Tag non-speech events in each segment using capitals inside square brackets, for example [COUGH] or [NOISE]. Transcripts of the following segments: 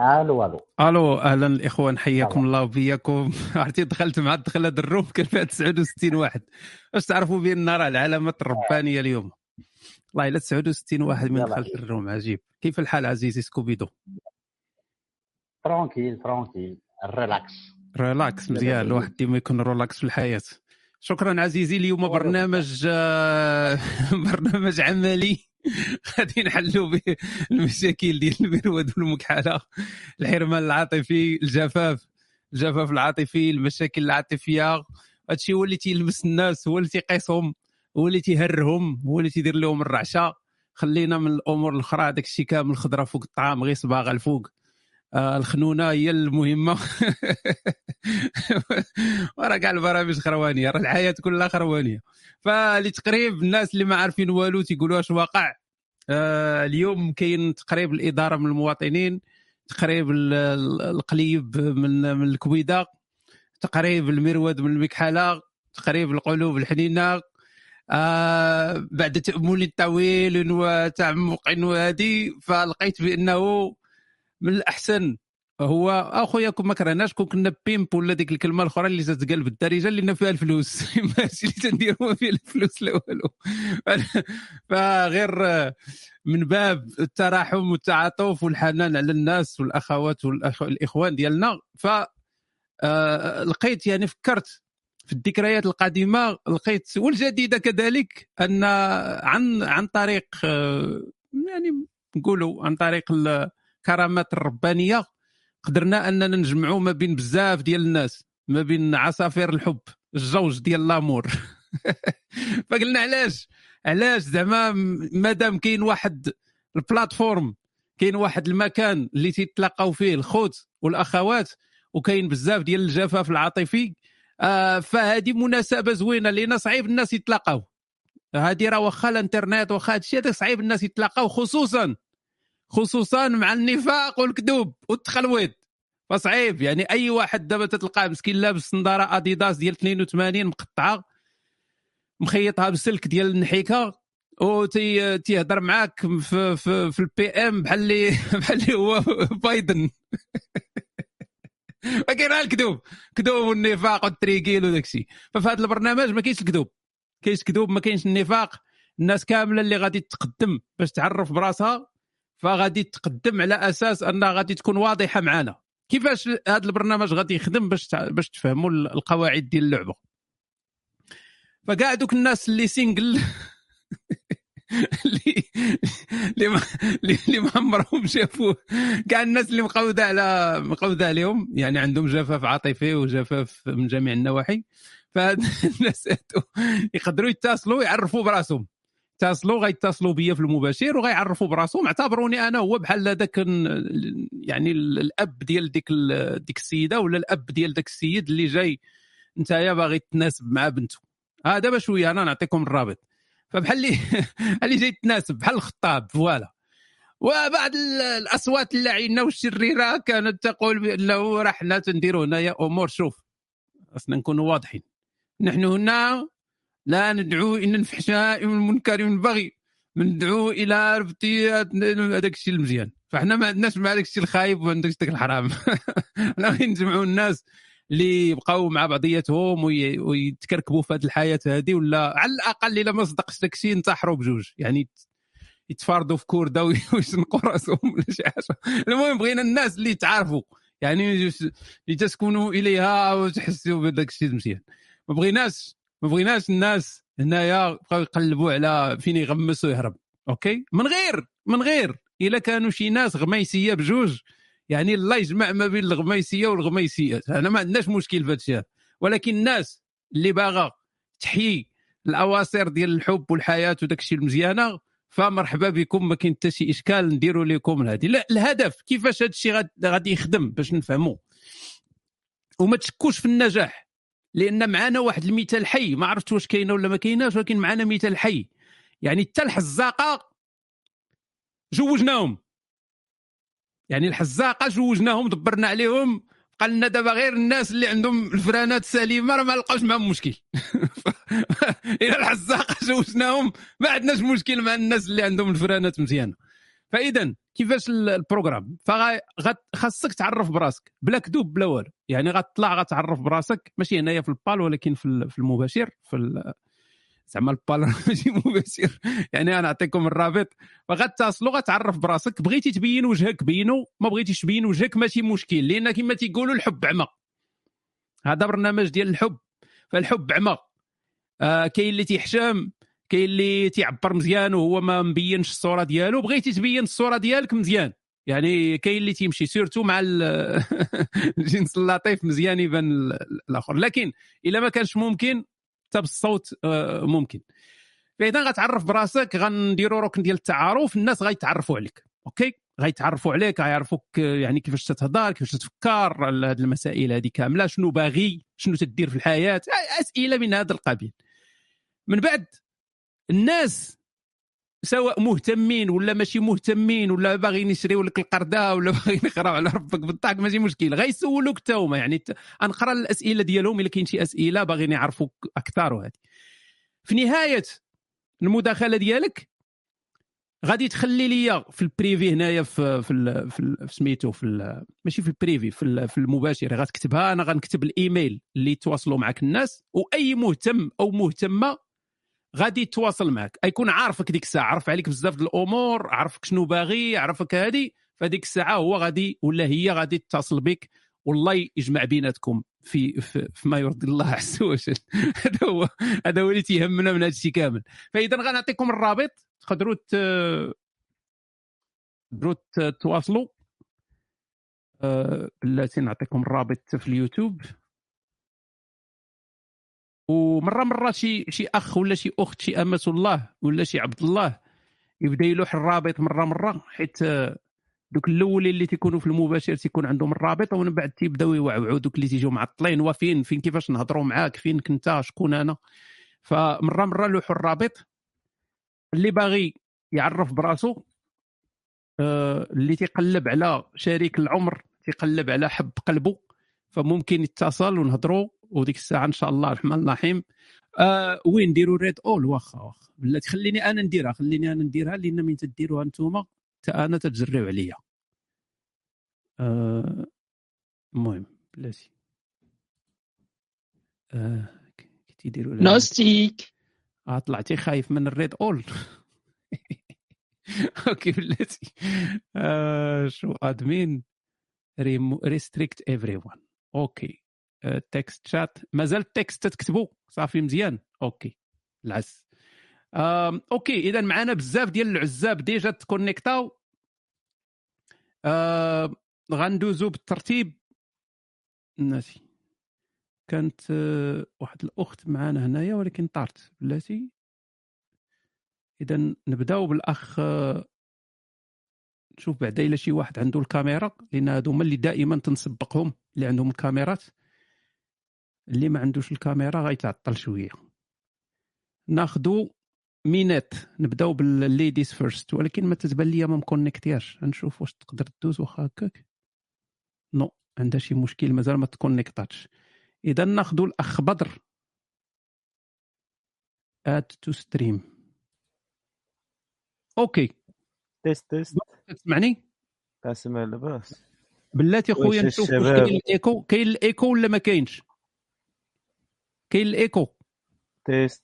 ألو ألو. ألو أهلا الاخوان حياكم الله وبياكم. [LAUGHS] عرفتي دخلت مع الدخله الروم كان فيها 69 واحد. باش تعرفوا بأن راه العلامات الربانية اليوم. والله إلا 69 واحد من دخلت الروم عجيب. كيف الحال عزيزي سكوبيدو؟ فرونكيل فرونكيل ريلاكس ريلاكس مزيان الواحد ديما يكون relax في الحياة. شكرا عزيزي اليوم برنامج آه، [LAUGHS] برنامج عملي. [LAUGHS] غادي نحلوا به المشاكل ديال المرود والمكحله. الحرمان العاطفي الجفاف. الجفاف العاطفي المشاكل العاطفية. هادشي هو اللي تيلمس الناس هو اللي تيقيسهم هو اللي تيهرهم هو اللي تيدير لهم الرعشة. خلينا من الأمور الأخرى داك الشيء كامل خضرة فوق الطعام غير صباغة الفوق. آه الخنونة هي المهمة. [LAUGHS] وراه كاع البرامج خروانية راه الحياة كلها خروانية. فلتقريب الناس اللي ما عارفين والو تيقولوا اش واقع آه اليوم كاين تقريب الإدارة من المواطنين تقريب القليب من من الكويدة تقريب المرود من المكحلة تقريب القلوب الحنينة آه بعد تأمل طويل وتعمق وهذه فلقيت بأنه من الأحسن هو أخويا كون ما كرهناش كون كنا بيمب ولا ديك الكلمة الأخرى اللي تتقال بالدارجه اللي فيها الفلوس. [LAUGHS] ماشي اللي تنديروا فيها الفلوس لا والو. [LAUGHS] فغير من باب التراحم والتعاطف والحنان على الناس والأخوات والاخوان ديالنا. ف آه، لقيت يعني فكرت في الذكريات القديمة لقيت والجديدة كذلك أن عن عن طريق آه، يعني نقولوا عن طريق الكرامات الربانيه قدرنا أننا نجمعوا ما بين بزاف ديال الناس ما بين عصافير الحب الجوج ديال لامور. [LAUGHS] فقلنا علاش؟ علاش زعما مادام كاين واحد البلاتفورم كاين واحد المكان اللي تيتلاقاو فيه الخوت والأخوات وكاين بزاف ديال الجفاف العاطفي آه فهذه مناسبة زوينة لأن صعيب الناس يتلاقاو. هذه راه واخا الانترنت واخا هادشي هذا صعيب الناس يتلاقاو خصوصا خصوصا مع النفاق والكذوب والتخلويط فصعيب يعني أي واحد دابا تتلقاه مسكين لابس نظارة أديداس ديال 82 مقطعة مخيطها بسلك ديال النحيكة و تيهضر معاك في, في, في ال PM بحال اللي [LAUGHS] بحال اللي هو بايدن. [LAUGHS] كاين الكذوب كذوب والنفاق والتريكيل وداك الشيء. ففي هذا البرنامج ما كاينش الكذوب. كاينش كذوب ما كاينش النفاق. الناس كاملة اللي غادي تقدم باش تعرف براسها. فغادي تقدم على أساس انها غادي تكون واضحة معنا كيفاش هذا البرنامج غادي يخدم باش باش تفهموا القواعد ديال اللعبة؟ فكاع دوك الناس اللي سينجل اللي [LAUGHS] اللي اللي ما عمرهم شافوا كاع الناس اللي مقوده على مقوده عليهم. يعني عندهم جفاف عاطفي وجفاف من جميع النواحي. فهاد [LAUGHS] الناس يقدروا يتصلوا يعرفوا براسهم. يتصلوا غيتصلوا بيا في المباشر وغيعرفوا براسهم. اعتبروني أنا هو بحال هذاك يعني الأب ديال ديك ديك السيدة ولا الأب ديال ذاك السيد اللي جاي انت باغي تناسب مع بنته. ها دابا شوية أنا نعطيكم الرابط. فبحال اللي [LAUGHS] اللي جاي تناسب بحال الخطاب فوالا. وبعض الأصوات اللعينة والشريرة كانت تقول بأنه راه حنا تنديروا هنايا أمور. شوف خاصنا نكونوا واضحين. نحن هنا لا ندعو إلى الفحشاء والمنكر والبغي ندعو إلى ربطي هذاك الشيء المزيان. فاحنا ما عندناش مع هذاك الشيء الخايب وما عندناش داك الحرام. [LAUGHS] حنا نجمعوا الناس اللي يبقاو مع بعضياتهم ويتكركبوا في هذه الحياة هذه ولا على الأقل إلا ما صدقش داك الشيء ينتحروا بجوج. يعني يتفاردوا في كورده ويشنقوا [LAUGHS] راسهم ولا شي حاجة. المهم بغينا الناس اللي تعرفوا يعني لتسكنوا إليها وتحسوا بهذاك الشيء مزيان ما بغيناش ما بغيناش الناس هنايا بقاو يقلبوا على فين يغمس ويهرب أوكي؟ من غير من غير. إلا كانوا شي ناس غميسية بجوج يعني الله يجمع ما بين الغميسية والغميسيات أنا ما عندناش مشكل في هذا. ولكن الناس اللي باغا تحيي الأواصر ديال الحب والحياة وداك الشيء المزيانة فمرحبا بكم. ما كاين حتى شي إشكال نديروا لكم هذه لا الهدف كيفاش هذا الشيء غادي يخدم باش نفهموا وما تشكوش في النجاح. لأن معنا واحد المثال حي. ما عرفت واش كاينة ولا ما كايناش ولكن معنا مثال حي. يعني حتى الحزاقة جوجناهم. يعني الحزاقة جوجناهم دبرنا عليهم. قال لنا دابا غير الناس اللي عندهم الفرانات سليمه راه ما لقاوش معهم مشكل. [LAUGHS] إلى الحزاقة جوجناهم. ما عندناش مشكل مع الناس اللي عندهم الفرانات مزيانة. فاذا كيفاش ال- ال programme؟ فخاصك تعرف براسك. بلا كذوب بلا والو. يعني غتطلع غتعرف براسك. ماشي هنايا في البال ولكن في ال- في المباشر في زعما البال [LAUGHS] ماشي مباشر. يعني أنا نعطيكم الرابط. فغتصلوا غتعرف براسك. بغيتي تبين وجهك بينو ما بغيتيش تبين وجهك ماشي مشكل. لأن كما تيقولوا الحب عمى. هذا برنامج ديال الحب. فالحب عمى. آه كاين اللي تيحشم. كاين اللي تيعبر مزيان وهو ما مبينش الصورة ديالو بغيتي تبين الصورة ديالك مزيان. يعني كاين اللي تيمشي surtout مع ال- [LAUGHS] الجنس اللطيف مزيان يبان ال- الآخر. لكن إلا ما كانش ممكن حتى بالصوت آه، ممكن. فإذا غتعرف براسك غنديروا ركن ديال التعارف الناس غيتعرفوا عليك. أوكي؟ غيتعرفوا عليك غيعرفوك آه، يعني كيفاش تتهضر كيفاش تفكر هاد المسائل هذه كاملة شنو باغي شنو تدير في الحياة أسئلة من هذا القبيل. من بعد الناس سواء مهتمين ولا ماشي مهتمين ولا باغيين يشريو لك القرده ولا [LAUGHS] باغيين يقراو على ربك بالطاق ماشي مشكل. غيسولوك حتى هما. يعني غنقرا الأسئلة ديالهم إلا كاين شي أسئلة باغيين يعرفوك أكثر وهذه في نهاية المداخلة ديالك غادي تخلي ليا في ال privé هنايا في في في, سميتو في ماشي في ال privé في, في المباشر غتكتبها أنا غنكتب الإيميل اللي يتواصلوا معك الناس. وأي مهتم أو مهتمة غادي يتواصل معك يكون عارفك ديك الساعة عرف عليك بزاف الأمور عرفك شنو باغي عرفك هذه فديك الساعة هو غادي ولا هي غادي تتصل بك. والله يجمع بيناتكم في في, في ما يرضي الله عز وجل. [LAUGHS] هذا هو هذا هو اللي تيهمنا من هذا الشيء كامل. فإذا غنعطيكم الرابط. تقدروا تقدروا تواصلوا. آه، بلاتي نعطيكم الرابط في اليوتيوب. ومرة مرة شي شي أخ ولا شي أخت شي امه الله ولا شي عبد الله يبدا يلوح الرابط مرة مرة حيت آه، دوك الأولين اللي تيكونوا في المباشر تيكون عندهم الرابط ومن بعد تيبداو يوعوعوا دوك اللي تيجيو معطلين وفين فين كيفاش نهضروا معاك فين كنت شكون أنا. فمرة مرة لوحوا الرابط. اللي باغي يعرف براسو آه، اللي تيقلب على شريك العمر تيقلب على حب قلبه فممكن يتصل ونهضروا وديك الساعة إن شاء الله الرحمن الرحيم. آه وين نديروا ريد أول؟ واخا واخا. بلاتي خليني أنا نديرها خليني أنا نديرها لأن من تديروها انتوما حتى أنا تتجريو عليا. آه، المهم بلاتي. آه كي تيديروا لها- نوستيك. آه طلعتي خايف من الريد أول. [LAUGHS] أوكي بلاتي. آه شو ادمين ريستريكت ايفري ون OK. text chat. مازال ال text تكتبوا صافي مزيان. OK. العس. OK. اذا معنا بزاف ديال العزاب déjà تكونيكتاو. غندوزو بالترتيب. ناسي. كانت آه، واحد الأخت معانا هنايا ولكن طارت. بلاتي. اذا نبداو بالأخ آه، نشوف بعدا إلا شي واحد عنده الكاميرا لأن هادو هما اللي دائما تنسبقهم اللي عندهم الكاميرات. اللي ما عندوش الكاميرا غيتعطل شوية. ناخدو مينات نبداو بال ladies first ولكن ما تتبان ليا ما مكونيكتياش نشوف واش تقدر تدوز واخا هكاك. non عندها شي مشكل مازال ما تكونيكتاتش. إذا ناخدو الأخ بدر. add to stream OK. test test تسمعني؟ أسمع لاباس بلاتي خويا نشوف واش؟ كاين الإيكو كاين الإيكو ولا ما كاينش؟ كاين ال écho. test.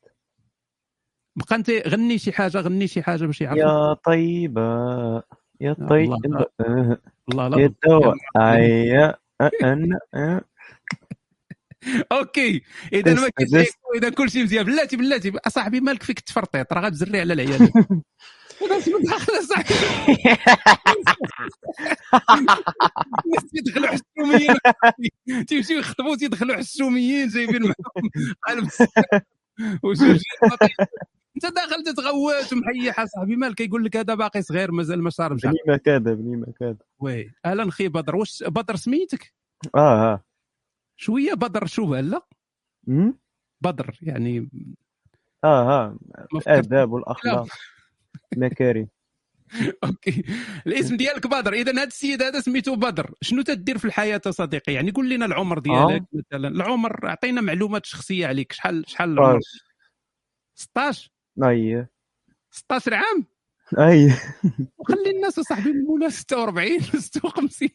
بقى أنت غني شي حاجة غني شي حاجة باش يعرفوا يا طيبة يا آه، الله يا لا عيا آه، أنا آه. OK. إذا ما كاينش إذا كل شيء مزيان. بلاتي بلاتي. أصاحبي مالك فيك تفرطيط؟ راه غتزري على العيال [LAUGHS] هذا اسمه داخل اصاحبي الناس تيدخلوا حسوميين. تيمشيو يخطبوا تيدخلوا حسوميين جايبين معاهم قلب وزوجين انت داخل تتغوت ومحيح اصاحبي مالك يقول لك هذا باقي صغير مازال ما شاربش بني ما كاد بني ما كاد وي. أهلا خي بدر واش بدر سميتك؟ آه آه. شوية بدر شو هلا؟ بدر يعني آه آه. ما فكرت- مكارم [LAUGHS] أوكي. الاسم ديالك بدر. إذا هذا السيد هذا سميتو بدر. شنو تدير في الحياة صديقي؟ يعني قول لنا العمر ديالك مثلا. العمر أعطينا معلومات شخصية عليك. شحال شحال العمر؟ 16 أيه 16 عام؟ أي. [LAUGHS] وخلي الناس اصاحبي المولى 46 56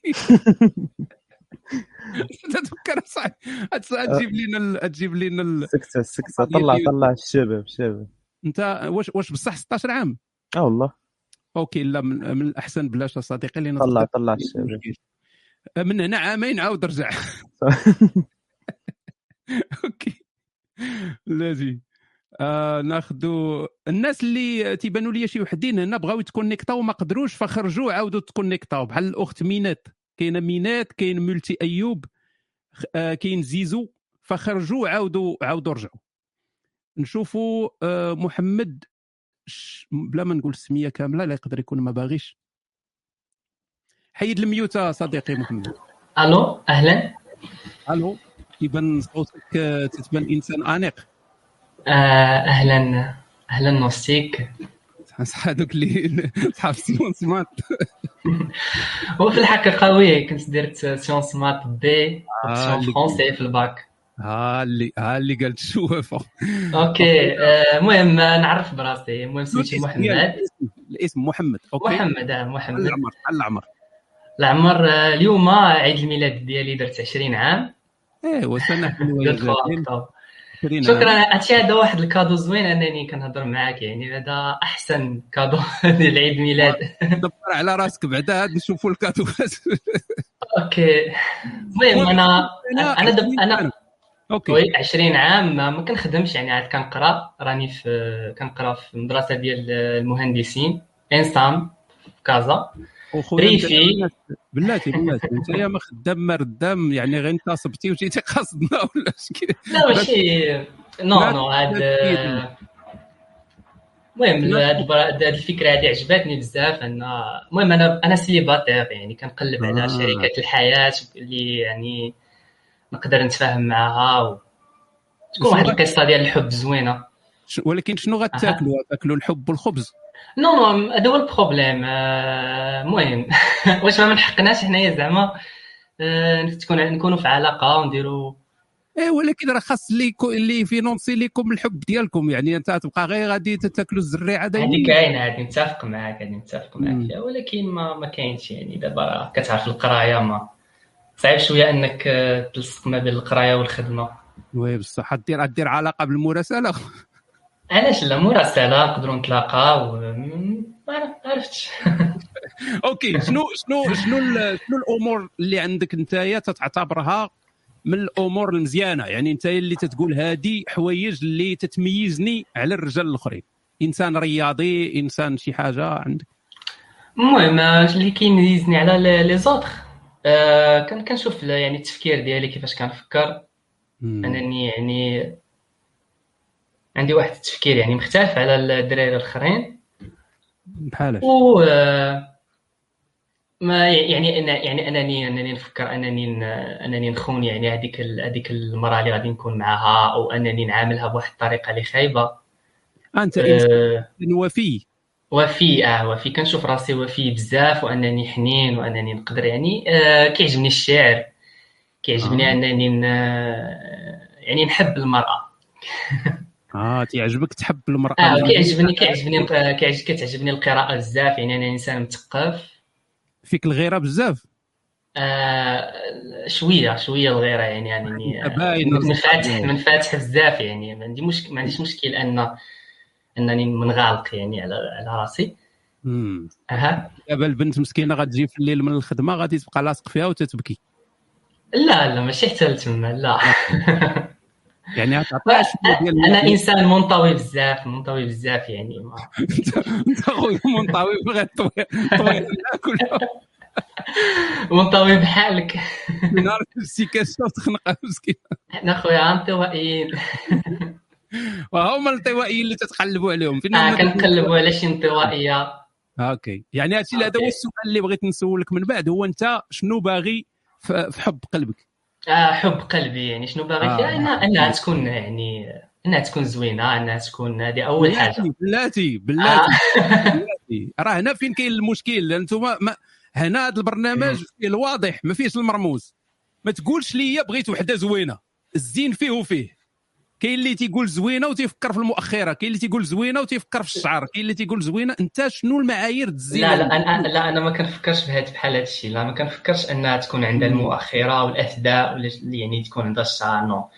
تذكر صاحبي [LAUGHS] تجيب لنا تجيب لنا سكتة سكتة. طلع طلع الشباب الشباب. أنت واش واش بصح 16 عام؟ آه والله. OK لا من, من الأحسن بلاش صديقي لأن طلع طلع يمكنش. من هنا عامين عاود رجع [LAUGHS] OK. لازم. آه ناخذوا الناس اللي تيبانوا لي شي وحدين هنا بغاو يتكونيكتاو ما قدروش فخرجوا عاودوا تكونيكتاو. بحال الأخت مينات. كاينة مينات كاين ملتي أيوب آه كاين زيزو. فخرجوا عاودوا عاودوا رجعوا نشوفوا آه محمد. بلا ما نقول السميه كاملة لا يقدر يكون ما باغيش. حيد ال mute صديقي محمد. ألو أهلا. ألو يبان صوتك آه، تتبان إنسان انيق آه، أهلا أهلا نوستيك صح هذوك اللي صحاب sciences maths هو في الحقيقة oui كنت درت sciences maths B آه، option اللي- français في الباك. ها اللي ها اللي قالت الشوافه OK. المهم آه، نعرف براسي. المهم سميتي محمد. الاسم- محمد. OK. محمد آه محمد. العمر العمر. العمر آه، اليوم عيد الميلاد ديالي درت 20 عام. ايوا سنه [LAUGHS] حلوة يا درت زين. أكتوبر. 20 شكرا. هادشي هذا واحد ال cadeau زوين أنني كنهضر معاك يعني هذا أحسن cadeau [LAUGHS] ديال عيد الميلاد [LAUGHS] دبر على راسك بعدا نشوفوا الكادوات. OK. المهم أنا أنا أنا OK. oui 20 عام ما كنخدمش يعني. عاد كنقرا راني في كنقرا في المدرسة ديال المهندسين ENSAM في كازا. ريفي. بلاتي- بلاتي أنت ما خدام ما ردام يعني غير أنت صبتي وجيتي [LAUGHS] قاصدنا ولا اش كي لا ماشي. non non هاد المهم. هاد الفكرة هادي عجبتني بزاف. ان المهم أنا أنا célibataire يعني. كنقلب آه. على شريكة الحياة اللي يعني نقدر نتفاهم معاها و... تكون واحد القصة ديال الحب زوينة. ش- ولكن شنو غتاكلوا؟ تاكلوا الحب والخبز. non non هذا هو ال problème. آه، المهم. [LAUGHS] واش ما منحقناش حنايا زعما. آه، تكون نكونوا في علاقة ونديروا إيه ولكن راه خاص اللي اللي فينونسي لكم الحب ديالكم. يعني أنت تبقى غير غادي تاكلوا الزريعه هذه دايما كاينة هذه نتفق معاك هذه نتفق معاك. ولكن ما ما كاينش يعني. دابا كتعرف القراية ما صعيب شوية إنك آه، تلصق ما بين القراية والخدمة. وي بصح دير دير علاقة بالمراسلة. [LAUGHS] علاش لا؟ مراسلة نقدروا نتلاقاو ما عرفتش. [LAUGHS] okay شنو شنو شنو شنو الأمور اللي عندك نتايا تتعتبرها من الأمور المزيانة؟ يعني انت اللي تتقول هذه حوايج اللي تتميزني على الرجال الآخرين. إنسان رياضي إنسان شي حاجة عندك. المهم آه، اللي كيميزني على les autres. آه، كان كنشوف يعني التفكير ديالي كيفاش كنفكر. أنني يعني عندي واحد التفكير يعني مختلف على الدراري الآخرين. بحالاش و آه، ما يعني أنا يعني انني أنني نفكر أنني أنني نخون يعني هذيك هذيك المراه اللي غادي نكون معاها أو أنني نعاملها بواحد الطريقة اللي خايبة. أنت إنسان آه، وفي. وفي آه وفي كنشوف راسي وفي بزاف وأنني حنين وأنني نقدر يعني آه كيعجبني الشعر كيعجبني آه. أنني ن... يعني نحب المرأة. آه تعجبك تحب المرأة. آه كيعجبني كيعجبني كيعجب كتعجبني القراءة بزاف يعني أنا إنسان مثقف. فيك الغيرة بزاف؟ آه شوية شوية الغيرة يعني أنني أنت باين منفاتح منفاتح بزاف يعني ما عندي مشكل ما عنديش مشكل أن انني منغالق يعني على على راسي. أها. دابا البنت مسكينة غتجي في الليل من الخدمة غادي تبقى لاصق فيها وتتبكي. لا لا ماشي حتى لتما لا. [LAUGHS] يعني غتعطيها شوية ديال أنا إنسان منطوي بزاف منطوي بزاف يعني. [LAUGHS] أنت خويا منطوي بغيت طويل طويل [LAUGHS] منطوي بحالك. نهار السيكاسه وتخنقها مسكين إحنا خويا أنطوائيين. وهما الانطوائيين اللي تتقلبوا عليهم. فين آه هما كنقلبوا على شي انطوائية. أوكي. يعني هادشي هذا هو. السؤال اللي بغيت نسولك من بعد. هو أنت شنو باغي في حب قلبك؟ آه حب قلبي. يعني شنو باغي؟ آه. فيها انها أنها تكون يعني أنها تكون زوينة أنها تكون هذه أول حاجة. بلاتي بلاتي آه. بلاتي [LAUGHS] بلاتي. راه هنا فين كاين المشكل؟ أنتم ما هنا هذا البرنامج فيه الواضح ما فيهش المرموز. ما تقولش لي بغيت وحدة زوينة. الزين فيه وفيه. كاين اللي تيقول زوينة وتيفكر في المؤخرة كاين اللي تيقول زوينة وتيفكر في الشعر كاين اللي تيقول زوينة انت شنو المعايير الزينه لا لا أنا لا أنا ما كنفكرش في هذا بحال هذا الشيء لا ما كنفكرش أنها تكون عندها المؤخرة والاثداء ولا يعني تكون عندها الشعر non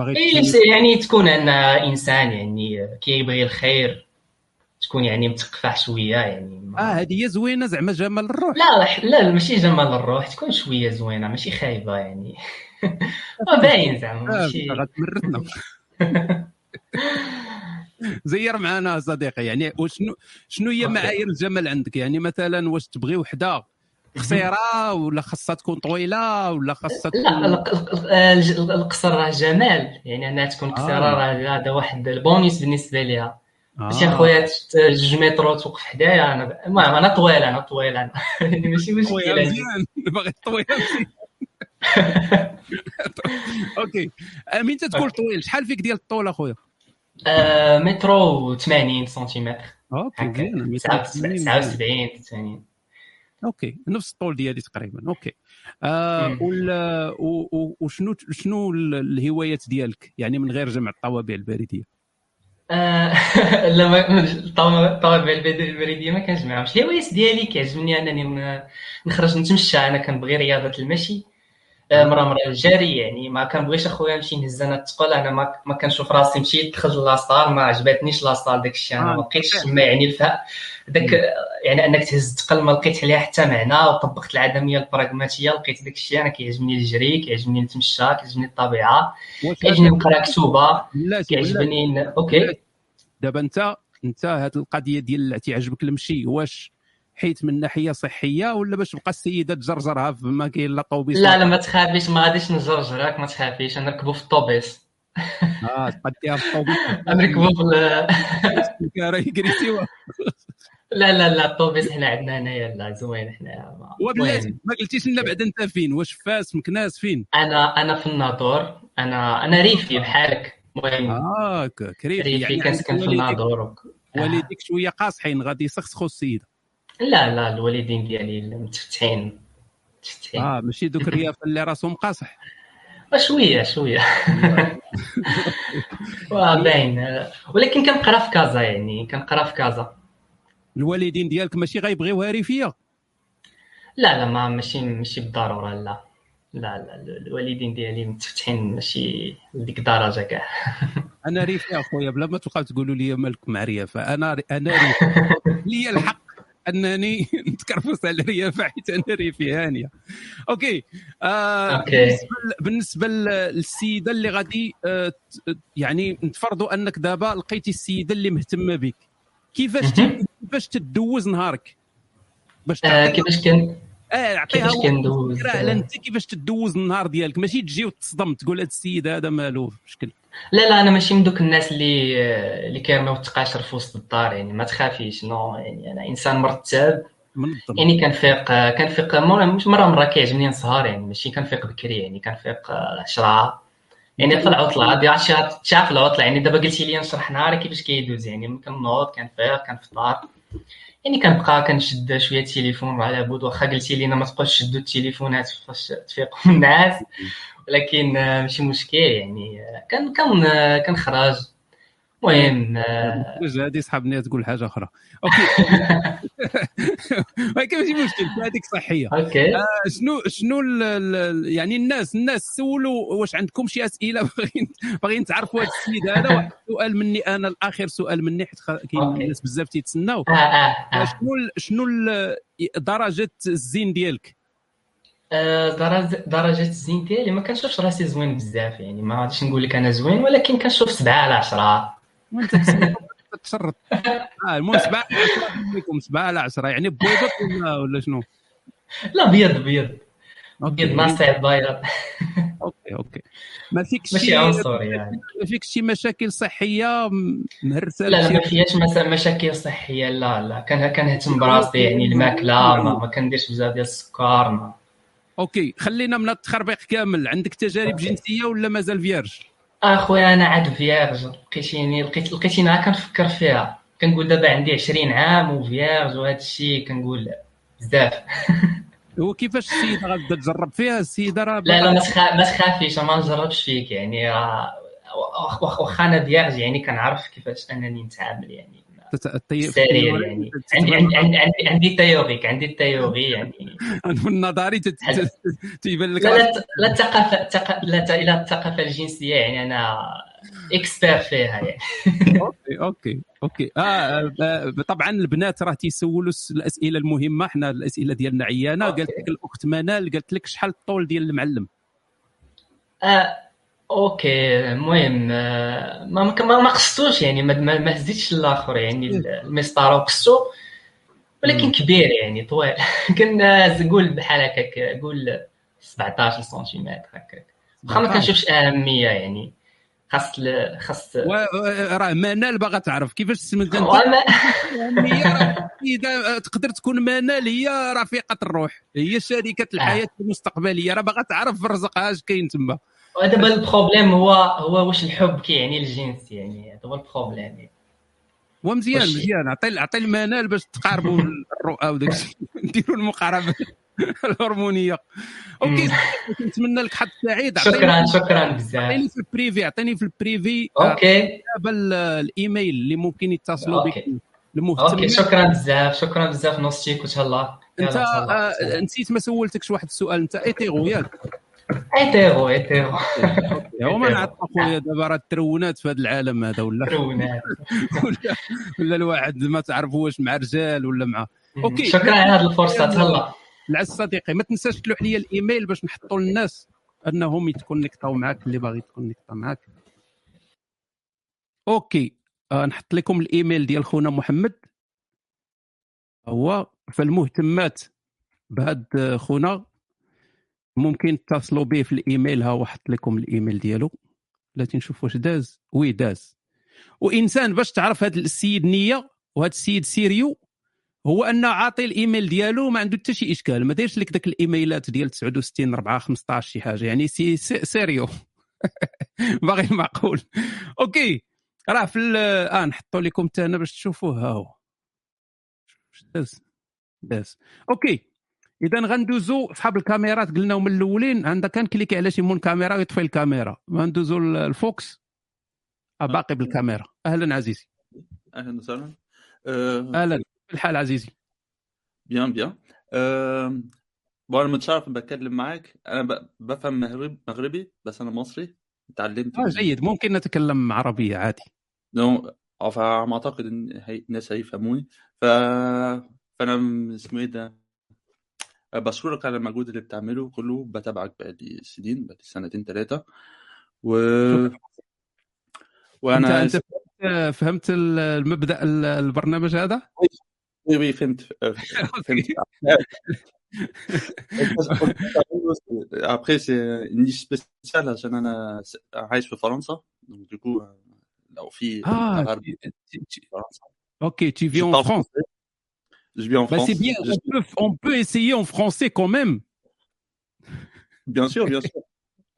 إيه، يعني تكون انها إنسان يعني كيبغي الخير تكون يعني متقفح شوية يعني آه هذه هي زوينة زعما جمال الروح. لا لا ماشي جمال الروح تكون شوية زوينة ماشي خايبة يعني. ما [LAUGHS] باين زعما آه ماشي. [LAUGHS] زير معنا صديقي يعني وشنو شنو هي أوكي. معايير الجمال عندك؟ يعني مثلا واش تبغي وحدة؟ قصيرة ولا خاصها تكون طويلة ولا خاصها لا تكون الق- الج- القصر راه جمال. يعني أنها تكون قصيرة آه. راه هذا واحد البونيس بالنسبة ليها آه. ماشي اخويا جوج مترو توقف حدايا أنا المهم أنا طويل أنا طويل أنا. [LAUGHS] يعني ماشي مشكله مزيان باغي مزيان. [LAUGHS] okay. امين تقول طويل شحال فيك ديال الطول أخويا؟ آه، مترو 80 سنتيمتر. okay هكا. مزيان مزيان. 79 80 okay نفس الطول ديالي تقريبا okay. آه و- وشنو شنو ال- الهوايات ديالك؟ يعني من غير جمع الطوابع البريدية. [LAUGHS] لا الطوابع البريدية ما كنجمعهمش. الهوايات ديالي كيعجبني أنني نخرج نتمشى. أنا كنبغي رياضة المشي. مرة مرة الجري يعني ما كنبغيش أخويا نمشي نهز أنا الثقل أنا ما ما كنشوف راسي مشيت دخلت لاصال ما عجبتنيش لاصال داك الشيء أنا آه، ما لقيتش. تما يعني الفهم داك يعني أنك تهز الثقل ما لقيت عليها حتى معنى وطبقت العدمية البراغماتية لقيت داك الشيء أنا كيعجبني الجري كيعجبني نتمشى كيعجبني الطبيعة كيعجبني نقرأ كتوبة كيعجبني okay. دابا انت أنت هاد القضية ديال تيعجبك المشي واش حيت من ناحية صحية ولا باش تبقى السيدة تجرجرها في ما كاين لا طوبيس لا لا ما تخافيش ما غاديش نجرجرك ما تخافيش. نركبوا في الطوبيس. آه تبقى ديها في الطوبيس. [LAUGHS] نركبوا في يجري [LAUGHS] لا لا لا الطوبيس حنا عندنا هنايا لا زوين حنا. وبلاتي ما قلتيش لنا بعد انت فين؟ واش فاس مكناس فين؟ أنا أنا في الناظور. أنا أنا ريفي بحالك. المهم. آه كريم ريفي يعني كنسكن في الناظور. والديك شوية قاصحين غادي يسخسخوا السيدة. لا لا الوالدين ديالي متفتحين متفتحين. آه ماشي دوك الرياف اللي راسهم قاصح. [LAUGHS] شوية شوية. واه [LAUGHS] باين. آه، ولكن كنقرا في كازا يعني كنقرا في كازا. الوالدين ديالك ماشي غيبغيوها ريفيه لا لا ما ماشي ماشي بالضرورة لا. لا لا الوالدين ديالي متفتحين ماشي لديك الدرجه كاع. أنا ريفي أخويا بلا ما تبقاو تقولوا لي مالك مع ريافه أنا أنا ريفي. [LAUGHS] لي الحق أنني [LAUGHS] نتكرفس على الريافه حيت أنا ريفي هانية. okay. آه okay. بالنسبة للسيدة اللي غادي آه يعني نتفرضوا أنك دابا لقيتي السيدة اللي مهتمة بك. كيفاش كيفاش تدوز نهارك؟ باش آه، كيفاش كان؟ آه عطيها كيفاش على أنت كيفاش تدوز النهار ديالك. ماشي تجي وتصدم تقول هذا السيد هذا مالو مشكل. لا لا أنا ماشي من دوك الناس اللي اللي كيرميو التقاشر في وسط الدار يعني ما تخافيش non يعني أنا إنسان مرتب. يعني كنفيق كنفيق مش مرة مرة كيعجبني نسهر يعني ماشي كنفيق بكري يعني كنفيق 10 يعني في العطلة هادي عرفتي شاف العطلة يعني دابا قلتي لي نشرح نهاري كيفاش كيدوز يعني كنوض كنفيق كنفطر. يعني كنبقى كنشد شوية التليفون على بود واخا قلتي لينا ما تبقاوش تشدوا التليفونات فاش تفيقوا [LAUGHS] الناس. ولكن آه، ماشي مشكل يعني آه، كان كان آه، كنخرج المهم هذه صحابني تقول حاجة أخرى. okay. [LAUGHS] ولكن ماشي مشكل هذيك صحية. okay. آه، شنو شنو ال- ال- يعني الناس الناس سولوا واش عندكم شي أسئلة [LAUGHS] باغيين باغيين تعرفوا هذا السيد هذا؟ واحد السؤال مني أنا الآخر سؤال مني حيت كاين. الناس بزاف تيتسناو. شنو شنو درجة الزين ديالك؟ آه، درجة درجة الزين ديالي ما كنشوفش راسي زوين بزاف يعني ما غاديش نقول لك أنا زوين ولكن كنشوف سبعة على عشرة. وانت تسمع- تشرط آه المهم 7 على 10 منكم 7 على 10 يعني بيضت ولا ولا شنو؟ لا بيض بيض. بيض ناصع بيض okay okay. ما فيكش ماشي شي عنصري يعني. ما فيكش شي مشاكل صحية؟ مهرسه لا لا ما فيهاش مشاكل صحية لا لا. كان كنهتم براسي يعني الماكلة ما, ما كنديرش بزاف ديال السكر ما okay خلينا من التخربيق كامل. عندك تجارب okay. جنسية ولا مازال vierge؟ أخويا أنا عاد vierge لقيتيني لقيت لقيتيني عا كنفكر فيها. كنقول دابا عندي 20 عام و vierge وهذا الشيء كنقول بزاف. [LAUGHS] هو كيفاش السيدة غادا تجرب؟ فيها السيدة راه لا لا ما تخا- ما تخافيش ما نجربش فيك يعني راه واخا أنا vierge يعني كنعرف كيفاش أنني نتعامل يعني. سرير يعني. عندي عندي عندي عندي, عندي théorique عندي ال théorie يعني. [LAUGHS] في النظري تيبان لك لا لا الثقافه لا لا الثقافه الجنسية يعني أنا expert فيها يعني. [LAUGHS] okay okay okay. آه آه، طبعا البنات راه تيسولوا الأسئلة المهمة. حنا الأسئلة ديالنا عيانه. قالت لك الأخت منال قالت لك شحال الطول ديال المعلم؟ آه okay المهم آه، ما ما قصتوش يعني ما ما هزيتش الآخر يعني المسطرة وقصتو ولكن. كبير يعني طويل. [LAUGHS] كنا قول بحال هكاك قول 17 سنتيمتر هكاك. واخا ما كنشوفش أهمية يعني خاص ل- خاص راه منال باغا تعرف. كيفاش سميت [LAUGHS] انت إذا تقدر تكون منال هي رفيقة الروح. هي شريكة الحياة المستقبلية. راه باغا تعرف رزقها اش كاين تما. ودابا ال problème هو هو واش الحب كيعني الجنس يعني. هذا هو ال problème يعني. ومزيان واش- مزيان. عطي عطي المنال باش تقاربوا [LAUGHS] الرؤى وداك الشيء [LAUGHS] نديروا المقاربة. [LAUGHS] الهرمونية. OK نتمنى لك حظ سعيد. شكرا شكرا بزاف. عطيني في ال privé عطيني في ال privé. آه، OK. دابا ال- الإيميل اللي ممكن يتصلوا بك. أوكي. OK المهتمين شكرا بزاف شكرا بزاف نوستيك وتهلا أنت آه، نسيت ما سولتكش واحد السؤال. أنت hétéro ياك. hétéro hétéro. [LAUGHS] هو ما نعرف أخويا دابا راه الترونات في هذا العالم هذا ولا؟ ترونات. [LAUGHS] ولا, الواحد ما تعرف واش مع رجال ولا مع OK. شكرا على هذه الفرصة تهلا. العز صديقي ما تنساش تلوح لي الإيميل باش نحطوا للناس أنهم يتكونيكتاو معك اللي باغي يتكونيكتا معك OK. آه نحط لكم الإيميل ديال خونا محمد. هو فالمهتمات بهاد خونا. ممكن تتصلوا به في الإيميل ها وحط لكم الإيميل ديالو. لا نشوف واش داز. oui داز. وإنسان باش تعرف هذا السيد نية وهذا السيد sérieux هو أن عاطي الإيميل ديالو ما عنده حتى شي إشكال. ما دايرش لك داك الإيميلات ديال 69 4 15 شي حاجة. يعني سي سي سيريو. [LAUGHS] باغي المعقول. OK. راه في آه نحطوا لكم حتى أنا باش تشوفوه. ها هو. داز. داز. OK. اذا غندوزو صحاب الكاميرات قلناهم من الأولين. عندك كان كليكي على شي مون كاميرا ويطفي الكاميرا. غندوزو ال- الفوكس. آه. باقي بالكاميرا. أهلا عزيزي. أهلا وسهلا. آه، أهلا. كيف الحال عزيزي. bien bien. آه، bon أنا متشرف بتكلم معاك أنا ب- بفهم مغرب مغربي بس أنا مصري. تعلمت آه جيد. ممكن نتكلم عربية عادي. non فما اعتقد إن هي... الناس هيفهموني. ف فأنا اسمه إيه ده؟ بشكرك على المجهود اللي بتعمله كله. بتابعك بقالي سنين بقالي سنتين ثلاثة و. وأنا أنت أنت فهمت- فهمت ال- المبدا ال- البرنامج هذا؟ oui oui فهمت [LAUGHS] فهمت. après c'est niche spéciale عشان أنا عايش في فرنسا. donc du coup لو في آه tu- tu- في tu vis Je en parle France français. Je vis en bah, France. c'est bien Je- on peut, on peut essayer en français quand même Bien sûr, bien sûr.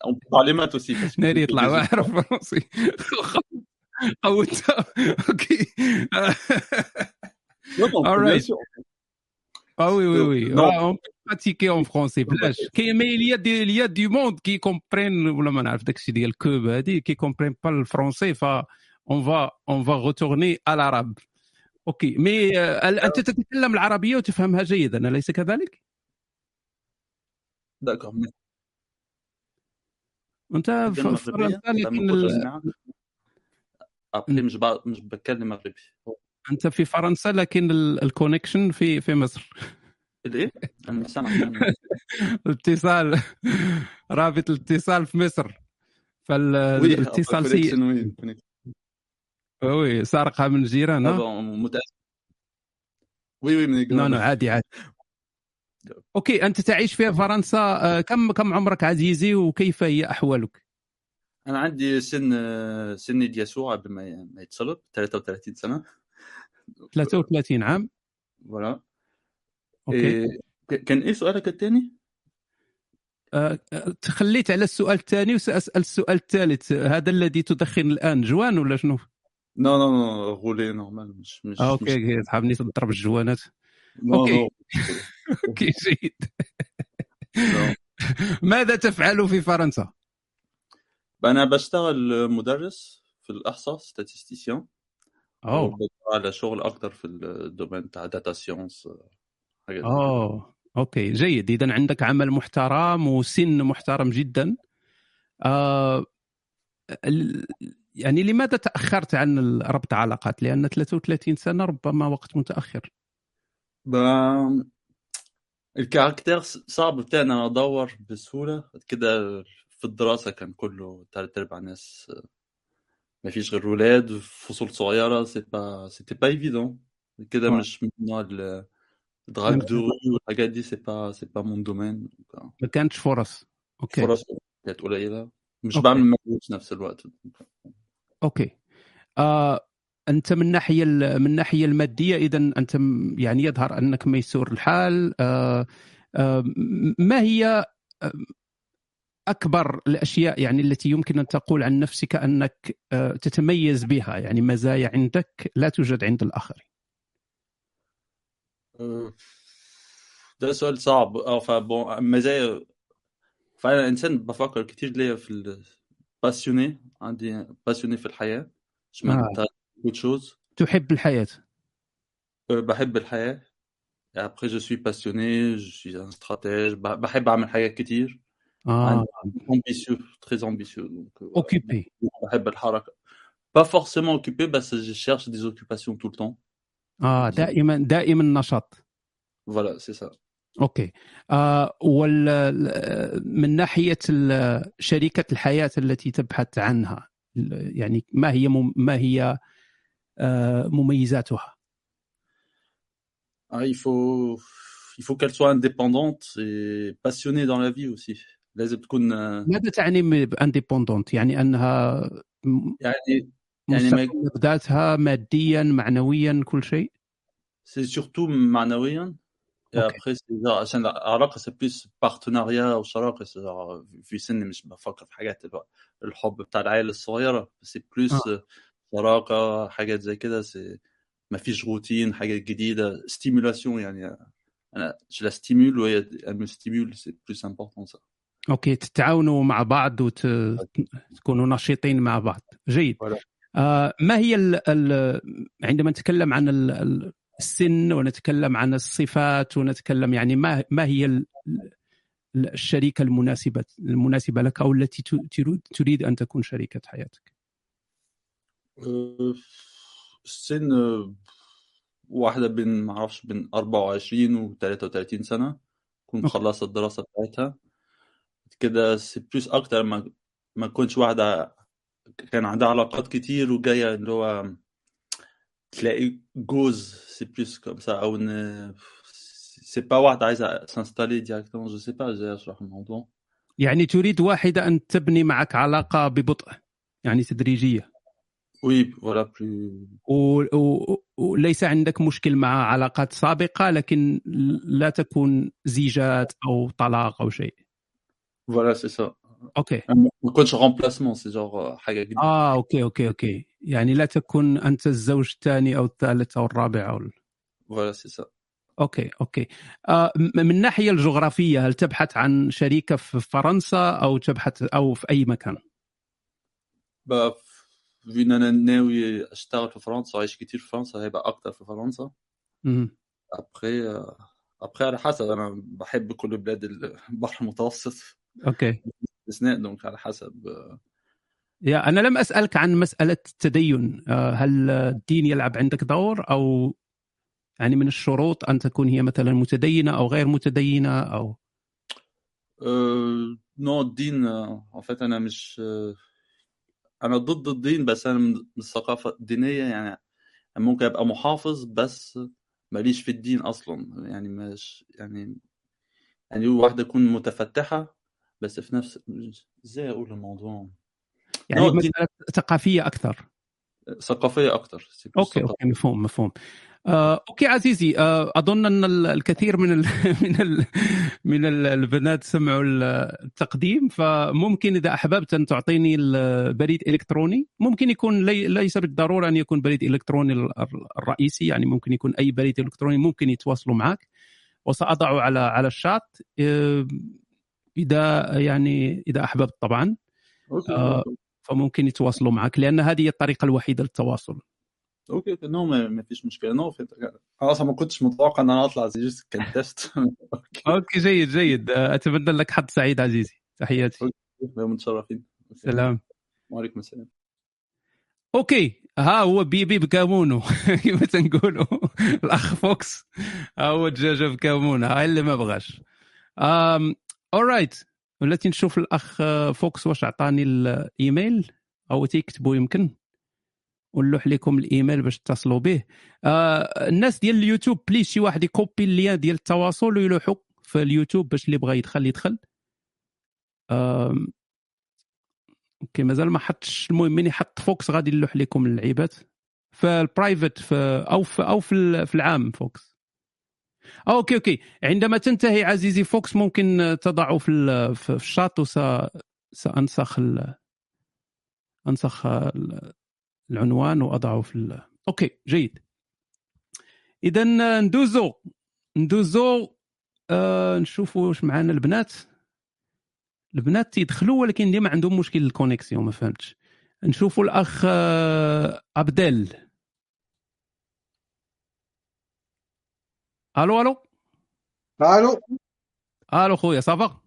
On peut parler maths aussi. parce que- ناري يطلع واعر فرنسي قوتها اوكي Non, non, All bien right. sûr. Ah oui, oui, oui. Non. Ah, on peut pratiquer en français. بلاش. كي mais il y a des il y a du monde qui comprennent ولا ما نعرف داكشي ديال كوب هذه qui comprennent pas le français ف on va on va retourner à l'arabe. أوكي. مي أنت تتكلم العربية وتفهمها جيدا أليس كذلك؟ Mais- أنت في فرنسا؟ لكن ال... مش مش بتكلم مغربي. أنت في فرنسا لكن ال- ال connection في في مصر. الايه؟ [LAUGHS] الاتصال. رابط الاتصال في مصر. فالاتصال سيء. oui سارقها من متأسف. oui oui من non non عادي عادي OK أنت تعيش في فرنسا آه، كم كم عمرك عزيزي وكيف هي أحوالك؟ أنا عندي سن سن يسوع قبل ما يتصلب 33 سنة 33 عام voilà OK إيه، كان إيه سؤالك الثاني؟ آه، آه، تخليت على السؤال الثاني وسأسأل السؤال الثالث هذا الذي تدخن الآن جوان ولا شنو؟ non non non roulée normale مش مش آه، OK OK تضرب الجوانات. non OK جيد. ماذا تفعل في فرنسا؟ أنا بشتغل مدرس في الأحصاء statisticien. أوه. بدور على شغل أكتر في ال domaine بتاع data كده. أوه. OK جيد. إذا عندك عمل محترم وسن محترم جدا. آه يعني لماذا تأخرت عن ربط علاقات؟ لأن 33 سنة ربما وقت متأخر. bah ال caractère صعب بتاعنا. أدور بسهولة. كده في الدراسة كان كله تلات أرباع ناس ما فيش غير ولاد فصول صغيرة. c'est pas c'était pas évident كده. مش من نوع ال drague دو والحاجات دي. c'est pas c'est pas mon domaine ما كانتش فرص. OK. فرص كانت قليلة. مش OK. بعمل مجهود في نفس الوقت. OK. آه أنت من ناحية من الناحيه المادية اذا أنت يعني يظهر أنك ميسور الحال. آه آه ما هي آه، أكبر الأشياء يعني التي يمكن أن تقول عن نفسك أنك آه تتميز بها؟ يعني مزايا عندك لا توجد عند الآخرين. أه، ده سؤال صعب. آه فبون مزايا فأنا إنسان بفكر كتير ليا في باسيوني عندي باسيوني في الحياه مش آه. معناتها beaucoup de choses تحب الحياه أه، بحب الحياه après je suis passionné je suis un stratège ب- بحب اعمل حاجات كتير اه ambitieux très ambitieux donc euh, voilà. اوكيبي بحب الحركه pas forcément occupé بس je cherche des occupations tout le temps اه دائما دائما نشاط voilà c'est ça OK. آه وال من ناحية شريكة الحياة التي تبحث عنها يعني ما هي مم- ما هي آه مميزاتها؟ Ah, il faut il faut qu'elle soit indépendante et passionnée dans la vie aussi. لازم تكون آه، ماذا تعني ب indépendante يعني أنها يعني يعني بذاتها ماديا معنويا كل شيء؟ c'est surtout معنويا. Et okay. après c'est genre عشان العلاقه c'est plus partenariat وشراكه c'est في sens مش بفكر في حاجات الحب بتاع العائله الصغيره c'est plus آه. شراكه حاجات زي كده c'est ما فيش روتين حاجات جديده stimulation يعني أنا je la stimule وهي elle me stimule c'est plus important ça أوكي تتعاونوا مع بعض وتكونوا نشيطين مع بعض جيد. آه ما هي ال ال عندما نتكلم عن ال- السن ونتكلم عن الصفات ونتكلم يعني ما ما هي ال- ال- الشريكة المناسبه المناسبة لك أو التي تريد أن تكون شريكة حياتك أه، السن واحدة بين معرفش بين 24 و 33 سنة تكون okay. مخلصة الدراسة بتاعتها كده c'est plus أكتر ما ما تكونش واحدة كان عندها علاقات كتير وجاية اللي هو تلاقي جوز c'est plus comme ça إن c'est pas واحدة عايزة s'installer directement je sais pas إزاي أشرح الموضوع يعني تريد واحدة أن تبني معك علاقة ببطء يعني تدريجية. oui voilà بلو وليس عندك مشكل مع علاقات سابقة لكن لا تكون زيجات أو طلاق أو شيء. voilà c'est ça okay ما يكونش remplacement c'est genre حاجة جديدة آه okay okay okay يعني لا تكون انت الزوج الثاني أو الثالث أو الرابع أو ال- voilà c'est ça okay okay آه من الناحيه الجغرافيه هل تبحث عن شريكه في فرنسا أو تبحث أو في اي مكان؟ بقى في ان أنا ناوي اشتغل في فرنسا وعايش كتير في فرنسا هيبقى أكتر في فرنسا. ابخي ابخي على حسب أنا بحب كل بلاد البحر المتوسط okay باستثناء donc على حسب. يا أنا لم أسألك عن مسألة التدين. آه هل الدين يلعب عندك دور أو يعني من الشروط أن تكون هي مثلا متدينة أو غير متدينة أو؟ أه نوع الدين en fait أنا مش أنا ضد الدين بس أنا من الثقافه الدينيه يعني ممكن أبقى محافظ بس ماليش في الدين أصلا. يعني مش يعني يعني واحدة تكون متفتحة بس في نفس إزاي أقول الموضوع؟ يعني مسألة ثقافية أكثر. ثقافية أكتر okay okay مفهوم مفهوم. آه، okay عزيزي آه، أظن أن ال- الكثير من ال [LAUGHS] من ال من ال- البنات سمعوا ال- التقديم فممكن إذا أحببت أن تعطيني البريد إلكتروني. ممكن يكون لي ليس بالضرورة أن يكون بريد إلكتروني ال- الرئيسي يعني ممكن يكون أي بريد إلكتروني ممكن يتواصلوا معك. وساضعه على على الشات. آه، إذا يعني إذا أحببت طبعا آه. فممكن يتواصلوا معك لأن هذه هي الطريقة الوحيدة للتواصل. okay non ما فيش مشكلة. non خلاص ما كنتش متوقع إن أنا أطلع زي كان test okay okay جيد جيد. أتمنى لك حظ سعيد عزيزي. تحياتي. متشرفين. okay. سلام. وعليكم السلام. أوكي. ها هو بيبي بكامونو. [LAUGHS] كما تنقولوا؟ الأخ فوكس. ها هو دجاجه بكامونو. هاي اللي ما بغاش. اورايت ولاتي نشوف الأخ آه، فوكس واش عطاني الإيميل أو تيكتبوا يمكن. ونلوح لكم الإيميل باش تتصلوا به. آه الناس ديال اليوتيوب بليز شي واحد يكوبي اللين ديال التواصل ويلوحوا في اليوتيوب باش اللي بغى يدخل يدخل. آم، okay مازال ما حطش. المهم من يحط فوكس غادي نلوح لكم اللعيبات في ال private في أو في أو في, ال- في العام فوكس. آه، okay okay. عندما تنتهي عزيزي فوكس ممكن تضعه في ال- في الشات وس سأنسخ ال... أنسخ ال- العنوان وأضعه في ال... okay جيد. اذا ندوزو. ندوزو آه نشوفوا واش معنا البنات. البنات تيدخلوا ولكن ديما عندهم مشكل ال connexion ما فهمتش. نشوفوا الأخ آه، عبدال ألو ألو. ألو. ألو خويا ça va؟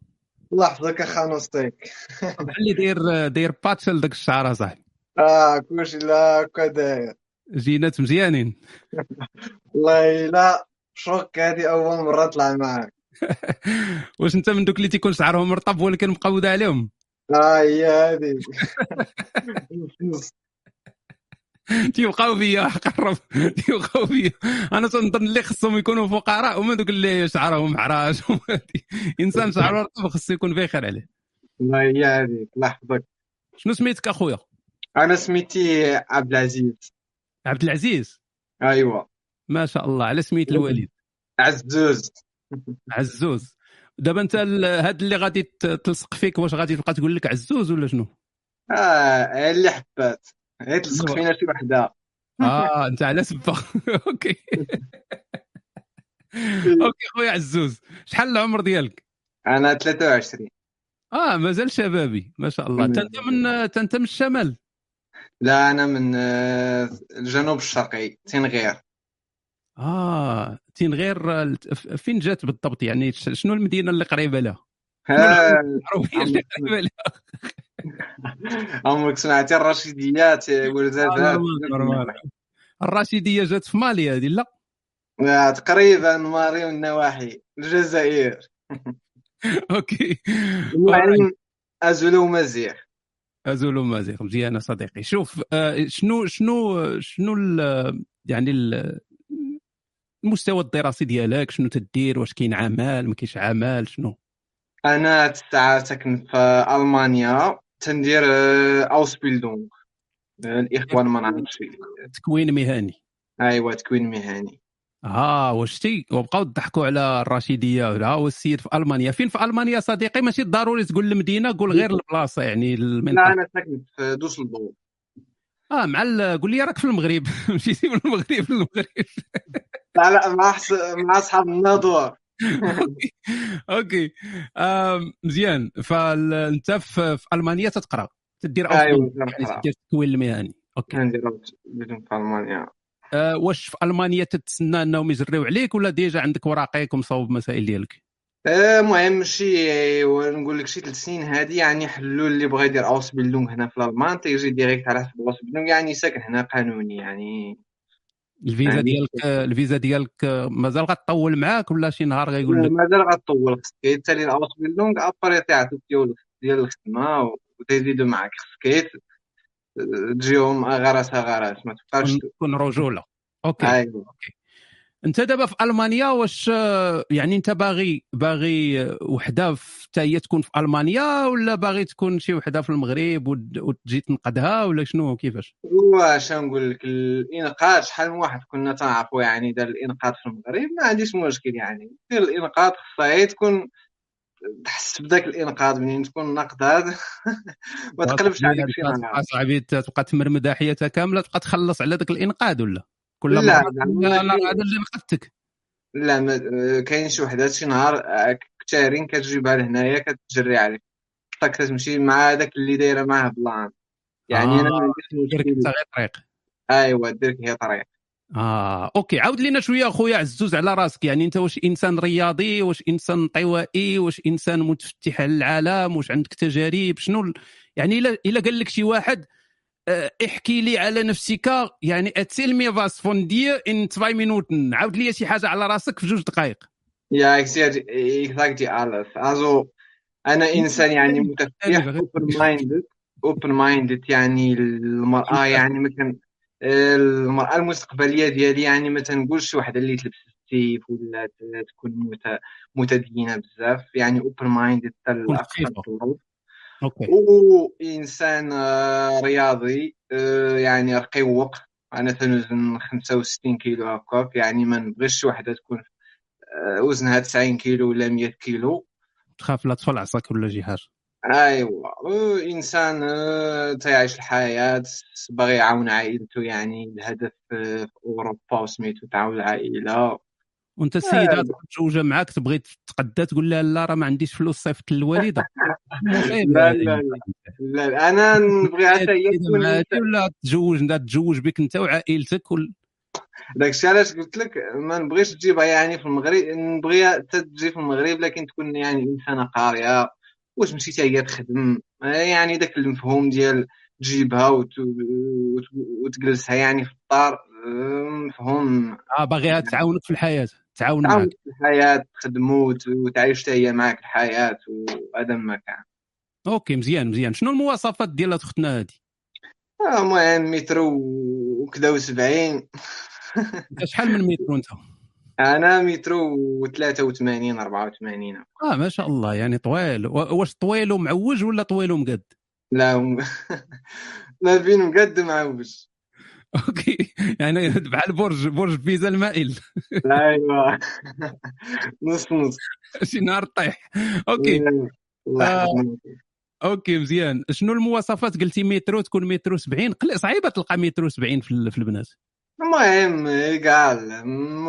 الله يحفظك اخا نوستيك اللي [LAUGHS] داير داير باتش لذاك الشعر صاحبي. آه كلشي لا هكا داير؟ جينات مزيانين. والله لا شوك هذه أول مرة نطلع معاك. [LAUGHS] واش انت من دوك اللي تيكون شعرهم مرطب ولكن مقود عليهم؟ آه هي هذه [LAUGHS] تيبقاو فيا قرب. تيبقاو فيا. أنا تنظن اللي خصهم يكونوا فقراء هما دوك اللي شعرهم حراش إنسان شعره رطب خصو يكون بخير عليه. والله هي هذه الله يحفظك. شنو سميتك أخويا؟ أنا سميتي عبد العزيز. عبد العزيز؟ ايوا ما شاء الله. على سميت الوالد عزوز. عزوز. دابا أنت هاد اللي غادي تلصق فيك واش غادي تبقى تقول لك عزوز ولا شنو؟ آه اللي حبات. هي تلصق. فينا شي وحدة. آه أنت على سبه [LAUGHS] okay. [LAUGHS] okay خويا عزوز شحال العمر ديالك؟ أنا 23 آه مازال شبابي ما شاء الله. انت من انت من الشمال؟ لا أنا من آه، الجنوب الشرقي تنغير. آه تين غير الت- ف- فين جات بالضبط؟ يعني شنو المدينة اللي قريبة لها؟ ها العربيه اللي قريبة لها؟ عمرك سمعتي الرشيديات آه،. الرشيديه جات في مالي هذه لا. آه، تقريبا ماري والنواحي الجزائر. [LAUGHS] okay. المهم ازول ومزيغ ازول مازيغ مزيان صديقي. شوف آه، شنو شنو شنو يعني ال- المستوى الدراسي ديالك؟ شنو تدير؟ واش كاين عمل؟ ما كاينش عمل؟ شنو؟ أنا تسعة ساكن في ألمانيا. تندير آه، Ausbildung آه، الإخوان ما نعرفش. تكوين مهني. أيوا تكوين مهني. آه واش تي؟ وبقاو يضحكوا على الرشيديه ها هو السيد في ألمانيا. فين في ألمانيا صديقي؟ ماشي ضروري تقول المدينة قول غير البلاصة يعني لا المنطقة أنا ساكن في دوسلدورف آه مع قول لي راك في المغرب. [LAUGHS] مشيتي من المغرب للمغرب. لا لا مع. مع أصحاب الناظور. okay. okay. مزيان. فانت في, في المانيا تتقرأ. تدير يعني. تدير التكوين المهني okay. ندير في ألمانيا. واش في ألمانيا تتسنى أنهم يجريو عليك ولا déjà عندك وراقيك ومصوب المسائل ديالك؟ آه، المهم شي نقول لك شي ثلاث سنين هذه يعني حلوا اللي بغى يدير Ausbildung هنا في الالمان تيجي direct على حسب Ausbildung يعني ساكن هنا قانوني يعني الفيزا يعني- ديالك الفيزا ديالك مازال غتطول معاك ولا شي نهار غيقول لك؟ مازال غطول. خصك يتسالي ال Ausbildung après تعطيك ديال ديال الخدمة وتزيدوا معك خصك تجيهم غرس غرس ما تبقاش تكون رجولة. أوكي. ايوا انت دابا في ألمانيا واش يعني انت باغي باغي وحده حتى هي تكون في ألمانيا ولا باغي تكون شي وحده في المغرب وتجي تنقدها ولا شنو؟ كيفاش؟ واش نقول لك الإنقاذ شحال من واحد كنا تنعرفوا يعني دار الإنقاذ في المغرب ما عنديش مشكل يعني. دير الإنقاذ خصها تكون تحس بداك الإنقاذ منين تكون نقداد [LAUGHS] ما تقلبش عليك شي صعيبي تبقى تمرمد حياتها كاملة تبقى تخلص على ذاك الإنقاذ ولا؟ كل لا، لا، أنا هذا اللي نقذتك لا ما- كاين شي وحدات شي نهار كتارين كتجيبها لهنايا كتجري عليك. خصك تمشي مع داك اللي دايرة معاه بلان يعني أنا آه، ما عنديش ديرك انت غير طريق. أيوا ديرك هي طريق. آه أوكي. عاود لينا شوية أخويا عزوز على راسك. يعني أنت واش إنسان رياضي واش إنسان انطوائي واش إنسان متفتح على العالم واش عندك تجارب شنو يعني إلا إلا قال لك شي واحد احكي لي على نفسك. يعني erzähl mir was von dir in 2 Minuten عاود لي شي حاجة على راسك في جوج دقائق sehe exactly alles. Also, أنا إنسان يعني متفتح open minded open minded يعني المرأة يعني مثلا المرأة المستقبلية ديالي يعني ما تنقولش وحدة اللي تلبس السيف ولا تكون مت- متدينة بزاف. يعني open minded حتى أوكي. وإنسان آه، رياضي آه، يعني رقيق أنا تنوزن 65 كيلو هكاك. يعني ما نبغيش وحدة تكون آه، وزنها 90 كيلو ولا 100 كيلو. تخاف لا تفل عصاك ولا شي حاجة أيوا. إنسان تيعيش الحياة باغي يعاون عائلته يعني الهدف في أوروبا وسميتو تعاون العائله وانت السيدة متزوجه معاك تبغي تتقدى تقول لها لا راه ما عنديش فلوس صيفط للوالده [LAUGHS] لا. لا لا. أنا نبغيها حتى هي تكون ولا تتزوج تتزوج بك أنت وعائلتك وال... داكشي علاش قلت لك ما نبغيش تجيبها يعني في المغرب نبغيها حتى تجي في المغرب لكن تكون يعني إنسانة قارية. وتمشي حتى هي تخدم؟ يعني داك المفهوم ديال تجيبها وت- وت- وتجلسها يعني في الدار مفهوم. آه باغيها تعاونك في الحياة. تعاون معك. في الحياة تخدموا وت- وتعيش هي معك الحياة وهذا ما كان. أوكي مزيان مزيان. شنو المواصفات ديال اختنا هادي؟ آه، المهم متر و- وكذا وسبعين. انت [LAUGHS] شحال من متر أنت؟ أنا متر وثلاثة وثمانين أربعة وثمانين. آه ما شاء الله يعني طويل. واش طويل ومعوج ولا طويل ومقد؟ لا [LAUGHS] ما بين مقد معوج okay. يعني بحال برج برج بيزا المائل. أيوا نص نص. شي نهار طيح. okay. الله آه. أوكي مزيان. شنو المواصفات قلتي متر و تكون متر و 70 قل- صعيبة تلقى متر و 70 في ال- في البنات. المهم كاع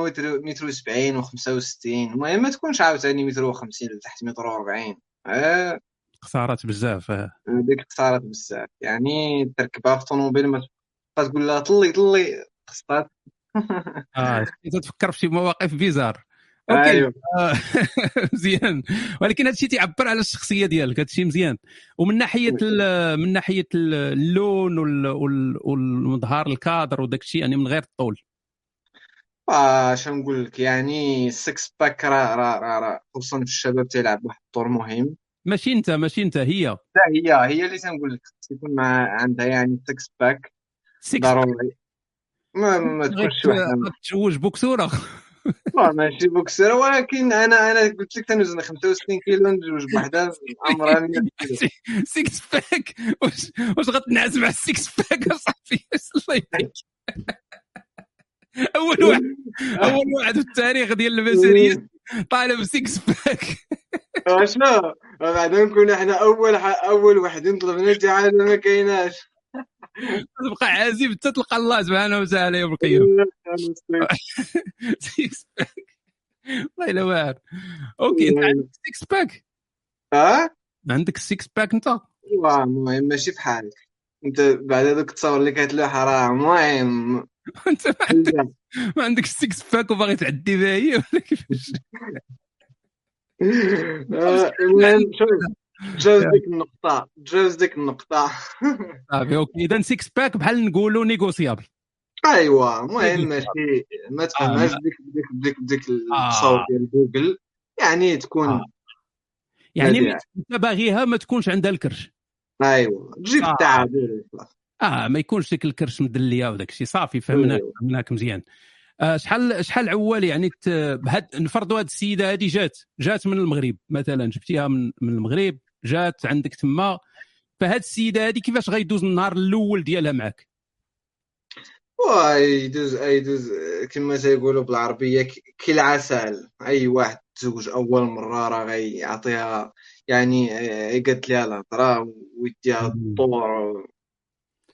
متر متر وسبعين وخمسة وستين. المهم ما تكونش عاوتاني متر وخمسين لتحت متر وأربعين. آه، خسارات بزاف آه. هذيك خسارات بزاف. يعني تركبها في طوموبيل ما تبقى تقول لها طلي طلي. خصها [LAUGHS] آه تفكر في شي مواقف bizarres. okay. أيوه. آه، [LAUGHS] مزيان ولكن هادشي تيعبر على الشخصية ديالك هادشي مزيان. ومن ناحية من ناحية ال- اللون وال- وال- والمظهر الكادر وداك الشيء يعني من غير الطول. آه شنو نقول لك؟ يعني ال six-pack راه راه راه راه خصوصا في الشباب تيلعب واحد الدور مهم. ماشي أنت ماشي أنت. هي. لا هي هي اللي تنقول لك. خص يكون مع عندها يعني six-pack ضروري. ما ما تكونش تزوج بوكسورة. [LAUGHS] لا ماشي boxeur ولكن أنا أنا قلت لك تنوزن 65 كيلو نتزوج بوحدة عمرها 100 كيلو. [LAUGHS] six-pack واش واش غتنعس مع ال six-pack أصاحبي؟ [LAUGHS] الله يهديك أول واحد أول واحد في التاريخ ديال البشريه طالب six-pack شنو بعدا نكون إحنا أول. أول وحدين طلبنا شي حاجة ما كايناش. تبقى عازب حتى تلقى الله سبحانه وتعالى يوم القيامة. six-pack والله الا واعر okay أنت عندك six-pack آه عندك السيكس pack أنت؟ ايوا المهم ماشي بحالك أنت بعد هذوك التصاور اللي كتلوح راه المهم. [LAUGHS] أنت ما عندك ما عندك ال six-pack وباغي تعدي بها هي؟ [LAUGHS] ولا كيفاش؟ [LAUGHS] المهم شوف. تجاوز ديك النقطة تجاوز ديك النقطة [LAUGHS] صافي okay إذا six-pack بحال نقولوا négociable ايوا المهم ماشي ما تفهمهاش آه. بديك بديك بديك بديك التصاور ديال جوجل يعني تكون آه. يعني. انت باغيها ما تكونش عندها الكرش ايوا تجيب آه. التعابير آه ما يكونش ديك الكرش مدلية وداك الشيء صافي فهمناك أيوة. فهمناك مزيان آه شحال شحال عوال يعني. بهاد نفرضوا هاد السيدة هادي جات جات من المغرب مثلا جبتيها من من المغرب جات عندك تما. فهاد السيدة هادي كيفاش غيدوز النهار الأول ديالها معك ويدوز يدوز كما تيقولوا بالعربية ك- كالعسل أي واحد تزوج أول مرة راه غيعطيها يعني آه، يقد ليها الهضرة ويديها مم. الدور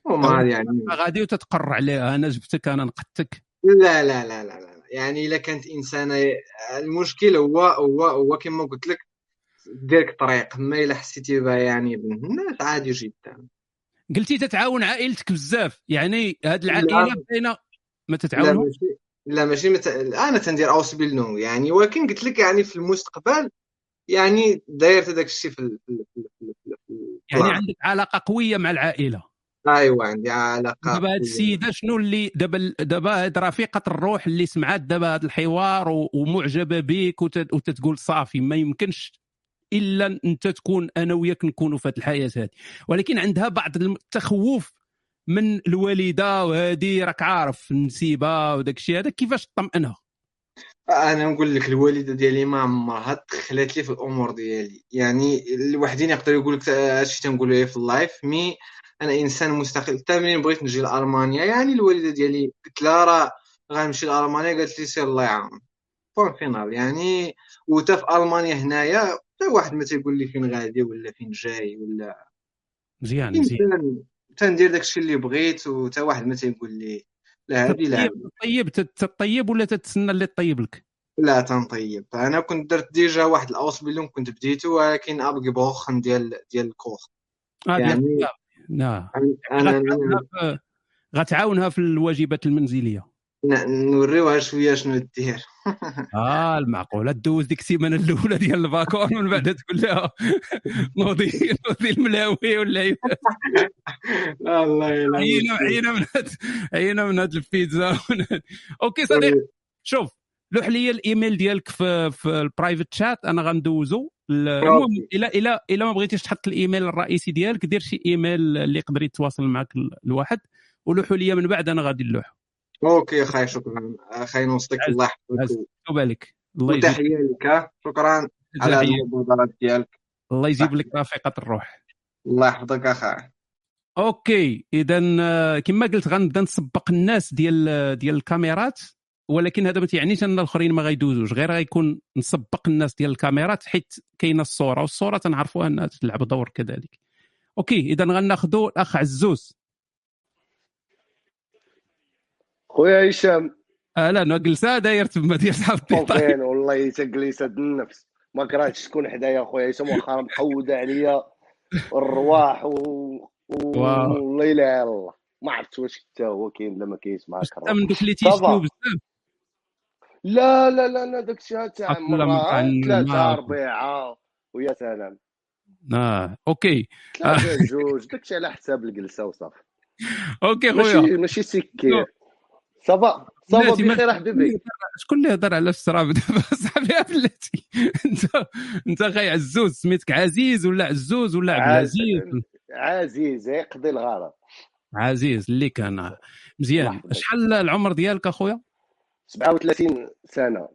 وما يعني غادي وتتقر عليها. أنا جبتك أنا نقدتك. لا لا لا لا لا. يعني إلا كانت إنسانة المشكل هو هو هو كما قلت لك دير لك طريق ما إلا حسيتي بها يعني بنت الناس عادي جدا قلتي تتعاون عائلتك بزاف يعني هاد العائلة. باينه ما تتعاونوا لا ماشي مت... أنا تندير اوس بيلنو يعني ولكن قلت لك يعني في المستقبل يعني داير داك الشيء في ال- في ال- في ال- في يعني. عندك علاقة قوية مع العائلة ايوا عندي علاقة دابا هاد. السيدة شنو اللي دابا دابا هاد رفيقة الروح اللي سمعت دابا هاد الحوار و- ومعجبة بك وت- وتتقول صافي ما يمكنش إلا أنت تكون أنا وياك نكونوا في هذه الحياة هذه ولكن عندها بعض التخوف من الوالدة وهذه راك عارف النسيبة وداك الشيء هذا كيفاش تطمئنها أنا نقول لك الوالدة ديالي ما عمرها دخلت لي في الأمور ديالي. يعني الوحدين يقدر يقول لك هادشي تنقولو ليه في ال live mais أنا إنسان مستقل. حتى ملي بغيت نجي لألمانيا يعني الوالدة ديالي قلت لها راه غنمشي لألمانيا قالت لي سير الله يعاون point final يعني وتا في ألمانيا هنايا حتى واحد ما تيقول لي فين غادي ولا فين جاي ولا مزيان مزيان. تن- تندير داكشي اللي بغيت وتا واحد ما تيقول لي لا هادي لا. تطيب تطيب ولا تتسنى اللي تطيب لك؟ لا تنطيب. أنا كنت درت ديجا واحد الاوس بيلون كنت بديتو ولكن أبغي بوخن ديال ديال الكور. آه يعني- نعم أنا غتعاونها في- الواجبات المنزلية. نوريوها شوية شنو دير. [LAUGHS] آه المعقولة دوز ديك السيمانة الأولى ديال الفاكور من بعد تقول لها [LAUGHS] نوضي نوضي الملاوي ولا [LAUGHS] الله يلا عينا عينا من هاد عينا من هاد البيتزا okay صديقي شوف لوح لي الإيميل ديالك في في ال private chat أنا غندوزو. ال- المهم إلا إلا إلا ما بغيتيش تحط الإيميل الرئيسي ديالك دير شي إيميل اللي يقدر يتواصل معك ال- الواحد. ولوحوا لي من بعد أنا غادي نلوح okay خاي شكرا. خاي نوصلك عز- الله. يحفظك عليك الله يجيب وتحية لك. شكرا على. المبادرات ديالك. الله يجيب لك رفيقة الروح. الله يحفظك اخا okay اذا آه، كما قلت غنبدأ نسبق الناس ديال ديال الكاميرات ولكن هذا ما تيعنيش أن الآخرين ما غيدوزوش. غير غيكون نسبق الناس ديال الكاميرات حيت كاينة الصورة والصورة تنعرفوها انها تلعب دور كذلك. okay اذا غناخذوا الأخ عزوز. خويا هشام. أهلا جلسه داير تما ديال البيطاي فين والله تجلس هاد النفس. ما كرهتش تكون حدايا خويا هشام واخا محوده عليا. الرواح و... و... والله لا الا الله ما عرفت واش حتى هو كاين ولا ما كاينش معاك من دوك اللي. تيشتموا بزاف. لا لا لا لا داك الشيء تاع مرة. ثلاثة أربعة. ويا سلام. آه أوكي. ثلاثة جوج. داك الشيء على حساب الجلسة وصافي. [LAUGHS] أوكي ماشي خويا. ماشي سكير بلاتي، ما- بخير حبيبي شكون اللي هضر على الشراب. دابا صاحبي يا بلاتي انت انت خاي عزوز. سميتك عزيز ولا عزوز ولا عبد عز- العزيز؟ عزيز يقضي الغرض. عزيز اللي كان مزيان. شحال العمر ديالك أخويا؟ 37 سنة.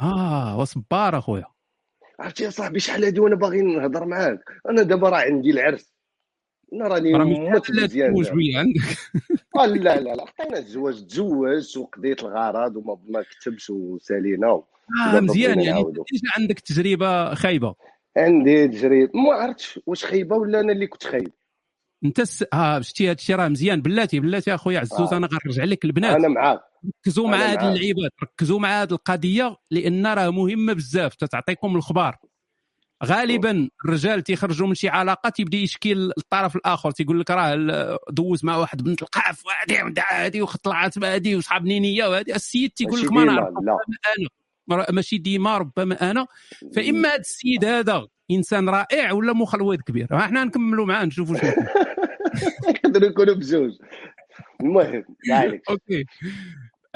آه وصبار أخويا. عرفتي يا صاحبي شحال هادي وأنا باغي نهضر معاك؟ أنا دابا راه عندي العرس. أنا راني موت لا مزيان عندك. [LAUGHS] آه لا لا لا. حطينا الزواج تزوجت وقضيت الغرض وما ما كتبش وسالينا آه مزيان يعني. déjà عندك تجربة خايبة. عندي تجربة. ما عرفتش واش خايبة ولا أنا اللي كنت خايب. أنت س... آه شتي هذا الشيء راه مزيان. بلاتي بلاتي أخويا عزوز آه. أنا غنرجع لك البنات. أنا معاك. ركزوا مع هاد معاك. اللعيبات ركزوا مع هاد القضية لأن راه مهمة بزاف. تتعطيكم الخبار. غالبا الرجال تيخرجوا من شي علاقة تيبدأ يشكي الطرف الآخر تيقول لك راه دوز مع واحد بنت القاف وهادي هادي وطلعت بهادي وصحاب نينية وهادي. السيد تيقول لك ما نعرف. أنا ماشي ديما ربما أنا. فإما هذا السيد هذا إنسان رائع ولا مخلوط كبير حنا نكملوا معاه نشوفوا شنو. [LAUGHS] نقدروا نكونوا بزوج المهم okay.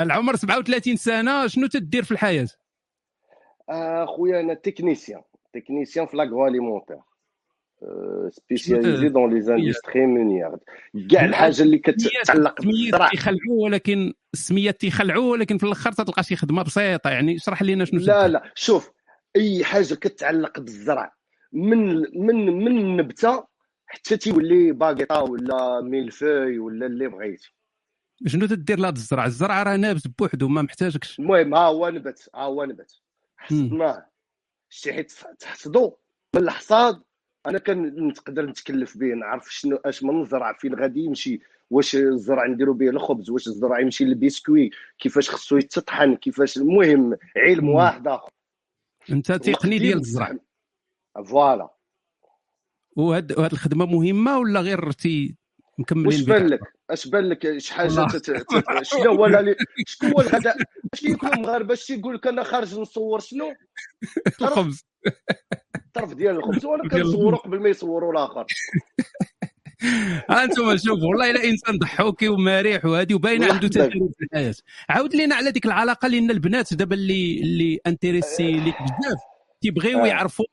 العمر 37 سنة شنو تدير في الحياة؟ آه، خويا أنا technicien. technicien في alimentaire spécialisé dans les industries meunières كاع الحاجة اللي كتعلق بالزرع تيخلعوا ولكن السميات تيخلعوا ولكن في الآخر تلقى شي خدمة بسيطة. يعني اشرح لنا شنو لا. لا. شوف أي حاجة كتعلق بالزرع من من من النبتة حتى تيولي باكيطا ولا ميلفوي ولا اللي بغيتي. شنو تدير لهذا الزرع؟ الزرع راه نابت بوحدو ما محتاجكش. المهم ها هو نبت ها هو نبت. حصدناه شي حيت تحصدو من الحصاد أنا كان نقدر نتكلف به نعرف شنو أش من الزرع فين غادي يمشي؟ واش الزرع نديرو به الخبز؟ واش الزرع يمشي للبسكوي كيفاش خصو يتطحن؟ كيفاش؟ المهم علم. واحد آخر. أنت تقني ديال الزرع. voilà. وهاد الخدمة مهمة ولا غير تي مكملين واش بان لك اش بان لك شي حاجة. شنو هو شكون هو الغداء أش كياكلوا المغاربه اش تيقول لك أنا خارج نصور شنو؟ [LAUGHS] الخبز. الطرف ديال الخبز. وأنا كنصورو قبل ما يصوروا الآخر. [LAUGHS] ها أنتم شوفوا والله إلا إنسان ضحوكي ومريح وهادي وباينه عنده تجارب في الحياة. عاود لينا على ديك العلاقة لأن البنات دابا اللي اللي انتريسي ليك بزاف. تيبغيو آه. يعرفوا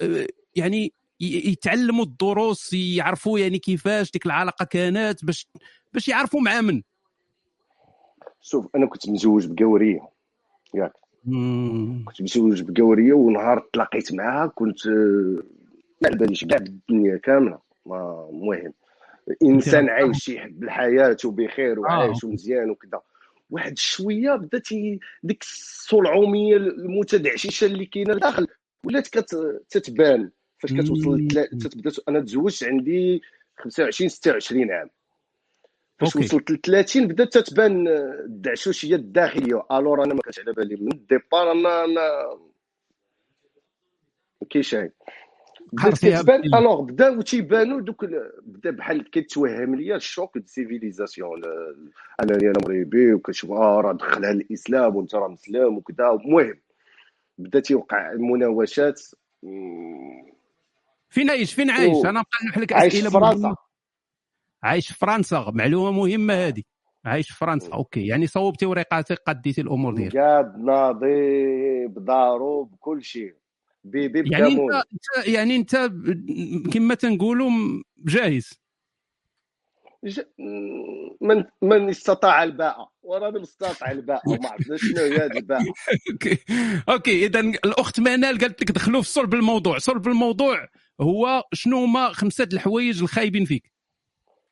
آه، يعني يتعلموا الدروس يعرفوا يعني كيفاش ديك العلاقة كانت باش باش يعرفوا مع من. شوف أنا كنت مزوج بقوريه ياك. كنت مزوج بقوريه ونهار تلاقيت معاها كنت ما على باليش كاع بالدنيا كاملة. ما مهم. إنسان عايش يحب الحياة وبخير وعايش آه. ومزيان وكذا. واحد شوية بدات ديك الصلعوميه المتدعششه اللي كاينة لداخل. ولات كتتبان فاش كتوصل تتبدأ. أنا تزوجت عندي 25 26 عام. فاش أوكي. وصلت ل 30 بدات تتبان الدعشوشية الداخلية. ألور أنا ما كانش على بالي من الديبار أنا أنا ما كاينش هاي كتبان الوغ بداو تيبانوا دوك بدا بحال كيتوهم ليا الشوك دو سيفيليزاسيون انني أنا مغربي وكنشوف آه راه دخلها الإسلام وأنت راه مسلم وكذا. المهم بدا تيوقع مناوشات. مم، فين عايش؟ فين عايش. أنا نطرح لك عايش أسئلة في فرنسا. عايش في فرنسا معلومة مهمة هذه. عايش في فرنسا أوكي. يعني صوبتي وريقاتك قديتي الأمور ديالك. قاد ناضي بدارو بكل شيء. بيبي يعني انت يعني أنت كما تنقولوا جاهز. ج... من من استطاع الباء. وأنا مستطاع الباء وما عرفنا [LAUGHS] شنو هي هذه الباء. أوكي. أوكي اذا الأخت منال قالت لك دخلوا في صلب الموضوع. صلب الموضوع هو شنو هما خمسة الحوايج الخايبين فيك.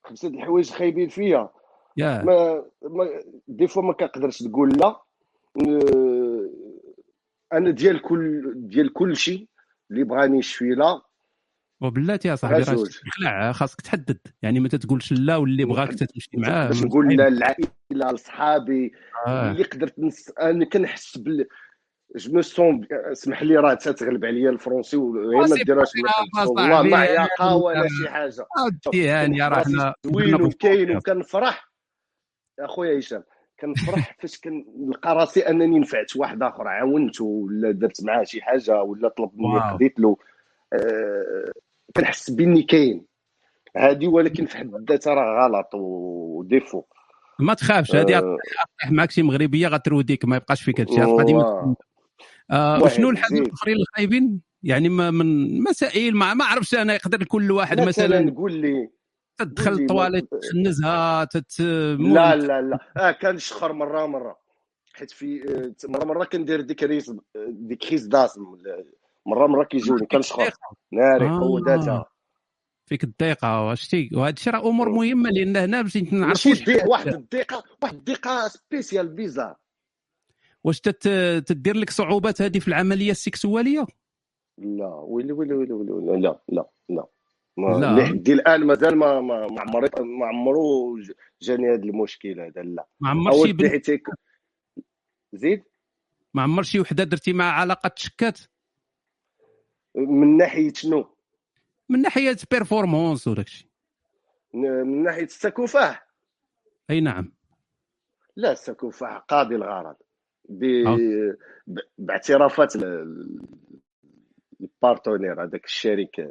خمسة د الحوايج خايبين فيا. يا. ما, ما دي فوا ما كنقدرش تقول لا. أنا ديال كل ديال كل شيء اللي بغاني يشفي لا. وبلاتي يا صاحبي راه. تخلع خاصك تحدد. يعني ما تتقولش لا واللي بغاك تمشي معاه باش نقول لا للعائله لصحابي آه. اللي قدرت نس... أنا كنحس بال جو مو سون اسمح لي راه تتغلب عليا الفرونسي وهي ما سي ديرهاش. صاحبي. والله ما عياقة ولا شي حاجة عاودتي هاني راه حنا زوين وكاين. وكنفرح أخويا هشام كنفرح [LAUGHS] فاش كنلقى راسي أنني نفعت واحد آخر عاونته ولا درت معاه شي حاجة ولا طلب مني. قضيت له آه كنحس بإني كاين هادي ولكن في حد ذاتها راه غلط وديفو ما تخافش آه، طيح معك شي مغربية غتروديك ما يبقاش فيك هادشي واه. آه وشنو الحاجات. الآخرين الخايبين يعني ما من مسائل ما, ما عرفش أنا يقدر كل واحد مثلا مثلا. قول لي تدخل الطواليت تخنزها تت لا لا لا. آه كنشخر مرة مرة. حيت في آه، مرة مرة كندير ديك ريس ديك crise d'asthme. مرة مرة كيجوني كنشخر ناري آه. قوداتها فيك الضيقه وشتي وهذا الشيء راه أمور مهمة لأن هنا باش نعرفوا واحد الدقيقة واحد الدقيقة spécial bizarre واش. تدير لك صعوبات هذه في العملية ال sexuelle لا ويلي ويلي ويلي ويلي, ويلي. لا لا لا ما لا. لحد الآن مازال ما ما ما عمري ما عمرو جاني هذا المشكل هذا لا ما عمر شي هيك زيد ما عمر شي وحده درتي مع علاقة تشكات من ناحية شنو من ناحية بيرفورمانس وداك الشيء من ناحية السكوفاه أي نعم لا السكوفاه قاضي الغرض. باعترافات ال- ال- ال partenaire هذاك الشريك.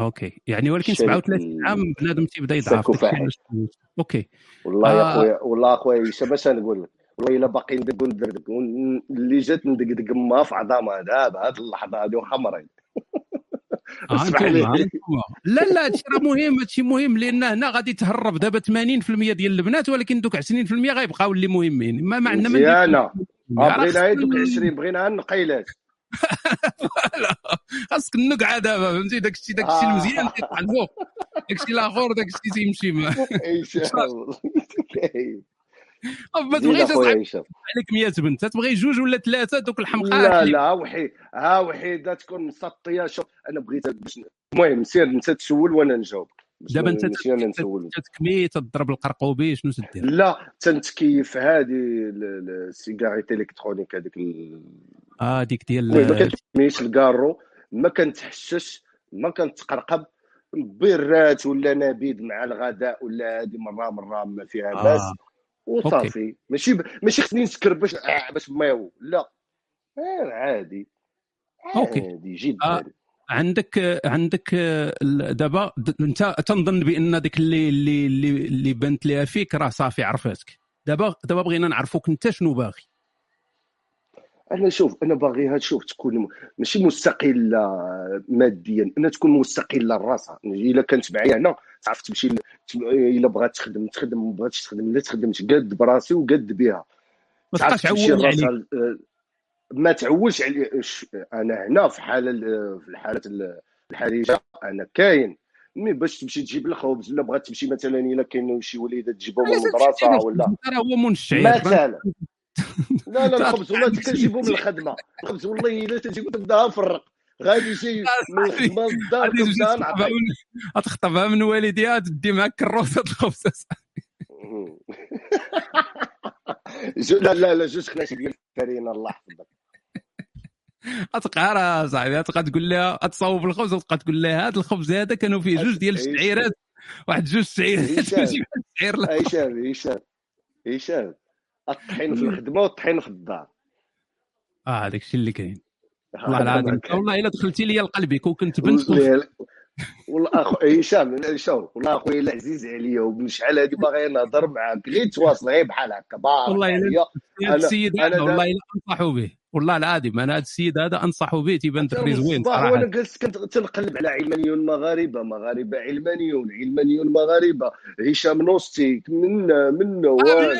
okay. يعني ولكن الشريك 37 عام بنادم تيبدا يضعف. okay. والله يا آه. خويا والله اخويا هشام باش نقول؟ لك والله إلا باقي ندق وندردق ون- اللي جات ندقدق ما في عظامها دابا هاد اللحظة هادي وخمرين. [LAUGHS] لا لا هادشي راه مهم هادشي مهم لأن هنا غادي تهرب دابا 80% ديال البنات ولكن دوك 20% غيبقاو اللي مهمين. ما ما عندنا مزيانة. آه، بغينا خاصك دوك ن- 20 بغينا النقيلات لا، خاصك النقعه دابا فهمتي؟ داك الشيء داك الشيء آه. المزيان تيطلع الفوق داك الشيء الآخر داك الشيء تيمشي [LAUGHS] كاين [LAUGHS] [LAUGHS] ما تبغيش عليك 100 بنت تبغي جوج ولا ثلاثة دوك الحمقات لا لا وحي ها وحيده تكون مسطية شوف أنا بغيت باش المهم سير أنت تسول وأنا نجاوب. دابا أنت تتكمي تضرب القرقوبي شنو تدير؟ لا تنتكيف هذه ال- ال- السيجاريت إلكترونيك هذيك ال- آه ديك ديال ما كتسميش الكارو ما كنتحشش ما كنتقرقب بيرات ولا نبيذ مع الغداء ولا هذه مرة مرة ما فيها آه. وصافي. ماشي ب... ماشي خصني نسكر باش آه باش مايو لا. آه عادي. أوكي. عادي جدا. آه. عندك عندك ال- دابا أنت تنظن بأن ديك اللي اللي اللي, اللي بنت ليها فيك راه صافي عرفتك دابا دابا بغينا نعرفوك أنت شنو باغي. أنا شوف أنا باغيها تشوف تكون ماشي مستقله ماديا انها تكون مستقله لراسها إلا كانت معايا أنا تعرف تمشي إلا بغات تخدم تخدم ما بغاتش تخدم لا تخدمت قد براسي وقد بها. ما تبقاش تعول عليك. ل- ما تعولش علي ش- أنا هنا في حالة ال- في الحالة ال- الحرجه أنا كاين. مي باش تمشي تجيب الخبز ولا بغات تمشي مثلا إلا كاين شي وليدة تجيبهم من المدرسة ولا. راه هو منشعر مثلا. لا لا الخبز والله عندك تنجيبو من الخدمه الخبز والله إلا تنجيبو تبدا نفرق غادي شي [LAUGHS] من الخدمة للدار تبدا تخطبها من والديها تدي معاك كروسه الخبزه جو- [LAUGHS] لا لا لا جوج خناشي ديال الفرينة الله يحفظك. راه صاحبي غتبقى تقول لها تصاوب الخبز وتبقى تقول لها هذا الخبز هذا كانوا فيه جوج ديال الشعيرات. واحد جوج شعيرات هشام هشام هشام الطحين في [LAUGHS] الخدمة والطحين في الدار. آه هذاك الشيء اللي كاين. والله العظيم والله إلا دخلتي لي لقلبك وكنت بنت والله [LAUGHS] اخو هشام شوف والله أخويا العزيز عليا ومن شحال هادي باغي نهضر معاك غير تواصل غير بحال هكا. والله عليا. أنا- السيد والله إلا أنصحوا به. والله العظيم أنا هذا السيد هذا انصحوا به تيبان زوين الصباح صراحة. وأنا جالس كنت تنقلب على علمانيون مغاربة مغاربة علمانيون علمانيون مغاربة. هشام نوستي من من آه،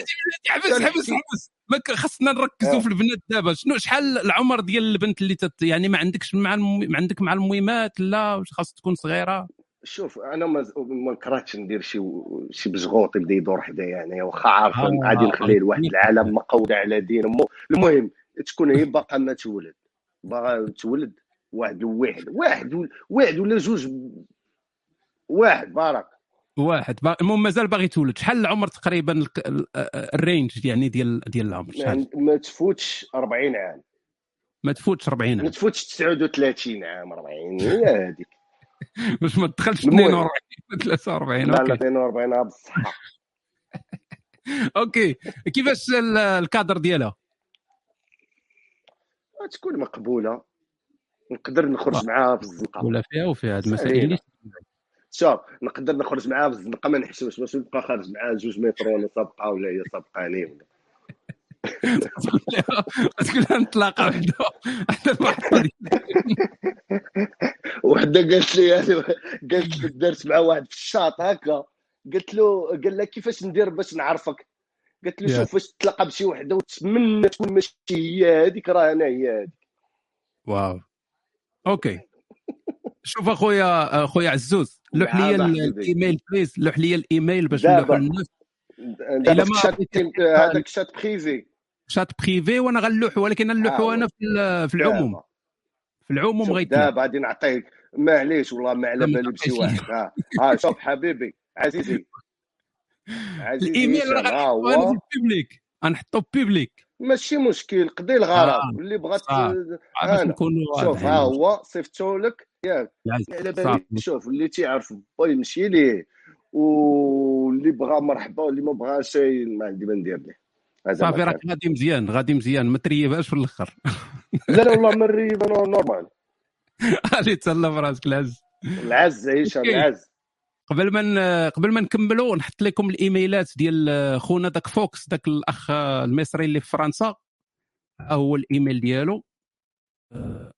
حبس حبس حبس ما خصنا نركزوا آه. في البنات دابا. شنو شحال العمر ديال البنت اللي تت يعني ما عندكش مع. ما عندك مع المهمات لا خاص تكون صغيرة؟ شوف أنا ما ما كرهتش ندير شي شي بزغوط يبدأ يدور حدايا يعني واخا عارف آه، غادي نخليه لواحد فهمتني. العالم مقود على دين المهم تكون هي باقا ما تولد. باغا تولد واحد واحد واحد واحد ولا جوج واحد بارك. واحد. المهم مازال باغي تولد. شحال العمر تقريبا ال range يعني ديال ديال العمر؟ شحال؟ ما- ما تفوتش 40 عام. ما تفوتش 40 ما عام. تفوتش 39 عام 40 هي هذيك. [LAUGHS] باش ما تدخلش المهم. 42 43 لا لا OK. 42 عام بالصحة. [LAUGHS] OK. كيفاش ال- الكادر ديالها؟ تكون مقبولة. نقدر نخرج معاها في الزنقة. ولا فيها وفيها هاد المسائل. اللي شوف نقدر نخرج معاها في الزنقة ما نحسبش باش نبقى خارج معاها جوج متر وأنا سابقه ولا هي سابقاني ولا. تقول لها نتلاقى وحدة. ديال- وحدة قالت لي يعني قالت لي درت مع واحد في الشاط هكا. قلت له قال لها كيفاش ندير باش نعرفك؟ قلت له. شوف فاش تلاقى بشي وحده وتتمنى تكون ماشي هي هذيك راه أنا هي هذيك. واو. OK. شوف أخويا أخويا عزوز لوح لي. ال email please لوح لي الإيميل باش. نلوحوا للناس. ما هذاك ال chat privé. chat privé وأنا غنلوحوا ولكن نلوحوا آه، أنا في ال- في العموم. في العموم غيتلوح دابا غادي نعطيك معليش والله ما على بالي بشي واحد. ها ها شوف حبيبي عزيزي. الإيميل راه ها غنحطو بيبليك ماشي مشكل قضي الغرض. آه، اللي بغات أنا نكونوا شوف. ها هو صيفطو لك ياك. على. بالي شوف اللي تيعرف با يمشي ليه واللي بغى مرحبا واللي ما بغاش ما عندي ما ندير ليه. صافي ما راك غادي مزيان غادي مزيان. ما تريبهاش في الأخر. لا لا والله مري أنا نورمال. [LAUGHS] غادي في راسك العز. العز أوكي. العز. قبل ما قبل ما نكملوا نحط لكم الإيميلات ديال خونا داك فوكس داك الأخ المصري اللي في فرنسا. ها هو الإيميل ديالو. آه،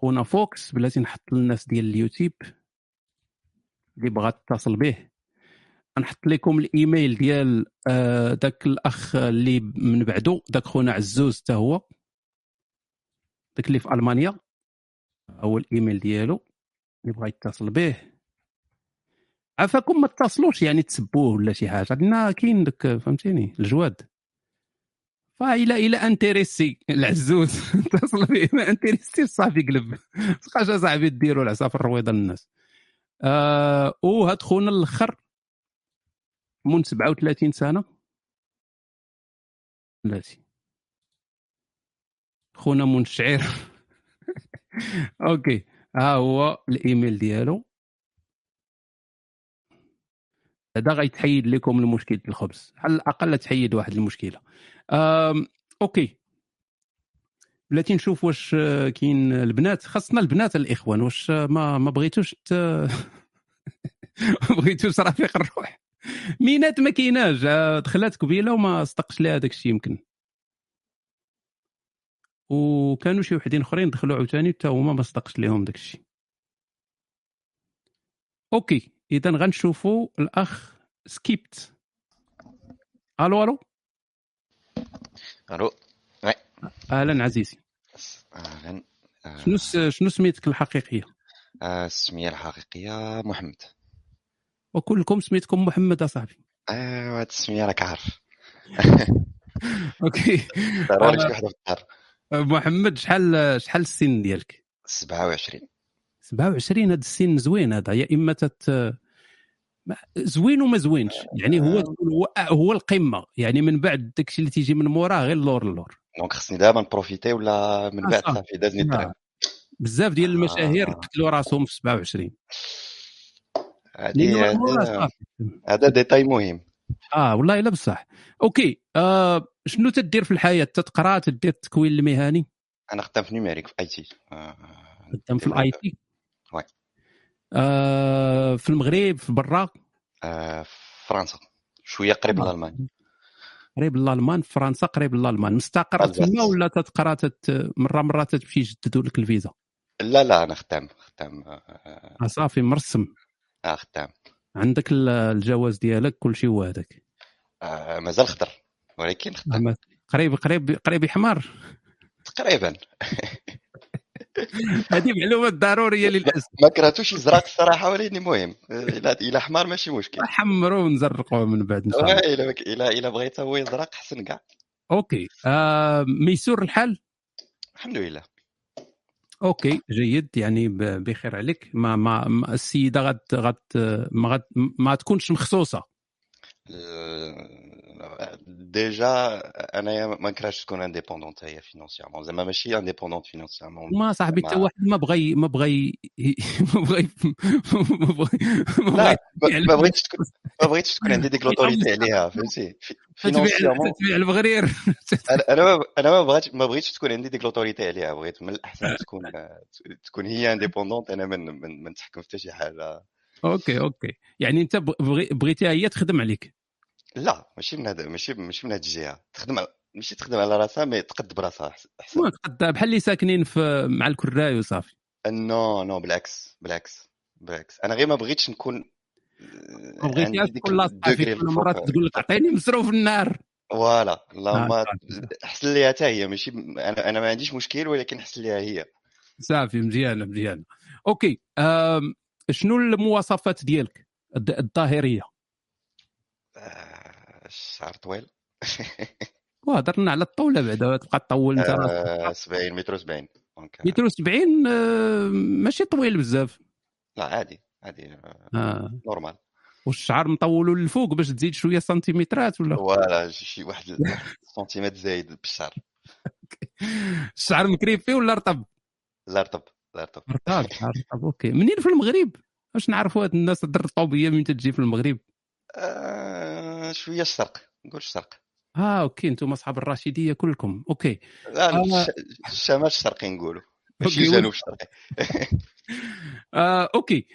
خونا فوكس بلاتي نحط للناس ديال اليوتيوب اللي بغا تتصل به. نحط لكم الإيميل ديال آه، داك الأخ اللي من بعدو داك خونا عزوز حتى هو. داك اللي في ألمانيا. هو الإيميل ديالو. بغا يتصل به. عافاكم ما تتصلوش يعني تسبوه ولا شي حاجة. عندنا كاين داك فهمتيني؟ الجواد. فإلا إلى انتريسي العزوز [LAUGHS] اتصل به. ما انتريسي صافي قلب. تبقاش صاحبي ديروا العصا في الرويضة للناس. آه وهاد خونا الأخر. من 37 سنة. بلاتي خونا منشعر. [LAUGHS] OK. ها هو الإيميل ديالو. هذا غيتحيد لكم المشكل الخبز. على الأقل تحيد واحد المشكلة. أم... OK. بلاتي نشوف واش كاين البنات. خاصنا البنات الإخوان. واش ما ما بغيتوش ت... [LAUGHS] بغيتوش رفيق الروح. مينات ما كايناش. دخلات قبيلة وما صدقش لها داك الشيء يمكن. وكانوا شي وحدين اخرين دخلوا عاوتاني حتى هما ما صدقش لهم داك الشيء OK إذا غنشوفوا الأخ سكيبت. ألو ألو؟ ألو أهلا عزيزي. أهلا آه، شنو شنو سميتك الحقيقية؟ آه، السمية الحقيقية محمد. وكلكم سميتكم محمد أصاحبي. ايوا هاد السمية راك عارف. [LAUGHS] OK. [LAUGHS] ضروري آه. شي وحدة في الدار. محمد شحال شحال السن ديالك؟ 27 27 هذا السن زوين هذا يا إما تت ما- زوين وما زوينش. يعني هو هو هو القمة. يعني من بعد داكشي اللي تيجي من موراه غير اللور اللور. donc خصني دابا n profiter ولا من آه، بعد صح. صافي دازني. الطريق بزاف ديال المشاهير آه. قتلوا راسهم في 27 هادي لأنه هادي- موراه صافي. هذا détail مهم. آه والله الا بصح. OK آه شنو تدير في الحياة؟ تتقرا تدير التكوين المهني؟ أنا خدام في numérique في IT. خدام في ال IT؟ oui. آه في المغرب في برا؟ آه، في فرنسا. شوية قريب آه. لالمانيا قريب للالمان في فرنسا قريب للالمان مستقر. تما ولا تتقرا تت... مرة مرة تمشي يجددوا لك الفيزا؟ لا لا أنا خدام خدام آه، آه صافي مرسم. آه خدام عندك ال- الجواز ديالك كل شيء هو هذاك. آه، مازال خضر ولكن أما قريب قريب قريب حمار تقريبا. [LAUGHS] هذه معلومات ضرورية للأسف. ما كرهتوش يزرق الصراحة ولكن مهم إلى حمار ماشي مشكل. حمروا ونزرقوا من بعد إن شاء الله. إلى إلى إلى بغيت هو يزرق حسن كاع. أوكي. آه ميسور الحال الحمد لله. OK جيد. يعني بخير عليك. ما ما, السيدة غد غد ما ما تكونش مخصوصة. déjà انايا ما نكرهش تكون indépendante هي financièrement زعما ماشي indépendante financièrement ما صاحبي حتى واحد ما بغى ما بغى ما بغى ما بغى ما بغيتش تكون ما بغيتش تكون عندي ديك l'autorité عليها فهمتي في- تتبيع financièrement تتبيع المغرير أنا أنا ما بغيتش ما بغيتش تكون عندي ديك l'autorité عليها بغيت من الاحسن تكون تكون هي indépendante أنا من من ما نتحكم في حتى شي حاجة OK OK. يعني أنت بغي- بغيتيها هي تخدم عليك. لا ماشي من هذا ماشي ماشي من هذه الجهة. تخدم على ماشي تخدم على راسها mais تقد براسها أحسن. ما قد بحال اللي ساكنين في مع الكراي وصافي. non non بالعكس بالعكس بالعكس. أنا غير ما بغيتش نكون عندي ديك تكون لاصقة فيك colle. مرة تقول لك عطيني مصروف النار. voilà. اللهم آه،. احسن ليها حتى هي ماشي أنا أنا ما عنديش مشكل ولكن احسن ليها هي. صافي مزيانة مزيانة. OK شنو المواصفات ديالك؟ الظاهريه آه، الشعر طويل. [LAUGHS] وهضرنا على الطوله بعدا تبقى تطول انت راسك. آه، 70 متر 70 donc متر و70 ماشي طويل بزاف. لا عادي عادي آه، آه. normal. والشعر مطولو للفوق باش تزيد شوية سنتيمترات ولا؟ voilà شي واحد [LAUGHS] واحد سنتيمتر زايد بالشعر. [LAUGHS] الشعر مكريفي ولا رطب؟ لا رطب. رطب شعر رطب OK. منين في المغرب؟ باش نعرفوا هاد الناس هاد الرطوبيه من تجي في المغرب؟ آه، شوية الشرق. نقول الشرق. آه OK. أنتم أصحاب الراشدية كلكم. OK. لا آه. الش- الشمال الشرقي نقولوا. ماشي الجنوب الشرقي. [LAUGHS] آه OK.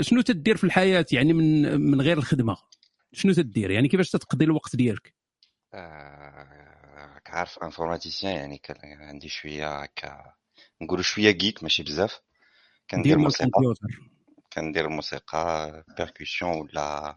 شنو تدير في الحياة؟ يعني من من غير الخدمة. شنو تدير؟ يعني كيفاش تقضي الوقت ديالك؟ آه، كعارف informaticien يعني كان عندي شوية هكا نقولوا شوية geek ماشي بزاف. كندير موسيقى. كندير موسيقى percussion ولا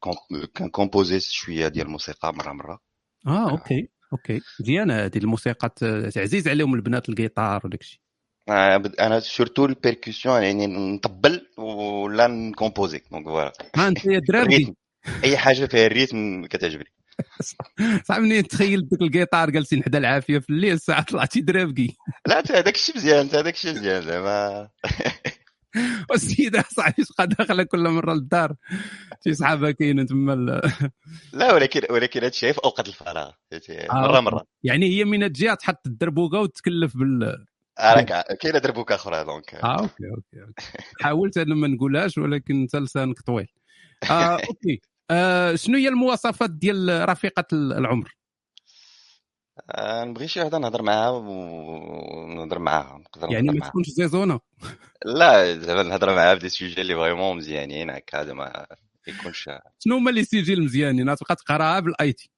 كوم- كنكومبوزي شوية ديال الموسيقى مرة مرة. آه OK OK. مزيانه هذه الموسيقى تعزيز عليهم البنات الجيتار وداك الشيء. آه، أنا surtout ال percussion يعني نطبل ولا نكومبوزي. donc voilà ها أنت يا [LAUGHS] دراري أي حاجة فيها ال rythme كتعجبني. صعب منين تخيل ديك الجيتار جالسين حدا العافية في الليل الساعة طلعتي درابكي لا أنت هذاك الشيء مزيان أنت هذاك الشيء مزيان زعما. [LAUGHS] والسيدة صاحبي تبقى داخلة كل مرة للدار. شي صحابة كاينين تما [LAUGHS] لا ولكن ولكن هادشي في أوقات الفراغ؟ آه، مره مرة. يعني هي من تجي تحط الدربوكة وتكلف بال آه، راك كاينة دربوكة أخرى donc آه OK OK OK. حاولت أنا ما نقولهاش ولكن انت لسانك طويل. آه [LAUGHS] OK. آه شنو هي المواصفات ديال رفيقة العمر؟ آه، نبغي شي وحدة نهضر معاها ونهضر معاها نقدر يعني ما تكونش زيزونه [LAUGHS] لا زعما نهضر معاها ب des sujets اللي vraiment مزيانين هكا هذا ما يكونش شنو هما les sujets المزيانين؟ تبقى تقراها ب l'IT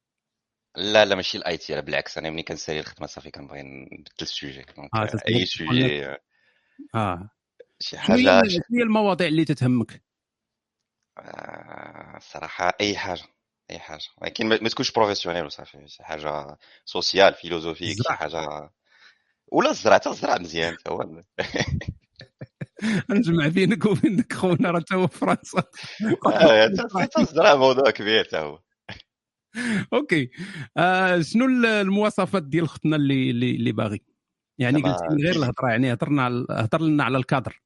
لا لا ماشي ال IT بالعكس أنا ملي كنسالي الخدمة صافي كنبغي نبدل ال sujet آه، تسمع أي sujet آه. شي حاجة شنو هي المواضيع اللي تتهمك؟ آه، صراحة اي حاجة اي حاجة ولكن ما تكونش professionnel وصافي شي حاجة sociale philosophique شي. حاجة ولا الزرع حتى الزرع مزيان هو نجمع بينك وبينك خونا راه تا هو في فرنسا حتى حتى الزرع موضوع كبير تا هو OK آه شنو ال- المواصفات ديال اختنا اللي اللي, باغي؟ يعني قلت غير الهضره يعني هضرنا هضر لنا على الكادر.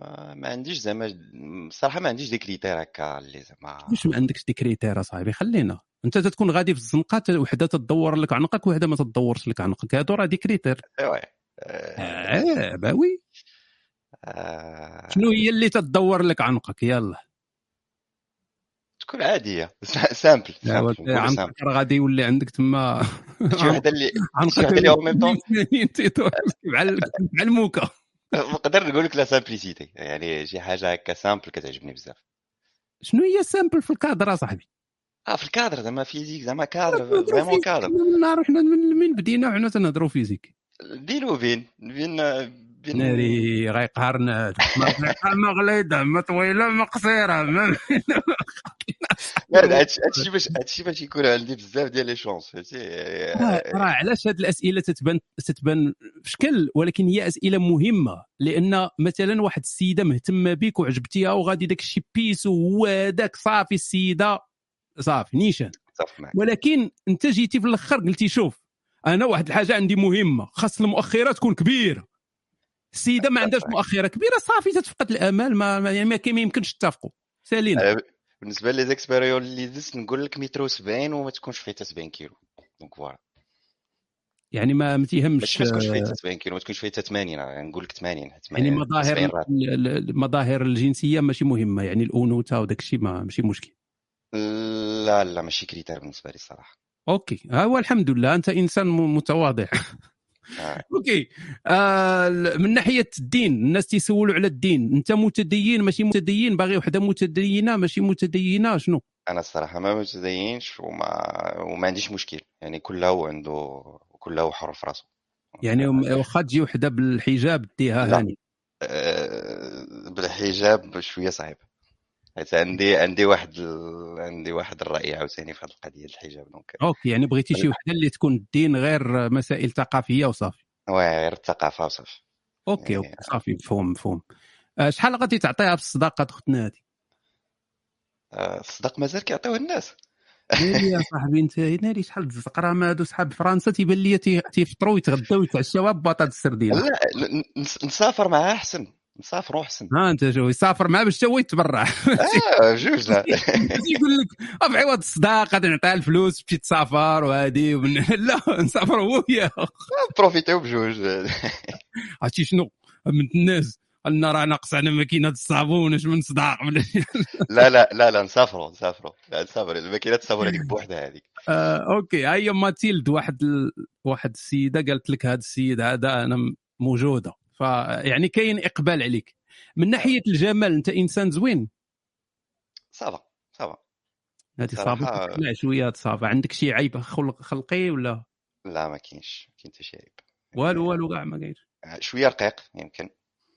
ما, ما عنديش زعما صراحة ما عنديش des critères هكا اللي زعما واش ما عندكش des critères أصاحبي؟ خلينا. أنت تكون غادي في الزنقه وحدة تدور لك عنقك وحدة ما تدورش لك عنقك. هادو راه des critères. ايوا آه bah oui. آه، شنو هي اللي تدور لك عنقك؟ يلا. تكون عادية. simple. simple عنقك راه غادي يولي عندك تما شي وحدة اللي شي عنقك وحدة اللي en même temps. بحال بحال موكا نقدر نقول لك la simplicité يعني شي حاجة هكا simple كتعجبني بزاف. شنو هي simple في الكادر اصاحبي آه في الكادر زعما physique زعما cadre vraiment cadre. من النهار حنا من بدينا وحنا تنهضروا physique بين وبين بين بين ناري غيقهرنا ما غليظه ما طويلة ما قصيرة ما [LAUGHS] هادشي باش هادشي باش يكون عندي بزاف ديال les chances فهمتي؟ راه علاش هاد الأسئلة تتبان تتبان في شكل ولكن هي أسئلة مهمة لأن مثلا واحد السيدة مهتمة بك وعجبتيها وغادي داك الشيء بيس وهو هذاك صافي السيدة. صافي نيشان. ولكن أنت جيتي في الأخر قلتي شوف أنا واحد الحاجة عندي مهمة خاص المؤخرة تكون كبيرة. السيدة ما عندهاش مؤخرة كبيرة صافي تتفقد الأمال ما يعني ما, يمكنش تتفقوا. سالينا. أنا بالنسبة les expériences اللي دزت نقول لك متر و70 وما تكونش فيه حتى 70 كيلو. donc voilà يعني ما ما تيهمش ما تكونش فيه حتى 70 كيلو ما تكونش فيه حتى 80 راه نقول لك 80 يعني 80 مظاهر 70 المظاهر الجنسية ماشي مهمة يعني الأنوثة وداك الشيء ما ماشي مشكل. لا لا ماشي critère بالنسبة لي الصراحه OK. ها هو الحمد لله أنت إنسان متواضع. آه. [LAUGHS] [LAUGHS] OK. آه من ناحية الدين الناس تيسولوا على الدين. أنت متدين ماشي متدين. باغي وحدة متدينة ماشي متدينة. شنو؟ أنا الصراحة ما متدينش وما وما عنديش مشكل. يعني كل هو عنده كل هو حر في راسه. يعني واخا تجي وحدة بالحجاب ديها. هاني. آه، بالحجاب شوية صعيب. حيت عندي عندي واحد ال... عندي واحد الرأي عاوتاني في هذه القضية الحجاب donc. OK يعني بغيتي شي وحدة اللي تكون الدين غير مسائل ثقافية وصافي. واه غير الثقافة وصافي. OK يعني- OK صافي مفهوم مفهوم. آه، شحال غادي تعطيها في الصداقة اختنا هذه آه، الصداق مازال كيعطيوه الناس. ناري يا [LAUGHS] صاحبي أنت ناري شحال الزقرا هادو؟ صحاب فرنسا تيبان لي تي- تيفطروا ويتغداو ويتعشاو ببطاط السردين لا نسافر معاه أحسن. نسافروا احسن ها أنت شوف يسافر معاه باش هو يتبرع. آه جوج [LAUGHS] يقول لك "آه، في عوض الصداقة نعطيها الفلوس تمشي تسافر وهادي. [LAUGHS] لا نسافر هو وياه بروفيتيو بجوج. [LAUGHS] عرفتي شنو؟ من الناس. قالنا راه ناقص على ماكينة الصابون اش من صداق لا لا لا لا نسافروا نسافروا. لا نسافر الماكينة تصور هذيك بوحدها هذيك. آه، OK. هي ماتيلد واحد ال... واحد السيدة قالت لك هذا السيد هذا أنا موجودة. فيعني كاين إقبال عليك. من ناحية الجمال أنت إنسان زوين. صافا صافا هذه صراحة- صافا شوية صافا عندك شي عيب خلق خلقي ولا؟ لا ما كاينش ما كاين حتى شي عيب. والو والو كاع ما كاينش آه، شوية رقيق يمكن.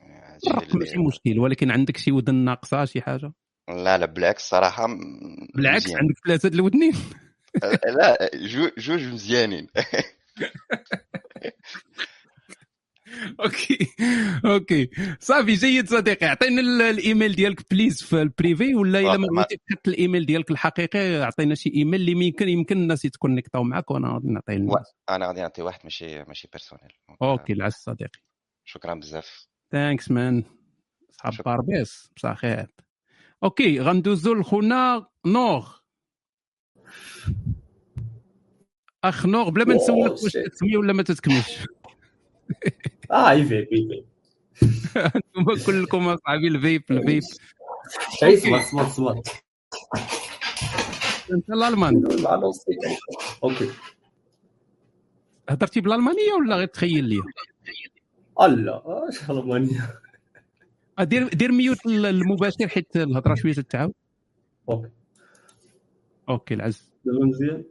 آه، ماشي مشكل ولكن عندك شي ودن ناقصة شي حاجة؟ لا لا بالعكس صراحة بالعكس مزيان. عندك ثلاثة الودنين. آه، لا جو- جوج مزيانين. [LAUGHS] OK OK صافي جيد صديقي اعطينا ال- الايميل ديالك please في ال privé ولا الا ما بغيتي تحط الايميل ديالك الحقيقي اعطينا شي ايميل اللي يمكن يمكن الناس يت connectاو معك وأنا غادي نعطيه للناس أنا غادي نعطي واحد ماشي ماشي personnel OK العز صديقي شكرا بزاف thanks man صحاب. باربيس بصح خير أوكي غندوزو لخونا نوغ اخ نوغ بلا ما نسولك واش. تسمي ولا ما تتكملش آه يفيب يفيب أنتم كلكم اصحابي الفيب الفيب أي صبر صبر صبر أنت الالمان. أوكي. هضرتي بالألمانية ولا غير تخيل لي؟ الله اش المانيا آه، دير دير mute المباشر حيت الهضرة شوية تتعاود OK. OK العز. مزيان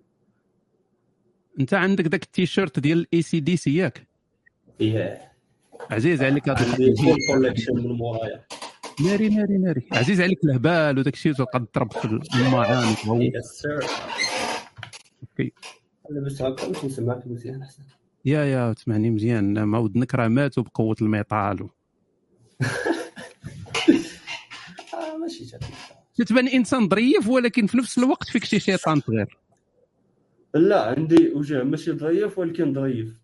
أنت عندك داك التيشيرت ديال الاي سي دي سي ياك؟ عزيز عليك هذا collection من مورايا. ناري ناري ناري. عزيز عليك الهبال وداك الشيء وتبقى تضرب في المعاني. هو yes sir OK هكا نسمعك مزيان أحسن. يا يا تسمعني مزيان. ما ودنك راه ماتوا بقوه الميطال. [LAUGHS] آه ماشي تتبان إنسان ظريف ولكن في نفس الوقت فيك شي شيطان صغير؟ لا عندي وجه ماشي ظريف ولكن ظريف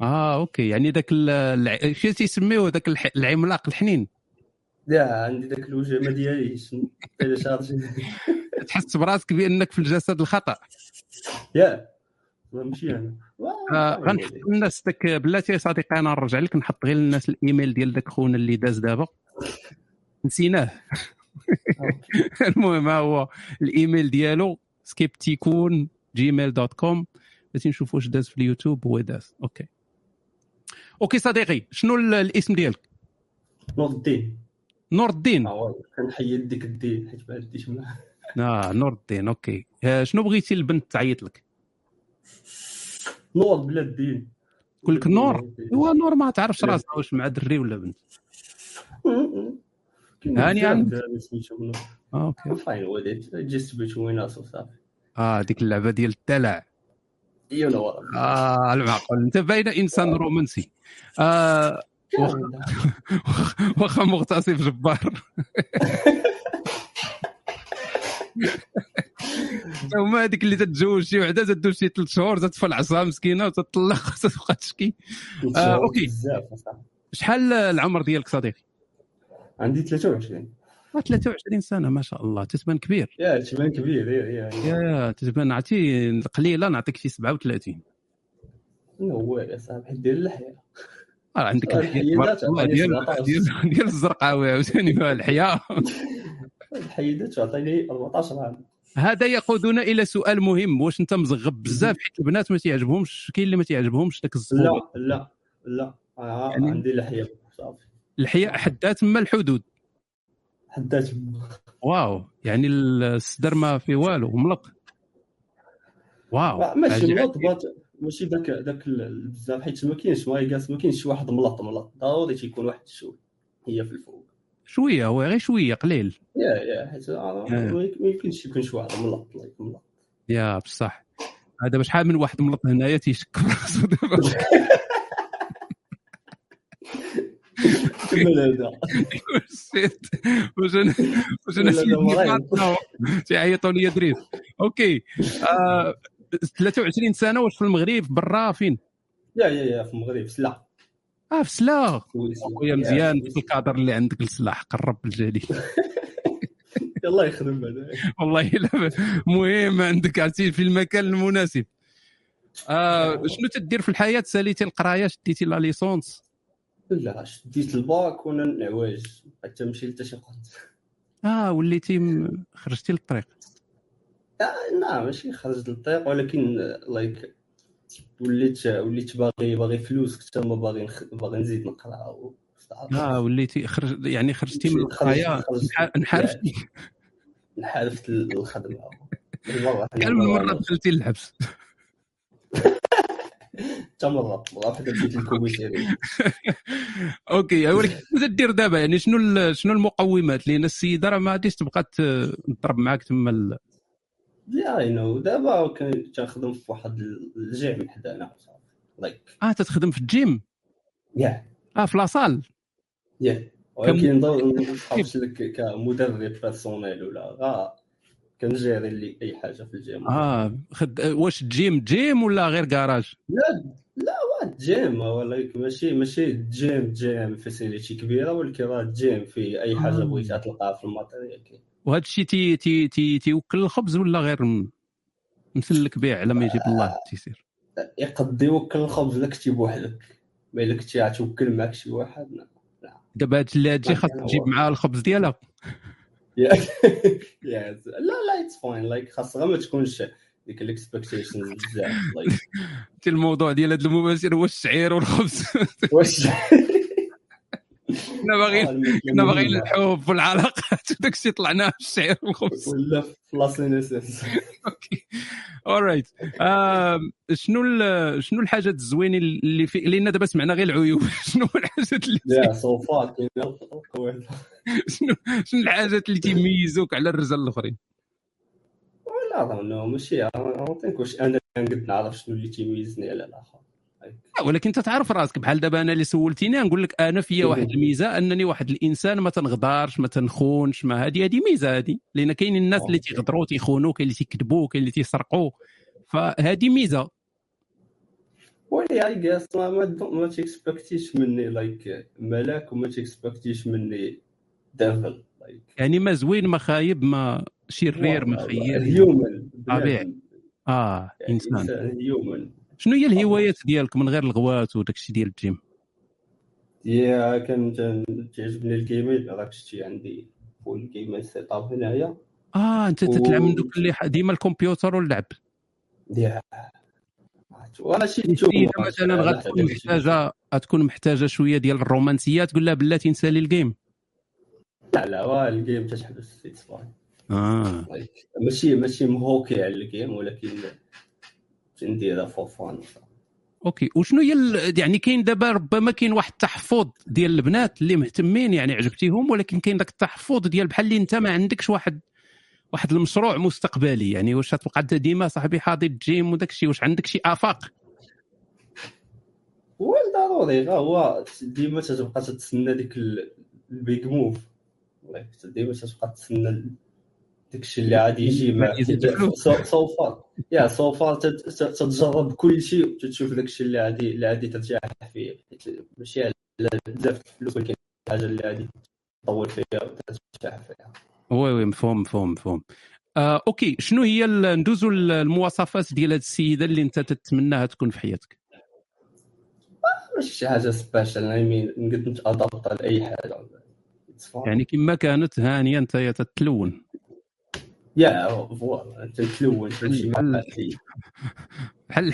آه أوكي. يعني ذاك. شو تيسميوه ذاك. العملاق الحنين؟ لا عندي ذاك الوجه ما دياليش [LAUGHS] تحس براسك بأنك في الجسد الخطأ. yeah ماشي أنا. آه غنحط للناس داك بلاتي صديقي أنا نرجع لك نحط غير للناس الإيميل ديال داك خونا اللي داز دابا. نسيناه. [LAUGHS] المهم ها هو الإيميل ديالو سكيبتيكون Gmail dot com بغيتي نشوف واش داز في اليوتيوب هو داز. OK. OK صديقي شنو ال- الاسم ديالك؟ نور الدين نور الدين آه كنحيد ديك الدين حيت ما عنديش آه نور الدين OK. آه شنو بغيتي البنت تعيط لك؟ نور بلا الدين. تقول لك نور؟ هو نور ما تعرفش راسها واش مع دري ولا بنت. هاني عندك. آه OK. فاين وليد just between us وصافي آه ديك اللعبة ديال الدلع. you know آه المعقول أنت باين إنسان رومانسي. آه واخا- مغتصب جبار هما هذيك اللي تتزوج شي وحدة تدوز شي ثلاث شهور تطفى العصا مسكينه وتطلق [LAUGHS] وتبقى تشكي. آه، أصاحبي. شحال العمر ديالك صديقي؟ عندي 23 آه، 23 سنة ما شاء الله. تتبان كبير. يا تبان كبير. يا يا تتبان عرفتي قليلة نعطيك شي 37 هو يا صاحبي دير اللحية. آه عندك الحياة. ديال 17. ديال ديال الزرقاوي عاوتاني الحياة. الحيدات تعطيني 14 عام. هذا يقودنا إلى سؤال مهم. واش أنت مزغب بزاف حيت البنات ما تيعجبهمش؟ كاين اللي ما تيعجبهمش داك الزغوبه لا لا لا. آه يعني- عندي لحية. صافي. الحياء حدها تما الحدود. حدات واو يعني الصدر ما في والو ملق. واو ماشي. ملط ماشي ذاك ذاك بزاف حيت ما كاينش ما يقاس ما كاينش شي واحد ملط ملط ضروري تيكون واحد شوي هي في الفوق. شوية هو غير شوية قليل. يا يا حيت آه،. ما ما يمكنش يكون شي واحد ملط ملط يا بصح. هذا باش شحال من واحد ملط هنايا تيشك راسو دابا. [LAUGHS] تيعيطوا لي دريس أوكي. آه 23 سنة واش في المغرب؟ برا فين؟ يا يا يا في المغرب سلا آه في سلا خويا مزيان في الكادر اللي عندك السلاح. قرب بالجليل [LAUGHS] يلا يخدم هذا والله لا مهم عندك عرفتي في المكان المناسب. آه شنو تدير في الحياة؟ ساليتي القراية شديتي لا ليسونس؟ لا شديت الباك وأنا نعواج حتى مشي حتى شي قنت آه وليتي م- خرجتي للطريق. آه، لا ماشي خرجت للطريق ولكن like وليت وليت باغي باغي فلوس حتى ما باغي نخ... باغي نزيد نقرا و- آه وليتي خرج يعني خرجتي من القرايه انح- انحرفتي انحرفت للخدمة. [LAUGHS] كم من مرة دخلتي للحبس. مره واحدة بديت الكوميسيري OK ولكن شنو تدير دابا؟ يعني شنو شنو المقومات؟ لأن السيدة راه ما غاديش تبقى ت- تضرب معاك تما لا no دابا كنخدم في واحد الجيم حدانا like آه تتخدم في ال gym؟ yeah آه في la salle yeah ولكن نضل نحبش لك كمدرب personnel ولا غا كن gérer لي أي حاجة في الجيم. آه خد... واش gym gym ولا غير كراج لا لا جيم هو لايك ماشي ماشي جيم جيم فاسيليتي كبيرة ولكن راه جيم في أي حاجة آه. بغيتها تلقاها في الماتيريال وهذا الشيء تي تي تي تيوكل الخبز ولا غير مسلك بيع على ما يجيب الله تيسير يقد يوكل الخبز الا كنتي بوحدك. ما إلا كنتي غتوكل معك شي واحد لا. دابا هاد اللي هادشي خاص لكن تجيب معاه الخبز ديالها. يا- يا- [LAUGHS] لا لا اتس فاين لايك خاصها ما تكونش ديك ال expectations بزاف like حتى الموضوع ديال هذا المباشر هو الشعير والخبز. [LAUGHS] واش كنا [LAUGHS] باغيين كنا باغيين الحب والعلاقات وداك الشيء طلعناه في الشعير والخبز. ولا في in essence OK alright شنو شنو الحاجات الزوينين اللي في لأن دابا سمعنا غير العيوب؟ شنو الحاجات اللي yeah so far. [LAUGHS] شنو شنو الحاجات اللي تيميزوك على الرجال الآخرين؟ لا نو ماشي. واش أنا كنقد نعرف شنو اللي تيميزني على الآخر. لا، ولكن أنت تعرف راسك. بحال دابا أنا اللي سولتيني نقول لك أنا فيا واحد الميزة أنني واحد الإنسان ما تنغدارش ما تنخونش ما هذه هذه ميزة هذه لأن كاين الناس اللي تيغدروا تيخونوا كاين اللي تيكذبوا كاين اللي تيسرقوا. فهذه ميزة. وي اي جاس ما ما ما تيكسبكتيش مني لايك ملاك وما تيكسبكتيش مني devil يعني ما زوين ما خايب ما شرير ما خير human طبيعي. آه إنسان. انسان human شنو هي الهوايات ديالك من غير الغوات وداك الشيء ديال الجيم؟ يا كان تعجبني ال gaming راك شتي عندي full gaming setup هنايا. آه أنت تتلعب من دوك اللي ديما الكمبيوتر واللعب. yeah. وأنا شي اذا مثلا غتكون محتاجه غتكون محتاجة شوية ديال الرومانسيات تقول لها بلاتي نسالي ال game. لا لا وا الجيم تتحبس it's fine آه. ماشي ماشي مهوكي على الجيم ولكن نديرها for fun OK. وشنو هي ال- يعني كاين دابا ربما كاين واحد التحفظ ديال البنات اللي مهتمين يعني عجبتيهم ولكن كاين داك التحفظ ديال بحال اللي انت ما عندكش واحد واحد المشروع مستقبلي. يعني واش تبقى أنت ديما صاحبي حاضي الجيم وداك الشيء؟ واش عندك شي آفاق؟ هو ضروري غا هو ديما تتبقى تتسنى ديك ال- ال big move. Like ديما تتبقى تسنى داك الشيء اللي غادي يجي [LAUGHS] مع يزيد. الفلوس. So far yeah so far تت- تت- تتجرب كل شيء وتشوف داك الشيء اللي غادي اللي غادي ترتاح فيه. حيت ماشي على بزاف الفلوس ولكن الحاجة اللي غادي تطول فيها وترتاح فيها. oui oui مفهوم مفهوم مفهوم. آه OK. شنو هي ندوزو المواصفات ديال هذه السيدة اللي أنت تتمناها تكون في حياتك؟ ماشي شي حاجة special I mean نقدر نتadapt-a لاي حاجة. يعني كما كانت هانية أنت تتلون. yeah انت تلون تمشي بحال- الحياة. بحال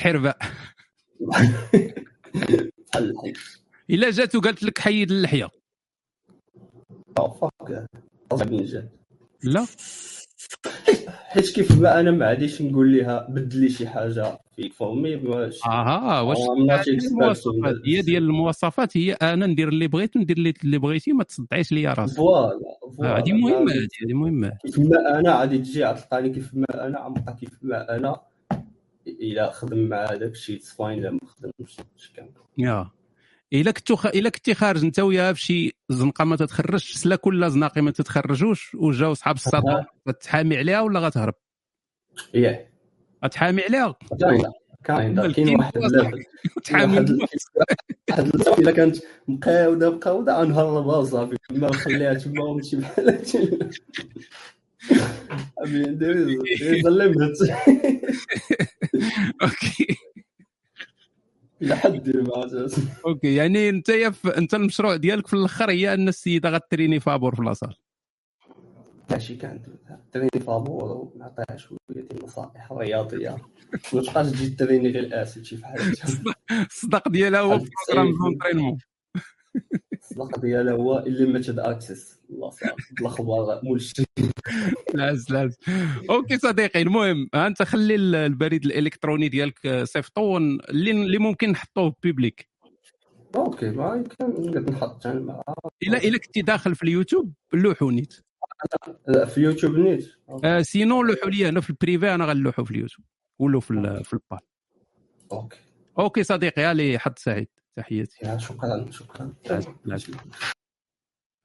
إلا جات وقالت لك حيد اللحية. لا. حيت كيف ما أنا ما عاديش نقول لها بدلي شي حاجة. أها واش المواصفات. هي ديال المواصفات هي أنا ندير اللي بغيت وندير اللي- بغيتي ما تصدعيش ليا راسك. voilà آه، هذه مهمة هذه مهمه كيف ما أنا غادي تجي غتلقاني كيف ما أنا غنبقى كيف ما أنا إلا خدم مع داك الشيء فاين إلا ما خدمش اش كان yeah. إلا كنتو خ... إلا كنتي خارج انت وياها في شي زنقة ما تتخرجش سلا كل زناقي ما تتخرجوش وجاو صحاب السطر غتحامي عليها ولا غتهرب؟ yeah غتحامي عليها. كاين كاين واحد تحامي واحد إلا كانت مقاودة مقاودة غنهربها وصافي ما نخليها تما ونمشي بحال [LAUGHS] OK. إلى حد ما OK يعني أنت. أنت المشروع ديالك في الأخر هي أن السيدة غت entraîner فابور في la salle ماشي كانت entraîner فابور ونعطيها شوية ديال النصائح رياضيه ما تبقاش تجي entraîner غير اسيد شي بحال الصداق ديالها هو programme d'entraînement الصداق ديالها هو ال limited access. الله الأخبار مولشي لاز لاز. OK صديقي المهم أنت خلي ال- البريد الإلكتروني ديالك صيفطو ون- اللي اللي ممكن نحطوه public OK ما يمكن نحط الا إلا كنتي داخل في اليوتيوب لوحوا نيت. لا، في يوتيوب نيت. آه sinon لوحوا لي أنا في ال privé أنا غنلوحوا في اليوتيوب ولو في في البال. OK. OK صديقي هالي حد سعيد. تحياتي. yeah شكرا شكرا.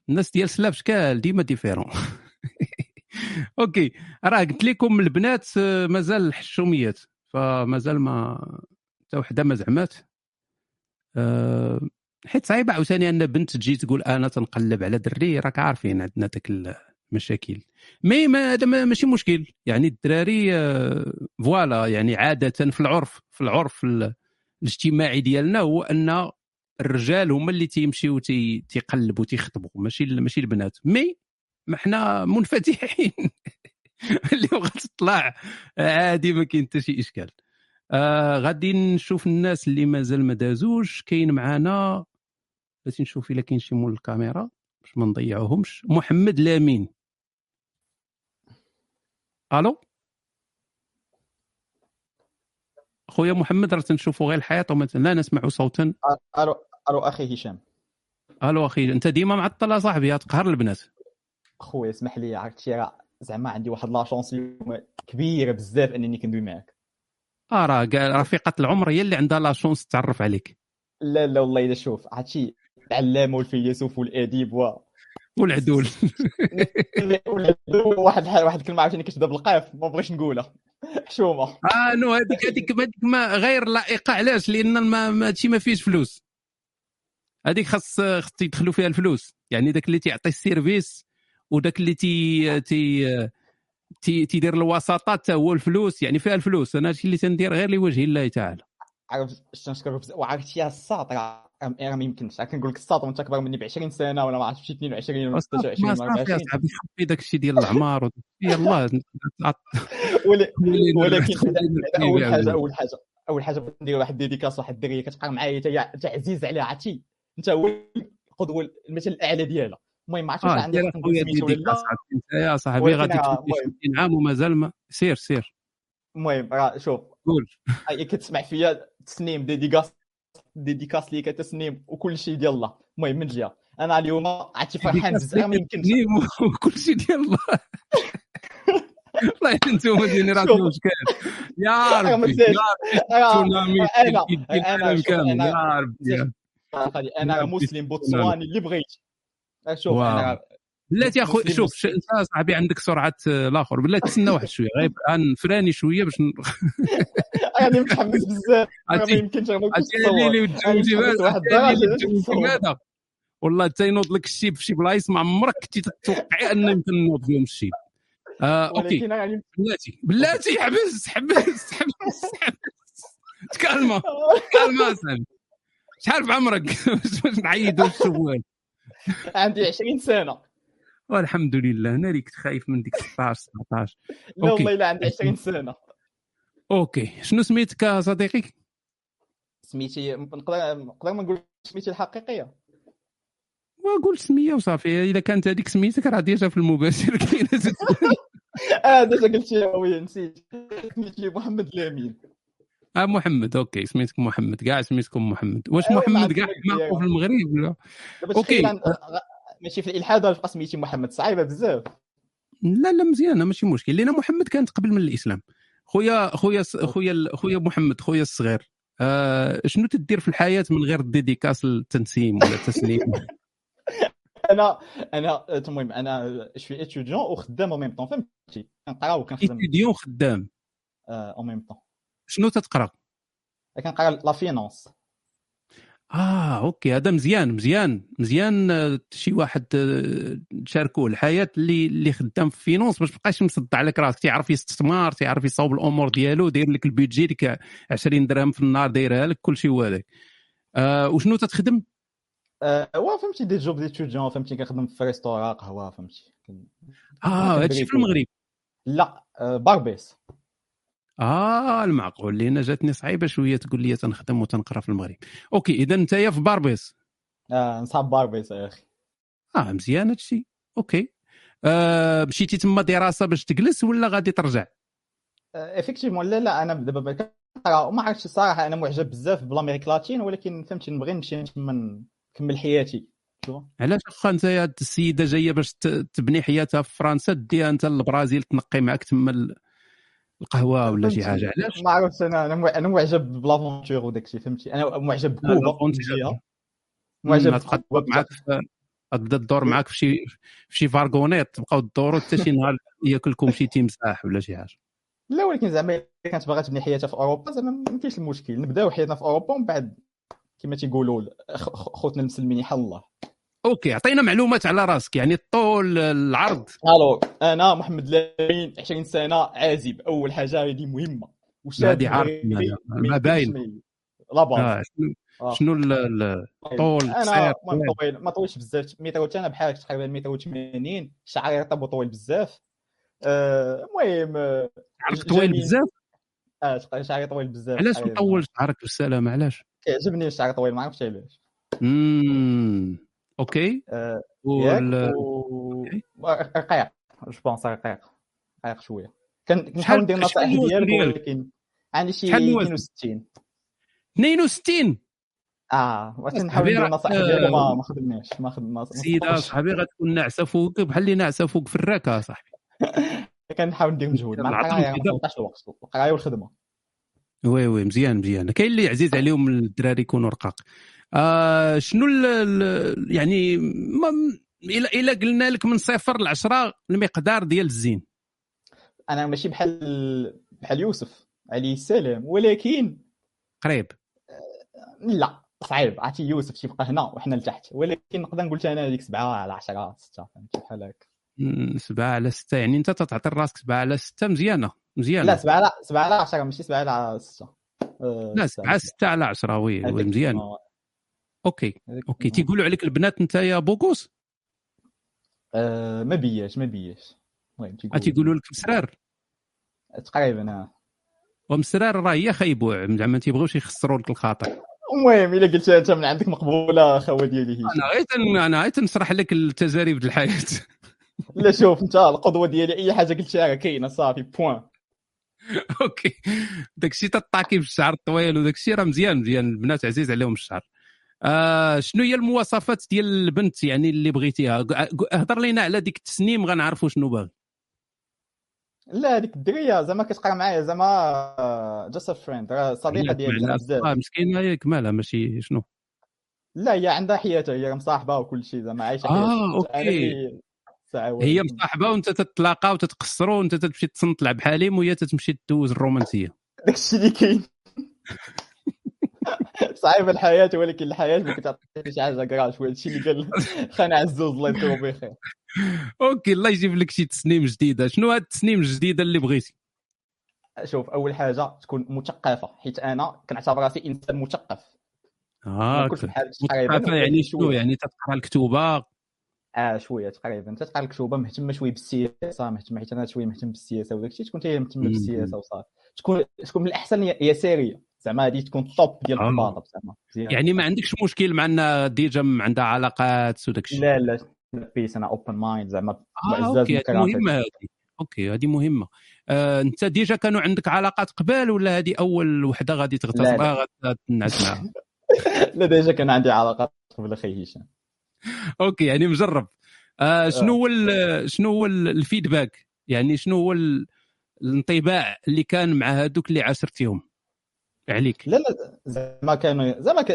الناس ديال سلاف شكال ديما différent. [LAUGHS] OK راه قلت لكم البنات آه، مازال حشوميات فمازال ما حتى وحدة ما زعمات. آه، حيت صعيبة عاوتاني أن بنت تجي تقول أنا تنقلب على دري راك عارفين عندنا داك المشاكل mais ما هذا ما- ماشي مشكل. يعني الدراري آه، voilà يعني عادة في العرف في العرف ال- الاجتماعي ديالنا هو أن الرجال هما اللي تيمشيو تي- تيقلبوا تيخطبوا. ماشي ماشي البنات. mais ما حنا منفتحين. [LAUGHS] اللي بغات تطلع عادي ما كاين حتى شي إشكال. آه غادي نشوف الناس اللي مازال ما دازوش. كاين معانا. بغيتي نشوف إلا كاين شي مول الكاميرا باش ما نضيعوهمش. محمد لامين. ألو؟ خويا محمد راه تنشوفوا غير الحياة وما لا نسمع صوتا. ألو ألو أخي هشام. ألو أخي أنت ديما معطل صاحبي تقهر البنات. خويا اسمح لي عرفتي راه زعما عندي واحد la chance اليوم كبيره بزاف أنني كندوي معاك. آه راه رفيقه العمر هي اللي عندها la chance تعرف عليك. لا لا والله الا شوف عرفتي العلامه والفيلسوف والأديب و والعدول. واحد الحال واحد الكلمة عاوتاني كتبدا بالقاف ما بغيتش نقولها. حشومة. آه non هذيك هذيك هذيك ما غير لائقة علاش؟ لأن ما ما- هادشي ما فيهش فلوس. هذيك خاص خاص يدخلوا فيها الفلوس. يعني داك اللي تيعطي ال service وداك اللي تي تي تي تيدير الوساطات حتى هو الفلوس يعني فيها الفلوس. أنا هادشي اللي تندير غير لوجه الله تعالى. عرفت بزاف وعرفتي يا الساط راه ما يمكنش كنقول لك الساط وانت أكبر مني ب 20 سنة ولا ما عرفتش شي 22 ولا صافي 26 ما ولا صافي يا 24 صاحبي خفي داك الشيء ديال العمار يلاه [LAUGHS] ولكن أول حاجة. أول حاجة أول حاجة ندير واحد dédicace واحد الدريه كتقرا معايا حتى هي حتى عزيز عليها عرفتي أنت هو القدوه المثل الإعلى ديالها. المهم ما عرفتش لا عرفتي أنت يا صاحبي غادي 60 عام ومازال ما سير سير. المهم راه شوف قول. كتسمع فيا تسنيم dédicace. dédicace ليك تسنيم وكل شيء ديال الله. المهم من جهة. أنا اليوم عرفتي فرحان بزاف ما يمكنش وكل شيء ديال الله. والله أنتم جينيراسيون [LAUGHS] شوف. شكال يا ربي يا ربي أنا أنا يا ربي. يا أنا يا مسلم بوتسواني اللي بغيت. شوف أنا بلاتي مسلم شوف انت صاحبي عندك سرعة آه، الآخر. بلاتي تسنى واحد شوية غير غنفراني شوية باش [LAUGHS] ن- راني متحمس بزاف. ما يمكنش هذا والله تينوض لك الشيب في شي بلايص ما عمرك كنتي تتوقعي ان يمكن نوض فيهم الشيب. آه okay. راني بلاتي. بلاتي حبس حبس حبس حبس. تكالما تكالما صاحبي شحال في عمرك؟ [LAUGHS] باش نعيدوا الشوال عندي 20 سنة. والحمد لله. أنا اللي كنت خايف من ديك 16 17 لا والله إلا عندي 20 سنة. okay. شنو سميتك صديقي؟ سميتي نقدر نقدر ما نقول سميتي الحقيقية؟ وقول سمية وصافي. إذا كانت هذيك سميتك راه déjà في المباشر. [LAUGHS] كاينة تتقول. [LAUGHS] آه déjà قلتي oui نسيت. سميتي محمد لامين آه محمد. okay. سميتك محمد. كاع سميتكم محمد. واش ما محمد كاع معروف في المغرب ولا؟ okay. ماشي في الإلحاد غتبقى سميتي محمد. صعيبة بزاف. لا لا مزيانة. ماشي مشكل. لأن محمد كانت قبل من الإسلام. خويا خويا خويا خويا محمد خويا الصغير. آه شنو تدير في الحياة من غير الديديكاس التنسيم ولا التسليم [LAUGHS] أنا أنا المهم أنا شوي étudiant وخدام en même temps فهمتي؟ كنقرأ وكنخدم étudiant خدام؟ en même temps شنو تتقرأ؟ كنقرأ la finance آه okay هذا مزيان مزيان مزيان آه، شي واحد آه، تشاركوه الحياة اللي اللي خدام في finance باش مابقاش مصدع عليك راسك. تيعرف يستثمر تيعرف يصاوب الأمور ديالو داير لك ال budget ديك 20 درهم في النهار دايرها لك كل شيء هو هذاك. آه وشنو تتخدم؟ آه وا فهمتي des jobs d'étudiant فهمتي كنخدم في restaurant قهوه فهمتي. آه هادشي في. المغرب. لا آه، باربيس. آه المعقول. لأن جاتني صعيبة شوية تقول لي تنخدم وتنقرا في المغرب. okay إذا أنت في باربيس. آه، نصحاب باربيس يا أخي. آه مزيان هادشي okay. آه مشيتي تما دراسة باش تجلس ولا غادي ترجع؟ effectivement لا لا أنا دابا وما عرفتش الصراحة أنا معجب بزاف ب l'Amérique latine ولكن فهمتي نبغي نمشي تما نكمل حياتي. علاش واخا أنت السيدة جاية باش تبني حياتها في فرنسا ديها أنت للبرازيل تنقي معك تما القهوة ولا شي حاجة علاش؟ ما عرفتش أنا أنا مع- أنا معجب ب l'aventure وداك الشيء فهمتي؟ أنا معجب بكوبا معجب معاك في غتبدا تدور معاك في شي في شي fourgonnette تبقاو تدوروا حتى شي نهار [LAUGHS] ياكلكم شي تمساح ولا شي حاجة. لا ولكن زعما إلا كانت باغا تبني حياتها في أوروبا زعما ما كاينش المشكل. نبداو حياتنا في أوروبا ومن بعد كما تيقولوا خوتنا المسلمين يحل الله. okay عطينا معلومات على راسك يعني الطول العرض. ألو أنا محمد لامين 20 سنه عازب. أول حاجة هذه مهمة. هذه أنا. ما باين. لا باز آه شنو آه. شنو ال- ال- الطول أنا قصير ما طويل ما طويلش بزاف. حتى أنا بحالك تقريبا متر 80 شعري رطب وطويل بزاف. آه، المهم آه، طويل. بزاف؟ آه شعري طويل بزاف علاش. مطول شعرك بالسلامه علاش؟ كيعجبني الشعر طويل ما عرفتش علاش. okay. آه، وال... و رقيق je pense رقيق رقيق شوية. كنحاول ندير النصائح ديالك ديالك؟ ولكن عندي شي شحال الوزن؟ 62 62 آه وقت نحاول ندير النصائح ديالك؟ ما خدمناش ما خدم ما سيدة صدقتش. صاحبي غتكون ناعسة فوق بحال اللي ناعسة فوق في الراكة صاحبي. [LAUGHS] كنحاول ندير مجهود مع القراية ما الوقت القراية والخدمة. وي وي مزيان مزيان. كاين اللي عزيز عليهم الدراري يكونوا رقاق. آه شنو ال يعني الا الا قلنا لك من صفر ل 10 المقدار ديال الزين. أنا ماشي بحال بحال يوسف عليه السلام ولكن قريب. لا صعيب. عرفتي يوسف تيبقى هنا وحنا لتحت. ولكن نقدر نقول أنا هذيك 7 على 10 6 فهمتي بحال هكا. مم، سبعة على ستة. يعني أنت تعطي راسك سبعة على ستة مزيانة مزيانة. لا 7 على 7 على 10 ماشي 7 على 6 آه، لا ستة سبعة ستة على عشرة oui oui هذيك مزيان ما- okay okay. تيقولوا عليك البنات أنت يا beau gosse آه، ما بياش ما بياش. المهم آه، تيقولوا لك مسرار. تقريبا آه. ومسرار راه هي خيبوع زعما ما تيبغيوش يخسروا لك الخاطر. المهم إلا قلت أنت من عندك مقبولة خوا ديالي هي أنا غير أنا غير تنشرح لك التجارب ديال الحياة. [LAUGHS] لا شوف أنت القدوة ديالي أي حاجة قلتها راه كاينة صافي point [LAUGHS] okay. داكشي تطاكي بالشعر الطويل وداكشي راه مزيان مزيان. البنات عزيز عليهم الشعر. آه شنو هي المواصفات ديال البنت يعني اللي بغيتيها؟ هضر لينا على ديك التسنيم غنعرفوا شنو باغي. لا هذيك الدرية زعما كتقرا معايا زعما just friend راه صديقة هي ديالي بزاف. آه، مسكينة ياك مالها ماشي شنو. لا هي عندها حياتها هي مصاحبة وكل شيء زعما عايشة آه، اللي ساعة هي. مصاحبة وأنت تتلاقى وتتقصروا وأنت تمشي تصنت تلعب حليم وهي تتمشي تدوز الرومانسية. [LAUGHS] داكشي اللي كاين. صعيبه الحياة ولكن الحياة ما كتعطيش حاجة كراش هادشي اللي قال خان عزوز الله يذكره بخير. أوكي الله يجيب لك شي تسنيم جديده شنو هاد التسنيم الجديده اللي بغيتي؟ شوف أول حاجة تكون مثقفة حيت أنا كنعتبر راسي إنسان مثقف. آه مثقفة يعني شنو يعني تقرا الكتوبة؟ آه شوية تقريبا. تتقرا الكتوبة مهتمه شوية بالسياسة مهتمه حيت أنا شوية مهتم بالسياسة وداك الشيء تكون هي مهتمه. بالسياسة وصافي. تكون تكون من الأحسن يساريه زعما هذه تكون الطوب ديال آه. الخطاطه زعما. يعني ما عندكش مشكل مع أن ديجا عندها علاقات وداك الشيء لا لا. بيس أنا اوبن مايند زعما. أوكي الكراسي. مهمة هذه. أوكي هذه مهمة. آه أنت ديجا كانوا عندك علاقات قبل ولا هذه أول وحدة غادي تغتصبها غادي تنعس معها [LAUGHS] لا ديجا كان عندي علاقات قبل أخي هشام. أوكي يعني مجرب. آه شنو هو شنو هو ال- الفيدباك؟ يعني شنو هو ال- الانطباع اللي كان مع هذوك اللي عاشرتيهم عليك. لا لا زعما كانوا زعما ك...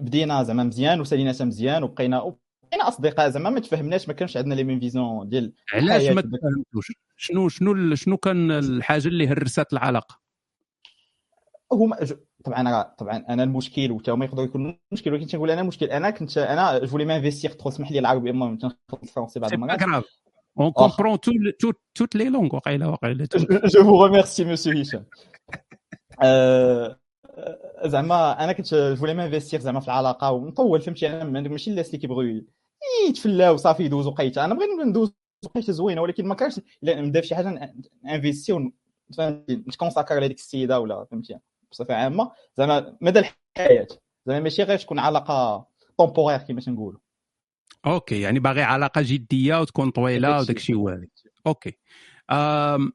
بدينا زعما مزيان وسالينا مزيان وبقينا بقينا أصدقاء زعما ما تفهمناش ما كانش عندنا لي مين فيزيون ديال علاش ما تفهمتوش؟ شنو شنو شنو كان الحاجة اللي هرست العلاقة؟ هما طبعا أنا طبعا أنا المشكل وتا هما يقدروا يكونوا المشكل ولكن تنقول أنا المشكل أنا كنت أنا جو فولي مانفيستيغ تخو سمح لي العربي اما نخلط الفرنسي بعض المرات on comprend toutes les langues وقيلة وقيلة. je vous remercie monsieur هشام آه، زعما أنا كنت voulais m'investir زعما في العلاقة ونطول فهمتي؟ أنا ما- ماشي الناس اللي كيبغيو يتفلاو صافي يدوزوا وقيتة أنا بغيت ندوز وقيتة زوينة ولكن ما كانش الا نبدا في شي حاجة investi نت consacrer على ديك السيدة ولا فهمتي؟ بصفة عامة. زعما مدى الحياة. زعما ماشي غير تكون علاقة temporaire كما تنقولوا OK يعني باغي علاقة جدية وتكون طويلة. وداك الشيء هذا أوكي. آم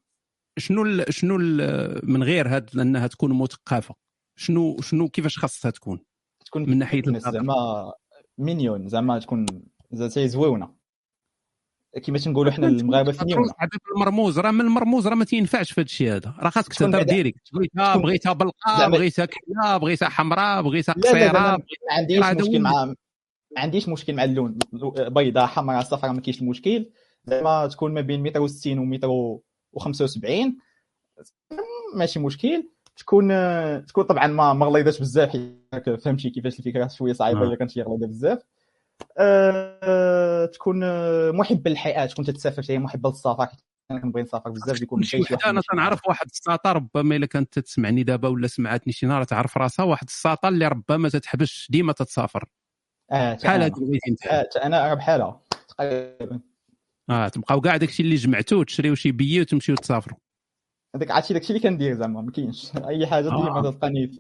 شنو ال شنو ال من غير هاد أنها تكون مثقفة؟ شنو شنو كيفاش خاصها تكون؟ تكون من ناحية. زعما mignonne زعما تكون زعما زويونة. كما تنقولوا حنا المغاربة فينيون صاحبي المرموز. راه من المرموز راه ما تينفعش في هذا الشيء هذا. راه خاصك تهضر direct. بغيتها بغيتها بلقاء بغيتها كحله بغيتها حمراء بغيتها قصيرة ما عنديش مشكل مع ما عنديش مشكل مع اللون. بيضاء حمراء صفراء ما كاينش المشكل زعما تكون ما بين متر و60 و متر و 75 ماشي مشكل. تكون تكون طبعا ما ما غليظاش بزاف حيت فهمتي كيفاش الفكرة شوية صعيبة آه. إلا كانت شي غليظة بزاف. أه تكون محبه للحياة تكون تتسافر هي محبه للسفر كنبغي نسافر بزاف يكون شي وحده أنا تنعرف واحد الساطا ربما إلا كانت تسمعني دابا ولا سمعتني شي نهار تعرف راسها واحد الساطا اللي ربما تتحبش ديما تتسافر. آه بحال هذه بغيتي انت آه، أنا أنا بحالها تقريبا. آه تبقاو كاع داكشي اللي جمعتو تشريو شي بيي وتمشيو تسافروا هذاك عرفتي داكشي اللي كندير زعما ما كاينش. أي حاجة آه. ديما تلقاني في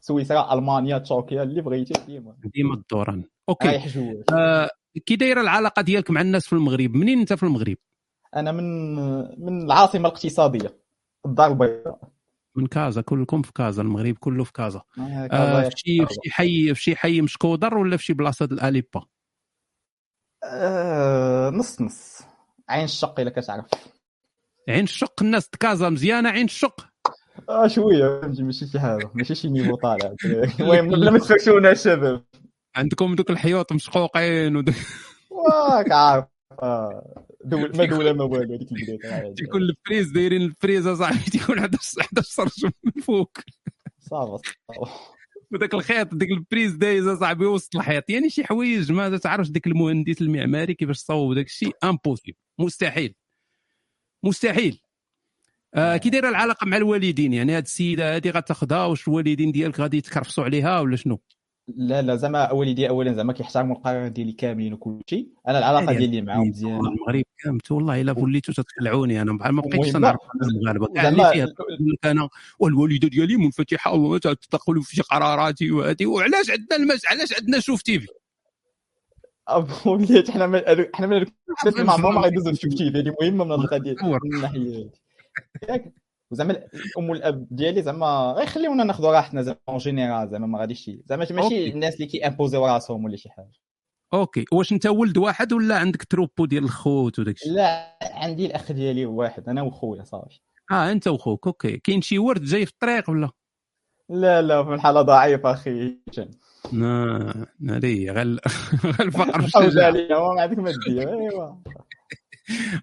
سويسرا ألمانيا تركيا اللي بغيتي ديما. ديما الدوران. OK. آه كي دايرة العلاقة ديالك مع الناس في المغرب منين أنت في المغرب؟ أنا من من العاصمة الاقتصادية الدار البيضاء. من كازا كلكم في كازا المغرب كله في كازا. آه، آه كازا في شي في شي حي في شي حي مشكودر ولا في شي بلاصة د الاليبا آه، نص نص. عين الشق إلا كتعرف. عين الشق الناس د كازا مزيانة عين الشق آه شوية فهمتي؟ ماشي شي حاجة ماشي شي نيفو طالع. [LAUGHS] المهم بلا ما تفرشونا الشباب. عندكم دوك الحيوط مشقوقين ودوك. واك عارف. آه، دول [LAUGHS] ما دولة ما والو هذيك البدايه تيكون الفريز دايرين الفريز اصاحبي تيكون 11 11 سرج من فوق. صافي. وداك الخيط ديك ال prise دايز اصاحبي وسط الحيط يعني شي حوايج ما تعرفش ديك المهندس المعماري كيفاش صوب داك الشيء impossible مستحيل. مستحيل. آه كي دايرة العلاقة مع الوالدين يعني هاد السيدة هادي غتاخذها واش الوالدين ديالك غادي يتكرفسوا عليها ولا شنو؟ لا لا زعما والدي اولا زعما كيحترموا القرار ديالي كاملين وكل شيء أنا العلاقة ديالي معاهم مزيانه المغرب كامل والله إلا وليتوا تتخلعوني أنا. بحال ما بقيتش لا. المغاربه كاع اللي فيها تقول لك أنا والوالدة ديالي منفتحة وما تدخلوا في قراراتي وهذه. وعلاش عندنا المش علاش عندنا شوف تيفي وليت حنا من حنا من [LAUGHS] ما عمرهم غيدوزوا في TV هذه مهمه من تصور. من الناحية ياك. وزعما الأم والأب ديالي زعما غيخليونا ناخذوا راحتنا زعما en général زعما ما غاديش زعما. ماشي الناس اللي كي impos يو راسهم ولا شي حاجة. OK. واش أنت ولد واحد ولا عندك troupeau ديال الخوت وداك الشيء؟ لا عندي الأخ ديالي واحد أنا وخويا صافي. آه أنت وخوك. أوكي. كاين شي ورد جاي في الطريق ولا؟ لا لا في الحالة ضعيفة أخي. ناري حوج والشجاعه عليا ما عندك ما دير ايوا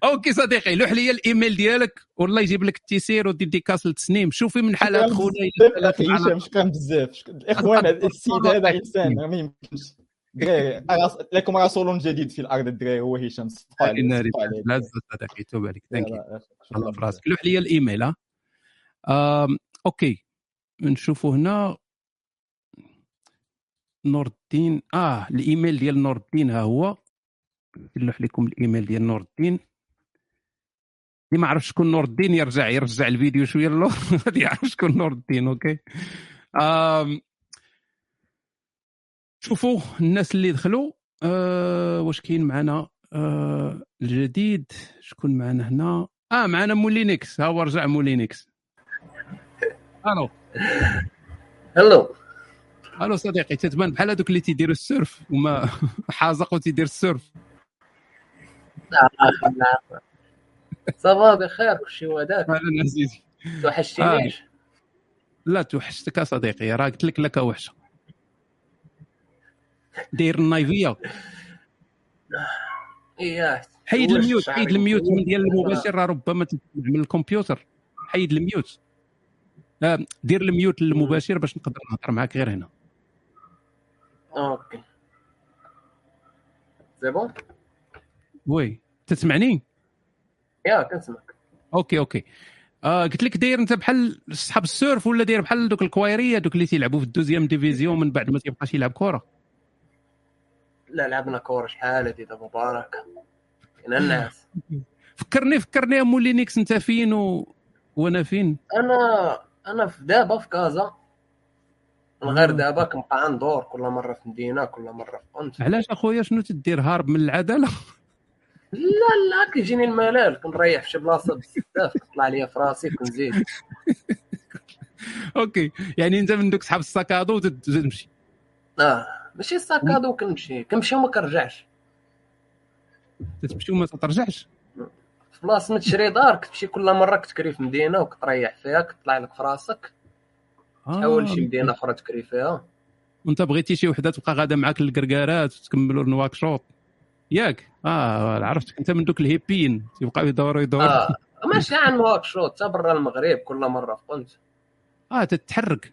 أوكي صديقي لوح لي الإيميل ديالك والله يجيب لك التيسير وديديكاس للتسنيم شوفي من حالات خونا هشام شكرا بزاف. الاخوان السيد هذا إنسان ما يمكنش. لكم رسول جديد في الأرض الدراري هو هشام لا صديقي توب عليك. ثانك الله في راسك لوح لي الإيميل ها. OK. نشوفوا هنا. نور الدين آه الإيميل ديال نور الدين ها هو. نلوح لكم الإيميل ديال نور الدين اللي ما عرف شكون نور الدين يرجع يرجع الفيديو شوية للور غادي [LAUGHS] يعرف شكون نور الدين OK. آم، شوفوا الناس اللي دخلوا. آه واش كاين معنا؟ آه الجديد. شكون معنا هنا؟ آه معنا مولينكس. ها هو رجع مولينكس. ألو hello ألو صديقي تتبان بحال هذوك اللي تيديروا ال surf وما [LAUGHS] حازق وتيدير ال surf. [LAUGHS] ça va بخير كلشي هذاك. أهلا عزيزي توحشتينيش لا توحشتك يا صديقي راه قلت لك لك وحشة. داير النايفية. [LAUGHS] اياه حيد واش ال mute حيد ال mute. من ديال المباشر راه ربما من الكمبيوتر. حيد ال mute. آه دير ال mute للمباشر باش نقدر نهضر معاك غير هنا. OK. c'est bon oui. تسمعني؟ يا كنسمعك OK OK. آه قلت لك داير أنت بحال صحاب ال surf ولا داير بحال دوك الكوايريه دوك اللي تيلعبوا في ال deuxième division من بعد ما تيبقاش يلعب كره لا لعبنا كورة شحال هادي دابا مبارك. كاين الناس. [LAUGHS] فكرني فكرني يا مولينيكس أنت فين و... وأنا فين؟ أنا أنا في دابا في كازا. أنا غير. دابا كنبقى ندور كل مرة في مدينة كل مرة في قنت. علاش أخويا شنو تدير؟ هارب من العدالة؟ لا لا كيجيني الملل كنريح في شي بلاصة بزاف كطلع ليا في راسي كنزيد. [LAUGHS] OK يعني أنت من دوك صحاب ال sac à dos وتد- تمشي. آه ماشي sac à dos كنمشي كنمشي وما كنرجعش تمشي وما ترجعش في بلاصة ما تشري دار كتمشي كل مرة كتكري في مدينة وكتريح فيها كتطلع لك في راسك. تحول لشي مدينة أخرى تكري فيها. وأنت بغيتي شي وحدة تبقى غادة معاك للكركرات وتكملوا لنواكشوط ياك. آه عرفتك أنت من دوك الهيبين. تيبقاو يدوروا يدوروا. آه. ماشي عن واك شوط حتى برا المغرب كل مرة في قنت آه تتحرك.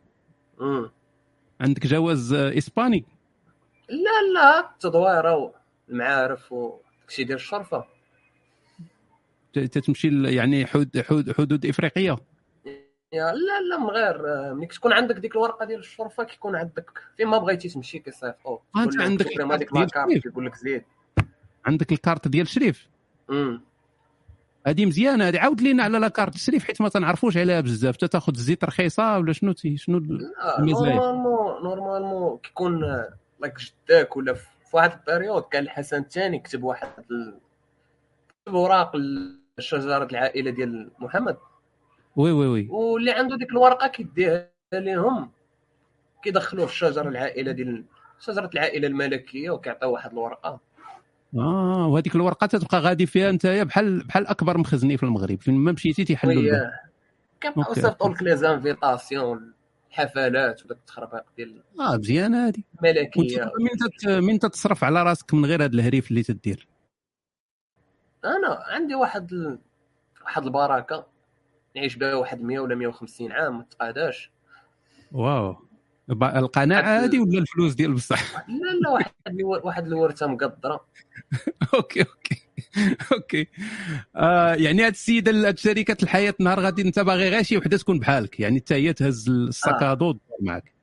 مم. عندك جواز آه، إسباني؟ لا لا التدويره والمعارف وداكشي ديال الشرفه تتمشي يعني حدود حدود, إفريقية. لا لا من غير آه، ملي كتكون عندك ديك الورقة ديال الشرفة كيكون عندك فين ما بغيتي تمشي كيصيفطوك آه، لك عندك هذيك لاكارت الشريف. كيقول لك زيد. عندك الكارت ديال شريف. امم هذه مزيانة هذه عاود لينا على la carte الشريف حيت ما تنعرفوش عليها بزاف. تا تاخذ الزيت رخيصة ولا شنو تي شنو المزايا normalement normalement كيكون آه، لايك جداك ولا في في واحد ال période كان الحسن الثاني كتب واحد ال... كتب اوراق شجره العائلة ديال محمد. oui oui oui. واللي عنده ديك الورقة كيديها لهم كيدخلوه في الشجره العائلة ديال شجرة العائلة الملكية وكيعطيو واحد الورقة. آه وهذيك الورقة تتبقى غادي فيها انت بحال بحال أكبر مخزني في المغرب. فين ما مشيتي تيحلوا الباب. كيبقاو OK، يصيفطوا لك les invitations الحفلات وداك التخربيق ديال آه مزيانه هذه وانت من تت من تتصرف على راسك من غير هذا الهريب اللي تدير؟ أنا عندي واحد ال... واحد البركة. نعيش بها واحد 100 ولا 150 عام ما تقاداش wow. القناعة هذه ولا الفلوس ديال بصح؟ [LAUGHS] لا لا واحد واحد الورثة مقدرة. [LAUGHS] OK OK OK. آه يعني هاد السيدة هاد شركة الحياة نهار غادي أنت باغي غير شي وحدة تكون بحالك يعني حتى هي تهز ال sac à dos تدور معك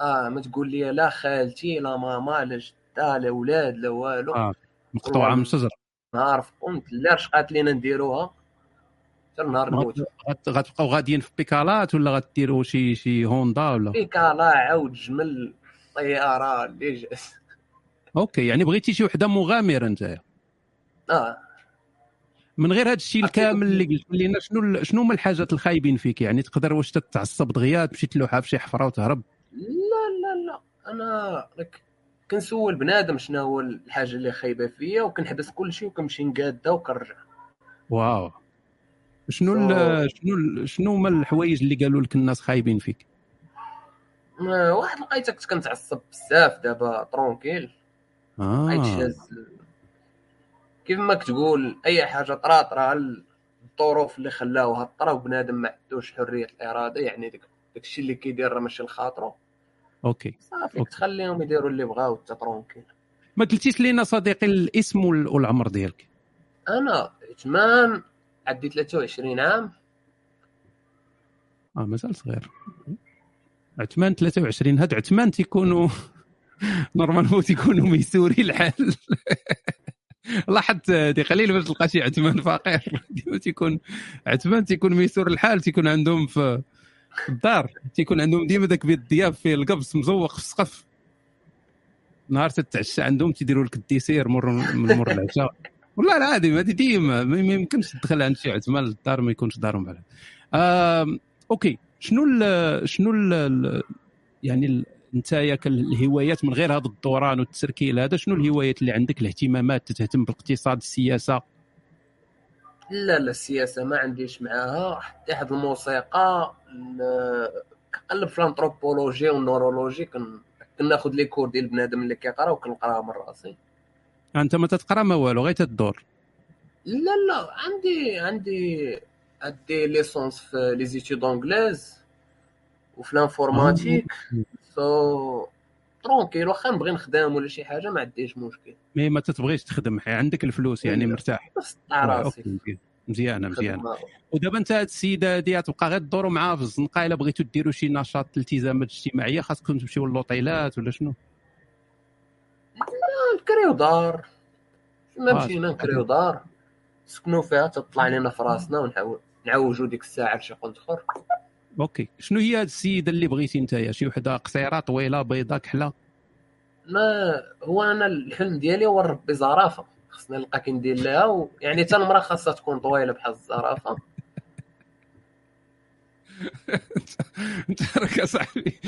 آه ما تقول لي لا خالتي لا ماما لا جدة لا ولاد لا والو. آه مقطوعة من الشجرة. نهار فقمت لا اش قالت لينا نديروها. حتى نهار نموت. غت- غت- غتبقاو غاديين في بيكالات ولا غديروا شي شي هوندا ولا؟ بيكالا عاود جمل طيارة اللي جات. OK يعني بغيتي شي وحدة مغامرة انت آه. من غير هذا الشيء الكامل اللي قلت لنا شنو شنو هما الحاجات الخايبين فيك؟ يعني تقدر واش تتعصب دغيا تمشي تلوحها في شي حفرة وتهرب؟ لا لا لا. أنا لك كنسول بنادم شنو هو الحاجة اللي خايبة فيا وكنحبس كل شيء وكنمشي نقادة وكنرجع. wow. شنو ال- شنو ال- شنو هما الحوايج اللي قالوا لك الناس خايبين فيك؟ ما واحد لقيتك كنت كنتعصب بزاف دابا tranquille. آه. sage. كيف ما كتقول أي حاجة طرا طرا الظروف اللي خلاوها طرا وبنادم ما عندوش حرية الإرادة يعني داك داكشي اللي كيدير راه ماشي لخاطرو. OK. صافي OK. تخليهم يديروا اللي بغاو انت tranquille. ما قلتيش لينا صديقي الاسم وال- والعمر ديالك. أنا عثمان عندي 23 عام. آه مازال صغير. عثمان 23 هاد عثمان تيكونوا [LAUGHS] normalement تيكونوا ميسوري الحال. [LAUGHS] لاحظت هادي قليل باش تلقى شي عثمان فقير. ديما [LAUGHS] تيكون عثمان تيكون ميسور الحال تيكون عندهم في في الدار تيكون عندهم ديما داك بيت الضياف فيه القبص مزوق في السقف. نهار تتعشى عندهم تيديروا لك ال dessert مر من مور العشاء. والله العظيم هذه ديما ما يمكنش تدخل عند شي عثمان للدار ما يكونش دارهم بحال OK شنو ال شنو ال يعني ال- نتايا كالهوايات من غير هذا الدوران والتسركيل هذا شنو الهوايات اللي عندك الاهتمامات تهتم بالاقتصاد السياسة؟ لا لا السياسة ما عنديش معاها حتى واحد الموسيقى ال- كنقلب في الانثروبولوجي وال neurologie كن كناخذ les cours ديال بنادم اللي كيقرا وكنقراها من راسي. أنت ما تتقرأ ما والو غير تدور لا لا عندي عندي عندي licence في les études anglaises وفي ال informatique so tranquille واخا نبغي نخدم ولا شي حاجة ما عنديش مشكل mais ما تتبغيش تخدم حي عندك الفلوس يعني. مرتاح آه، راسي. مزيانه مزيانه. ودابا أنت هاد السيدة هادي تبقى غير تدوروا معاها في الزنقة إلا بغيتوا ديروا شي نشاط التزامات اجتماعية خاصكم تمشيو للوطيلات ولا شنو نكريو دار ما آه، مشينا نكريو دار نسكنوا فيها تطلع لنا في راسنا ونحاول نعوجوا ديك الساعة لشي قنت أخر. OK. شنو هي هاد السيدة اللي بغيتي نتايا شي وحدة قصيرة طويلة بيضاء كحلة؟ ما هو أنا الحلم ديالي هو نربي زرافه خصني نلقى كي ندير لها و... يعني حتى المرأة خاصها تكون طويلة بحال الزرافة. [LAUGHS] أنت راك صاحبي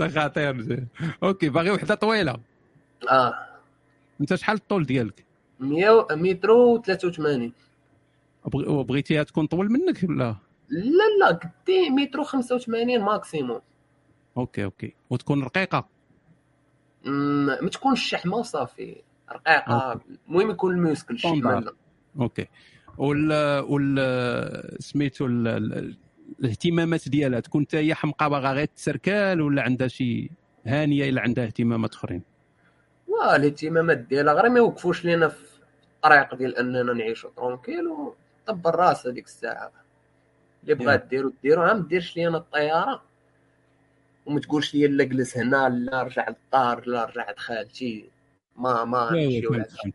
أنت خطير مزيان. OK باغي وحدة طويلة. آه. انت شحال الطول ديالك؟ 100 متر و 83 بغ- وبغيتيها تكون طول منك ولا؟ لا لا قدي متر و 85 maximum. OK OK. وتكون رقيقة؟ ما تكونش شحمة وصافي. رقيقة. المهم يكون standard. لا OK. وال وال سميتو ال- ال- الاهتمامات ديالها تكون حتى هي حمقى باغا غير تسركال ولا عندها شي هانية إلا عندها اهتمامات أخرين؟ الاهتمامات ديالها غير ما يوقفوش لينا في الطريق ديال أننا نعيشوا tranquille وتدبر راسها ديك الساعة. اللي بغات ديرو ديرو عا ما ديرش لي أنا الطيارة. وما تقولش لي لا جلس هنا لا رجع للدار لا رجع عند خالتي ما.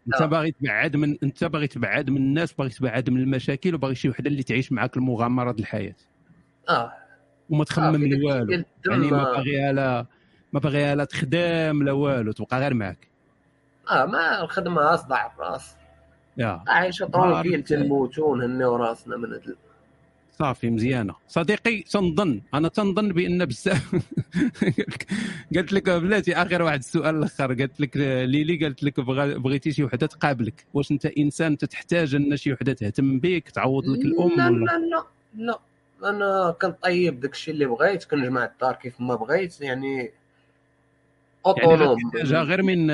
أنت باغي تبعد من أنت باغي تبعد من الناس باغي تبعد من المشاكل وباغي شي وحدة اللي تعيش معاك المغامرة ديال الحياة. آه. وما تخمم الشيء والو. يعني ما آه. باغيها لا ما باغيها لا تخدم لا والو تبقى غير معاك. آه ما الخدمة صداع الرأس. يا. عايشه ترونكيل تنموتو ونهنيو راسنا من هاد صافي مزيانة. صديقي تنظن أنا تنظن بأن بزاف [LAUGHS] قالت لك بلاتي آخر واحد السؤال الأخر. قالت لك ليلي قالت لك بغيتي شي وحدة تقابلك. واش أنت إنسان تتحتاج أن شي وحدة تهتم بك تعوض لك الأم لا لا لا لا. أنا كنطيب داكشي اللي بغيت كنجمع الدار كيف ما بغيت يعني يعني غتحتاجها غير من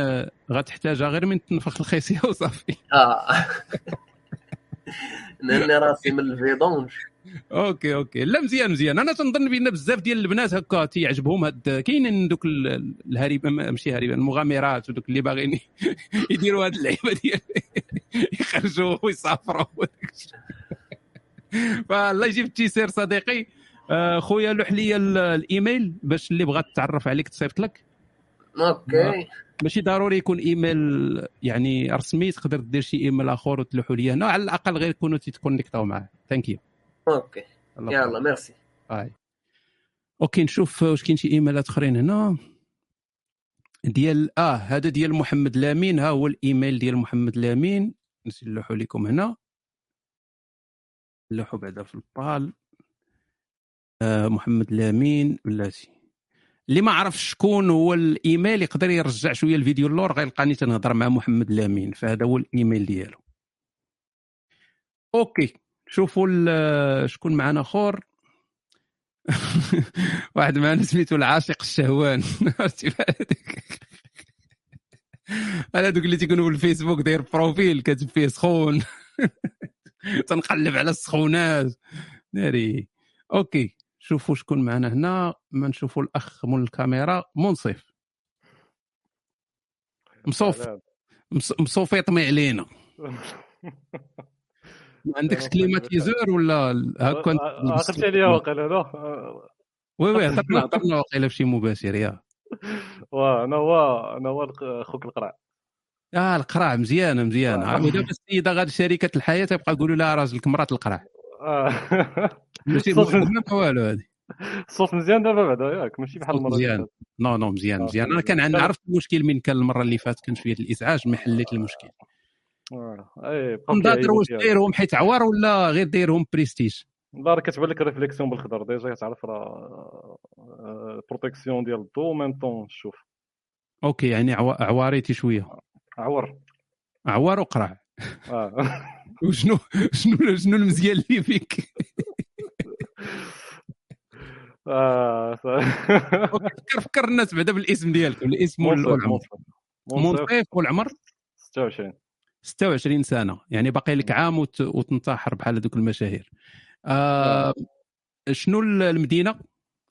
غتحتاجها غير من تنفخ الخيسية [LAUGHS] وصافي. آه. [LAUGHS] نهني راسي من ال vidange OK OK. لا مزيان مزيان. أنا تنظن بأن بزاف ديال البنات هكا تيعجبهم هاد كاينين دوك ال- الهريب ماشي هريب المغامرات ودوك اللي باغيين [LAUGHS] يديروا هاد اللعيبة ديال يخرجوا ويسافروا. فالله يجيب التيسير صديقي. آه، خويا لوح لي ال- الإيميل باش اللي بغات تعرف عليك تصيفط لك. OK. ماشي ضروري يكون إيميل يعني رسمي تقدر دير شي إيميل آخر وتلوحوا لي هنا على الأقل غير يكونوا تيتكونيكتاو معاه thank you OK. يلا ميرسي. هاي OK نشوف واش كاين شي emails آخرين هنا. ديال آه هذا ديال محمد لامين. ها هو الإيميل ديال محمد لامين. نلوحوا لكم هنا. نلوحوا بعدا في البال. آه محمد لامين بلاتي. اللي ما عرفش شكون هو الإيميل يقدر يرجع شوية الفيديو اللور غيلقاني تنهضر مع محمد لامين فهذا هو الإيميل ديالو. OK شوفوا شكون معنا آخر؟ [LAUGHS] واحد معنا سميتو العاشق الشهوان. [LAUGHS] أنا دوك اللي تيكونوا في الفيسبوك داير profil كاتب فيه سخون. [LAUGHS] تنقلب على السخونات. ناري. OK. شوفوا شكون معنا هنا ما نشوفوا الأخ من الكاميرا منصف. مصوف. مص- مصوفي يطمي علينا. [LAUGHS] ما عندكش كليماتيزور ولا هكا عقلت عليا واقيلا لا. وي وي هضرنا [LAUGHS] هضرنا واقيلا في شي مباشر يا. [LAUGHS] واه أنا هو أنا هو خوك القرع. آه القراع مزيانه مزيانه آه. ودابا السيدة غادي شركه الحياة تبقى يقولوا لها راجلك مرات القراع آه. ماشي صوت- مخدمه ما والو هذه الصوت مزيان دابا بعدا ياك ماشي بحال المرة مزيان. non non مزيان آه، مزيان. أنا كان. عرفت المشكل من كان المرة اللي فاتت كان شوية الإزعاج ما حليت المشكل. آه. كيعيبوا واش. دايرهم حيت عوار ولا غير دايرهم بريستيج؟ لا راه كتبان لك réflexion بالخضر déjà كتعرف راه آه، protection ديال الضو même temps شوف. OK يعني عوا- عواريتي شوية. عور عوار وقرع. [LAUGHS] وشنو شنو شنو المزيان اللي فيك؟ آه، فكر فكر الناس بعدا بالاسم ديالك الاسم والعمر. منصف والعمر؟ 26 26 سنة يعني باقي لك عام وت... وتنتحر بحال هذوك المشاهير. آه. شنو ال- المدينة؟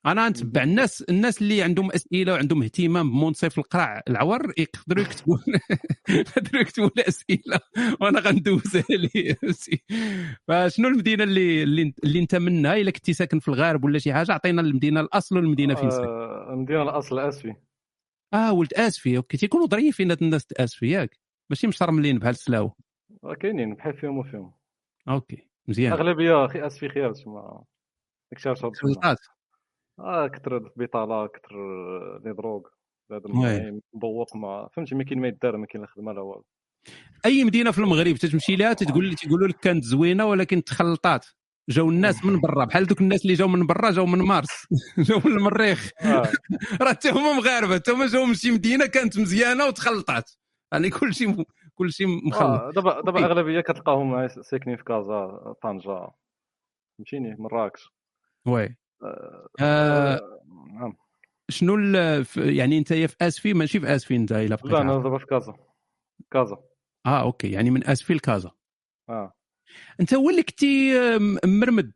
أنا نتبع الناس الناس اللي عندهم أسئلة وعندهم اهتمام بمنصف القرع العور يقدروا يكتبوا [LAUGHS] يقدروا يكتبوا لي أسئلة. وأنا غندوزها لي [LAUGHS] فشنو المدينة اللي اللي, انت منها؟ إلا كنتي ساكن في الخارج ولا شي حاجة عطينا المدينة الأصل والمدينة فين ساكن. آه، المدينة الأصل آسفي. آه ولد آسفي. OK تيكونوا ظريفين هاد الناس آسفي ياك. ماشي مشرملين بحال السلاو. آه، كاينين بحال فيهم وفيهم. OK مزيان. أغلبية أخي آسفي خيار تما. خلطات آه كثر البطالة كثر les drogues هذا. المهم مبوق ما فهمتي ما كاين ما يدار ما كاين لا خدمه لا والو. أي مدينة في المغرب تتمشي لها تتقول لي تيقولوا لك كانت زوينة ولكن تخلطات. جاو الناس من [LAUGHS] برا بحال دوك الناس اللي جاو من برا جاو من مارس [LAUGHS] جاو من المريخ. آه. [LAUGHS] راه حتى هما مغاربة حتى هما جاو من شي مدينة كانت مزيانة وتخلطات. يعني كل شيء كل شيء مخلط. آه، دابا دابا OK. أغلبية كتلقاهم ساكنين في كازا طنجة. فهمتيني؟ مراكش. oui. نعم. شنو ال- ف- يعني انت في اسفي ماشي في اسفي انت بقيت لا أنا. دابا في كازا. كازا. آه OK يعني من اسفي لكازا. آه. أنت هو اللي كنتي آه، مرمد؟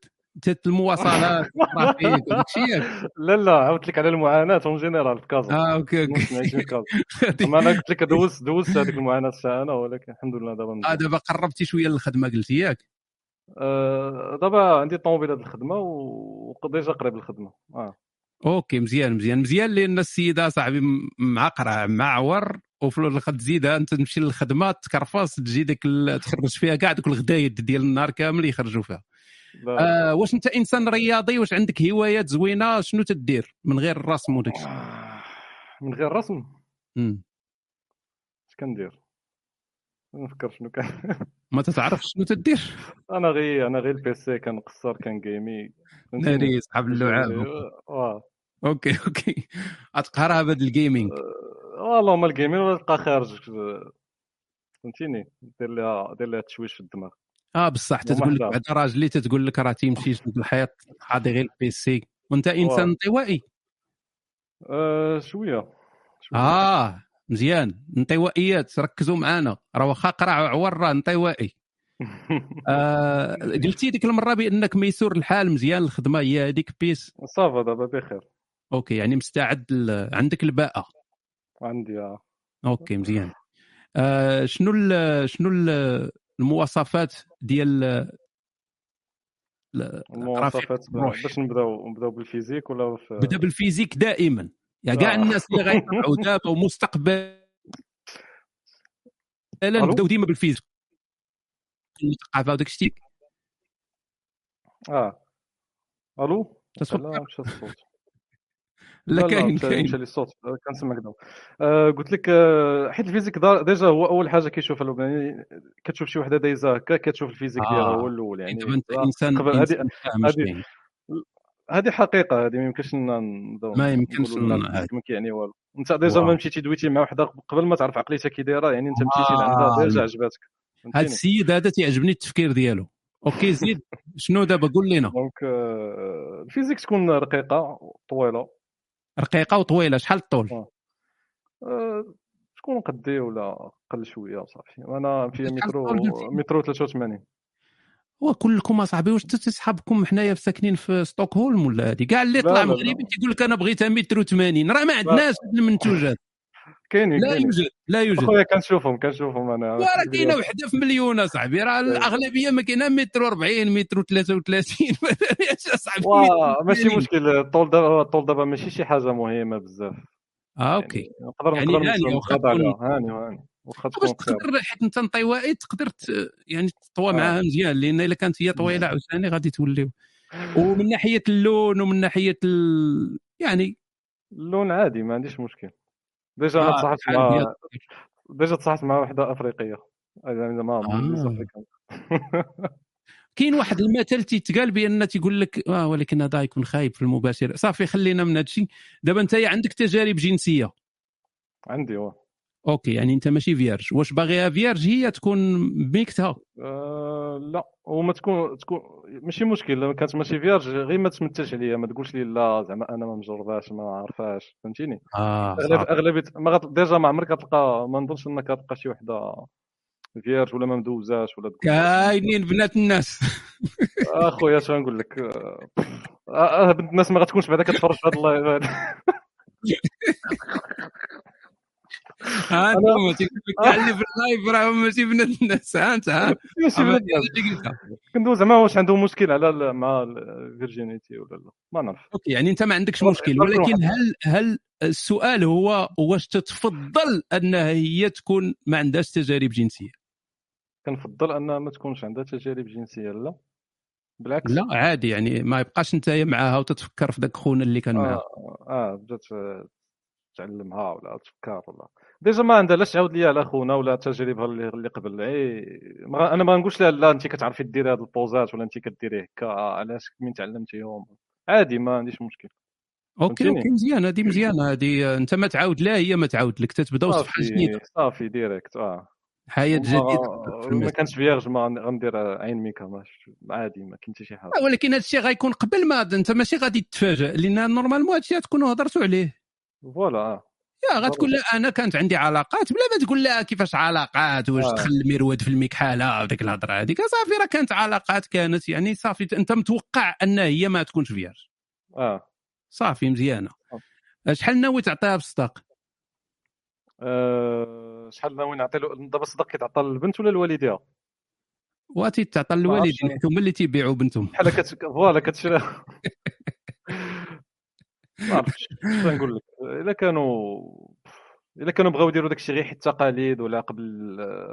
المواصلات [LAUGHS] لا لا عاودت لك على المعاناة en général في كازا. آه OK OK. [LAUGHS] أما أنا قلت لك دوزت دوزت هذيك المعاناة تاع أنا ولكن الحمد لله دابا آه دابا قربتي شوية للخدمة قلتي ياك. آه، دابا عندي طوموبيل هاد الخدمة و déjà قريب للخدمه آه. OK مزيان مزيان. مزيان لأن السيدة صاحبي معقرة معور وفي الآخر تزيدها أنت تمشي للخدمة تكرفص تجي ديك تخرج فيها كاع دوك الغدايد ديال النهار كامل يخرجوا فيها. آه واش أنت إنسان رياضي؟ واش عندك هوايات زوينة؟ شنو تدير من غير الرسم وداك الشيء من غير رسم مم. اش كندير؟ نفكر شنو كان. [LAUGHS] ما تتعرف شنو تدير. أنا غير أنا غير البيسي كنقصر فهمتيني ناري صحاب اللعاب [LAUGHS] أوكي أوكي. أتقهرها بهذا الجيمنج والله ما الجيمين ولا تبقى خارج فهمتيني؟ دير لها دير لها تشويش في الدماغ. آه بصح تتقول لك. بعد راجلي تتقول لك راه تيمشي يسد الحيط قاضي غير البيسي وأنت إنسان. انطوائي آه شوية. آه. مزيان. انطوائيات ركزوا معانا. راه واخا قرع عور راه انطوائي [LAUGHS] آه قلتي ديك المرة بأنك ميسور الحال مزيان الخدمة هي هذيك بيس. صافا دابا بخير. OK يعني مستعد ل... عندك الباءة. عندي آه. OK مزيان. آه شنو ال... شنو ال... المواصفات ديال ال- المواصفات. باش نبداو نبداو بال physique ولا في بدأ بال physique دائما. يا كاع آه. الناس اللي دابا ومستقبلا؟ نبداو ديما بال physique. الثقافه وداك الشيء. آه. ألو؟ لا مشى الصوت [LAUGHS] لا كاين كاين. مشى لي الصوت كنسمعك دابا آه قلت لك آه حيت ال physique déjà هو أول حاجة كيشوفها الأول يعني كتشوف شي وحدة دايزة هكا كتشوف ال physique ديالها آه. هو الأول يعني. دابا انت انسان قبل هذه هذه حقيقة هذه ما يمكنش ما يمكنش ما كيعني والو. أنت déjà. ما مشيتي دويتي مع وحده قبل ما تعرف عقليتها كي دايرة يعني أنت مشيتي لعندها déjà آه. عجباتك. هذا السيد هذا تيعجبني التفكير ديالو. OK زيد شنو دابا؟ قول لنا donc آه، ال physique تكون رقيقة طويله رقيقة وطويلة شحال الطول؟ آه، تكون قدي ولا قل شوية وصافي أنا في مترو؟ مترو 83 وكلكم أصاحبي واش انت صحابكم حنايا في ساكنين في ستوكهولم ولا هذه كاع اللي طلع. مغربي تيقول لك أنا بغيتها متر و80 راه ما عندناش المنتوجات. كاينين لا يوجد لا يوجد. أخويا كنشوفهم كنشوفهم أنا. وراه كاينة وحدة في مليون أصاحبي راه الأغلبية ما كاينة متر و40 متر و33 أصاحبي. ماشي 80. مشكل. الطول دابا الطول دابا ماشي شي حاجة مهمة بزاف. آه OK. نقدر يعني نقدر هاني واخا هاني هاني. واخا تكون تقدر حيت انت انطوائي تقدر يعني تطوى آه. معاها مزيان لأن إلا كانت هي طويلة عاوتاني غادي توليو. ومن ناحية اللون ومن ناحية ال... يعني اللون عادي ما عنديش مشكل. déjà أنا آه، تصاحبت مع. déjà تصاحبت مع وحدة أفريقية. يعني زعما آه. كاين واحد المثل تيتقال بأن تيقول لك آه ولكن هذا يكون خايب في المباشر. صافي خلينا من هذا الشيء دابا أنت عندك تجارب جنسية. عندي واه. OK يعني أنت ماشي vierge. واش باغيها vierge؟ هي تكون ميكتها. آه لا وما تكون تكون ماشي مشكل. لو كانت ماشي vierge غير ما تمثلش عليا. ما تقولش لي لا زعما أنا ما مجرباش ما عارفاش فهمتيني؟ آه أغلب. أغلبية ما غت... déjà ما عمرك غتلقى ما نظنش إنك غتلقى شي وحدة vierge ولا ما مدوزاش ولا كاينين بنات الناس. اخويا اش غنقول لك؟ آه، آه، آه، بنت الناس ما غتكونش بعدا كتفرج في هذا اللايف [LAUGHS] ها انت اللي في ال live راه ماشي بنات الناس ها انت ها. كندوز زعما واش عنده مشكل على مع ال virginité ولا لا. ما نعرف. OK يعني أنت ما عندكش مشكل ولكن. هل هل السؤال هو واش تتفضل أنها هي تكون ما عندهاش تجارب جنسية؟ كنفضل أنها ما تكونش عندها تجارب جنسية لا. بالعكس. لا عادي يعني ما يبقاش أنت معاها وتتفكر في ذاك خونا اللي كان معاها. آه آه بدات تعلمها ولا تفكر ولا. déjà ما عندها لا تعاود ليا على خونا ولا تجاربها اللي قبل. إي ما- أنا ما نقولش لها لا انت كتعرفي ديري هاد ال poses ولا انت كديري هكا علاش من تعلمتيهم؟ عادي ما عنديش مشكل. أوكي؟ أوكي مزيان هذه مزيانة هذه أنت ما تعاود لا هي ما تعاود لك تتبداو صفحه جديدة. صافي direct آه. حياة جديدة ما. كانش vierge ما غن- غندير عين ميكا عادي ما كاين حتى شي حاجة. ولكن هذا الشيء غيكون قبل ما أنت ماشي غادي تتفاجئ لأن normalement هذا الشيء تكونوا هضرتوا عليه. voilà آه. يا غتقول لها أنا كانت عندي علاقات بلا ما تقول لها كيفاش علاقات؟ واش آه. دخل المرود في المكحله وديك الهضرة هذيك. صافي راه كانت علاقات كانت يعني صافي أنت متوقع أن هي ما تكونش vierge آه. صافي مزيانة. شحال ناوي تعطيها بالصداق آه، شحال ناوي نعطي له؟ دابا الصداق كيتعطى للبنت ولا لوالديها؟ واتي تعطى للوالدين. هما اللي تيبيعوا بنتهم. بحال كت... [LAUGHS] فوالا كتشري. [LAUGHS] ما عرفتش نقول لك. الا كانوا الا كانوا بغاو يديروا داكشي غير حيت تقاليد ولا قبل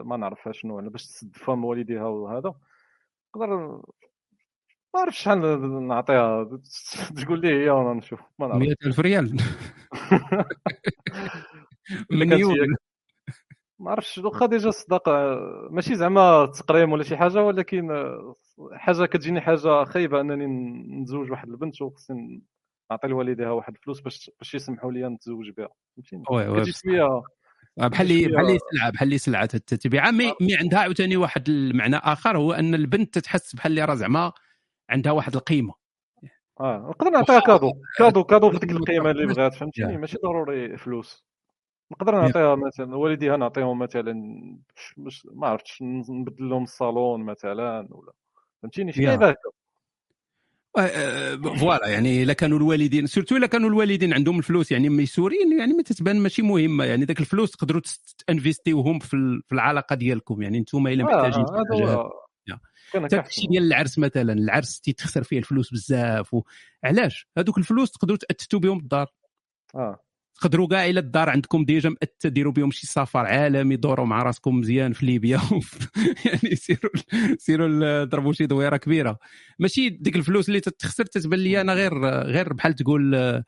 ما نعرف شنو أنا باش تسد فم والديها وهذا نقدر ما عرفتش شحال نعطيها. [LAUGHS] تقول لي هي وأنا نشوف ما نعرف. 100000 ريال. [LAUGHS] مليون. ما عرفتش واخا déjà الصداق ماشي زعما تقريم ولا شي حاجة ولكن حاجة كتجيني حاجة خايبة أنني نتزوج واحد البنت وخصني نعطي لوالديها واحد الفلوس باش باش يسمحوا لي نتزوج بها فهمتيني؟ oui oui. شوية. آه، بحال كتجي لي بحال لي شوية- سلعة بحال لي سلعة تتبيعها مي, مي عندها عاوتاني واحد المعنى آخر هو أن البنت تتحس بحال اللي راه زعما عندها واحد القيمة. آه نقدر نعطيها cadeau cadeau cadeau في ديك القيمة اللي بغات فهمتيني. ماشي ضروري فلوس. نقدر نعطيها مثلا والديها نعطيهم مثلا مش- ما عرفتش نبدل لهم الصالون مثلا ولا فهمتيني؟ شي يا. لعيبه هكا آه، آه، voilà يعني الا كانوا الوالدين surtout الا كانوا الوالدين عندهم الفلوس يعني ميسورين يعني ما تتبان ماشي مهمه يعني ذاك الفلوس تقدروا تinvestiوهم في ال- في العلاقة ديالكم يعني أنتم إلا آه، محتاجين آه، أحسن. ديال العرس مثلا العرس تيتخسر فيه الفلوس بزاف و... علاش؟ هذوك الفلوس تقدروا تأثثوا بهم الدار. آه. تقدروا كاع إلى الدار عندكم déjà مأثثة ديروا بهم شي سفر عالمي دوروا مع راسكم مزيان في ليبيا. [LAUGHS] يعني سيروا سيروا ضربوا شي دويرة كبيرة. ماشي ديك الفلوس اللي تتخسر تتبان لي أنا غير غير بحال تقول آه،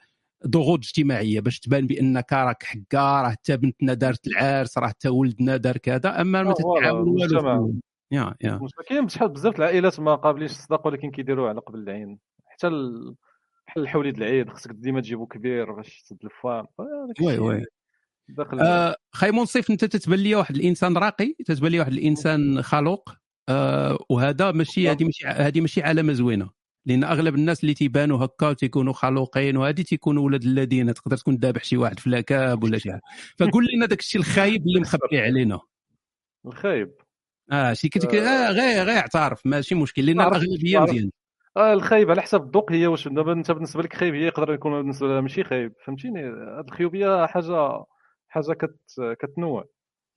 ضغوط اجتماعية باش تبان بانك راك حكا راه حتى بنتنا دارت العرس راه حتى ولدنا دار كذا أما ما تتعاون والو. يا يا. كاين بشحال بزاف العائلات ما قابلينش الصداق ولكن كيديروه على قبل العين. حتى ال- بحال الحوليد العيد خصك ديما تجيبو كبير باش تسد الفام oui oui. آه خاي منصف انت تتبان لي واحد الإنسان راقي تتبان لي واحد الإنسان خلوق آه وهذا ماشي هذه ماشي هذه ماشي علامة زوينة. لأن أغلب الناس اللي تيبانوا هكا تيكونوا خلوقين وهذه تيكونوا ولاد الذين تقدر تكون ذابح شي واحد في la cave ولا شي حاجة. فقول لنا داك الشيء الخايب اللي مخبي علينا. الخايب. آه شي كتك آه. غير غير اعترف ماشي مشكل لأن الأغلبية. مزيان. آه الخايب على حسب الذوق هي واش دابا انت بالنسبة لك خايب هي يقدر يكون بالنسبة لها ماشي خايب فهمتيني؟ هاد الخيوبية حاجة حاجة كت كتنوع.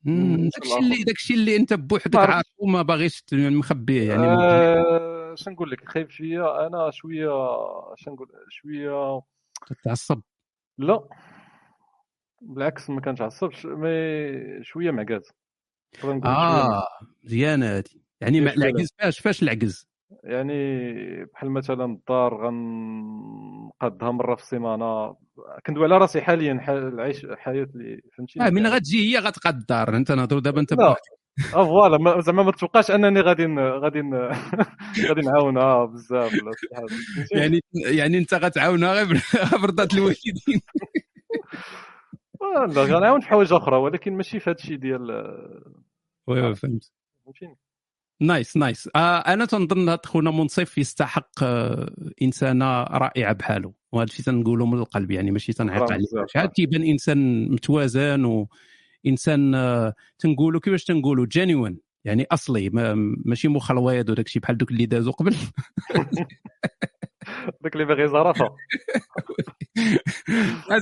مم، من داك الشيء اللي داك الشيء اللي انت بوحدك. عارفه وما باغيش مخبيه يعني. آه اش نقول لك؟ خايب فيا أنا شوية اش نقول؟ شوية. تتعصب. لا. بالعكس ما كنتعصبش مي شوية معكاز شوية آه مزيانه هذه يعني؟ العجز فاش فاش العجز؟ يعني بحال مثلا الدار غنقادها مرة في السيمانة. كندوي على راسي حاليا ح- العيش الحياة اللي فهمتيني آه من غتجي هي غتقاد الدار. انت نهضروا دابا انت آه فوالا ما- زعما ما تتوقعش انني غادي غادي [LAUGHS] غادي نعاونها بزاف؟ يعني يعني انت غتعاونها غير [LAUGHS] برضات الوالدين. آه، لا غنعاون في حوايج أخرى ولكن ماشي في هذا الشيء ديال oui oui فهمت. فهمتيني؟ nice nice. آه أنا تنظن خونا منصف يستحق آه إنسانة رائعة بحاله. وهذا الشيء تنقوله من القلب يعني ماشي تنعيق عليه. شحال تيبان إنسان متوازن وانسان آه تنقولوا كيفاش تنقولوا genuine يعني أصلي ما ماشي مخلويض وداك الشيء بحال دوك اللي دازوا قبل. [LAUGHS] داك اللي باغي زرافه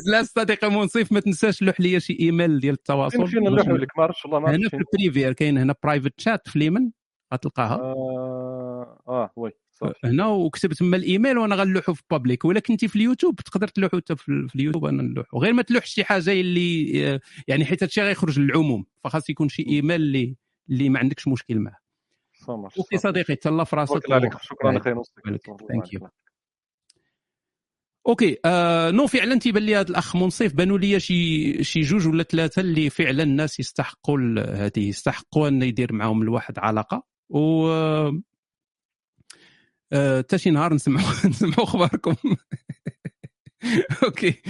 لا صديقي منصف ما تنساش لوح لي شي إيميل ديال التواصل. فين نلوحوا لك ما عرفتش والله ما هنا في ال privé كاين هنا private chat في اليمن غتلقاها؟ آه آه oui صافي هنا وكتب تما الإيميل وأنا غنلوحو في public ولا كنتي في اليوتيوب تقدر تلوحو حتى في اليوتيوب أنا نلوحو. غير ما تلوحش شي حاجة اللي آه، يعني حيت هادشي غيخرج للعموم فخاص يكون شي إيميل اللي اللي ما عندكش مشكل معاه. صامر OK صديقي تهلا في راسك شكرا أخي thank you OK آه no فعلا تيبان لي هذا الأخ منصف بانوا لي شي شي جوج ولا ثلاثة اللي فعلا الناس يستحقوا هذه يستحقوا أن يدير معاهم الواحد علاقة؟ و آه، آه، حتى شي نهار نسمعوا [LAUGHS] نسمعوا أخباركم. [LAUGHS] OK.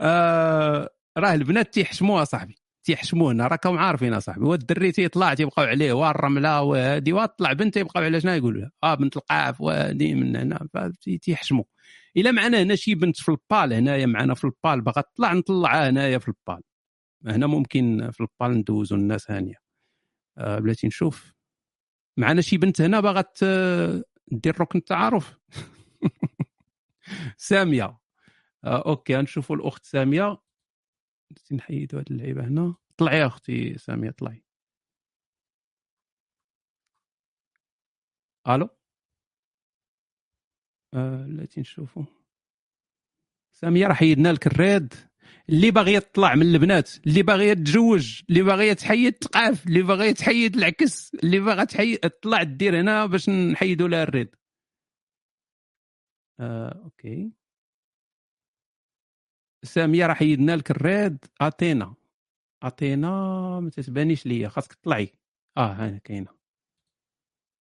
آه راه البنات تيحشموها صاحبي. تيحشمونا. راكم عارفين أصاحبي. والدري تيطلع تيبقاو عليه. والرملة وهادي. وطلع بنت يبقاو على شنو يقولوا آه بنت القاف وهادي من هنا. تيحشموا إلا معنا هنا شي بنت في ال panel. هنايا معنا في ال panel. باغا تطلع نطلعها هنايا في ال panel. هنا ممكن في ال panel ندوزو الناس هانية. آه بلاتي نشوف. معنا شي بنت هنا باغا دير ركن التعارف. [LAUGHS] سامية. آه okay نشوفوا الأخت سامية. نحيدوا هاد اللعيبة هنا. طلعي يا أختي سامية طلعي. ألو؟ آه التي نشوفوا سامية راه حيدنا لك الريد. اللي باغيه تطلع من البنات اللي باغيه تتزوج اللي باغيه تحيد تقاف اللي باغيه تحيد العكس اللي باغا تحيد تطلع دير هنا باش نحيدوا لها الريد. آه okay. سامية راه حيدنا لك الريد. أتينا. أتينا ما تتبانيش ليا خاصك تطلعي آه هنا كاينة.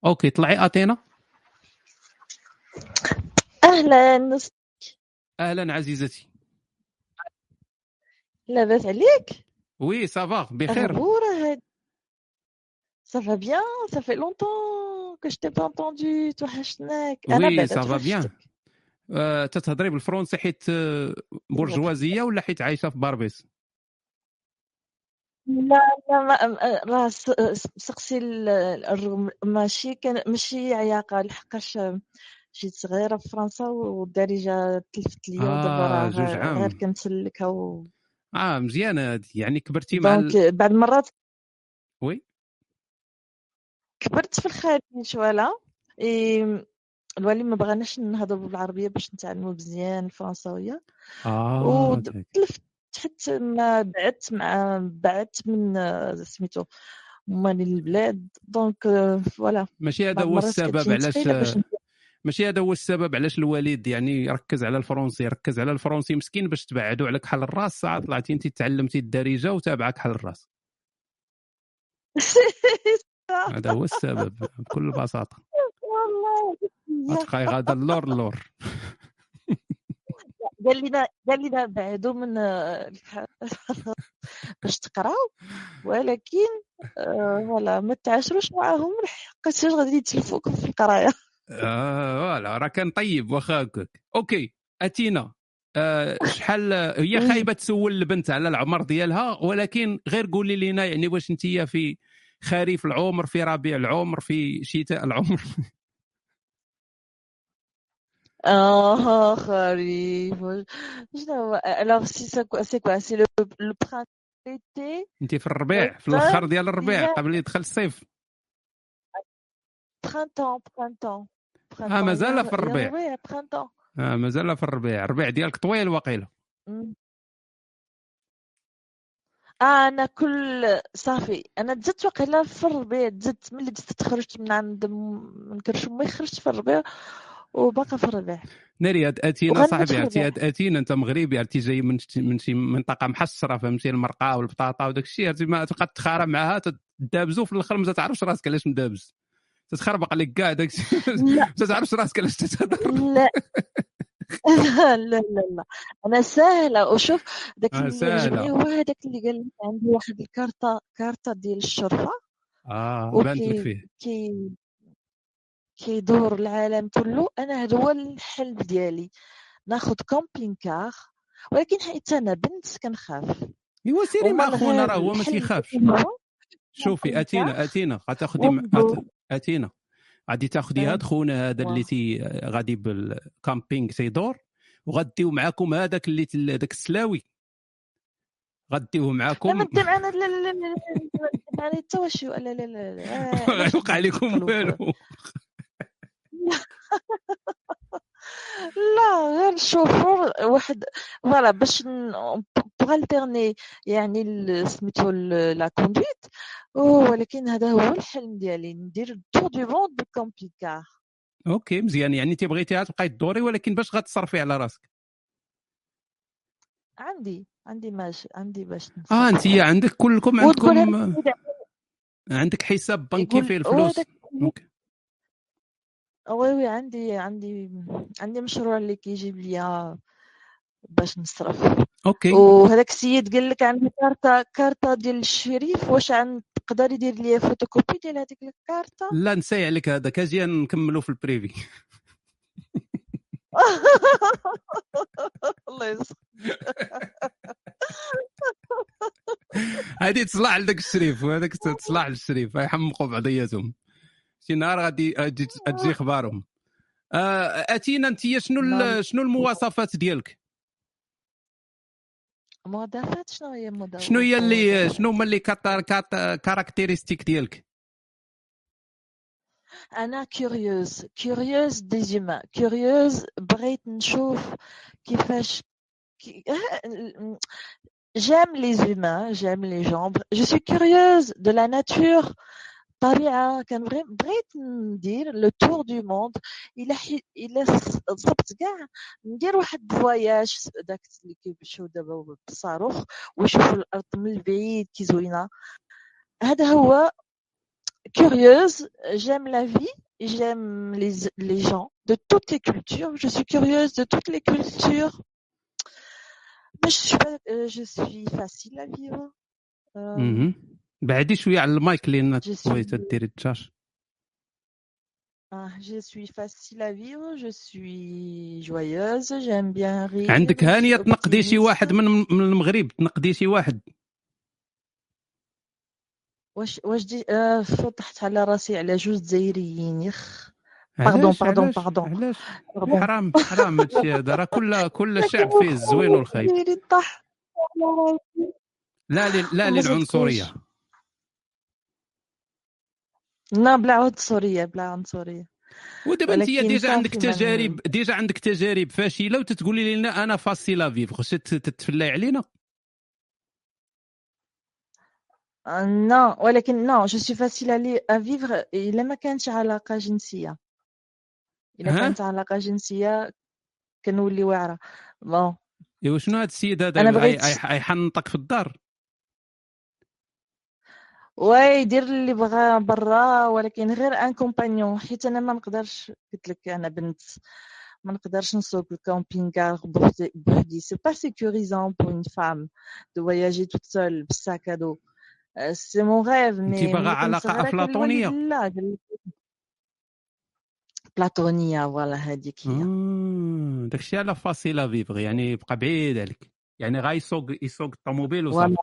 okay طلعي. أتينا. أهلا. أهلا عزيزتي. لاباس عليك؟ oui ça va بخير ça fait longtemps que je t'ai pas entendu, توحشتناك أنا oui ça va bien آه، تتهضري بالفرنسي حيت آه، برجوازيه ولا حيت عايشه في باربيس لا لا ما راه سقسي ماشي كان ماشي عياقة لحقاش جيت صغيرة في فرنسا والدارجة تلفت ليا راه جوج غير عام كنسلكها و... آه مزيانة. هادي يعني كبرتي مع donc ال... بعض المرات oui؟ كبرت في الخارج voilà et الوالد ما بغاناش نهضروا بالعربية باش نتعلموا مزيان الفرنساوية. آه. وتلفت حتى ما بعدت مع بعدت من سميتو مالي البلاد. donc آه، voilà. ماشي هذا هو السبب علاش ماشي هذا هو السبب علاش الوالد يعني يركز على الفرنسي يركز على الفرنسي مسكين باش تبعدوا عليك حل الراس. ساعة طلعتي انت تعلمتي الدارجة وتابعك حل الراس. [LAUGHS] هذا هو السبب بكل بساطة. والله. غتبقاي غادا اللور اللور. [LAUGHS] قال لنا قال لنا بعدوا من [LAUGHS] باش تقراو ولكن آه، voilà ما تعاشروش معاهم لحقاش غادي يتلفوكم في القراية. آه voilà راه كان طيب واخا هكاك. okay أتينا. آه شحال هي. خايبة تسول البنت على العمر ديالها ولكن غير قولي لنا يعني واش أنت في خريف العمر في ربيع العمر في شتاء العمر؟ Ah, [LAUGHS] خريف شنو c'est quoi c'est le le printemps l'été. أنت في الربيع في الأخر ديال الربيع قبل يدخل الصيف. printemps printemps. آه printemps. مازال في الربيع. آه مازال في الربيع. الربيع ديالك طويل. آه أنا كل صافي أنا زدت وقيلا في الربيع زدت ملي زدت تخرجت من عند من كرشمي خرجت في الربيع وباقا في الربيع. ناري هاد أتينا صاحبي عرفتي هاد أتينا أنت مغربي عرفتي جاي من شي- من شي منطقة محصرة فهمتي المرقه والبطاطا وداك الشيء عرفتي ما تبقى تخارى معاها تدابزو في الآخر ما تعرفش راسك علاش مدابز. تتخربق عليك كاع داك ما تعرفش راسك علاش تتهضر [LAUGHS] لا. لا لا لا أنا سهلة. وشوف داك آه اللي عجبني هو هذاك اللي قال لي عندي واحد الكارطة كارطة ديال الشرفة. آه بانت لك فيه. كي كيدور العالم كله. أنا هذا هو الحلم ديالي. ناخذ camping-car ولكن حيت أنا بنت كنخاف. إيوا سيري مع خونا راه هو ما تيخافش. شوفي أتينا أتينا. غتاخدي أت- اتينا غادي تاخدي هاد آه خونا هذا اللي. تي غادي بال camping تيدور وغديو معاكم هذاك اللي داك السلاوي غديوه لا ما معاكم معنا لا لا لا معنا حتى واش لا لا لا آه، غيوقع لكم والو لا غير نشوفوا واحد voilà باش pour alterner يعني سميتو la conduite. ولكن هذا هو الحلم ديالي ندير tour du monde بال camping-car okay مزيان. يعني انت بغيتيها تبقاي تدوري ولكن باش غتصرفي على راسك؟ عندي عندي ماش عندي باش آه انت عندك كلكم عندكم عندك حساب بنكي فيه الفلوس. أوكي. وي وي عندي عندي عندي مشروع اللي كيجيب ليا باش نصرف. okay. وهذاك السيد قال لك عنده كارطة كارطة ديال الشريف واش عن تقدر يدير لي فوتوكوبي ديال هذيك الكارطة؟ لا نساي عليك هذاك أجي نكملوا في البريفي [LAUGHS] الله يسخر هذه تصلح لذاك الشريف وهذاك تصلح للشريف يحمقوا بعضياتهم. شي نهار غادي تجي اخبارهم آه، أتينا أنت شنو نعم. شنو المواصفات ديالك؟ مضافات شنو هي مضافات شنو هي اللي شنو هما les caractéristiques ديالك؟ أنا curieuse curieuse des humains curieuse بغيت نشوف كيفاش كي... j'aime les humains j'aime les gens. Je suis curieuse de la nature. طبيعة كان بغي- بغيت ندير لو تور دو موند الا حي... الا ص- صبت كاع ندير واحد فواياج داك اللي كيمشيو دابا بالصاروخ ويشوفوا الارض من البعيد كي زوينه هذا هو curieuse, j'aime la vie, j'aime les, les gens de toutes les cultures. Je suis curieuse de toutes les cultures. Mais je suis, pas, euh, je suis facile à vivre. Euh, مهم. بعدي شوية على المايك لأن بغيت ديري التشارج ah, je suis facile à vivre, je suis joyeuse, j'aime bien rire. عندك هانيه تنقدي شي. واحد من من المغرب تنقدي شي واحد. واش واش دي؟ آه فطحت على راسي على جوج جزائريين يخ. باردون باردون باردون حرام حرام هادشي هذا. راه كل كل [LAUGHS] شعب فيه الزوين والخايب. لا لا للعنصرية. لا بلا عنصرية بلا عنصرية. ودابا انت déjà عندك تجارب déjà عندك تجارب فاشلة وتتقولي لنا أنا facile à vivre خصك تت- تتفلاي علينا. non ولكن non je suis facile à vivre إلا ما كانتش علاقة جنسية. إلا؟ كانت علاقة جنسية كنولي واعرة. bon إيوا شنو هذا السيد هذا؟ اللي بغيت- غي- غي- غيحنطك في الدار؟ واي يدير اللي بغا برا ولكن غير un compagnon حيت أنا ما نقدرش قلت لك أنا بنت ما نقدرش نسوق ال camping بوحدي c'est pas sécurisant pour une femme de voyager toute seule بال sac à dos. c'est mon rêve انت mais باغا ملي كنت علاقه افلاطونيه لا بلاطونية voilà هذيك هي. آه، داكشي على facile à vivre يعني يبقى بعيد عليك. يعني غايسوق يسوق الطوموبيل وصافي.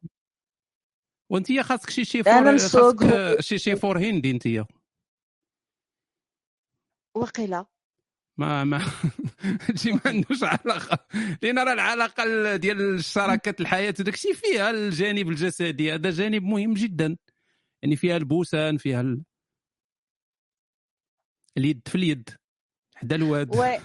وانت خاصك شي شي أنا فور نسوق خاصك شي شي فور هندي انت وقيلة. ما ما [LAUGHS] هادشي ما عندوش علاقة. لأن راه العلاقة ال- ديال الشراكه الحياة داكشي فيها الجانب الجسدي هذا جانب مهم جدا. يعني فيها البوسان فيها ال... اليد في اليد حدا الواد. oui.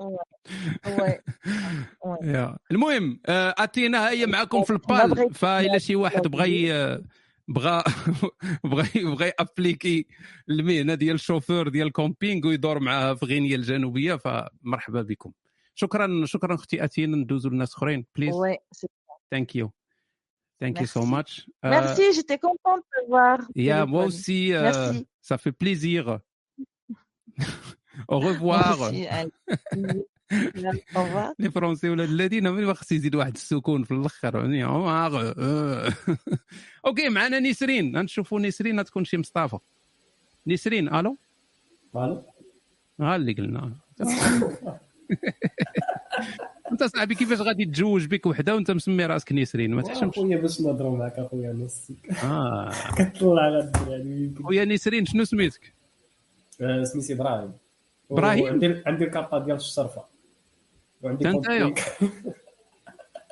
[LAUGHS] [LAUGHS] المهم آه، أتينا هي معكم في البال فالا شي واحد بغى ي- بغى [LAUGHS] بغى بغى أبليكي المهنة ديال الشوفور ديال الكومبينغ ويدور معاها في غينيا الجنوبية فمرحبا بكم شكرا شكرا أختي أتينا ندوزو لناس أخرين بليز ثانك يو ثانك يو سو Merci. ماتش Merci, j'étais contente de voir. يا téléphone. moi aussi euh, Merci. ça fait plaisir [LAUGHS] au revoir Merci. لي [LAUGHS] فرونسي ولاد الذين ما خص يزيد واحد السكون في الأخر. [LAUGHS] أوكي معنا نسرين. غنشوفوا نسرين تكون شي مصطفى. نسرين ألو؟ ألو؟ ها اللي قلنا. [LAUGHS] أنت صاحبي كيفاش غادي تتزوج بك وحدة وأنت مسمي رأسك نسرين؟ ما تحشمش. أخويا باش نهضروا معك أخويا نصك آه. كطلع على الدراري. خويا نسرين شنو سميتك؟ آه، سميتي إبراهيم. إبراهيم؟ وعندي عندي الكارطة ديال الشرفة. كونت [LAUGHS]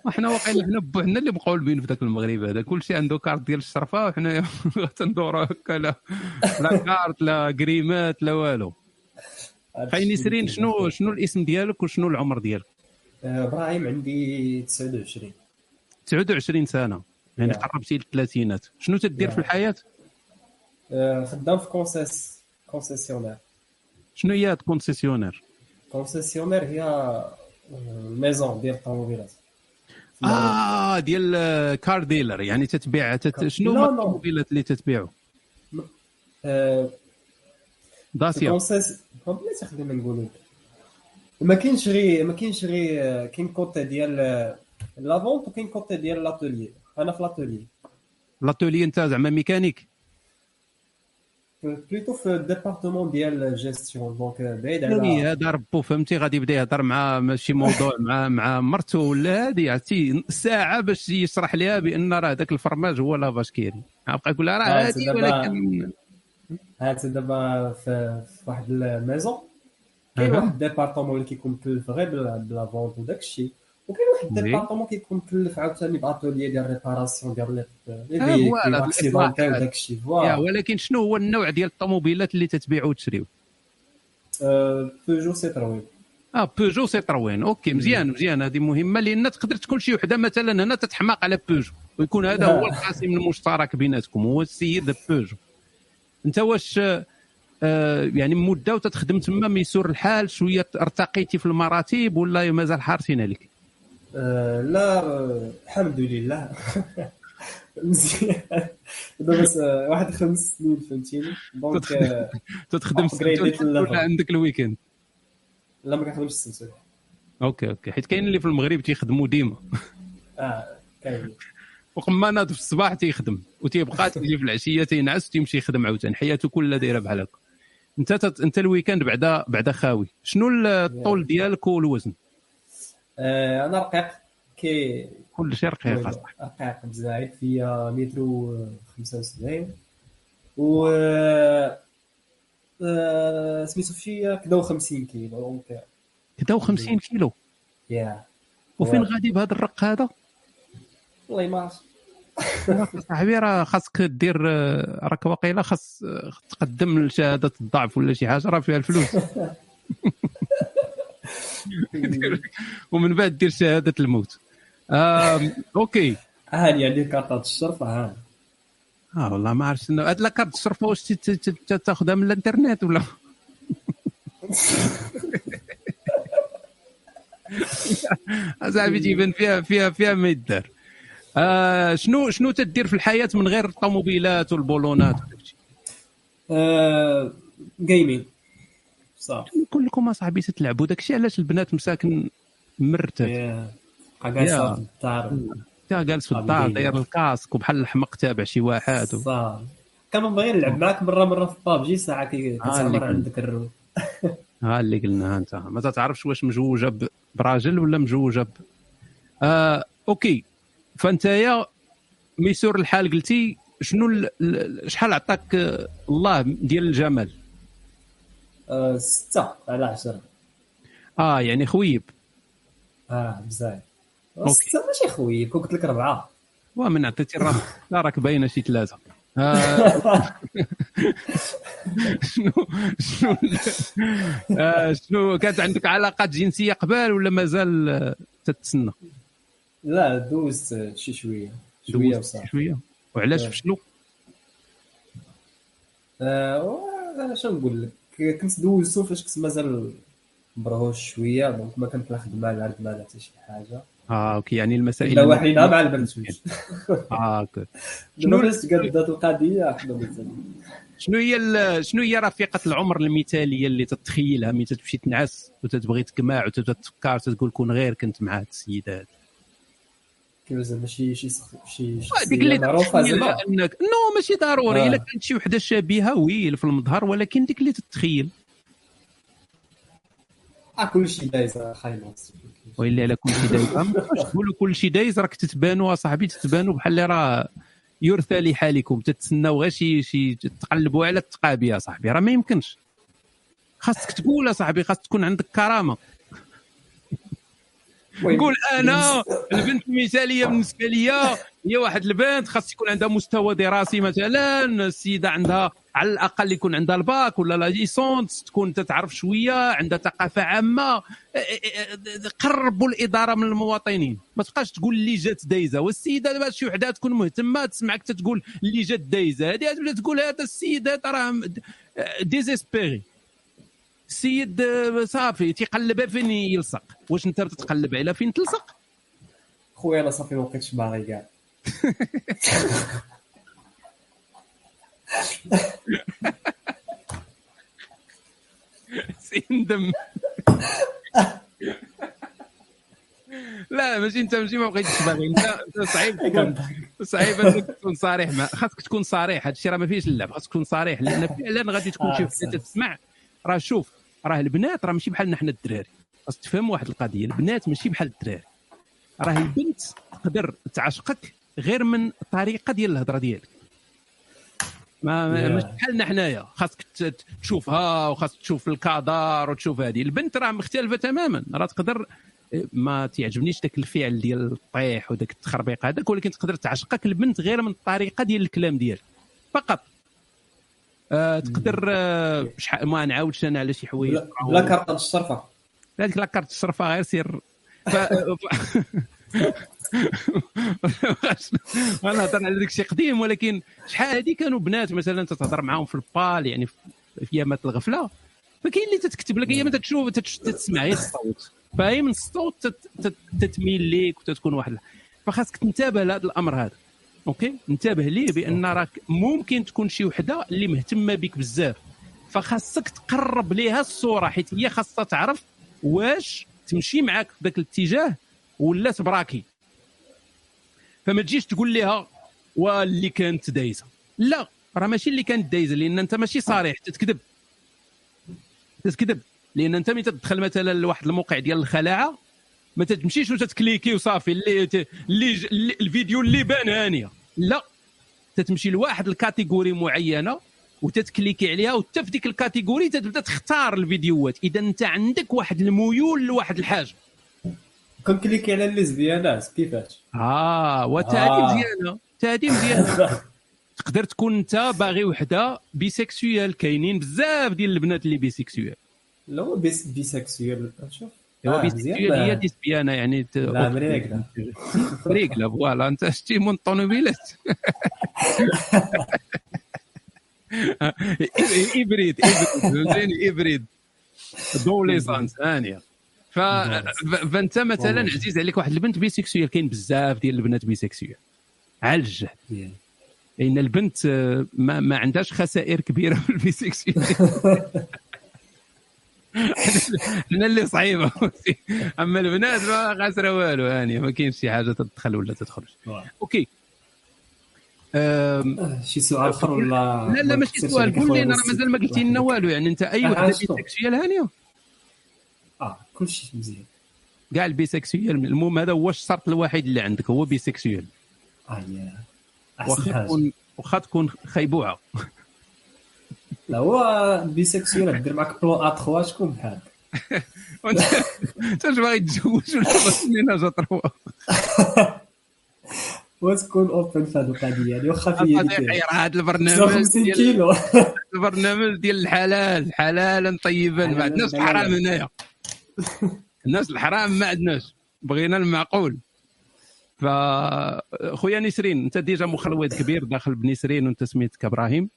وحنا واقعين حنا بوحدنا اللي مقولبين في ذاك المغرب هذا. كلشي عنده كارت ديال الشرفة وحنا [LAUGHS] تندوروا هكا لا لا كارت لا كريمات لا والو. خاي نسرين شنو شنو الاسم ديالك وشنو العمر ديالك؟ آه، إبراهيم عندي 29 29 سنة. يعني. قربتي للثلاثينات. شنو تدير. في الحياة؟ آه، خدام في concess- concessionnaire شنو هي concessionnaire concessionnaire هي maison ديال الطوموبيلات. آه ديال car dealer يعني تتبيع تت... شنو هما لا. الطوموبيلات اللي تتبيعوا آه، داسيا. بلاتي خلينا نقولوا ما كاينش غير ما كاينش غير آه، كاين côté ديال آه، la vente وكاين côté ديال l'atelier. أنا في l'atelier. l'atelier أنت زعما mécanique. plutôt في ال département ديال gestion donc بعيد على هذا ربو فهمتي غادي يبدا يهضر مع ماشي موضوع مع مع مرته ولا هذه عرفتي ساعة باش يشرح لها بأن راه ذاك الفرماج هو La Vache qui rit بقى يقول لها راه دابا ولكن هات دابا في واحد ال maison كاين. واحد ال département اللي كيكون غير ب la vente وداك الشيء وكاين واحد. ال département كيكون مكلف عاوتاني باتوليي ديال réparation ديال les les véhicules voilà accidentés الاصلاحات وداك الشيء ولكن شنو هو النوع ديال الطوموبيلات اللي تتبيع وتشريو؟ آه، بيجو سيتروين آه بيجو سيتروين OK مزيان مزيان. هذه مهمة لأن تقدر تكون شي وحدة مثلا هنا تتحماق على بيجو ويكون هذا هو [LAUGHS] القاسم المشترك بيناتكم هو السيد بيجو أنت واش آه يعني مدة وتتخدم تما ميسور الحال شوية ارتقيتي في المراتب ولا مازال حارسين عليك؟ آه، لا آه، الحمد لله [LAUGHS] مزيان. دابا آه، واحد خمس سنين فهمتيني؟ donc آه، تتخدم السبت. ولا عندك ال weekend. لا ما كنخدمش السبت. OK OK. حيت كاين اللي في المغرب تيخدموا ديما. [LAUGHS] آه كاين. وقما ناض في الصباح تيخدم وتيبقى [LAUGHS] تيجي في العشية تينعس وتيمشي يخدم عاوتاني. حياته كلها دايرة بحال هكا انت. أنت ال weekend بعدا بعدا خاوي. شنو الطول ديالك والوزن؟ آه، أنا رقيق. كي كل شيء رقيق رقيق بزاف فيا متر و 75 و آه، سميتو فيا كدا و 50 كيلو donc كدا و50 كيلو؟ يا. وفين. غادي بهذا الرق هذا؟ والله ما عرفت [LAUGHS] صاحبي راه خاصك دير آه، راك واقيلا خاص آه، تقدم لشهادة الضعف ولا شي حاجة راه فيها الفلوس. [LAUGHS] [LAUGHS] ومن بعد دير شهادة الموت. OK. هاني عندي كارطة الشرفة هاني آه والله ما عرفت شنو. هاد لاكارت الشرفه واش تاخذها من الإنترنت ولا؟ [LAUGHS] أصاحبي تيبان فيها فيها فيها ما يدار. آه شنو شنو تدير في الحياة من غير الطوموبيلات والبولونات آه، جيمين صافي كلكم أصاحبي تتلعبوا داكشي علاش البنات مساكن مرتب يا. بقى جالسة في الدار. انت جالس في الدار. داير الكاسك وبحال الحمق تابع شي واحد و... صافي كنبغي نلعب معاك مرة مرة في بابجي ساعة كي اللي كتعمر قلنا. عندك الرو. [LAUGHS] ها اللي قلناها أنت. ما تعرفش واش مجوجه براجل ولا مجوجه ب... آه أوكي. فانت يا ميسور الحال قلتي شنو ال... ال- شحال عطاك آه، الله ديال الجمال؟ آه، ستة على عشرة آه يعني خويب。آه بزاف. ستة ماشي كون قلت لك أربعة ومن عطيتي الراه لا راك باينه شي ثلاثة. آه، [LAUGHS] شنو شنو آه، شنو كانت عندك علاقات جنسية قبل ولا مازال تتسنى؟ لا دوزت شي شوية. شوية دوزت وصافي شوية. وعلاش. فشلوا آه، شنو نقول لك؟ كنت دوزتو فاش كنت مازال مبرهوش شوية donc ما كانت لا خدمة لا لا حتى شي حاجة. آه OK يعني المسائل اللي- وحينا مع البنتوج [LAUGHS] آه OK. شنو حنا مثلا شنو هي شنو هي رفيقة العمر المثالية اللي تتخيلها؟ ملي تمشي تنعس وتتبغي تجمع وتتفكر وتقول كون غير كنت مع هاد السيده هاد كيف زعما شي شي شي اللي معروفة تتخيل زعما. انك non ماشي ضروري. آه. إلا كانت شي وحدة شبيهة oui في المظهر ولكن ديك اللي تتخيل. آه كل شيء دايز خاينة وإلا على كل شيء دايز. تبقاش تقولوا كل شيء دايز راك تتبانوا اصاحبي تتبانوا بحال اللي راه يرثى لحالكم. تتسناو غير شي شي تقلبوا على التقابي يا صاحبي. راه ما يمكنش. خاصك تقول اصاحبي خاص تكون عندك كرامة. قول أنا البنت المثالية بالنسبة ليا هي واحد البنت خاص يكون عندها مستوى دراسي مثلا السيدة عندها على الأقل يكون عندها الباك ولا la licence تكون تتعرف شوية عندها ثقافة عامة قربوا الإدارة من المواطنين. ما تبقاش تقول اللي جات دايزة. والسيدة دابا شي وحدة تكون مهتمة تسمعك تتقول اللي جات دايزة. هذه تبدأ تقول هذا السيد هذا راه désespéré. السيد صافي تيقلبها فين يلصق؟ واش انت تتقلب على فين تلصق؟ خويا أنا صافي ما بقيتش باغي كاع. [LAUGHS] سندم لا ماشي انت ماشي ما بغيتش باغي. انت صعيب [LAUGHS] صعيب أنك تكون صريح. مع خاصك تكون صريح. هذا الشيء راه ما فيهش اللعب. خاصك تكون صريح. لأن فعلا غادي تكون شي آه،. تسمع. راه شوف راه البنات راه ماشي بحالنا حنا الدراري. خاصك تفهم واحد القضية البنات ماشي بحال الدراري. راه البنت تقدر تعشقك غير من الطريقة ديال الهضرة ديالك. ما Yeah. ماشي بحالنا حنايا خاصك تشوفها وخاصك تشوف الكادار وتشوف هذه البنت راه مختلفة تماما. راه تقدر ما تعجبنيش ذاك الفعل ديال الطيح وداك التخربيق هذاك ولكن تقدر تعشقك البنت غير من الطريقة ديال الكلام ديالك. فقط. آه تقدر آه شحال ما نعاودش أنا على شي حوايج بلا بلا كارطه الشرفه هذيك لاكارت الشرفه غير سير. ف... أنا هضر على داك الشيء قديم ولكن شحال هادي كانوا بنات مثلا تتهضر معاهم في البال يعني في ايامات الغفلة. فكاين اللي تتكتب لك تتشوف تتش- تتسمع غير الصوت. فهي من الصوت تت- تت- تتميل ليك وتتكون واحد فخاصك تنتبه لهذا الأمر هذا. أوكي؟ انتبه ليه بأن راك ممكن تكون شي وحدة اللي مهتمة بك بزاف. فخاصك تقرب ليها الصورة حيت هي خاصها تعرف واش تمشي معاك في ذاك الاتجاه ولا تبراكي. فما تجيش تقول لها واللي كانت دايزه لا راه ماشي اللي كانت دايزه لأن أنت ماشي صريح تتكذب. تتكذب. لأن أنت ملي تدخل مثلا لواحد الموقع ديال الخلاعة ما تمشيش وتتكليكي وصافي اللي ت- اللي, ج- اللي الفيديو اللي بان هانية. لا تتمشي لواحد ال catégorie معينة وتتكليكي عليها وحتى في ديك ال catégorie تبدا تختار الفيديوهات. إذا أنت عندك واحد الميول لواحد الحاجة. كنكليكي على الليزبيانات كيفاش؟ آه وتهدي آه. مزيانة تهدي مزيانة. [LAUGHS] تقدر تكون أنت باغي وحدة bisexuelle كاينين بزاف ديال البنات اللي bisexuelle. لا هو bis bisexuelle شوف. هو آه، مزيان. هي lesbienne يعني ت- لا مريقله [LAUGHS] réglée voilà. أنت شتي من الطوموبيلات [LAUGHS] hybride hybride. hybride. de l'essence هانيه ف... ف- فأنت مثلا. عزيز عليك واحد البنت bisexuelle كاين بزاف ديال البنات bisexuelles على الجهد لأن البنت آه، ما, ما عندهاش خسائر كبيرة في ال bisexuelle [LAUGHS] حنا اللي صعيبة. أما البنات ما خاسره والو هانيه ما كاينش شي حاجة تدخل ولا تخرج OK. أم... شي سؤال آخر ولا لا لا ماشي سؤال. قول لي أنا مازال ما قلتي لنا والو يعني أنت أي وحده شنو؟ bisexuelle هانيه آه كلشي مزيان. كاع ال bisexuelle المهم هذا هو الشرط الوحيد اللي عندك هو bisexuelle. آه yeah. أحسن واخا حاجة. تكون واخا تكون خيبوعة. لا هو bisexuelle دير معك plan à 3 شكون بحال [LAUGHS] انت واش باغي تتزوج ولا باغي ménage à trois وتكون open في هذه القضية؟ يعني واخا في هذا البرنامج 50 ديال كيلو. البرنامج ديال الحلال حلالا طيبا ما عندناش. الحرام هنايا. الناس الحرام ما عندناش. بغينا المعقول. ف خويا نسرين انت déjà مخلوط كبير داخل بنسرين وانت سميتك إبراهيم.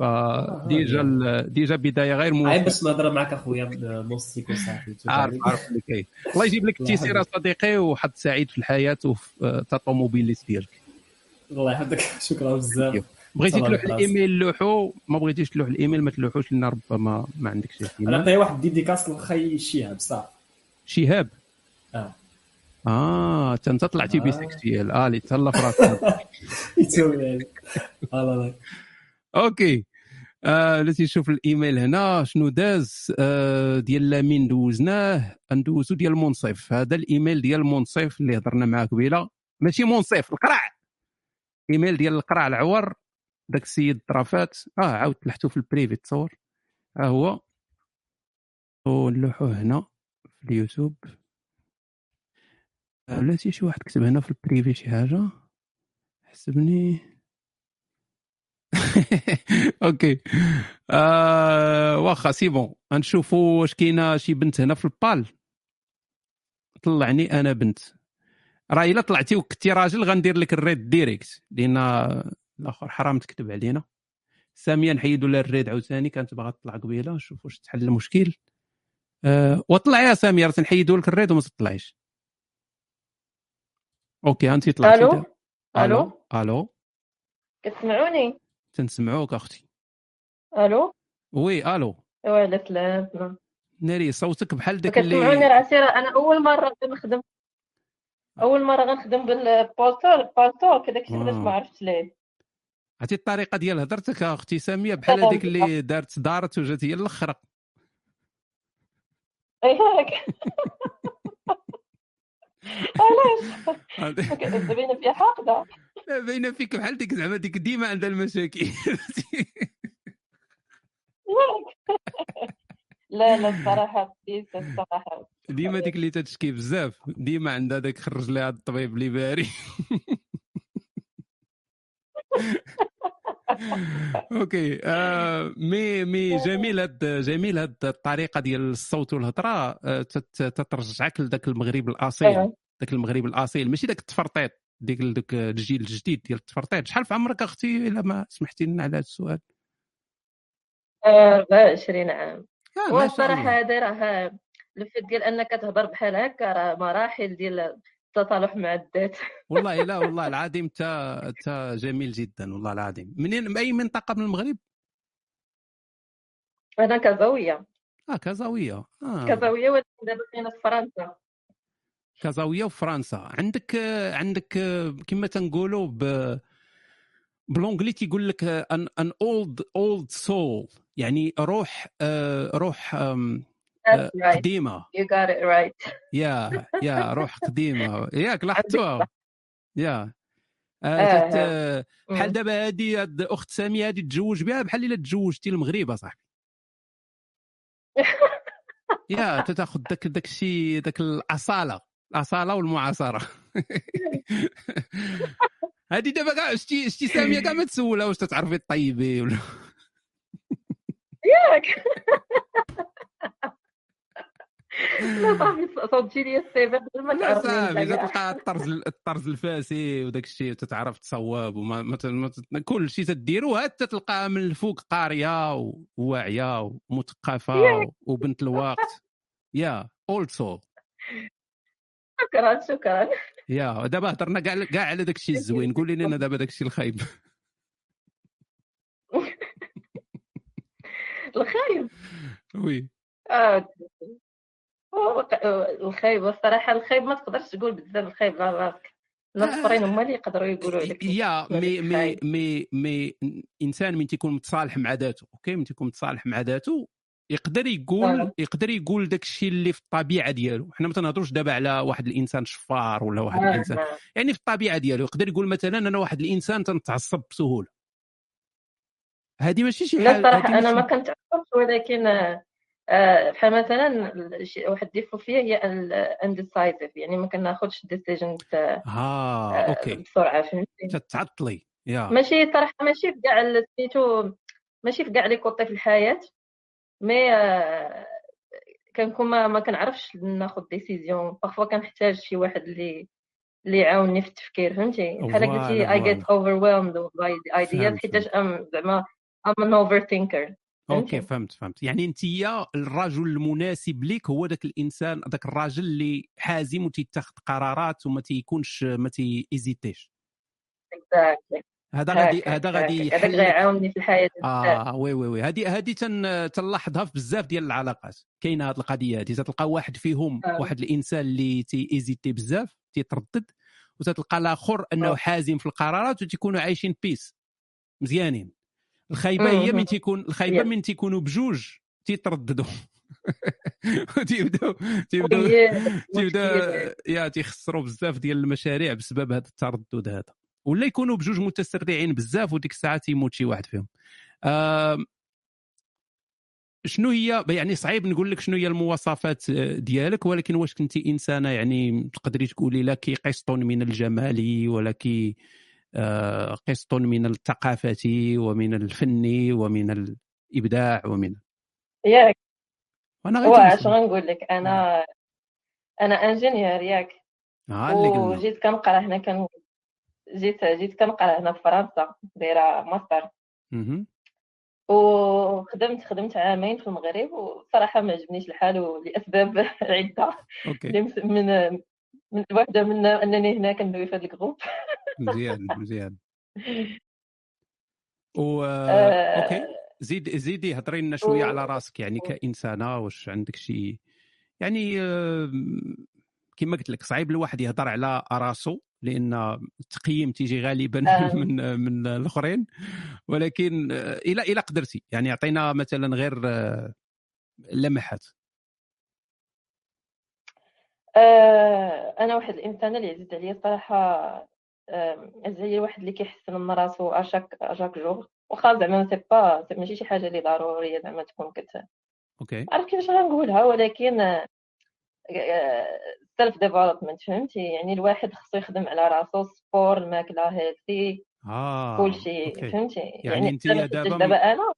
ف déjà ال- déjà بداية غير عيب موفقة. باش نهضر معك أخويا موسيك وصافي عارف عارف اللي كاين. الله يجيب لك التيسير. صديقي وحد سعيد في الحياة وفي آه، الطوموبيليست ديالك الله يحفظك. [LAUGHS] شكرا بزاف. بغيتي تلوح. الإيميل لوحو؟ ما بغيتيش تلوح الإيميل ما تلوحوش لأن ربما ما عندكش أنا نعطيه واحد dédicace لخي شيهاب صافي شهاب؟ آه. آه انت طلعتي آه. bisexuelle آه اللي تهلا في راسك يعني OK. آه التي شوف الإيميل هنا شنو داز؟ آه ديال لامين دوزناه ندوزو ديال منصف هذا الإيميل ديال منصف اللي هضرنا معاه قبيلة. ماشي منصف القرع إيميل ديال القرع العور داك السيد طرافات. آه عاود تلحتو في ال privé تصور. ها هو. ونلوحوه هنا في اليوتيوب. آه، بلاتي شي واحد كتب هنا في ال privé شي حاجة؟ حسبني. OK آه واخا c'est bon غنشوفوا واش كاينة شي بنت هنا في البال طلعني أنا بنت راه الا طلعتي وكنتي راجل غندير لك ال red direct لأن الآخر حرام تكتب علينا ساميه نحيدوا لها ال red عاوتاني كانت باغا تطلع قبيله نشوف واش تحل المشكل أه وطلع يا ساميه راه تنحيدوا لك ال red وما تطلعيش OK انت طلعتي ألو؟ دا- ألو؟ ألو كتسمعوني تنسمعوك أختي. ألو؟ oui ألو. وعليك لا ناري صوتك بحال داك اللي كتسمعوني راه سير أنا أول مرة نخدم أول مرة غنخدم بالبالتو بالتو كذاك الشيء علاش ما آه. عرفتش ليه. عرفتي الطريقة ديال هضرتك أختي سامية بحال هذيك اللي دارت دارت وجات هي الآخر ياك [LAUGHS] علاش؟ باينه فيها حاقدة. باينه فيك بحال ديك زعما ديك ديما عندها المشاكل. [LAUGHS] لا لا الصراحة بديت الصراحة. ديما ديك اللي تتشكي بزاف. ديما عندها داك خرج لها الطبيب اللي باري [LAUGHS] OK آه مي مي جميل هاد جميل هاد الطريقة ديال الصوت والهضرة. آه تت- تترجعك لذاك المغرب الأصيل. ذاك المغرب الأصيل. ماشي ذاك التفرطيط. ديك ديك الجيل الجديد ديال التفرطيط شحال في عمرك أختي إلا ما سمحتي لنا على هذا السؤال؟ آه، 24 عام. آه، ما شاء والصراحه. هذا راه الفت ديال أنك تهضر بحال هكا راه مراحل ديال التصالح مع الذات. والله لا [LAUGHS] والله العظيم تا تا جميل جدا والله العظيم. منين من أي منطقة من المغرب؟ أنا كازاويه آه كازاويه آه. كازاويه ولكن دابا كاينة في فرنسا. كازاويه وفرنسا. عندك عندك كما تنقولوا ب ب l'anglais تيقول لك an an old old soul يعني روح روح right. قديمة. You got it right. yeah yeah روح قديمة. ياك لاحظتوها yeah. آه، آه، آه، بحال. دابا هذه أخت ساميه هذه تزوج بها بحال إلا تزوجتي المغرب أصاحبي. [LAUGHS] يا تتاخذ داك داك الشيء داك الأصالة. الأصالة والمعاصرة. [LAUGHS] هذه دابا كاع شتي شتي سامية كاع ما تسولها واش تتعرفي طيبي ولا؟ ياك. [LAUGHS] لا صافي صوتي لي السيفي قبل ما لا تعرفني صافي. تلقى الطرز الطرز الفاسي وداك الشيء تتعرف تصواب وما ما كل شيء تديرو عاد تلقاها من الفوق قارية وواعية ومثقفة. وبنت الوقت. yeah old soul شكرا شكرا. yeah دابا هضرنا كاع كاع على داك الشيء الزوين. قولي لنا دابا داك الشيء الخايب. [LAUGHS] الخايب؟ oui. آه. الخايب الصراحة الخايب ما تقدرش تقول بزاف الخايب على راسك. الناس الآخرين هما اللي يقدروا يقولوا عليك يا مي مي. مي مي إنسان من تيكون متصالح مع ذاته OK؟ من تيكون متصالح مع ذاته يقدر يقول آه. يقدر يقول داك الشيء اللي في الطبيعة ديالو. حنا ما تنهضروش دابا على واحد الإنسان شفار ولا واحد آه، الإنسان. آه. يعني في الطبيعة ديالو يقدر يقول مثلا أنا واحد الإنسان تنتعصب بسهولة. هذه ماشي شي لا حال الصراحه هذه أنا ما كنتعرفش ولكن آه، آه، بحال مثلا واحد défaut فيا هي ال indecisive يعني ما كناخذش decision آه okay. بسرعة فهمتي؟ تتعطلي يا. ماشي صراحة ماشي في كاع سميتو ماشي في كاع les côtés في الحياة. mais آه، كنكون ما, ما كنعرفش ناخذ décision. parfois كنحتاج شي واحد اللي اللي يعاونني في التفكير فهمتي؟ بحال قلتي voilà، I get overwhelmed by the ideas فهمت، حيتاش أم زعما I'm an overthinker okay فهمت فهمت. يعني أنت الرجل المناسب لك هو ذاك الإنسان ذاك الراجل اللي حازم وتيتخذ قرارات وما تيكونش ما تيزيتيش exactly. هذا غادي هذا غادي. هذاك يحل غيعاوني في الحياة آه oui oui oui هذه هذه تن تنلاحظها في بزاف ديال العلاقات كاينة هذه القضية هذه تلقى واحد فيهم آه. واحد الإنسان اللي تيزيتي بزاف تيتردد وتتلقى الآخر أنه آه. حازم في القرارات وتيكونوا عايشين peace مزيانين الخايبة هي. من تيكون الخايبة. من تيكونوا بجوج تيترددوا [LAUGHS] وتيبداو تيبداو وهي تيبدا المشكلة. يا تيخسروا بزاف ديال المشاريع بسبب هذا التردد هذا ولا يكونوا بجوج متسرعين بزاف وديك الساعة تيموت شي واحد فيهم. شنو هي يعني صعيب نقول لك شنو هي المواصفات آه، ديالك ولكن واش كنتي إنسانة يعني تقدري تقولي لا كي قسط من الجمال ولا كي آه، قسط من الثقافة ومن الفن ومن الإبداع ومن ياك. وأنا غير واش. غنقول لك؟ أنا أنا ingénieur ياك. قلنا. وجيت كنقرأ هنا كان جيت جيت كنقرأ هنا في فرنسا دايرة ماستر. وخدمت خدمت عامين في المغرب وصراحة ما عجبنيش الحال ولأسباب [LAUGHS] عدة. من من واحدة منها أنني هنا كندوي في هذا ال groupe. [LAUGHS] مزيان مزيان. و آه، okay. زيد زيدي هضري لنا شوية على راسك يعني كإنسانة واش عندك شي يعني آه، كما قلت لك صعيب الواحد يهضر على راسو لأن التقييم تيجي غالبا آه. [LAUGHS] من من الآخرين. ولكن آه، إلى إلى قدرتي. يعني أعطينا مثلا غير آه، لمحات أنا واحد الانسانه اللي عزيز عليا الصراحة عزيز عليا الواحد اللي كيحسن من راسو à chaque à chaque jour واخا زعما c'est pas ماشي شي حاجة اللي ضرورية زعما تكون كت okay. عارف كيفاش غنقولها ولكن self development فهمتي؟ يعني الواحد خصو يخدم على راسو sport الماكله healthy آه كلشي. فهمتي؟ يعني انت أنا دابا دابا أنا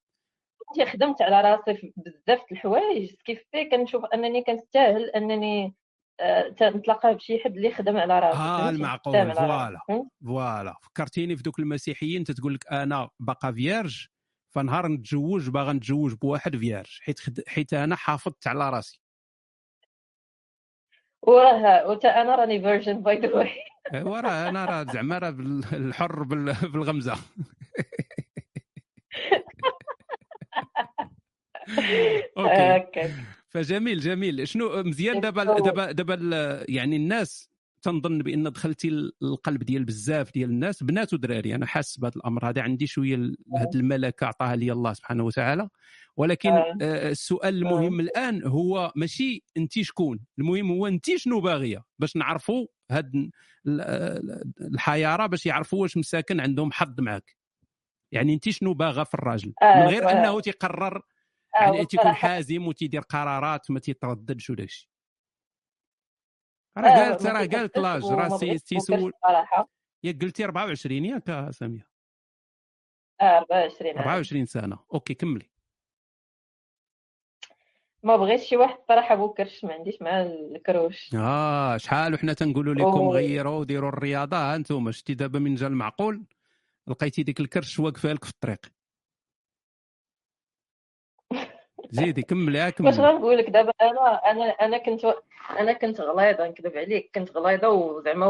كنت خدمت على راسي بزاف د الحوايج. كيف في كنشوف أنني كنستاهل أنني آه، نتلاقى بشي حد اللي خدم على راسي ها فهمتي؟ المعقول. فوالا؟ فوالا. فكرتيني في دوك المسيحيين تتقول لك أنا باقا vierge فنهار نتزوج باغا نتزوج بواحد vierge حيت خد... حيت أنا حافظت على راسي. وراه وتا أنا راني virgin by the way ايوا راه أنا راه زعما راه الحر بال- بالغمزة. أوكي. فجميل جميل. شنو مزيان دابا دابا دابا يعني الناس تنظن بأن دخلتي ال- القلب ديال بزاف ديال الناس بنات ودراري. أنا حاسس بهذا الأمر. هذا عندي شوية هذه الملكة عطاها لي الله سبحانه وتعالى. ولكن آه. آه، السؤال المهم الآن هو ماشي انت شكون؟ المهم هو انت شنو باغية باش نعرفوا هاد ال- ال- الحيارة باش يعرفوا واش مساكن عندهم حظ معك يعني انت شنو باغا في الراجل؟ آه، من غير أنه تيقرر آه، يعني تيكون حازم وتيدير قرارات ما تيترددش وداكشي. آه، راه قالت راه قالت l'âge راه سي- تيسول ياك قلتي 24 ياك سامية. آه، 24 عام 24 سنة. okay كملي. ما بغيتش شي واحد الصراحه بوكرش ما عنديش مع الكروش. آه شحال وحنا تنقولوا لكم أوه. غيروا وديروا الرياضة؟ ها أنتم شتي دابا من جا المعقول لقيتي ديك الكرش واقفة لك في الطريق. [LAUGHS] زيدي كملي ها واش كملي. غنقول لك دابا أنا أنا أنا كنت أنا كنت غليظة نكذب عليك. كنت غليظة وزعما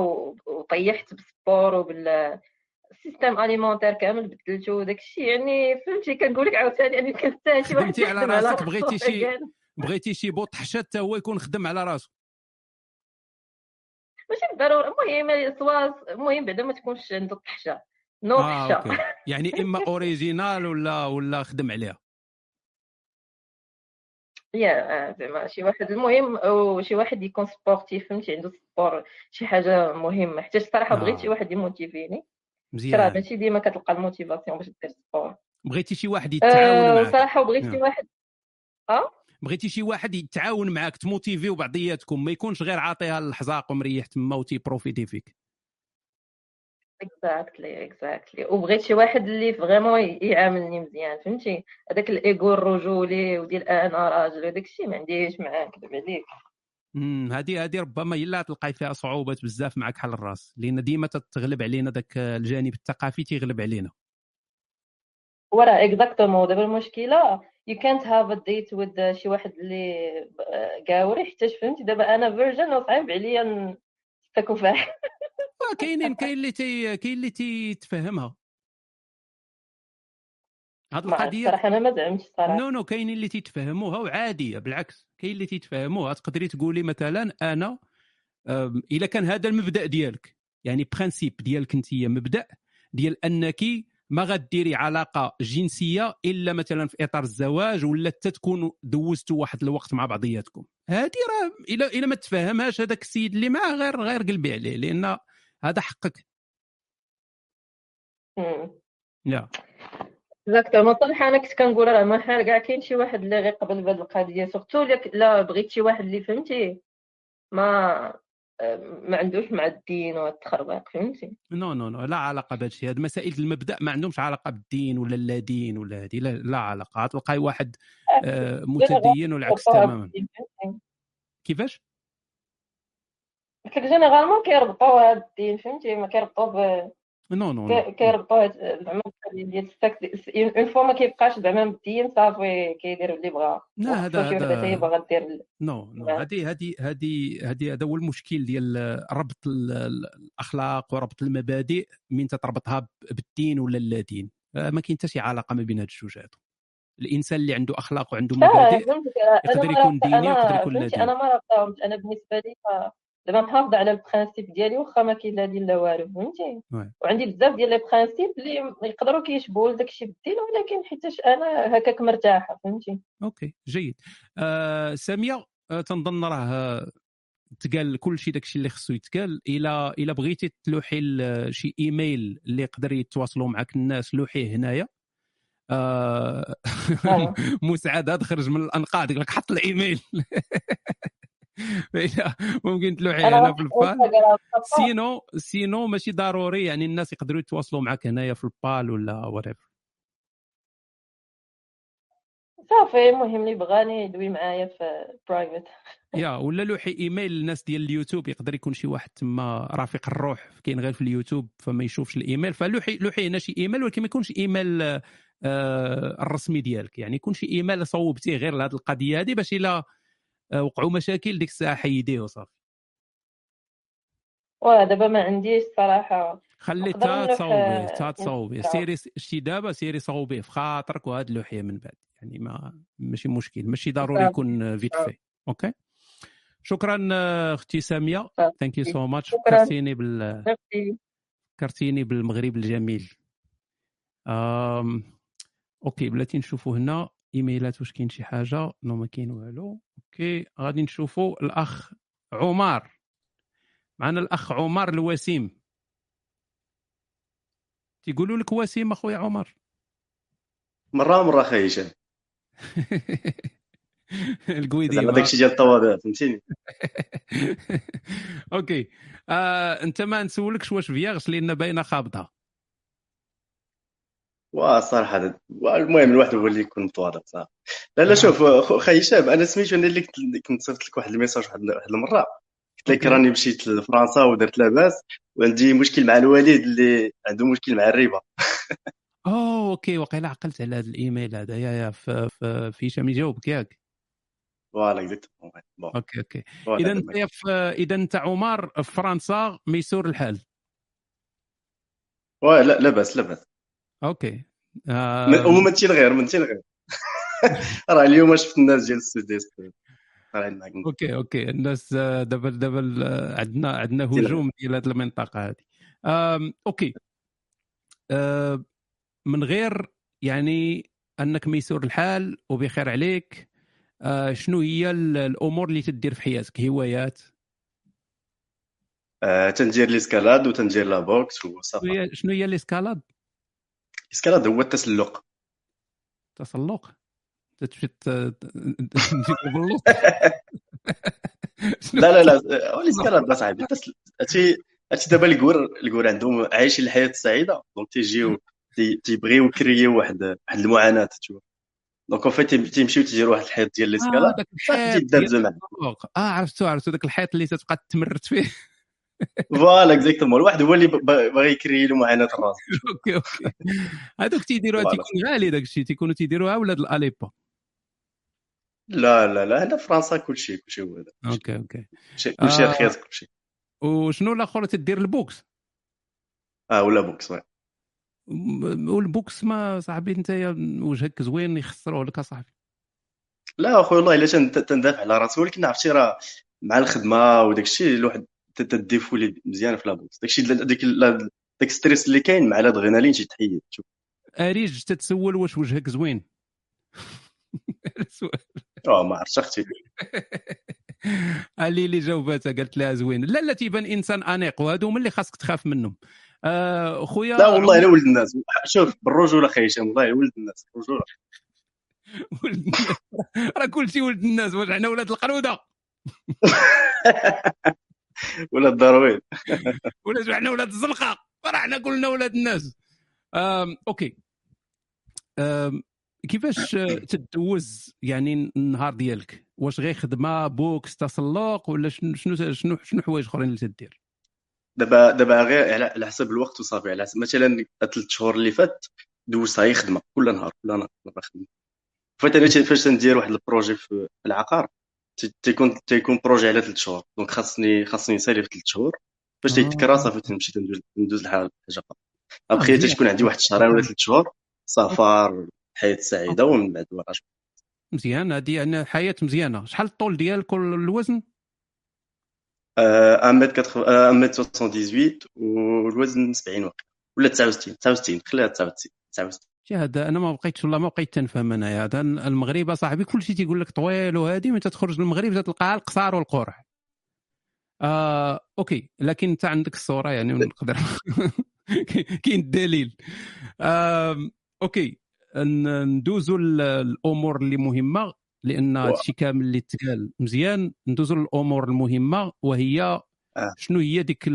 وطيحت بال sport وبال système alimentaire كامل بدلته وداك الشيء يعني فهمتي كنقول لك عاوتاني يعني كنستاهل شي واحد على راسك بغيتي شي. بغيتي شي بوط حشا حتى هو يكون خدم على راسو. ماشي بالضروره المهم سوا المهم بعدا ما تكونش عنده الطحشه non طحشه okay. يعني إما [LAUGHS] original ولا ولا خدم عليها. يا آه، زعما شي واحد المهم وشي واحد يكون sportif فهمتي؟ عنده sport شي حاجة مهمة. حتى الصراحه بغيت شي آه. واحد يموتيفيني. راه مزيان ماشي ديما كتلقى ال motivation باش دير sport بغيتي شي واحد يتعاون أه معك صراحة وبغيت شي آه. واحد. آه؟ بغيتي شي واحد يتعاون معك تموتيفيو بعضياتكم ما يكونش غير عاطيها الحزاق ومريح تما وتيبروفيتي فيك. exactly exactly وبغيت شي واحد اللي vraiment يعاملني مزيان فهمتي؟ هذاك الإيغو الرجولي وديال أنا راجل وداك الشيء ما عنديش معاه كذب عليك. امم هذه هذه ربما اللي تلقاي فيها صعوبات بزاف معك حل الرأس لأن ديما تتغلب علينا ذاك الجانب الثقافي تيغلب علينا. وراه exactement دابا المشكلة you can't have a date with شي واحد اللي قاوري حتى فهمتي؟ دابا أنا virgin وصعيب عليا فيه آه، كاينين كاين اللي تي كاين اللي تيتفهمها هاد القضية الصراحه أنا ما زعمتش الصراحه non non كاينين اللي تيتفهموها وعادية بالعكس كاين اللي تيتفهموها تقدري تقولي مثلا أنا إلا كان هذا المبدأ ديالك يعني principe ديالك أنت مبدأ ديال أنك ما غديري علاقة جنسية إلا مثلا في إطار الزواج ولا حتى تكونوا دوزتوا واحد الوقت مع بعضياتكم. هذه راه الا إلا ما تفهمهاش هذاك السيد اللي معاه غير غير قلبي عليه لأن هذا حقك. لا. exactement صراحة أنا كنت كنقول راه محال كاع كاين شي واحد اللي غيقبل بهاد القضية. surtout لا بغيت شي واحد اللي فهمتي؟ ما ما عندوش مع الدين والتخربيق فهمتي؟ no no no لا علاقة بهذا الشيء. هاد مسائل المبدأ ما عندهمش علاقة بالدين ولا لا دين ولا هذه لا, لا علاقة. تلقاي واحد آه، متدين والعكس تماما. كيفاش؟ قلت لك généralement كيربطوا هاد الدين فهمتي؟ ما كيربطوا no no no كي- كيربطوا هاد- زعما ديال ال sexe une fois ما كيبقاش زعما بالدين صافي كيدير اللي بغا لا هذا وحده هي هذا باغا دير no no. هذه هذه هذه هذه هذا هو المشكل ديال ربط ال- ال- الاخلاق وربط المبادئ من تتربطها بالدين ولا لا دين آه، ما كاين حتى شي علاقه ما بين هاد الجوج هادو الانسان اللي عنده اخلاق وعنده مبادئ يقدر يكون ديني ويقدر يكون لا فهمتي ديني أنا ما رابطاهمش أنا بالنسبة لي دابا محافظه على ال principes ديالي واخا ما كاين لا دير لا والو فهمتي. وعندي بزاف ديال les principes اللي يقدروا كيشبهوا لداكشي بالدين ولكن حيتاش أنا هكاك مرتاحة فهمتي؟ okay جيد. آه ساميه آه تنظن راه تقال كل شيء داكشي اللي خصو يتقال. إلا إلا بغيتي تلوحي ل- شي إيميل اللي يقدر يتواصلوا معك الناس لوحيه هنايا. آه أيوة. [LAUGHS] مسعد هذا خرج من الأنقاض يقول لك حط الإيميل. [LAUGHS] [LAUGHS] ممكن تلوحيه أنا هنا في البال. sinon sinon ماشي ضروري يعني الناس يقدروا يتواصلوا معك هنايا في البال ولا whatever. صافي المهم اللي بغاني يدوي معايا في private [LAUGHS] yeah ولا لوحي إيميل للناس ديال اليوتيوب يقدر يكون شي واحد تما رفيق الروح كاين غير في اليوتيوب فما يشوفش الإيميل. فلوحي لوحي هنا شي إيميل ولكن ما يكونش إيميل آه، الرسمي ديالك. يعني يكون شي إيميل صوبتيه غير لهذه القضية هذه باش إلا وقعوا مشاكل ديك الساعة حيديه وصافي. ودابا ما عنديش صراحة. خلي تا آه، تا نستغرب. سيري شتي دابا سيري صوبيه في خاطرك وهاد اللوحية من بعد. يعني ما ماشي مشكل ماشي ضروري. يكون vite fait okay؟ شكرا آه، أختي سامية. thank you so much شكراً. فكرتيني بال ميرسي فكرتيني بالمغرب الجميل. أم... okay بلاتي نشوفوا هنا. إيميلات واش كاين شي حاجة no ما كاين والو. okay غادي نشوفوا الأخ عمر معنا الأخ عمر الوسيم. تيقولوا لك وسيم أخويا عمر مرة مرة أخي هشام. [LAUGHS] القويدي زعما داكشي ديال التواضع فهمتيني؟ [LAUGHS] okay. آه، أنت ما نسولكش واش فياغش لأن باينة خابطة. وصراحة هذا- المهم الواحد هو اللي يكون متواضع صح لا لا شوف أخو- أخي هشام أنا سميتو أنا اللي كنت صيفط لك واحد ال message واحد المرة. قلت لك. راني مشيت لفرنسا ودرت لاباس وعندي مشكل مع الوالد اللي عنده مشكل مع الربا. [LAUGHS] أوه okay وقيلا عقلت على هذا الإيميل هذا. yeah yeah في هشام يجاوبك ياك. voilà exactement okay okay. voilà إذا انت إذا أنت عمر في فرنسا ميسور الحال. واه لا لا باس لا باس okay. آه، من- ومن تنغير من تنغير. [LAUGHS] راه اليوم شفت الناس ديال ال sud-est طالعين معاك okay okay. الناس آه، دابا دابا عندنا عندنا هجوم ديال هذه المنطقة هذه okay. آه، من غير يعني أنك ميسور الحال وبخير عليك شنو هي ال- الأمور اللي تدير في حياتك؟ هوايات؟ تندير l'escalade وتندير la boxe شنو وصافي هي شنو هي ال escalade؟ ال escalade هو التسلق. تسلق؟ تمشي [LAUGHS] [LAUGHS] لا لا لا هو ال escalade اصاحبي التسل- هادشي هادشي دابا الكور الكور عندهم عايشين الحياة السعيدة. donc تيجيو تي- تيبغيو يكريو واحد واحد المعاناة تشوف. donc en fait تيمشيو تيديروا واحد الحيط ديال صافي معاه التسلق. آه عرفتو عرفتو داك الحيط اللي تتبقى تمرت فيه. voilà exactement الواحد هو اللي باغي يكري له معاناة الراس. [LAUGHS] okay okay. هذوك تيديروها. تيكون غالي داك الشيء تيكونوا تيديروها ولاد الاليبا لا لا لا هنا في فرنسا كلشي كلشي هو هذا. okay okay. كلشي آه. رخيص كلشي وشنو الآخر تدير؟ ال boxe. آه و la boxe oui. وال boxe ما صاحبي أنت وجهك زوين يخسروه لك أصاحبي. لا اخويا والله إلا تن- تندافع على راسي ولكن عرفتي راه مع الخدمة وداك الشيء الواحد ت défouler مزيان في la boxe داك الشيء ديك ال- داك ال stress اللي كاين مع الادرينالين تيتحيد شوف. أريج تتسول واش وجهك زوين. [LAUGHS] آه ما عرفتش أختي. [LAUGHS] اللي اللي جاوباتها قالت لها زوين. لا لا تيبان إنسان أنيق وهادو هما اللي خاصك تخاف منهم. آه خويا لا والله عمر- ولد الناس. شوف بالرجولة هشام والله ولد الناس بالرجولة. [LAUGHS] ولد الناس. راه كلشي ولد الناس واش حنا ولاد القرودة؟ [LAUGHS] ولا داروين. [LAUGHS] ولا شو حنا ولاد الزنقه راه حنا كلنا ولاد الناس. آم، okay. آم، كيفاش تدوز يعني النهار ديالك؟ واش غير خدمة boxe تسلق ولا شنو شنو شنو شنو حوايج أخرين اللي تدير؟ دابا دابا غير على حسب الوقت وصافي. على حسب مثلا ثلاث شهور اللي فات دوزتها هي خدمة. كل نهار كل نهار خدمة. أنا فاش تندير واحد ال projet في العقار تيكون تيكون projet على ثلاث شهور. donc خاصني خاصني نسالي في ثلاث شهور فاش تيتكرا صافي تنمشي تندوز ندوز الحاجة حاجة أبخي مزيان. تكون عندي واحد الشهرين ولا ثلاث شهور سفر حياة سعيدة ومن بعد ورا مزيان. هذه يعني حياة مزيانة. شحال الطول ديالك والوزن آه، 1 متر 1 متر 78 والوزن 70 وقت ولا 69 69 خليها 69 69 شي هذا أنا ما بقيتش والله ما بقيت تنفهم أنا هذا المغرب أصاحبي كلشي تيقول لك طويل وهادي ملي تخرج للمغرب تلقاها القصار والقرح. آه okay لكن أنت عندك الصورة يعني ونقدر. [LAUGHS] كاين الدليل. آه okay ندوزو الأمور اللي مهمة لأن هادشي كامل اللي تقال مزيان. ندوزو للأمور المهمة وهي آه. شنو هي ديك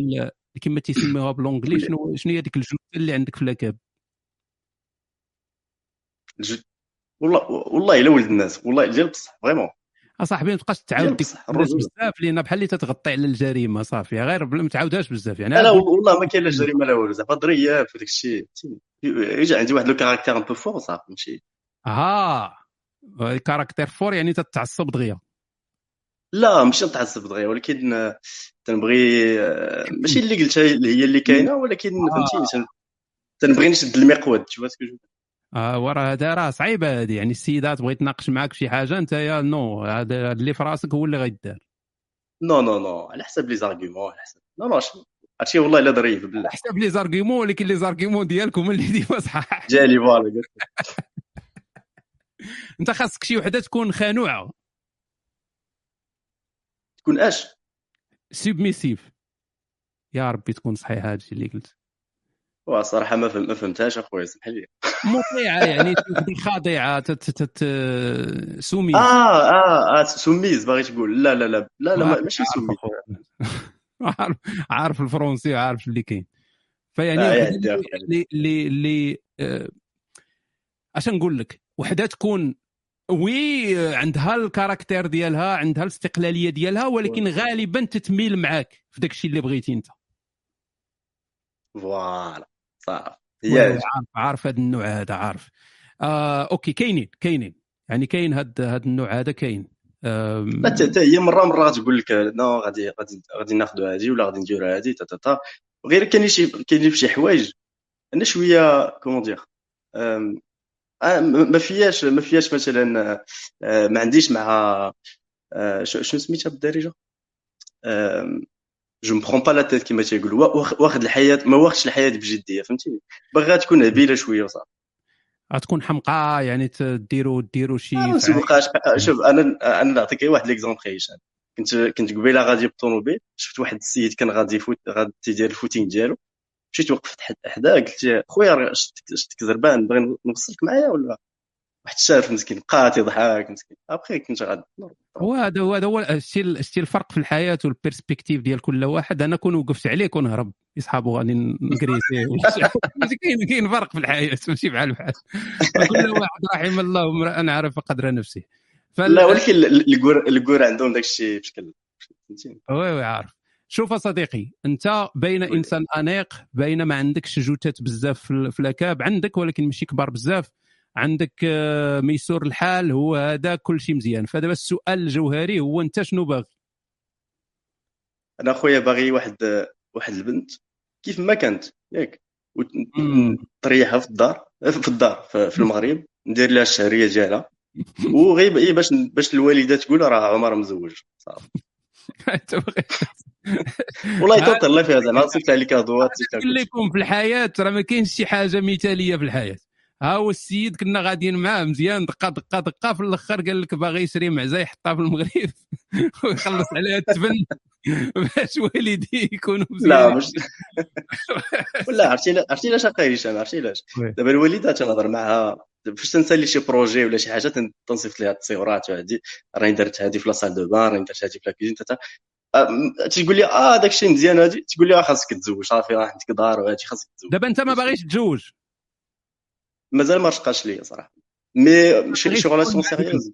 كما تيسميوها ب l'anglais شنو شنو هي ديك الجثة اللي عندك في la cave الج- والله والله إلا ولد الناس والله ديال بصح vraiment. أصاحبي ما تبقاش تعاود ديك بزاف لأن بحال اللي تتغطي على الجريمة صافي غير ما تعاودهاش بزاف يعني. لا والله ما كاين لا جريمة لا والو زعما ضرياب وداك الشيء يجي عندي واحد le caractère un peu fort صافي ماشي. ها caractère fort يعني تتعصب دغيا. لا ماشي نتعصب دغيا ولكن آه، تنبغي آه، ماشي اللي قلتها اللي هي اللي كاينة ولكن فهمتيني تن- تنبغي نشد المقود شو آه ورا هذا راه صعيبه هذه يعني السيدات بغيت تناقش معاك في شي حاجة انت you know هذا اللي في راسك هو اللي غيدار non non non على حسب les arguments على حسب. non non هادشي والله إلا ظريف بالله حسب les arguments ولكن les arguments ديالكم هما اللي [LAUGHS] ديما صحاح جالي voilà [LAUGHS] انت خاصك شي وحدة تكون خانوعة. تكون أش؟ submissive يا ربي تكون صحيح هذا الشيء اللي قلت. صراحة ما فهم ما فهمتهاش أخويا سمح لي مطيعه يعني تكون خاضعه soumise آه آه آه سميز باغي تقول. لا لا لا لا لا ما- ماشي سميز عارف عارف الفرنسي وعارف اللي كاين. فيعني آه، اللي- اللي اللي آه، اش نقول لك وحدة تكون oui آه، عندها ال caractère ديالها عندها الاستقلالية ديالها ولكن غالبا تتميل معاك في داك الشيء اللي بغيتي أنت. voilà. عارف عارف هذا النوع هذا عارف. آه okay كاينين كاينين يعني كاين هاد هاد النوع هذا كاين حتى هي مرة مرة تقول لك non غادي غادي غادي ناخذوا هذه ولا غادي نديروا هذه تا تا تا. غير كاين شي كاين شي حوايج. أنا شوية comment dire آه، ما فياش ما فياش مثلا آه، ما عنديش مع آه، شنو سميتها بالدارجة؟ je me prends pas la tête كيما تيقولوا. وا- واخد الحياة ما واخدش الحياة بجدية فهمتيني باغا تكون هبيلة شوية وصافي غتكون حمقى يعني تديروا ديروا شي فعالية. تبقاش شوف أنا أنا نعطيك غير واحد l'exemple هشام كنت كنت قبيلة غادي بالطوموبيل شفت واحد السيد كان غادي يفوت غادي تيدير ال footing ديالو. مشيت وقفت حد- حداه قلت له خويا شفتك شفتك زربان باغي نوصلك معايا ولا واحد الشاف مسكين بقى تيضحك مسكين. ابخي كنت غادي. هو هذا هو هذا هو الشيء الفرق في الحياة وال perspective ديال كل واحد. أنا كون وقفت عليه كون هرب. يصحابو غادي نكريسي [LAUGHS] كاين كاين فرق في الحياة. ماشي بحال بحال. كل واحد رحم الله امرا عرف قدر نفسه فال- لا ولكن الكور الكور عندهم داك الشيء بشكل فهمتيني؟ oui oui عارف. شوف صديقي أنت بين إنسان أنيق بين ما عندكش جثات بزاف في la cave عندك ولكن ماشي كبار بزاف. عندك آه، ميسور الحال هو هذا كل شيء مزيان. فدابا السؤال الجوهري هو انت شنو باغي؟ أنا خويا باغي واحد واحد البنت كيف ما كانت ياك. وتريحها في الدار في الدار في المغرب ندير لها الشهرية ديالها [LAUGHS] وغير إيه باش باش الوالدة تقول راه عمر مزوج. صافي. [LAUGHS] والله الله فيها زعما صيفط عليك كادوات صيفط قال لكم في الحياة راه ما كاينش شي حاجة مثاليه في الحياة. ها هو السيد كنا غاديين معاه مزيان دقة دقة دقة في الأخر قال لك باغي يشري معزه يحطها في المغرب. [LAUGHS] ويخلص عليها التبن [LAUGHS] باش والديه يكونوا مزيان. لا مش [LAUGHS] ولا عرفتي لا عرفتي علاش أخي هشام؟ عرفتي علاش. دابا الوالدة تنهضر معها فاش تنسالي شي بروجي ولا شي حاجة تن- تنصيفط ليها التصويرات وهادي. راني درت هادي في la salle de bain راني درت هادي في la cuisine تقول لي آه داك الشيء مزيان هادي. تقول لي آه خاصك تزوج صافي راه عندك دار وهادي خاصك تزوج. دابا أنت ما باغيش تتزوج مازال ما رشقاش ليا صراحة. mais شي باغيش شي معاك sérieuse.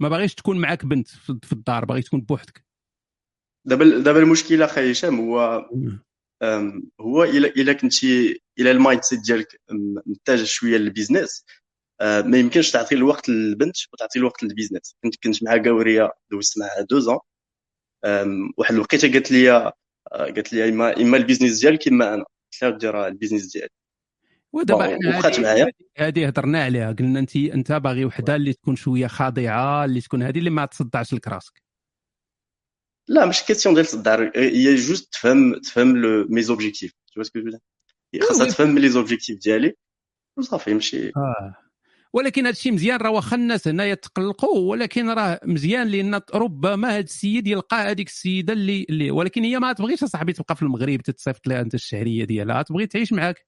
ما باغيش تكون معاك بنت في الدار باغي تكون بوحدك. دابا دابا المشكلة أخي هشام هو هو الا إلا كنتي إلا ال mindset ديالك متجه شوية لل business آه، ما يمكنش تعطي الوقت للبنت وتعطي الوقت لل business. كنت كنت مع كورية دوزت معها دوزون واحد الوقيتة قالت لي آه، قالت لي اما إما ال business ديالك إما أنا. قلت لها دير ال business ديالي ودابا وبقات هذه- معايا. هذه هضرنا عليها قلنا انت انت باغي وحدة اللي تكون شوية خاضعة اللي تكون هذه اللي ما تصدعش لك راسك لا ماشي question ديال تصدع هي juste تفهم تفهم le mes objectifs tout ce que je خاصها. تفهم لي زوبجيكتيف ديالي وصافي ماشي آه. ولكن هذا الشيء مزيان راه واخا الناس هنايا تقلقوا ولكن راه مزيان لأن ربما هذا السيد يلقى هذيك السيدة اللي اللي ولكن هي ما تبغيش أصاحبي تبقى في المغرب تتصيفط لها أنت الشهرية ديالها تبغي تعيش معاك.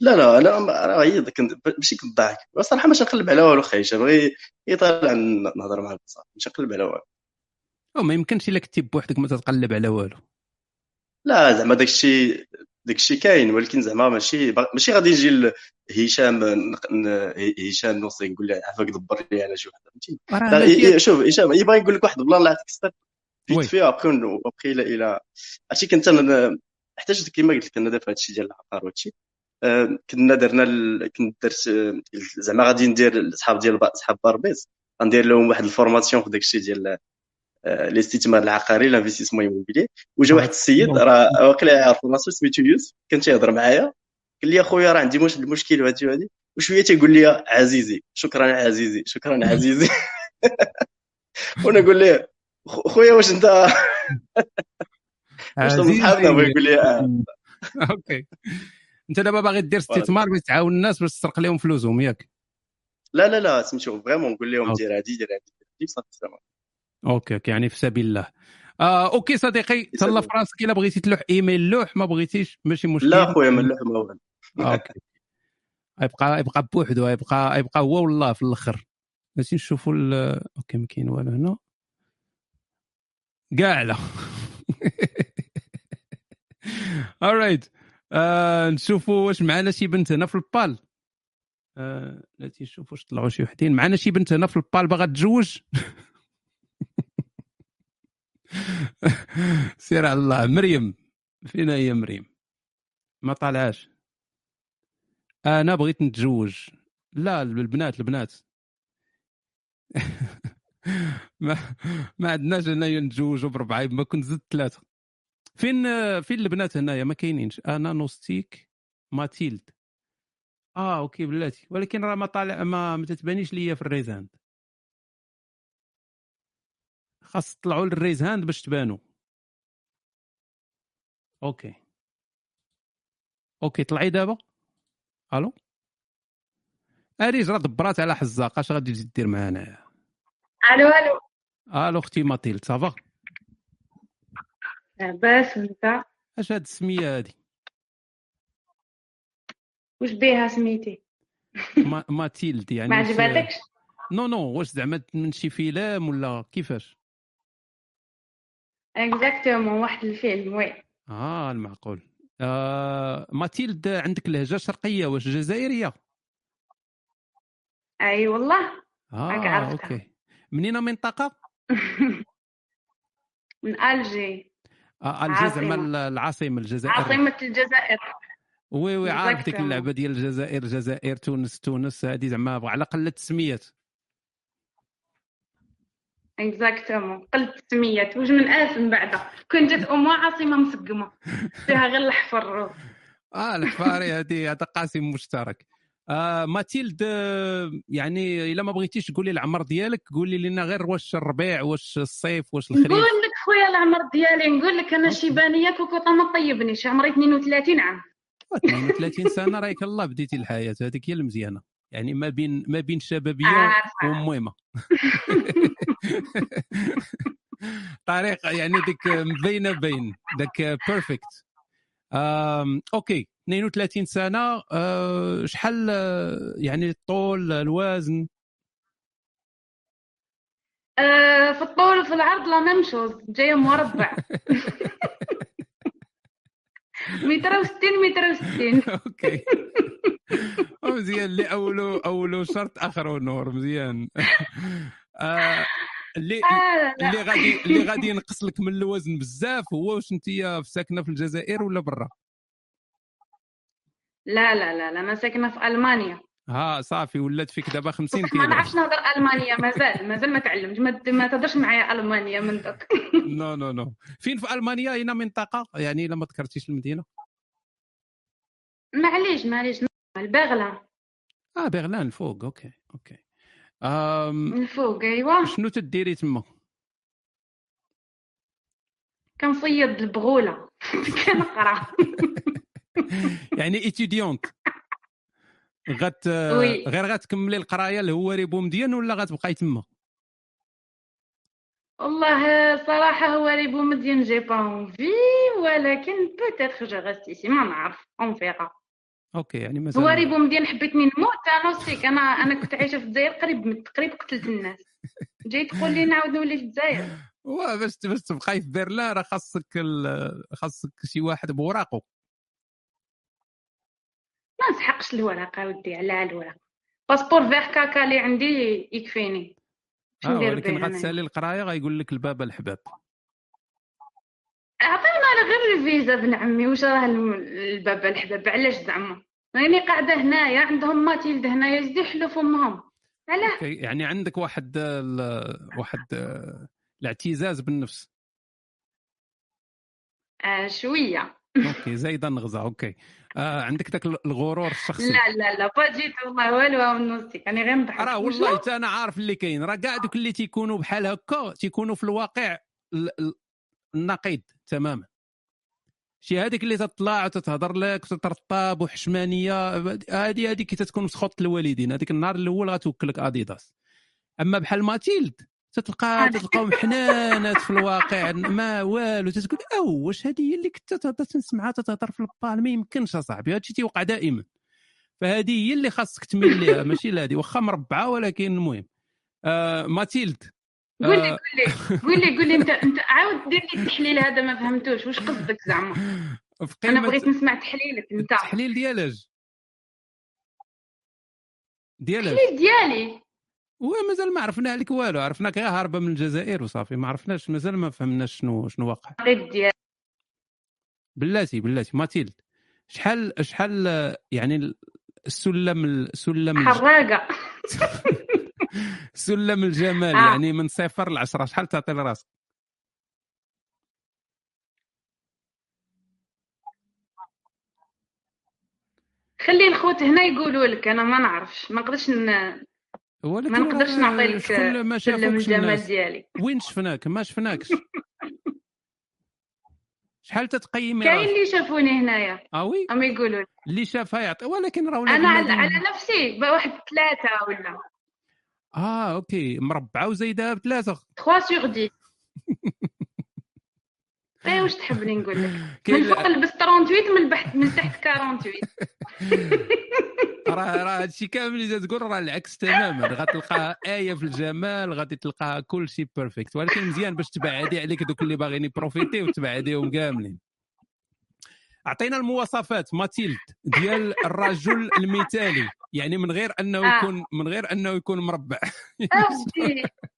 لا لا أنا راه هي كنت ماشي كنضحك صراحة ماشي نقلب على والو خايشه بغي يطلع نهضر معاه بصح ماشي نقلب على والو. أو ما يمكنش إلا كنتي بوحدك ما تتقلب على والو. لا زعما داك الشيء داك الشيء كاين ولكن زعما ماشي ماشي غادي نجي هشام هشام نوصي نقول له عافاك دبر لي على شي وحدة ي- شوف هشام يبغى يقول لك واحد البلان اللي عطيك ستار وي. فيت فيها ابخي ابخي إلى إلى عرفتي كنت أنا احتاج كما قلت لك أنا دابا هادشي ديال العقار وهادشي. كنا درنا ال... كنت درت آه، زعما غادي ندير الاصحاب ديال اصحاب باربيز غندير لهم واحد ال formation في داك الشيء ديال آه، الاستثمار العقاري l'investissement immobilier وجا واحد السيد راه واقيلا يعرف راسو سميتو يوسف كان تيهضر معايا قال لي أخويا راه عندي مش المشكل وهادي وهادي. وشوية تيقول لي عزيزي شكرا عزيزي شكرا عزيزي. [LAUGHS] وأنا نقول ليه "خو- خويا واش انت [LAUGHS] واش صحابنا يقول لي آه. [LAUGHS] okay. انت دابا باغي دير استثمار باش تعاون الناس باش تسرق لهم فلوسهم ياك. لا لا لا سميتو vraiment نقول لهم. دير هادي دير هادي okay okay يعني في سبيل الله. آه okay صديقي تهلا في راسك إلا بغيتي تلوح إيميل لوح ما بغيتيش ماشي مشكل. لا خويا ما نلوح ما والو. okay. يبقى يبقى بوحدو يبقى يبقى هو والله في الأخر. ماشي نشوفوا okay ما كاين والو هنا. كاع لا [LAUGHS] alright آه نشوفوا واش معنا شي بنت هنا في البال. آه لا تنشوف واش طلعوا شي وحدين. معنا شي بنت هنا في البال باغا تتزوج؟ [LAUGHS] سير على الله مريم. فين هي مريم؟ ما طالعاش. أنا بغيت نتزوج. لا البنات البنات. [LAUGHS] ما ما عندناش هنايا نتزوجوا بربعة ما كنت زدت ثلاثة. فين فين البنات هنايا؟ ما كاينينش. أنا نوستيك ماتيلد. آه okay بلاتي. ولكن راه ما طالع ما, ما تتبانيش ليا في ال raise hand. خاص تطلعوا لل raise hand باش تبانوا. okay. okay طلعي دابا. ألو؟ اريج راه دبرات على حزاق. أش غادي تجي دير معانا؟ ألو ألو. ألو أختي ماتيلد ça va. لاباس انت اش هاد السمية هادي؟ واش بيها سميتي؟ ما ماتيلد يعني [LAUGHS] ما عجبتكش؟ non non واش زعما من شي فيلم ولا كيفاش؟ exactement واحد الفيلم oui. آه المعقول. آه ماتيلد عندك لهجة شرقية واش جزائرية؟ أي والله آه okay. منين؟ منطقة؟ [LAUGHS] من ألجي. الجزائر زعما عاصمة. ال- العاصمة الجزائر. عاصمة الجزائر. oui oui عارف ديك. اللعبة ديال الجزائر الجزائر تونس تونس هذه زعما على قله التسميات exactement قلت السميات واش من اسم بعدا كون جات أمها عاصمة مسقمة. فيها غير الحفر [LAUGHS] آه الحفاري هذه هذا قاسم مشترك. آه ماتيلد آه، يعني إلا ما بغيتيش تقولي العمر ديالك قولي لنا غير واش الربيع واش الصيف واش الخريف. نقول لك خويا العمر ديالي نقول لك أنا شيبانيه كوكوطه ما طيبنيش عمري 32 عام. 32 سنة رايك الله بديتي الحياة هذيك هي المزيانة. يعني ما بين ما بين شبابية عارفة. ومهمة. [LAUGHS] طريق يعني ديك مبينه بين داك perfect okay 32 سنة آه، شحال آه، يعني الطول الوزن؟ آه، في الطول وفي العرض la même chose جاية مربع. [LAUGHS] متر وستين متر وستين. [LAUGHS] okay. مزيان اللي أولو أولو شرط اخره نور مزيان. [LAUGHS] آه، اللي آه،. اللي غادي اللي غادي ينقص لك من الوزن بزاف؟ هو واش أنت ساكنة في الجزائر ولا برا؟ لا لا لا لا أنا ساكنة في ألمانيا. ها صافي ولات فيك دابا 50 ما كيلو نعرفش نهضر المانيا مازال مازال ما تعلمت ما ما تهضرش معايا المانيا من دوك [LAUGHS] non non non. فين في ألمانيا؟ هنا منطقة يعني إلا ما ذكرتيش المدينة. معليش معليش. البغلة. آه بغلان فوق. okay okay. أم من فوق ايوا شنو تديري تما؟ كنصيد البغولة. [LAUGHS] كنقرأ. [LAUGHS] يعني ايتيديونت غت وي. غير غتكملي القراية الهواري بومدين ولا غتبقاي تما؟ والله صراحة هو ريبو مدين جي با اونفي ولكن بوتيتر جو غاست ايسي ما نعرف اون فيغا أوكي يعني هو مازال ريبو مدين حبيتني نموت أنا وسيك أنا أنا كنت عايشة في الجزائر قريب من قريب قتلت الناس. [LAUGHS] جاي تقول لي نعاود نولي في الجزائر. باش باش تبقاي في برلين راه خاصك خاصك شي واحد بوراقو. ما نسحقش الورقة ودي على الورق passeport vert caca اللي عندي يكفيني. آه ولكن غتسالي القراية غيقول لك البابا الحباب. عطيونا على غير الفيزا بن عمي واش راه الم- الباب الحباب؟ علاش زعما؟ راني قاعدة هنايا عندهم ماتيلد هنايا زدي يحلوا فمهم علاه يعني عندك واحد ال- واحد الاعتزاز بالنفس. آه شوية. okay زايده النغزه okay. آه عندك ذاك الغرور الشخصي. لا لا لا با جيت والله والو نوستي يعني غير نضحك راه؟ والله حتى أنا عارف اللي كاين. راه كاع دوك اللي تيكونوا بحال هكا تيكونوا في الواقع ال- ال- النقيض تماما. شي هذيك اللي تطلع وتتهضر لك وتترطب وحشمانية هذه هذيك تتكون مسخوط الوالدين. هذيك النهار الأول غتوكلك اديداس أما بحال ماتيلد تتلقى تتلقاهم [LAUGHS] حنانات في الواقع ما والو تتقول أو واش هذه هي اللي كنت تهضر تنسمعها تتهضر في البال؟ ما يمكنش أصاحبي هادشي تيوقع دائما. فهذه هي اللي خاصك تميل ليها [LAUGHS] ماشي لهذه واخا مربعة ولكن المهم. آه ماتيلد. قول لي قول لي قول [LAUGHS] انت انت عاود دير لي التحليل هذا ما فهمتوش واش قصدك زعما؟ أنا بغيت نسمع تحليلك أنت. التحليل ديالاش ديالاش التحليل ديالي؟ ومازال ما عرفنا عليك والو. عرفناك غير هاربه من الجزائر وصافي. ما عرفناش مازال ما فهمناش شنو شنو واقع. بلاتي بلاتي. ماتيلد. شحال شحال يعني السلم السلم حراقة. [LAUGHS] سلم الجمال آه. يعني من صفر لعشرة. شحال تعطي لراسك؟ خلي الخوت هنا يقولوا لك أنا ما نعرفش. ما نقدرش ن... ولكن ما نقدرش راه نعطي لك شكون ما شافوكش الجمال ديالي وين شفناك؟ ما شفناكش. [LAUGHS] شحال تتقيمي كاين اللي شافوني هنايا. آه oui. اما يقولوا لي. اللي شافها يعطي ولكن راه أنا على, على نفسي بواحد ثلاثة ولا. آه okay. مربعة وزايده بثلاثة. 3 سور 10 [LAUGHS] اي واش تحبني نقول لك؟ من فوق لبس 38 من بحت من تحت 48 راه [LAUGHS] راه هادشي كامل اللي تقول راه العكس تماما. غتلقاها آية في الجمال غادي تلقاها كل شيء perfect ولكن مزيان باش تبعدي عليك دوك اللي باغيين ي profiter وتبعديهم كاملين. أعطينا المواصفات ماتيلد ديال الرجل المثالي. يعني من غير أنه آه. يكون من غير أنه يكون مربع. [LAUGHS]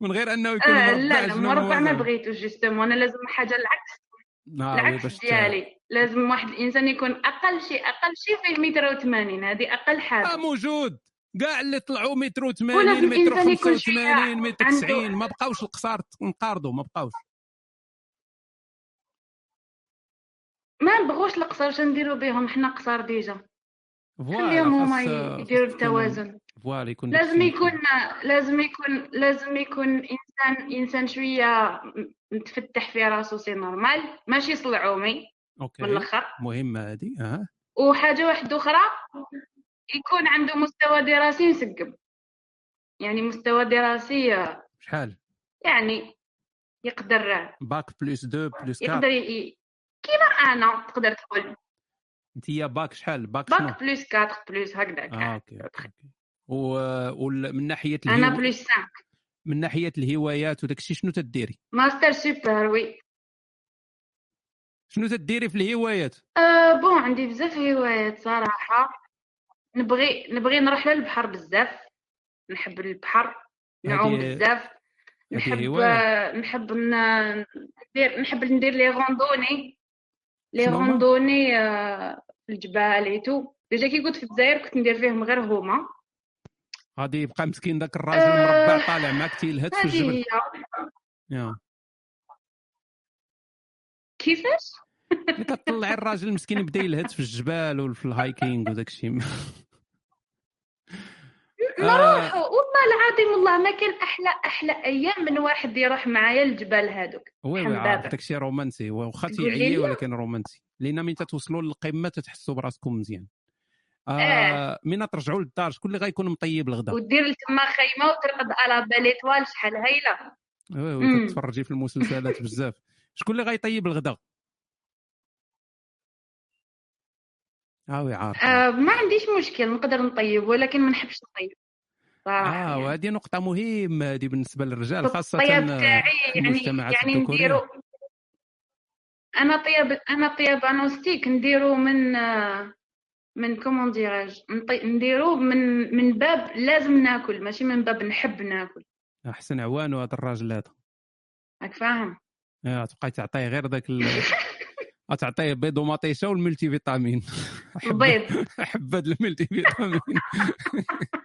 من غير أنه يكون آه لا لا شنو مربع ما؟ بغيتوش justement أنا لازم حاجة العكس. آه، العكس ديالي. لازم واحد الإنسان يكون أقل شيء أقل شيء فيه متر وثمانين هذه أقل آه حاجة موجود. كاع اللي طلعوا متر و80 ولازم متر الإنسان يكون 85 متر عنده- 90 ما بقاوش القصار نقارضوا ما بقاوش. ما نبغوش القصار واش نديروا بهم؟ حنا قصار déjà. خليهم هما يديروا التوازن. voilà يكون لازم يكون لازم يكون لازم يكون انسان إنسان شوية متفتح في راسو c'est normal. ماشي صلعومي. okay. من الآخر مهمة هذه آه وحاجة واحدة أخرى يكون عنده مستوى دراسي مسقم. يعني مستوى دراسي آه، شحال؟ يعني يقدر bac plus 2 plus يقدر 4 ي... ي- كيما أنا تقدر تقول. انت يا باك شحال؟ bac bac plus 4 plus هكذا آه okay و... ومن ناحية أنا الهو... plus 5 من ناحية الهوايات وداك الشيء شنو تديري؟ master super oui. شنو تديري في الهوايات؟ أه bon عندي بزاف هوايات صراحة. نبغي نبغي نروح للبحر بزاف. نحب البحر نعوم هذه- بزاف. نحب. آه، نحب ندير نحب ندير les randonnées. les؟ randonnées آه، في الجبال et tout. déjà كي كنت في الجزائر كنت ندير فيهم غير هما. غادي يبقى مسكين ذاك الراجل آه، المربع طالع معك تيلهث في الجبل. هي. كيفاش؟ [LAUGHS] ملي كطلعي الراجل المسكين يبدا يلهث في الجبال وفي ال hiking وداك الشيء. نروحوا والله العظيم والله ما كان أحلى أحلى أيام من واحد يروح معايا الجبال هذوك oui oui داك الشيء رومانسي واخا تيعيي. ولكن رومانسي. لأن من تتوصلوا للقمة تتحسوا براسكم مزيان. آه. آه من ترجعوا للدار شكون اللي غيكون مطيب الغدا؟ ودير تما خيمة وترقد à la belle étoile شحال هايلة. oui oui مم. كتفرجي في المسلسلات بزاف. شكون اللي غيطيب الغدا؟ آه oui عارف آه ما عنديش مشكل نقدر نطيب ولكن ما نحبش نطيب. صراحة آه يعني. وهذه نقطة مهمة هذه بالنسبة للرجال خاصة الطياب آه، تاعي في يعني يعني نديرو أنا طياب أنا طياب انوستيك نديرو من آه، من comment dirais-je نديرو من من باب لازم ناكل ماشي من باب نحب ناكل. أحسن عوان هذا الراجل هذا. راك فاهم؟ آه، تبقاي تعطيه غير ذاك [LAUGHS] ال... تعطيه بيض ومطيشة وال multivitamine [LAUGHS] البيض. أحب هذا ال multivitamine [LAUGHS]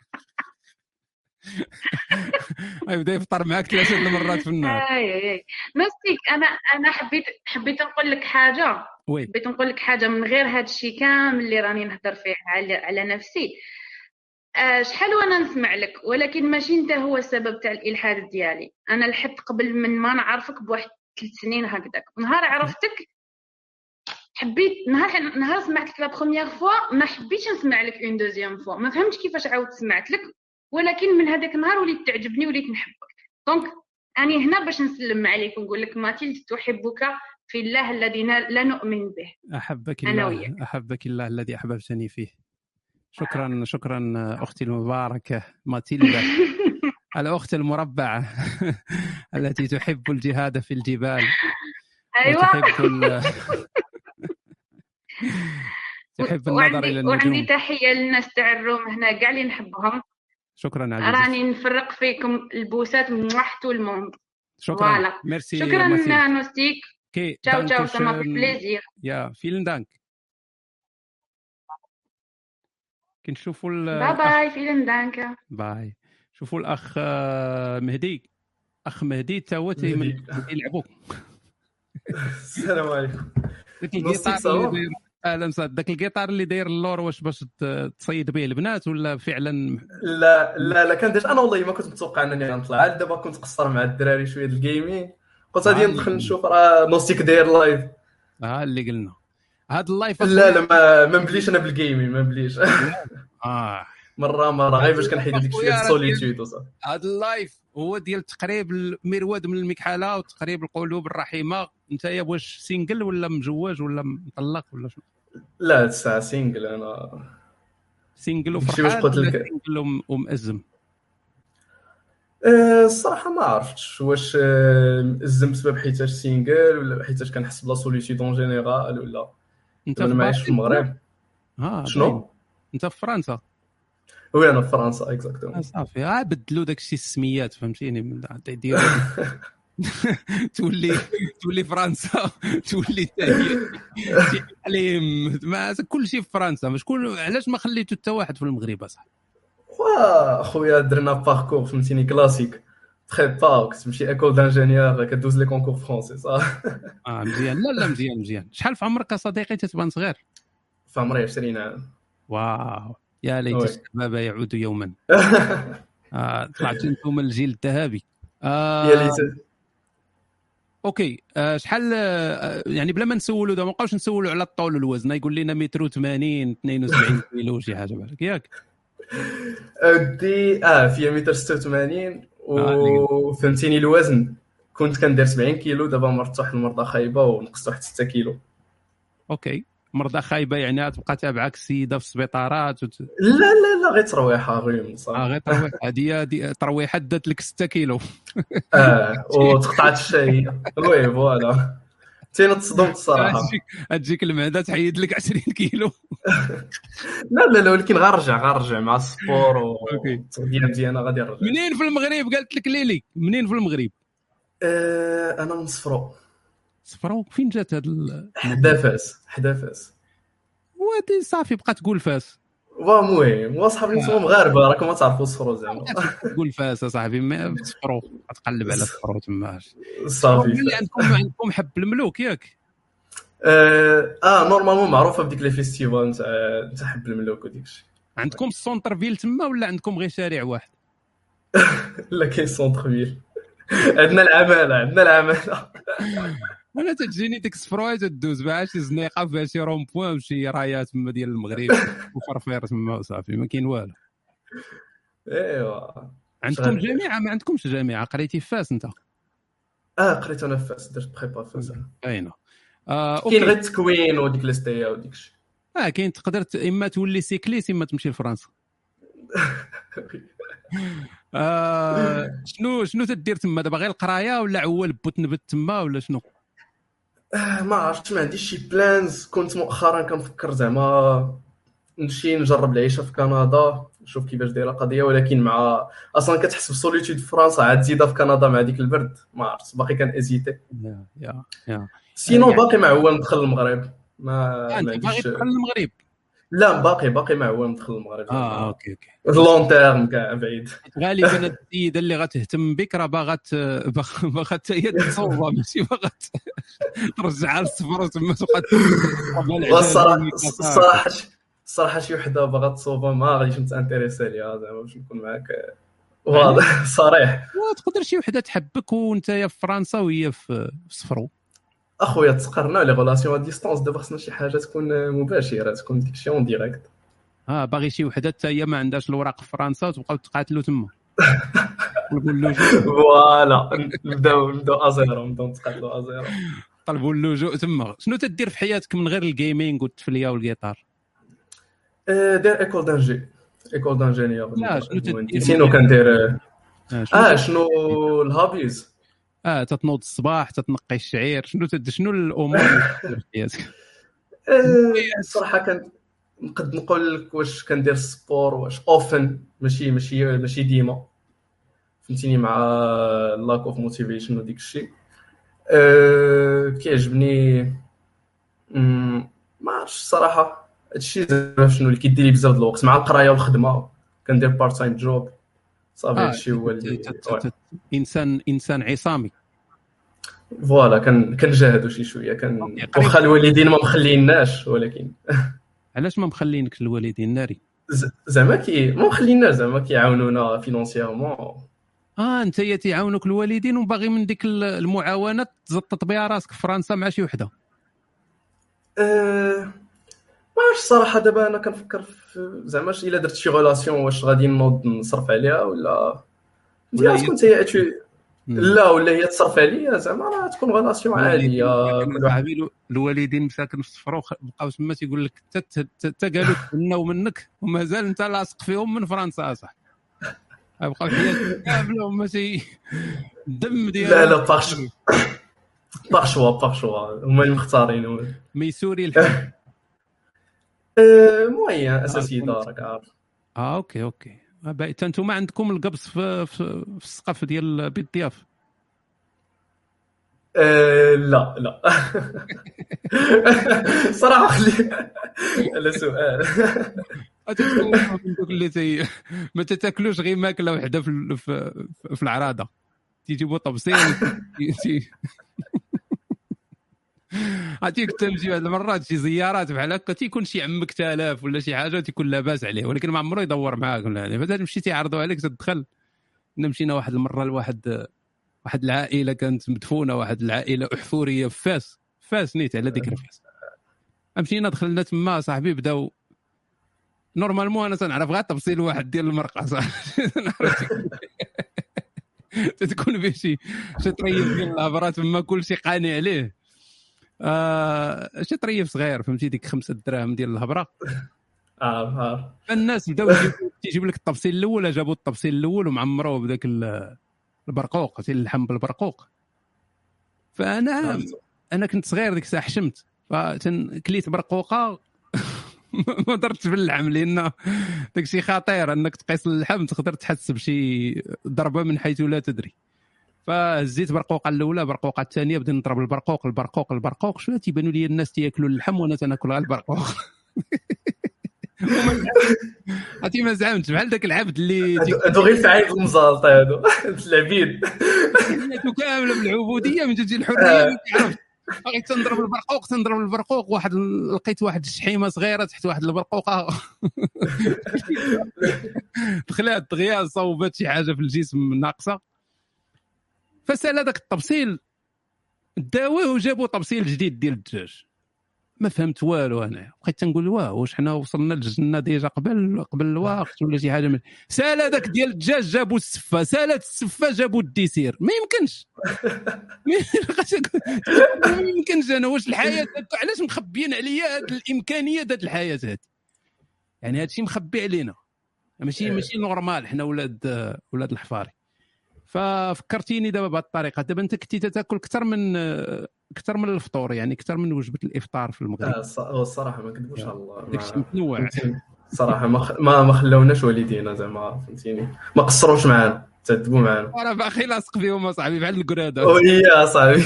يبدا يفطر معك ثلاثة المرات في النهار. أي أي نوستيك أنا أنا حبيت حبيت نقول لك حاجة. oui. حبيت نقول لك حاجة من غير هذا الشيء كامل اللي راني نهضر فيه على على نفسي. آه، شحال وأنا نسمع لك؟ ولكن ماشي أنت هو السبب تاع الإلحاد ديالي. أنا ألحدت قبل من ما نعرفك بواحد ثلاث سنين هكذاك. نهار عرفتك حبيت نهار نهار سمعت لك la première fois ما حبيتش نسمع لك une deuxième fois ما فهمتش كيفاش عاود سمعت لك ولكن من هذاك النهار وليت تعجبني وليت نحبك. donc أني هنا باش نسلم عليك ونقول لك ماتيلد تحبك في الله الذي لا نؤمن به. أحبك أنا الله وياك. أحبك الله الذي أحببتني فيه. شكرا شكرا أختي المباركة ماتيلدا. [LAUGHS] الأخت المربعة [LAUGHS] التي تحب الجهاد في الجبال. أيوه. وتحب. [LAUGHS] تحب النظر وعندي إلى وعندي النجوم. تحية للناس تاع ال room هنا كاع اللي نحبهم. شكرا عزيزي. راني نفرق فيكم البوسات من tout le monde شكرا. voilà. merci شكرا. نوستيك okay ciao ciao سما. plaisir. ja vielen Dank. كنشوفوا ال- bye bye vielen Dank. bye. شوفوا الأخ آه، مهدي. أخ مهدي تا هو. يلعبوا [LAUGHS] السلام عليكم. أهلا وسهلا. ذاك الجيتار اللي داير اللور واش باش تصيد به البنات ولا فعلا؟ لا لا لا كندير أنا والله ما كنت متوقع أنني غنطلع عاد دابا كنت قصر مع الدراري شوية ال gaming قلت غادي آه. ندخل نشوف راه نوستيك داير live ها اللي قلنا. هاد اللايف لا لا ما ما مبليش أنا بال gaming ما مبليش. [LAUGHS] آه. مرة مرة. غير باش كنحيد ديك شوية ال solitude وصافي هاد ال live هو ديال تقريب المرود من المكحلة وتقريب القلوب الرحيمة. انت يا واش single ولا مجوج ولا مطلق ولا شنو؟ لا الساعة single أنا. single ماشي باش وفرحان قلت لك؟ single وم- ومأزم؟ أه، الصراحة ما عرفتش واش أه، مأزم بسبب حيتاش single ولا حيتاش كنحس بلا solitude en général ولا انت أنا ما عايش في المغرب. باين. شنو؟ انت في فرنسا؟ oui أنا في فرنسا آه، exactement صافي. آه بدلوا داك الشيء السميات فهمتيني؟ يديروا [LAUGHS] [LAUGHS] تولي تولي فرنسا [LAUGHS] تولي ما كل شيء في فرنسا. مش كل علاش ما خليتو حتى واحد في المغرب أصاحبي؟ وا خويا درنا parcours فهمتيني كلاسيك تخي با كتمشي école d'ingénieur كدوز les concours français صح؟ [LAUGHS] آه مزيان. لا لا مزيان مزيان. شحال في عمرك صديقي تتبان صغير؟ في عمري 20 عام. wow. يا ليت. الشباب يعود يوما. آه طلعتوا أنتم الجيل الذهبي. آه. يا ليت okay. آه شحال آه يعني بلا ما نسولوا دابا ما نبقاوش نسولوا على الطول والوزن. يقول لنا متر 80 72 [LAUGHS] كيلو شي حاجة بالك ياك. ودي آه فيا متر 86 وفهمتيني الوزن. كنت كندير 70 كيلو دابا مرت واحد المرضى خايبة ونقصت واحد 6 كيلو. okay. مرضى خايبه يعني تبقى تابعك السيده في السبيطارات وت... لا لا لا غير ترويحة غير آه غير ترويح [LAUGHS] هذه ترويحة دات لك 6 كيلو. آه وتقطعت الشهيه oui voilà. تينا تصدمت الصراحه تجيك المعدة تحيد لك 20 كيلو. لا لا لا ولكن غنرجع غنرجع مع le sport والتغذيه مزيانه غادي نرجع منين في المغرب قالت لك ليلي؟ منين في المغرب؟ آه أنا من صفرو. صفرو فين جات هاد ال... حدا فاس حدا فاس. وادي صافي بقى تقول فاس. المهم هو صحابي نتوما مغاربة راكم ما تعرفوا صفرو زعما. [LAUGHS] تقول فاس اصاحبي ما صفرو تقلب على صفرو تما صافي. اللي عندكم عندكم حب الملوك ياك؟ آه, آه normalement معروفة بديك les festivals نتاع نتاع حب الملوك وديك الشيء عندكم ال centre-ville تما ولا عندكم غير شارع واحد؟ [LAUGHS] لا كاين centre-ville عندنا العمالة عندنا العمالة. [LAUGHS] أنا تجيني ديك السفروي تدوز معها شي زنيقة فيها شي rond-point وشي رايات تما ديال المغرب. [LAUGHS] وفرفير تما وصافي ما كاين والو. إيوا. عندكم جامعه ما عندكمش جامعه قريتي في فاس أنت؟ آه قريت أنا في فاس درت بريبا فاس. باينه آه كاين غير التكوين وديك الاستيا وديك الشيء آه كاين تقدر إما تولي سيكليس إما تمشي لفرنسا. [LAUGHS] آه شنو شنو تدير تما؟ دابا غير القراية ولا عوال بو تنبت تما ولا شنو؟ آه، ما عرفتش ما عنديش شي بلانز كنت مؤخرا كنفكر زعما نمشي نجرب العيشة في كندا نشوف كيفاش دايرة القضية. ولكن مع أصلا كتحس بسوليتود في فرنسا عاد زيدها في كندا مع ديك البرد. ما عرفتش باقي كان ازيتي يا يا سينو يعني- باقي معول ندخل المغرب. ما ما باغي عنديش تدخل المغرب. لا باقي باقي معول ندخل المغرب. آه أوكي أوكي. لون تيرم كاع بعيد. غالبا السيده اللي غتهتم بك راه باغا ت- باغا باغا حتى هي تصوبها ماشي باغا ت- ترجعها لصفرو وتما تبقى الصراحة الصراحة شي وحدة باغا تصوبها ما غاديش نت intéressé ليها زعما باش نكون معاك. واضح صريح. تقدر شي وحدة تحبك وانت في فرنسا وهي في صفرو أخويا تسقرنا les relations à distance دابا خصنا شي حاجة تكون مباشرة تكون ديك شي en direct. آه باغي شي وحدة حتى هي ما عندهاش الوراق في فرنسا وتبقاو تقاتلوا تما. [LAUGHS] voilà نبداو نبداو à zéro نبداو نتقاتلوا à zéro طلبوا اللجوء تما. شنو تدير في حياتك من غير ال gaming والتفلية والجيتار آه، داير école d'ingé école d'ingénieur لا شنو تدير؟ sinon كندير آه، آه شنو ال hobbies آه تتنوض الصباح تتنقي الشعير. شنو. شنو الأمور في حياتك؟ [LAUGHS] الصراحة كان نقد نقول لك واش كندير le sport واش often ماشي ماشي ماشي ديما. فهمتيني؟ مع lack of motivation وديك الشيء. أه كيعجبني ما عرفتش الصراحة. هادشي زعما شنو اللي كيدير لي بزاف د الوقت. مع القراية والخدمة كندير part-time job صافي آه، هادشي هو ت- ت- انسان إنسان عصامي. voilà كان كنجاهدوا شي شوية كان واخا الوالدين ما مخليناش ولكن. [LAUGHS] علاش ما مخلينك الوالدين؟ ناري. زعما كي ما مخليناش زعما كيعاونونا financièrement آه أنت يا تيعاونوك الوالدين وباغي من ديك ال- المعاونات تزطط بها راسك في فرنسا مع شي وحدة. أه ما عرفتش الصراحه دابا أنا كنفكر في زعما إلا درت شي relation واش غادي نوض نصرف عليها ولا ولا تكون هي لا ولا هي تصرف عليا زعما راه تكون relation الو- الوالدين مساكن في الصفرو خ- بقاو تما تيقول لك حتى قالوا تبناو منك ومازال انت لاصق فيهم من فرنسا صح؟ بقاو حياتهم كامله هما تي الدم ديال لا لا باغ باغ شوا باغ شوا هما اللي مختارين هما ميسوري الحب [LAUGHS] أه، موين اساسي راك عارف آه أوكي أوكي. آه، باي- حتى أنتم عندكم القبص في في, في السقف ديال بيت الضياف أه، لا لا. [LAUGHS] صراحة خلي على سؤال. دوك اللي تي... ما تتاكلوش غير ماكلة وحدة في في, في العراضه تيجيبوا طبسين تي- [LAUGHS] عرفتي كنت نمشي واحد المرات شي زيارات بحال هكا تيكون شي عمك تالاف ولا شي حاجة تيكون لاباس عليه ولكن ما عمره يدور معاك ولا يعني. فدا تمشي تيعرضوا عليك تدخل مشينا واحد المرة لواحد واحد العائلة كانت مدفونة واحد العائلة أحفورية في فاس فاس نيت على ذكر فاس. مشينا دخلنا تما صاحبي بداو. نورمالمون أنا تنعرف غير تفصيل واحد ديال المرقة صاحبي تتكون [LAUGHS] فيه شي شي طريف ديال الهبره تما كلشي قاني عليه. آه شي طريف صغير فهمتي؟ ديك خمسة دراهم ديال الهبرة. عارف [LAUGHS] عارف فالناس بداو تيجيب لك التفصيل الأول جابوا التفصيل الأول ومعمروه بداك ال- البرقوق تيلحم بالبرقوق. فانا أنا كنت صغير ديك الساعة حشمت. فكليت برقوقة. [LAUGHS] ما درتش باللحم لأن داك الشيء خطير أنك تقيس اللحم تقدر تحس بشي ضربة من حيث لا تدري. فهزيت برقوقه الأولى برقوقه الثانية بديت نضرب البرقوق البرقوق البرقوق. شوية تيبانوا لي الناس تياكلوا اللحم وأنا تناكل غير البرقوق. [LAUGHS] عرفتي ما زعمتش بحال ذاك العبد اللي هادو غير في عين المزالطه هادو [LAUGHS] العبيد. حياته كاملة بالعبوديه من تجي الحرية ما تعرفش. بغيت تنضرب البرقوق تنضرب البرقوق واحد لقيت واحد الشحيمة صغيرة تحت واحد البرقوقه دخلات [LAUGHS] دغيا صوبت شي حاجة في الجسم ناقصة. فسأل هذاك الطبسيل داويه وجابوا طبسيل جديد ديال الدجاج. ما فهمت والو أنا. بقيت تنقول واه واش حنا وصلنا للجنة ديجا قبل قبل الوقت ولا شي حاجة من سالا هذاك ديال الدجاج جابوا السفة سالت السفة جابوا ال dessert. [LAUGHS] ما يمكنش. ما يمكنش. أنا. واش الحياة علاش مخبيين عليا هاد الإمكانية هاد الحياة هادي؟ يعني هذا الشيء مخبي علينا. ماشي ماشي normal حنا ولاد ولاد الحفاري. ففكرتيني دابا بهذه الطريقة. دابا أنت كنتي تاكل أكثر من أكثر من الفطور يعني أكثر من وجبة الإفطار في المغرب. آه، الصراحة ما كذبوش على الله داكشي متنوع. صراحة ما ما خلاوناش والدينا زعما فهمتيني. ما قصروش معانا. تعذبوا معانا راه باقي لاصق بهم أصاحبي بحال الكراده وهي أصاحبي.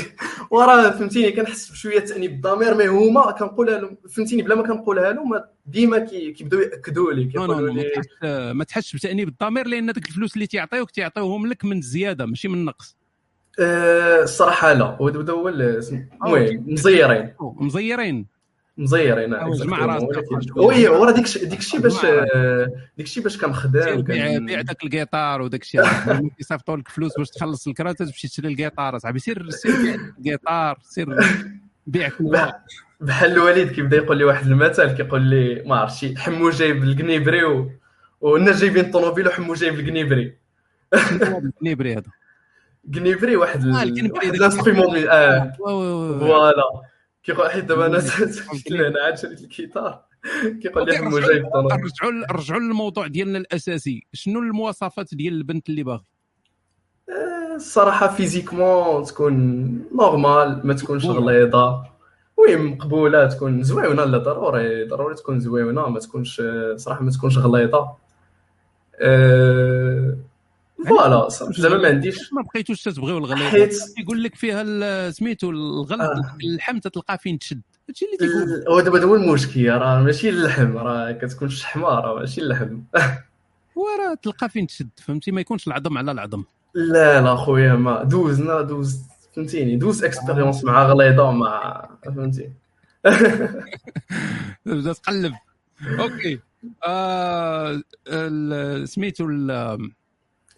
وراه فهمتيني كنحس بشوية تأنيب الضمير مي هما كنقولها لهم فهمتيني بلا ما كنقولها لهم ديما كي- كيبداو يأكدوا لي كيقولوا لي ما تحسش بتأنيب الضمير لأن ديك الفلوس اللي تيعطيوك تيعطيوهم لك من الزياده ماشي من النقص آه، الصراحة لا. هو هو المهم مزيرين. مزيرين. مزيرين أو جمع exactement. راسك. oui ورا ديك ديك الشيء باش جمع. آه، ديك الشيء باش كنخدم سير بيع داك القيطار وداك الشيء لما كيصيفطوا لك فلوس باش تخلص الكرا تمشي تشري القيطار صاحبي سير سير بيع القيطار سير بيع [LAUGHS] بحال الوالد كيبدا يقول لي واحد المثل كيقول لي ما عرفتش حمو جايب القنيبري و... والناس جايبين الطوموبيل وحمو جايب القنيبري القنيبري هذا [LAUGHS] قنيبري واحد. آه، ال instrument وا- voilà كيقول حيت دابا أنا لهنا عاد شريت الكيتار كيقول لي حمو رجعوا- جايب الطوموبيل رجعوا رجعوا للموضوع ديالنا الأساسي. شنو المواصفات ديال البنت اللي باغي؟ الصراحة physiquement تكون normale ما تكونش غليظة. oui مقبولة تكون زويونه لا ضروري. ضروري تكون زويونه ما تكونش صراحة ما تكونش غليظة. أه... voilà صراحة زعما ما عنديش ما بقيتوش تتبغيو الغليظ حيت- يقول لك فيها سميتو الغلظ آه. اللحم تلقى فين تشد. هادشي اللي تيقول. هو دابا هو المشكل راه ماشي اللحم راه كتكون الشحمه راه ماشي اللحم. وراه تلقى فين تشد فهمتي؟ ما يكونش العظم على العظم. لا لا خويا ما دوزنا دوز فهمتيني؟ دوز expérience مع غليظة مع فهمتي بدا [LAUGHS] تقلب. OK. آه سميتو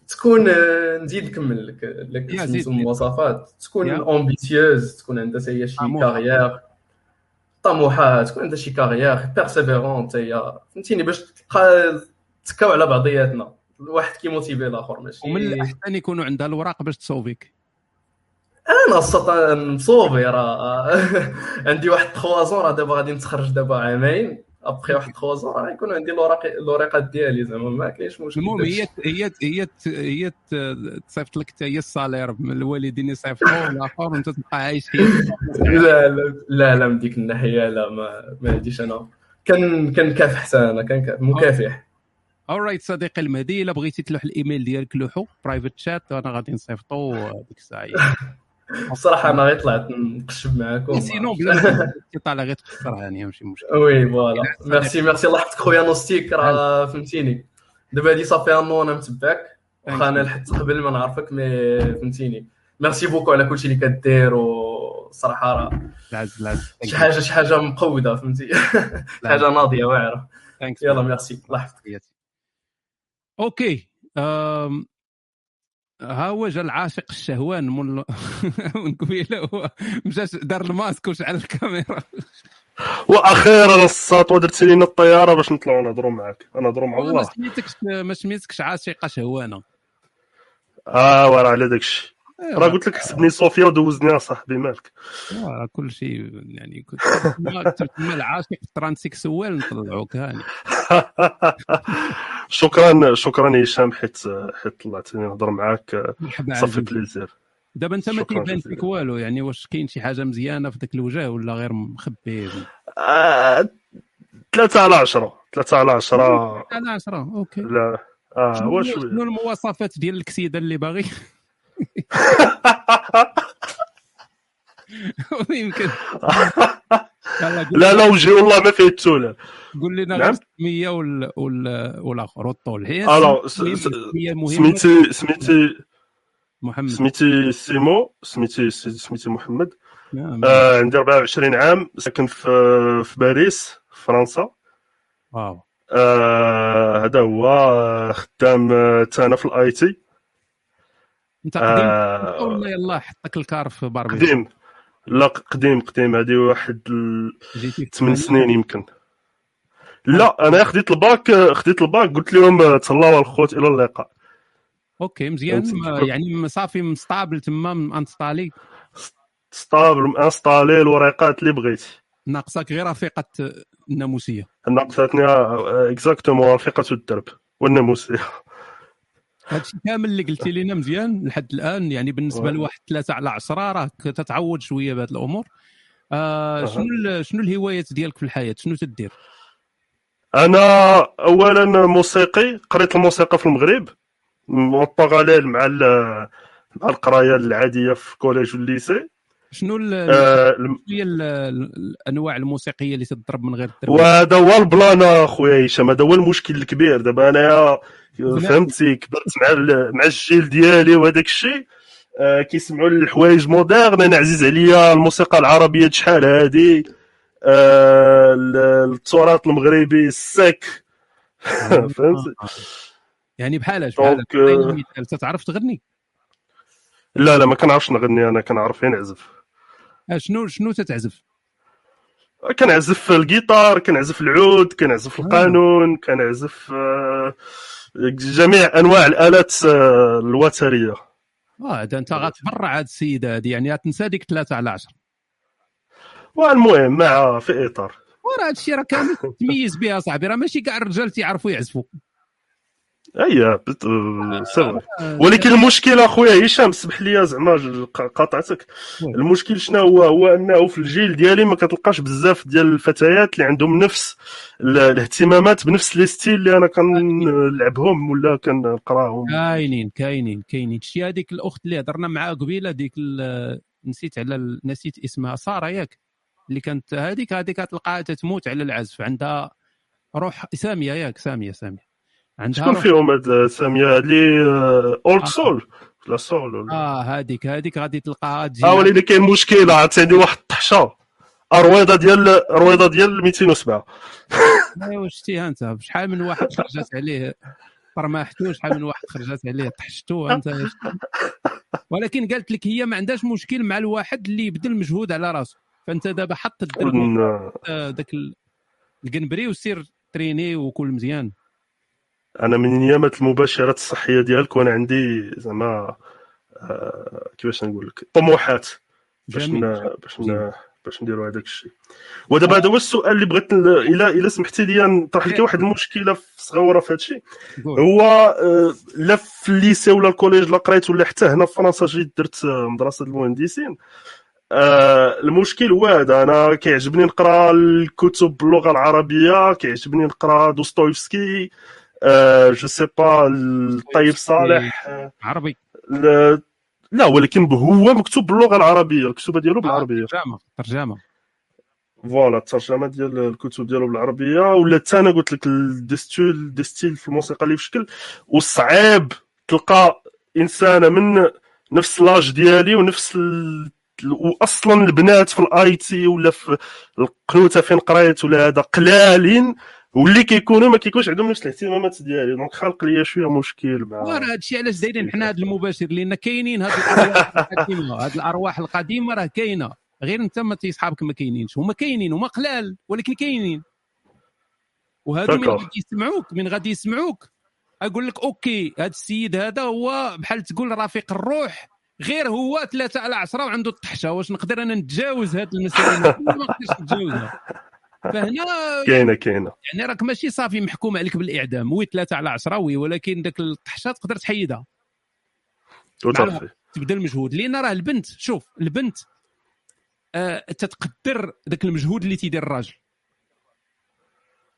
تكون آه، نزيد نكمل لك لك. المواصفات تكون. امبيسيوز تكون عندها حتى هي شي. كارير طموحة تكون عندها شي كارير بيرسيفيرون حتى هي فهمتيني باش تبقى تكاو على بعضياتنا. الواحد كيموتيفي الآخر ماشي. ومن الأحسن يكونوا عندها الوراق باش تصوفيك أنا السطا مصوبي راه. [LAUGHS] عندي واحد تخوازون راه دابا غادي نتخرج دابا عامين. ابخي واحد تخوازون راه يكون عندي الوراق الوريقات ديالي زعما ما كاينش مشكل المهم هي هي هي هي تصيفط لك حتى هي ال salaire من الوالدين يصيفطوا [LAUGHS] الآخر وانت تبقى عايش لا لا لا لا من ديك الناحية لا ما ما عنديش أنا. كان كنكافح حتى أنا كان مكافح. alright صديقي المهدي إلا بغيتي تلوح الإيميل ديالك لوحو private chat وأنا غادي نصيفطو ديك الساعة. [LAUGHS] الصراحة أنا غير طلعت نقشب معاكم. sinon بلا ما طالع غير تخسرها يعني ماشي مشكل. oui voilà. merci merci الله يحفظك خويا نوستيك راه فهمتيني. دابا هادي صافي انو أنا متبعك. واخا أنا لحقت قبل ما نعرفك mais فهمتيني. merci beaucoup على كلشي اللي كدير وصراحه راه شي حاجة شي حاجة مقودة فهمتي. [LAUGHS] شي حاجة ناضية واعرة. يلا ميرسي الله يحفظك. OK. ها هو جا العاشق الشهوان من [LAUGHS] من قبيلة هو مشى دار الماسك وشعل الكاميرا. وأخيرا الساطوه درتي لينا الطيارة باش نطلعوا نهضروا معاك نهضروا مع ما الله. سميتكش ما سميتكش عاشقة شهوانة. آه ورا على داكشي. راه قلت لك حسبني صوفيا ودوزني اصاحبي مالك؟ آه، كل شيء يعني كنت تما [LAUGHS] العاشق الترانسكسوال نطلعوك يعني. هاني. [LAUGHS] شكرا شكرا هشام حيت حيت طلعتني نهضر معاك. صافي. بليزير. دابا انت ما كيبان. فيك والو يعني واش كاين شي حاجة مزيانة في ذاك الوجه ولا غير مخبي؟ آه، ثلاثة على عشرة. ثلاثة على عشرة. على 10 أوكي. لا. آه هو شنو المواصفات ديال الكسيده اللي باغي؟ [LAUGHS] يمكن. لا لا وجهي والله ما فيه التولى قول لنا نعم. غير السميه وال... وال... والاخر والطول هي ألو سميتي سميتي محمد. سميتي سيمو سميتي سميتي محمد. نعم. آه عندي 24 عام ساكن في في باريس فرنسا. wow. آه هذا هو آه، خدام آه، تا أنا في ال IT. انت قديم؟ آه ولا يلا حطك الكار في باربيس قديم. لا قديم قديم. هذه واحد ال- جيتي في 8 الثمانينات؟ سنين يمكن. لا أنا خديت الباك خديت الباك. قلت لهم آه، تهلاو الخوت إلى اللقاء. OK مزيان. يعني صافي م stable تما installé stable installé الوريقات اللي بغيتي ناقصك غير رفيقة الناموسية. ناقصتني exactement رفيقة الدرب والناموسية. هادشي كامل اللي قلتي لنا مزيان لحد الآن. يعني بالنسبة. لواحد ثلاثة على عشرة راك تتعود شوية بهذه الأمور. آه. شنو شنو الهوايات ديالك في الحياة؟ شنو تدير؟ أنا اولا موسيقي قريت الموسيقى في المغرب. en parallèle مع مع القراية العادية في collège وال lycée. شنو آه، هي ال- الأنواع الموسيقية اللي تضرب من غير الدرب وهذا هو البلان أخويا هشام هذا هو المشكل الكبير. دابا انايا فهمتي كبرت مع مع الجيل ديالي وهذاك الشيء. آه، كيسمعوا الحوايج moderne أنا عزيز عليا الموسيقى العربية شحال هادي؟ آه، ال- التراث المغربي السك. [LAUGHS] فهمتي؟ يعني بحالاش بحال donc آه، تغني؟ لا لا ما كنعرفش نغني أنا كنعرف غير نعزف آه شنو شنو تتعزف؟ كنعزف الجيتار كنعزف العود كنعزف القانون كنعزف آه، جميع أنواع الآلات آه، الوترية. آه هذا أنت غتبرع هاد السيدة هذه يعني غتنسى ديك ثلاثة على عشرة. والمهم مع في إطار. وراه هادشي راه كامل تميز بها صاحبي راه ماشي كاع الرجال تيعرفوا يعزفوا. اي بت- آه، c'est vrai. ولكن المشكل اخويا هشام اسمح لي زعما قاطعتك. المشكل شنو هو؟ هو انه في الجيل ديالي ما كتلقاش بزاف ديال الفتيات اللي عندهم نفس ال- الاهتمامات بنفس les styles اللي أنا كنلعبهم ولا كنقراهم. كاينين كاينين كاينين. شتي هذيك الأخت اللي هضرنا معها قبيلة ديك نسيت على ال- نسيت اسمها. سارة ياك اللي كانت هذيك هذيك تلقاها تتموت على العزف. عندها روح سامية ياك سامية سامية. عندها شكون فيهم هاد سامية؟ اللي اولد سول لا سول آه هذيك هذيك غادي تلقاها تجي آه ولكن كاين مشكلة عرفتي عندي واحد الطحشة. رويضه ديال رويضه ديال 207 [LAUGHS] ايوا شتيها أنت؟ شحال من واحد خرجت عليه؟ طرماحتو شحال من واحد خرجت عليه. طحشتو أنت. ولكن قالت لك هي ما عندهاش مشكل مع الواحد اللي يبذل مجهود على راسه فأنت دابا حط الدرب آه، داك ال- القنبري وسير تريني وكل مزيان. أنا من ايامات المباشرات الصحية ديالك وأنا عندي زعما آه، كيفاش نقول لك طموحات باش جميل. ن... باش ن... باش نديروا هذاك الشيء. ودابا هذا هو السؤال اللي بغيت الا إلا سمحتي لي نطرح لك واحد المشكلة في صغيره في هذا الشيء. هو آه، لا في ال lycée ولا ال collège لا قريت ولا حتى هنا في فرنسا جيت درت آه، مدرسة المهندسين. آه، المشكل هو هذا. أنا كيعجبني نقرأ الكتب باللغة العربية كيعجبني نقرأ دوستويفسكي je sais pas الطيب صالح آه، عربي. لا- لا ولكن هو مكتوب باللغة العربية الكتوبه ديالو بالعربية. ترجمة ترجمة. voilà الترجمة ديال الكتب ديالو بالعربية. ولا حتى أنا قلت لك ال des styles des styles في الموسيقى اللي في شكل وصعيب تلقى انسانه من نفس l'âge ديالي ونفس ال... واصلا البنات في الاي تي ولا في القنوتة فين قريت ولا هذا قلالين واللي كيكونوا ما كيكونش عندهم نفس الاهتمامات ديالي. donc خلق لي شوية مشكل مع وراه هادشي علاش دايرين حنا هذا المباشر لأن كاينين هاد الأرواح القديمة هاد الأرواح القديمة راه كاينة. غير أنت ما تيصحابك ما كاينينش. هما كاينين هما قلال ولكن كاينين. وهادو من. غادي يسمعوك من غادي يسمعوك. أقول لك OK هذا السيد هذا هو بحال تقول رفيق الروح غير هو ثلاثة على عشرة وعنده الطحشة. واش نقدر أنا نتجاوز هذه المسائل ما نقدرش نتجاوزها. فهنا [LAUGHS] كاينة كاينة. يعني راك ماشي صافي محكوم عليك بالإعدام oui ثلاثة على عشرة oui ولكن داك الطحشة تقدر تحيدها. تبدا المجهود لأن راه البنت شوف البنت آه تتقدر ذاك المجهود اللي تيدير الراجل.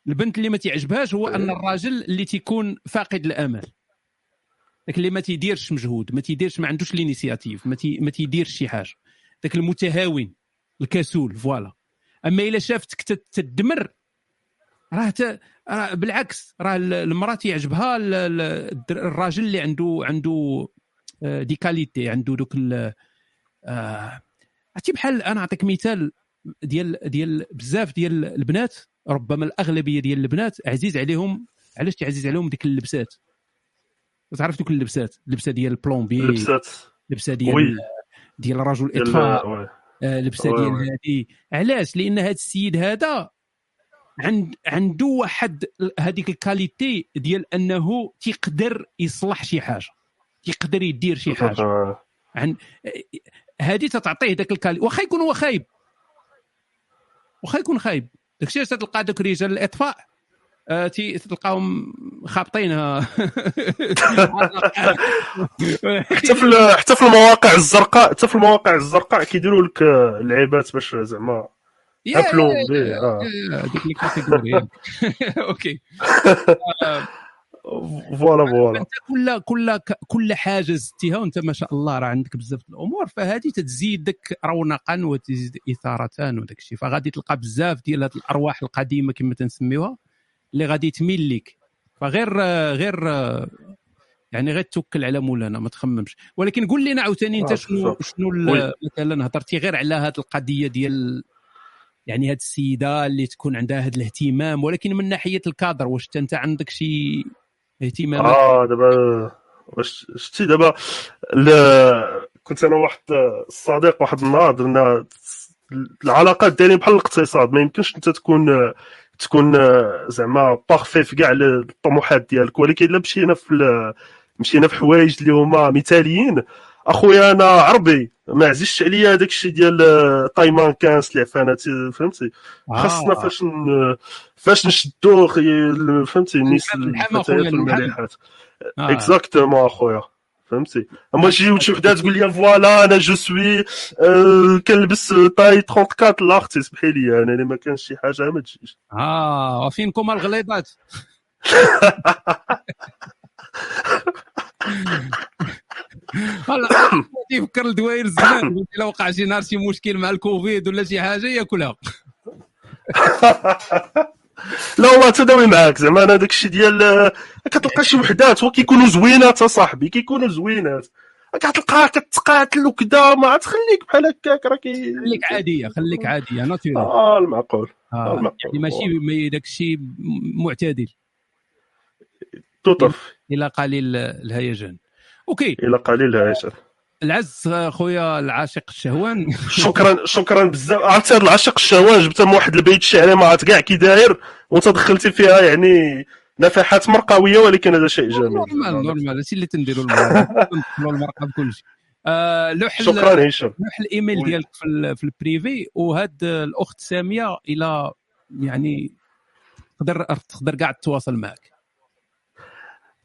البنت اللي ما تعجبهاش هو أن الراجل اللي تيكون فاقد الأمل. ذاك اللي ما تيديرش مجهود ما تيديرش ما عندوش ال initiative ما, تي ما تيديرش شي حاجة. ذاك المتهاون الكسول voilà. أما إلا شافتك تدمر راه ت... بالعكس راه ال- المرأة تيعجبها الراجل اللي عنده عنده آه، des qualités عنده دوك ال- آه، عرفتي بحال أنا نعطيك مثال ديال ديال بزاف ديال البنات ربما الأغلبية ديال البنات عزيز عليهم علاش تعزيز عليهم ديك اللبسات تعرف دوك اللبسات اللبسة ديال ال pompiers اللبسات لبسه ديال oui. ديال رجل ديال- اطفاء oui. آه، لبسة oui، ديال. هادي. علاش؟ لأن هذا السيد هذا عند عنده واحد هذيك ال qualité ديال أنه تيقدر يصلح شي حاجة تيقدر يدير شي حاجة. آه. عن هذه تتعطيه ذاك ال qualité واخا يكون هو خايب. واخا يكون خايب. داكشي علاش تلقى دوك رجال الإطفاء؟ آه، تلقاهم خابطينها [LAUGHS] حتى في حتى في المواقع الزرقاء حتى في المواقع الزرقاء كيديروا لك آه، اللعيبات باش زعما ابلو ال catégorie [LAUGHS] OK. [LAUGHS] آه، voilà. voilà كل كل كل حاجة زدتيها وأنت ما شاء الله راه عندك بزاف الأمور فهذه تزيدك رونقا وتزيد اثاره وداك الشيء. فغادي تلقى بزاف ديال هاد الأرواح القديمة كما تنسميوها. اللي غادي تميل لك فغير غير يعني غير توكل على مولانا ما تخممش ولكن قول لنا عاوتاني انت آه، شنو. شنو. مثلا هضرتي غير على هذه القضية ديال يعني هاد السيدة اللي تكون عندها هذا الاهتمام ولكن من ناحية الكادر واش انت عندك شي اهتمامات آه دابا واش شتي دابا كنت أنا واحد الصديق واحد النهار درنا العلاقات دايرين بحال الاقتصاد ما يمكنش أنت تكون تكون زعما بارفي في كاع الطموحات ديالك ولكن إلا مشينا في ال- مشينا في حوايج اللي هما مثاليين أخويا أنا عربي ما عزيزش عليا هذاك الشيء ديال taille mannequin العفانات فهمتي آه. خاصنا فاش فاش نشدو فهمتي الناس اللحم. والمليحات آه. exactement أخويا فهمتي أما تجي شي وحده تقول لي voilà أنا je suis آه، كنلبس taille 34 لا أختي اسمحي لي أنا اللي ما كانش شي حاجة ما تجيش. [LAUGHS] آه وفينكم الغليظات؟ [LAUGHS] والله تيفكر الدواير زمان الا وقع شي نهار شي مشكل مع الكوفيد ولا شي حاجة ياكلها. [LAUGHS] لا والله تداوي معاك زعما أنا داك الشيء ديال آه، كتلقى شي وحدات هو كيكونوا زوينات اصاحبي كيكونوا زوينات. كتلقاها كتقاتل وكذا ما تخليك بحال هكاك راه كي خليك عادية خليك عادية ناتورال آه المعقول آه آه المعقول. يعني ماشي ما- داك الشيء معتدل. توطف إلى قليل الهيجان. أوكي. إلى قليل هايشر العز خويا العاشق الشهوان. [LAUGHS] شكرا شكرا بزاف. عرفتي هذا العشق الشهوان جبتها من واحد البيت الشعري ما عرفت كاع كي داير وانت دخلتي فيها يعني نفحات مرقوية ولكن هذا شيء جميل نورمال نورمال. هادشي اللي تنديروا [LAUGHS] المرأة ندخلوا المرأة بكل شيء آه لوح شكراً هشام. لوح الإيميل. ديالك في, في البريفي وهاد الأخت سامية إلى يعني تقدر تقدر كاع تتواصل معك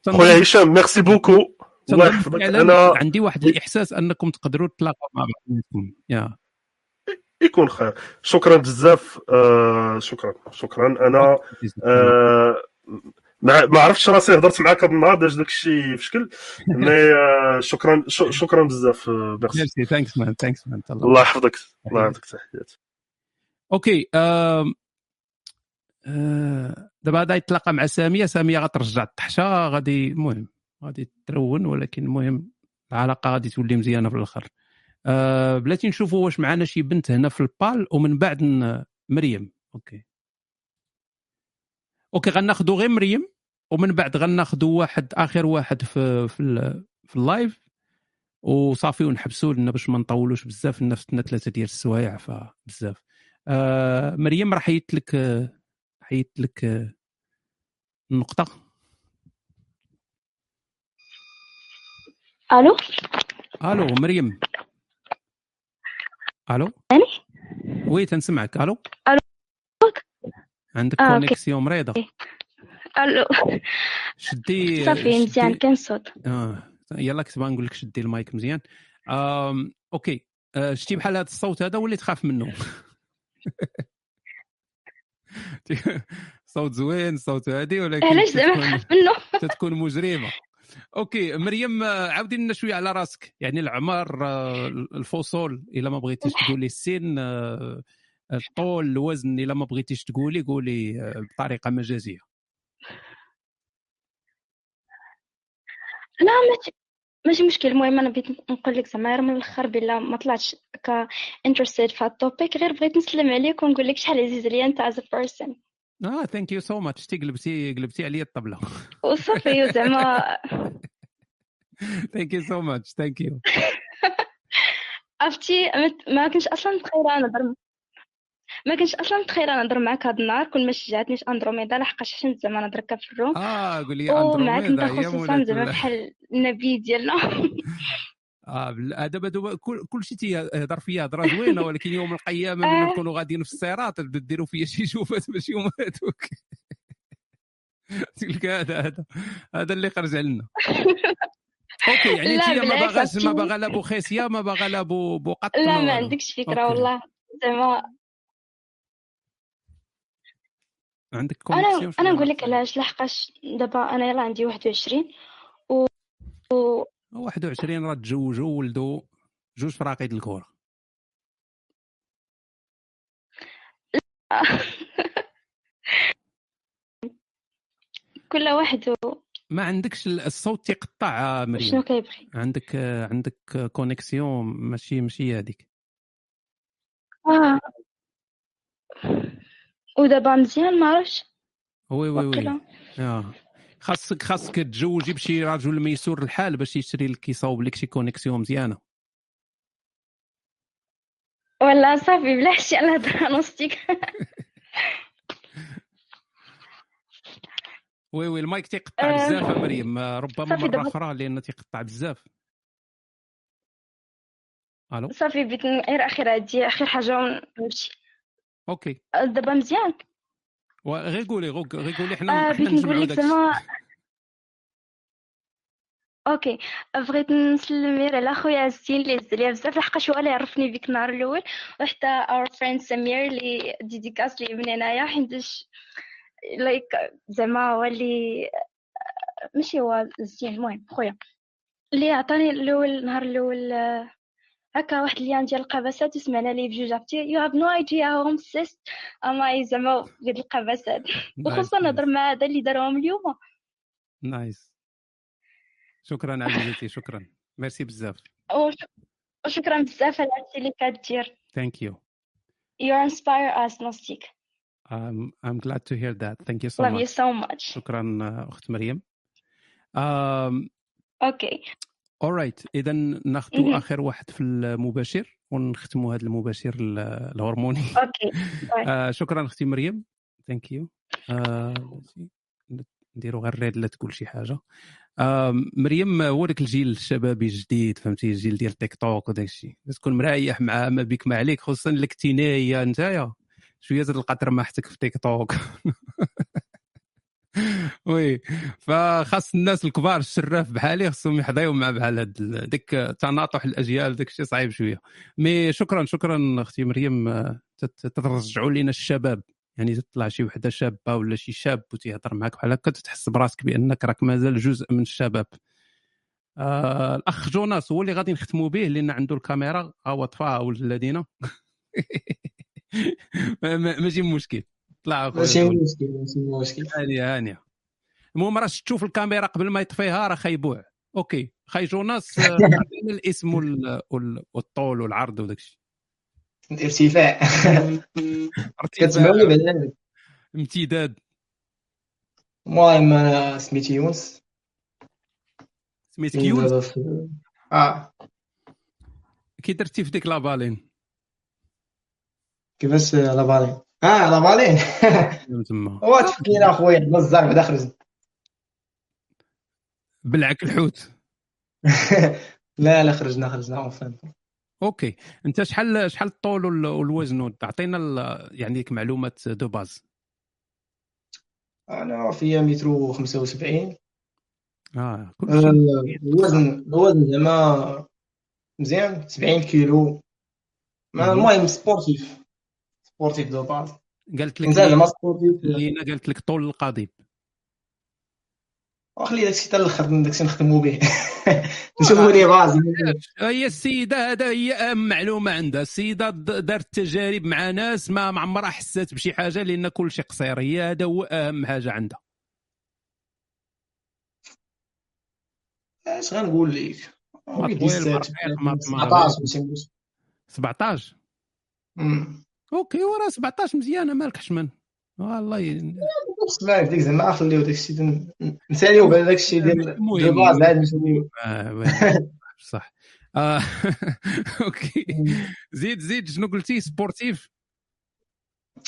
خويا هشام merci beaucoup الله يحفظك أنا عندي واحد الإحساس أنكم تقدروا تلاقوا مع بعضكم يا. يكون خير. شكرا بزاف. آه شكرا. شكرا. أنا آه ما عرفتش راسي هضرت معاك هذا النهار داك الشيء في شكل. [LAUGHS] mais آه شكرا شكرا بزاف آه، merci. merci thanks man thanks man الله يحفظك. الله يعطيك تحيات okay آه، دابا غادي يتلاقى مع سامية. سامية غترجع الطحشه غادي المهم. غادي ترون ولكن المهم العلاقة غادي تولي مزيانة في الآخر. آه، بلاتي نشوفوا واش معنا شي بنت هنا في البال ومن بعد مريم. okay. okay غناخذوا غير مريم ومن بعد غناخذوا واحد آخر واحد في في, في ال live. وصافي ونحبسوا لنا باش ما نطولوش بزاف لنا ثلاثة ديال السوايع فبزاف. آه مريم راه حيت لك آه، حيت لك آه، النقطه ألو ألو مريم ألو يعني oui تنسمعك ألو ألو عندك آه،. connexion مريضه ألو شدي صافي مزيان كان الصوت آه يلا كنت نقول لك شدي المايك مزيان آم okay آه شتي بحال هذا الصوت هذا وليت خاف منه صوت زوين صوت هادي ولكن علاش زعما تتكون- خاف منه تتكون مجرمه okay مريم عاودي لنا شوية على راسك. يعني العمر آه، الفصول إلا ما بغيتيش [LAUGHS] تقولي السن آه، الطول الوزن إلا ما بغيتيش تقولي قولي آه، بطريقة مجازية. لا. ماشي مشكل. المهم أنا بغيت نقول لك زعما غير من الأخر بلا ما طلعتش ك interested في هاد ال topic غير بغيت نسلم عليك ونقول لك شحال عزيز عليا أنت as a person آه thank you so much تي قلبتي قلبتي عليا الطبلة. [LAUGHS] وصافي زعما. thank you so much thank you عرفتي ما- كنتش أصلا متخيلة نهضر ما كنتش أصلا متخيلة نهضر معاك هاد النهار. كون ما شجعتنيش أندروميدا لحقاش حشمت زعما نهضر في ال room. آه قول لي ومعاك انت اندروميدا خصوصا زعما ال- بحال النبي ديالنا. [LAUGHS] آه كل كل شيء تيهضر فيا هضره زوينه [LAUGHS] ولكن يوم القيامة ملي آه. نكونوا غاديين في الصراط تبدا ديروا فيا شي شوفات ماشي هما هذوك [LAUGHS] تلك هذا هذا هذا اللي خرج علينا [LAUGHS] أوكي يعني انت ما باغاش ما باغا لا بو خاسيه ما باغا لا بو بو قطن لا. ما عندكش فكرة. والله زعما عندك أنا أنا نقول لك علاش لحقاش دابا أنا يلا عندي 21 و, و... 21 راه تزوجوا وولدوا جوج فراقيد الكره [LAUGHS] كل واحد. ما عندكش ال- الصوت تيقطع آه، مريم. شنو كيبغي؟ عندك آه، عندك كونيكسيون ماشي ماشي هذيك آه. ودابا مزيان ما عرفتش oui oui. oui آه. خاصك خاصك تزوجي بشي رجل ميسور الحال باش يشري لك يصاوب لك شي connexion مزيانة. ولا صافي بلا حشي على هضره نوستيك [LAUGHS] oui oui ال mic تيقطع بزاف يا مريم. ربما مرة أخرى لأن تيقطع بزاف. ألو؟ صافي بغيت ن- غير اخر هادي اخر حاجة ونمشي. okay. دابا مزيان؟ وغير قولي غير قولي حنا آه بغيت نقول لك زعما okay. بغيت نسلم غير على خويا عزتين اللي عز عليا بزاف لحقاش هو اللي عرفني بك النهار الأول. وحتى our friend سمير اللي dédicace لي من هنايا حيتاش like زعما هو اللي ماشي هو زين المهم خويا اللي عطاني الأول النهار الأول آه، هكا واحد ليان ديال القباسات وسمعنا ليه بجوج عرفتي؟ you have no idea how obsessed I am زعما قد القباسات [LAUGHS] وخصوصا نهضر مع هذا اللي دارهم اليوم. nice شكرا عزيزتي شكرا. ميرسي بزاف. وش- وشكرا بزاف على هادشي اللي كدير thank you you. Inspire us نوستيك I'm, I'm glad to hear that. Thank you so love you much. so much. شكرا أخت مريم. Um, okay alright إذا ناخذ. آخر واحد في المباشر ونختموا هذا المباشر ال- الهرموني. [LAUGHS] okay. [LAUGHS] آه، شكرا أختي مريم. thank you. نديروا غير ريد لا تقول شي حاجة. آه، مريم هو داك الجيل الشبابي الجديد فهمتي الجيل ديال تيك توك وداك الشيء تكون مريح مع ما بك ما عليك خصوصا اللي كنتي نايا نتايا شوية تلقى ترماحتك في تيك توك [LAUGHS] oui. فخاص الناس الكبار الشراف بحالي خصهم يحظيو مع بحال هاد ديك تناطح الأجيال داك الشيء صعيب شوية. mais شكرا شكرا أختي مريم. ترجعوا لنا الشباب. يعني تطلع شي وحدة شابة ولا شي شاب وتيهضر معاك بحال هكا تحس براسك بأنك راك مازال جزء من الشباب. آه الأخ جوناس هو اللي غادي نختموا به لأن عنده الكاميرا هو طفاها ولد الذين. [LAUGHS] ما- ما- ماشي مشكل. طلع ماشي. مشكل ماشي مشكل هانيه هانيه المهم راه تشوف الكاميرا قبل ما يطفيها راه خيبوع. okay خي جوناس آه، [LAUGHS] الاسم وال- وال- والطول والعرض وداك الشيء. الارتفاع. [LAUGHS] ارتفاع. كتسمعوني بعدا. امتداد. المهم أنا سميتي يونس. سميتك كاين يونس؟ آه. كي درتي في ديك لافالين كيفاش لافالين آه لافالين تما [LAUGHS] وتفكينا اخويا بزاف بعدا خرج بلعك الحوت. [LAUGHS] لا لا خرجنا خرجنا اونفان أوكي. أنت شحال شحال الطول وال- والوزن؟ عطينا ال- يعني ديك معلومات دو باز. أنا فيا متر 75 آه كل آه، شيء. الوزن الوزن زعما مزيان 70 كيلو. المهم sportif sportif de base قالت لك sportif لينا قالت لك طول القضيب. وخلي داكشي حتى الآخر داكشي نخدمو به. [LAUGHS] نشوفو les bases هي السيدة هذا هي اهم معلومة عندها. السيدة دارت تجارب مع ناس ما عمرها حسات بشي حاجة لأن كل شيء قصير. هي هذا هو أهم حاجة عندها. اش غنقول لك ما وليدي طويل السات ما رقيق ما ما 17 ماشي نقول 17 أمم. OK وراه 17 مزيانه مالك حشمان والله. ي... اسمع ديك زعما خليو داك الشيء نساليو بعد داك الشيء ديال المهم. de base عاد نساليو صح. آه، [LAUGHS] OK. زيد زيد شنو قلتي؟ sportif؟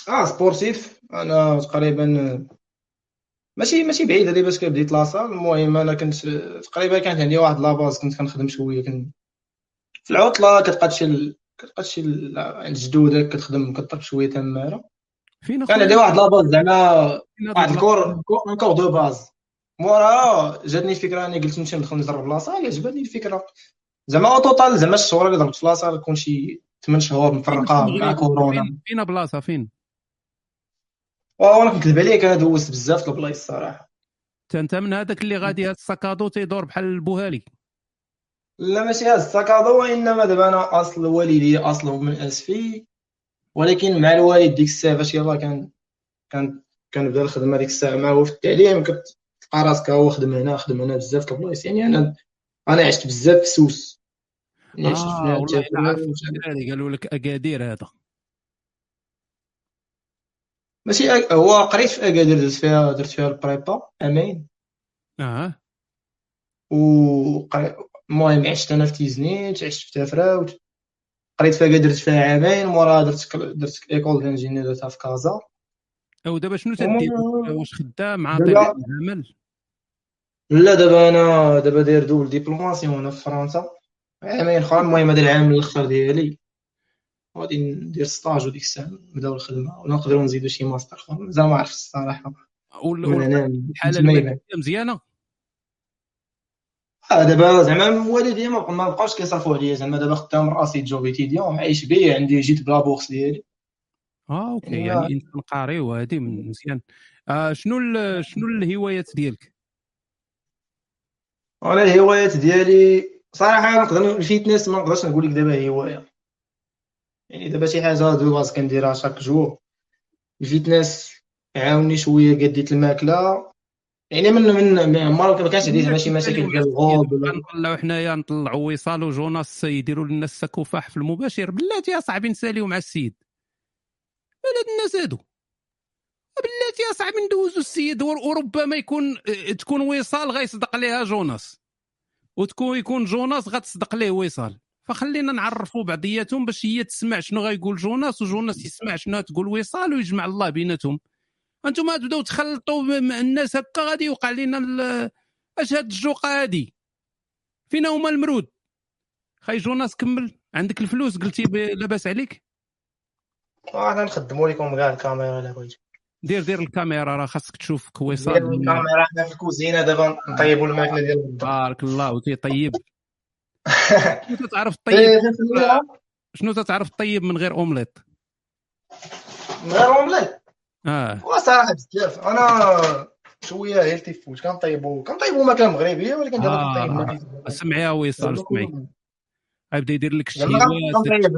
آه sportif. أنا تقريبا ماشي ماشي بعيد هذه باش بديت la salle المهم أنا كنت تقريبا كانت عندي واحد la base كنت كنخدم شوية كنت في العطلة كتبقى تمشي كتبقى ل- عند جدودك كتخدم كضرب شوية تمارة. فين كان اخويا عندي واحد la base زعما واحد؟ ال corps corps- de base. مورا جاتني الفكرة اني قلت نمشي ندخل نجرب la salle عجبتني الفكرة. زعما au total زعما الشهور اللي ضربت في la salle كون شي 8 شهور في مفرقه مع كورونا. فين بلاصه فين؟ وأنا كنكذب عليك أنا دوزت بزاف د البلايص الصراحه أنت من هذاك اللي غادي هاد السكادو تيدور بحال البوهالي. لا ماشي هذا السكادو وإنما دابا أنا اصل والدي أصله من أسفي. ولكن مع الوالد ديك الساعة فاش يلاه كان كان كنبدا الخدمة ديك الساعة معاه في التعليم كتلقى راسك هو خدم هنا خدم هنا بزاف د البلايص. يعني أنا أنا عشت بزاف في سوس. يعني عشت في آه والله قالوا لك اكادير هذا. ماشي هو قريت في اكادير درت فيها درت فيها ال prépa أمين. آه. و المهم عشت أنا في تيزنيت عشت في تافراوت قريت فيها درت فيها عامين. مورا درت درت école d'ingénieurs درتها في كازا. أو دابا شنو تدير؟ واش خدام؟ دابا العمل؟ لا دابا أنا دابا داير double diplôme هنا في فرنسا. عامين أخرى. المهم هذا العام الأخر ديالي. غادي ندير stage وديك الساعة نبداو الخدمة. ولا نقدروا نزيدوا شي ماستر. اخر مازال ما عرفتش الصراحة. هنا الحالة الماديه مزيانة؟ آه دابا زعما والدي ما ما بقاوش كيصرفوا عليا. زعما دابا خدام راسي job étudiant عايش بيه عندي جيت بلا bourse ديالي. آه OK يعني يعني ما- إنسان قاري وهادي مزيان. آه شنو ال- شنو الهوايات ديالك؟ أنا الهوايات ديالي صراحة نقدر الفيتنس ما نقدرش نقول لك دابا هواية. يعني دابا شي حاجة دو باز كنديرها شاك جور الفيتنس عاوني شوية قديت الماكلة. يعني من من عمر ما كانش عندي زعما شي مشاكل ديال الغوض ولا نطلعوا حنايا نطلعوا وصال وجوناس يديروا لنا السكوفاح في المباشر بلاتي يا صاحبي نساليو مع السيد. مال هاد الناس هادو. بلاتي يا صاحبي ندوزو السيد ور- وربما يكون آه، تكون وصال غيصدق ليها جوناس. وتكون يكون جوناس غتصدق ليه وصال فخلينا نعرفوا بعضياتهم باش هي تسمع شنو غيقول جوناس وجوناس يسمع شنو تقول وصال ويجمع الله بيناتهم. أنتم تبداو تخلطوا مع الناس هكا غادي يوقع لنا أش هاد الجوقه هادي؟ فين هما المرود. خاي جوناس كمل عندك الفلوس قلتي لاباس عليك؟ أنا نخدموا لكم كاع الكاميرا إلا بغيتي. دير دير الكاميرا راه خاصك تشوف ديال وصال الكاميرا حنا في الكوزينة دابا نطيبوا الماكلة ديال الغدا بارك الله وتيطيب [LAUGHS] شنو تتعرف إيه، طيب الفلوس. شنو تتعرف طيب من غير أومليت؟ من غير أومليت؟ آه. وصراحه بزاف. أنا شوية healthy food كنطيبوا كنطيبوا ماكله مغربيه ولكن دابا كنطيب آه ماكله سمعيها وصال سمعي غيبدأ يدير لك الشهوات كنطيب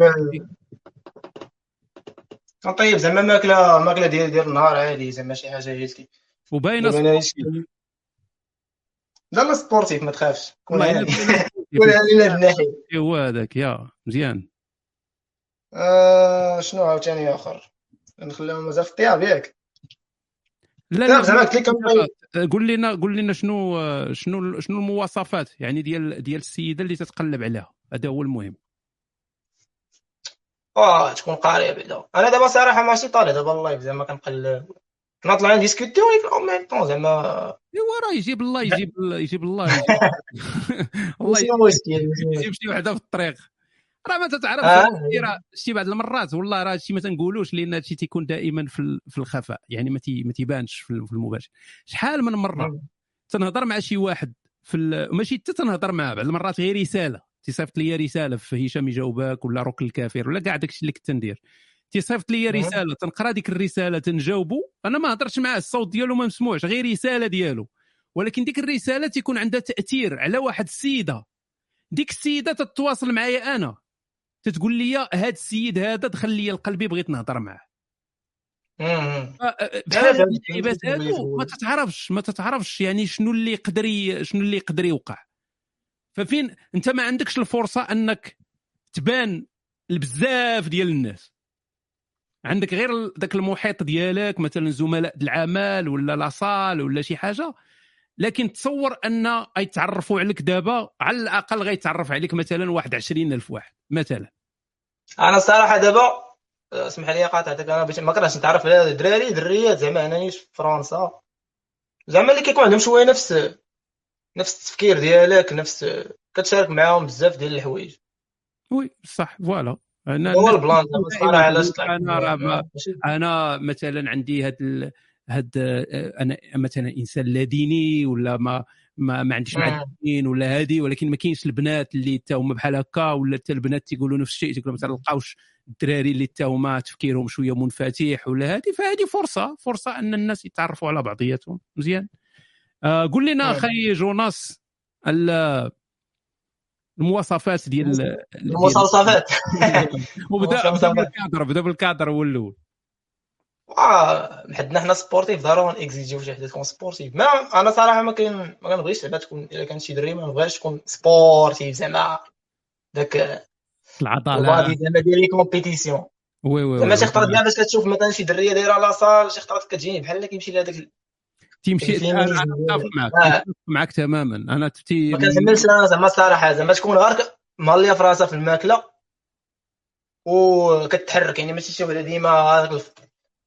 كنطيب زعما ماكلة ماكلة ديال ديال النهار عادي زعما شي حاجة هيلتي وباينة. لا لا سبورتيف ما تخافش. كون والله باينة [LAUGHS] كون الناحيه هو هذاك يا مزيان. آه، شنو عاوتاني آخر؟ نخليهم مازال في الطياب ياك. لا لا زعما قلت لك كنطيب قول لنا قول لنا شنو شنو شنو المواصفات يعني ديال ديال السيدة اللي تتقلب عليها. هذا هو المهم. آه تكون قاريه بعدا أنا دابا صراحة ماشي طالع دابا ال live زعما كنقلب. كنطلع ن discuter ولكن أو ميم طون زعما. ايوا راه يجيب الله يجيب يجيب الله يجيب الله يجيب ماشي يجيب شي وحده في الطريق. راه ما تتعرفش آه. شتي بعض المرات والله راه هادشي ما تنقولوش لأن هادشي تيكون دائما في في الخفاء. يعني ما تي- ما تيبانش في ال- في المباشر. شحال من مرة تنهضر مع شي واحد في ماشي حتى تنهضر معاه بعض المرات غير رسالة. تيصيفط لي رسالة في هشام يجاوبك ولا روك الكافر ولا كاع داكشي اللي كنت ندير. تيصيفط لي مم. رسالة تنقرا ديك الرسالة تنجاوبو. أنا ما هضرتش معاه الصوت ديالو ما مسموعش غير رسالة ديالو. ولكن ديك الرسالة تيكون عندها تأثير على واحد السيدة. ديك السيدة تتواصل معايا أنا. تتقول لي هاد السيد هذا دخل لي لقلبي بغيت نهضر معاه. بحال اللعيبات هادو. ما تتعرفش ما تتعرفش يعني شنو اللي يقدر شنو اللي يقدر يوقع. ففين انت ما عندكش الفرصة انك تبان لبزاف ديال الناس. عندك غير ذاك المحيط ديالك مثلا زملاء العمل ولا لاصال ولا شي حاجة لكن تصور أن يتعرفوا عليك دابا على الأقل غيتعرف عليك مثلا واحد 20000 واحد مثلا. أنا الصراحه دابا اسمح لي قاطعتك أنا باش ما كرهتش نتعرف على دراري دريات زعما انني في فرنسا. زعما اللي كيكون عندهم شوية نفس نفس التفكير ديالك نفس كتشارك معاهم بزاف ديال الحوايج. oui صح voilà. أنا هو ال plan علاش أنا ما- أنا مثلا عندي هاد. هاد أنا مثلا إنسان لا ديني ولا ما ما, ما عنديش مع. الدين ولا هادي ولكن ما كاينش البنات اللي تا هما بحال هكا ولا حتى البنات تيقولوا نفس الشيء تيقولوا ما تلقاوش الدراري اللي تا هما تفكيرهم شوية منفتح ولا هادي فهذه فرصة فرصة أن الناس يتعرفوا على بعضياتهم مزيان آه قول لنا مم. أخي جوناس ال- المواصفات ديال المواصفات [LAUGHS] وبدا بدا. بالكادر بدا بالكادر هو الأول حدنا حنا سبورتيف ضروري نكزيجيو شي حاجة تكون سبورتيف. ما أنا صراحة ما كاين ما كنبغيش لعبه تكون إلا كان شي دري ما نبغيش تكون سبورتيف زعما. داك ال body زعما ديال les compétitions. oui oui زعما شي خطرات باش كتشوف مثلا شي درية دايرة la salle شي خطرات كتجيني. بحال كيمشي لهذاك تيمشي أنا معك آه. معك تماما. أنا تفتي ما كنحملش أنا زعما الصراحه زعما تكون غير متهلية في راسها في الماكلة وكتحرك يعني ماشي شي وحدة ديما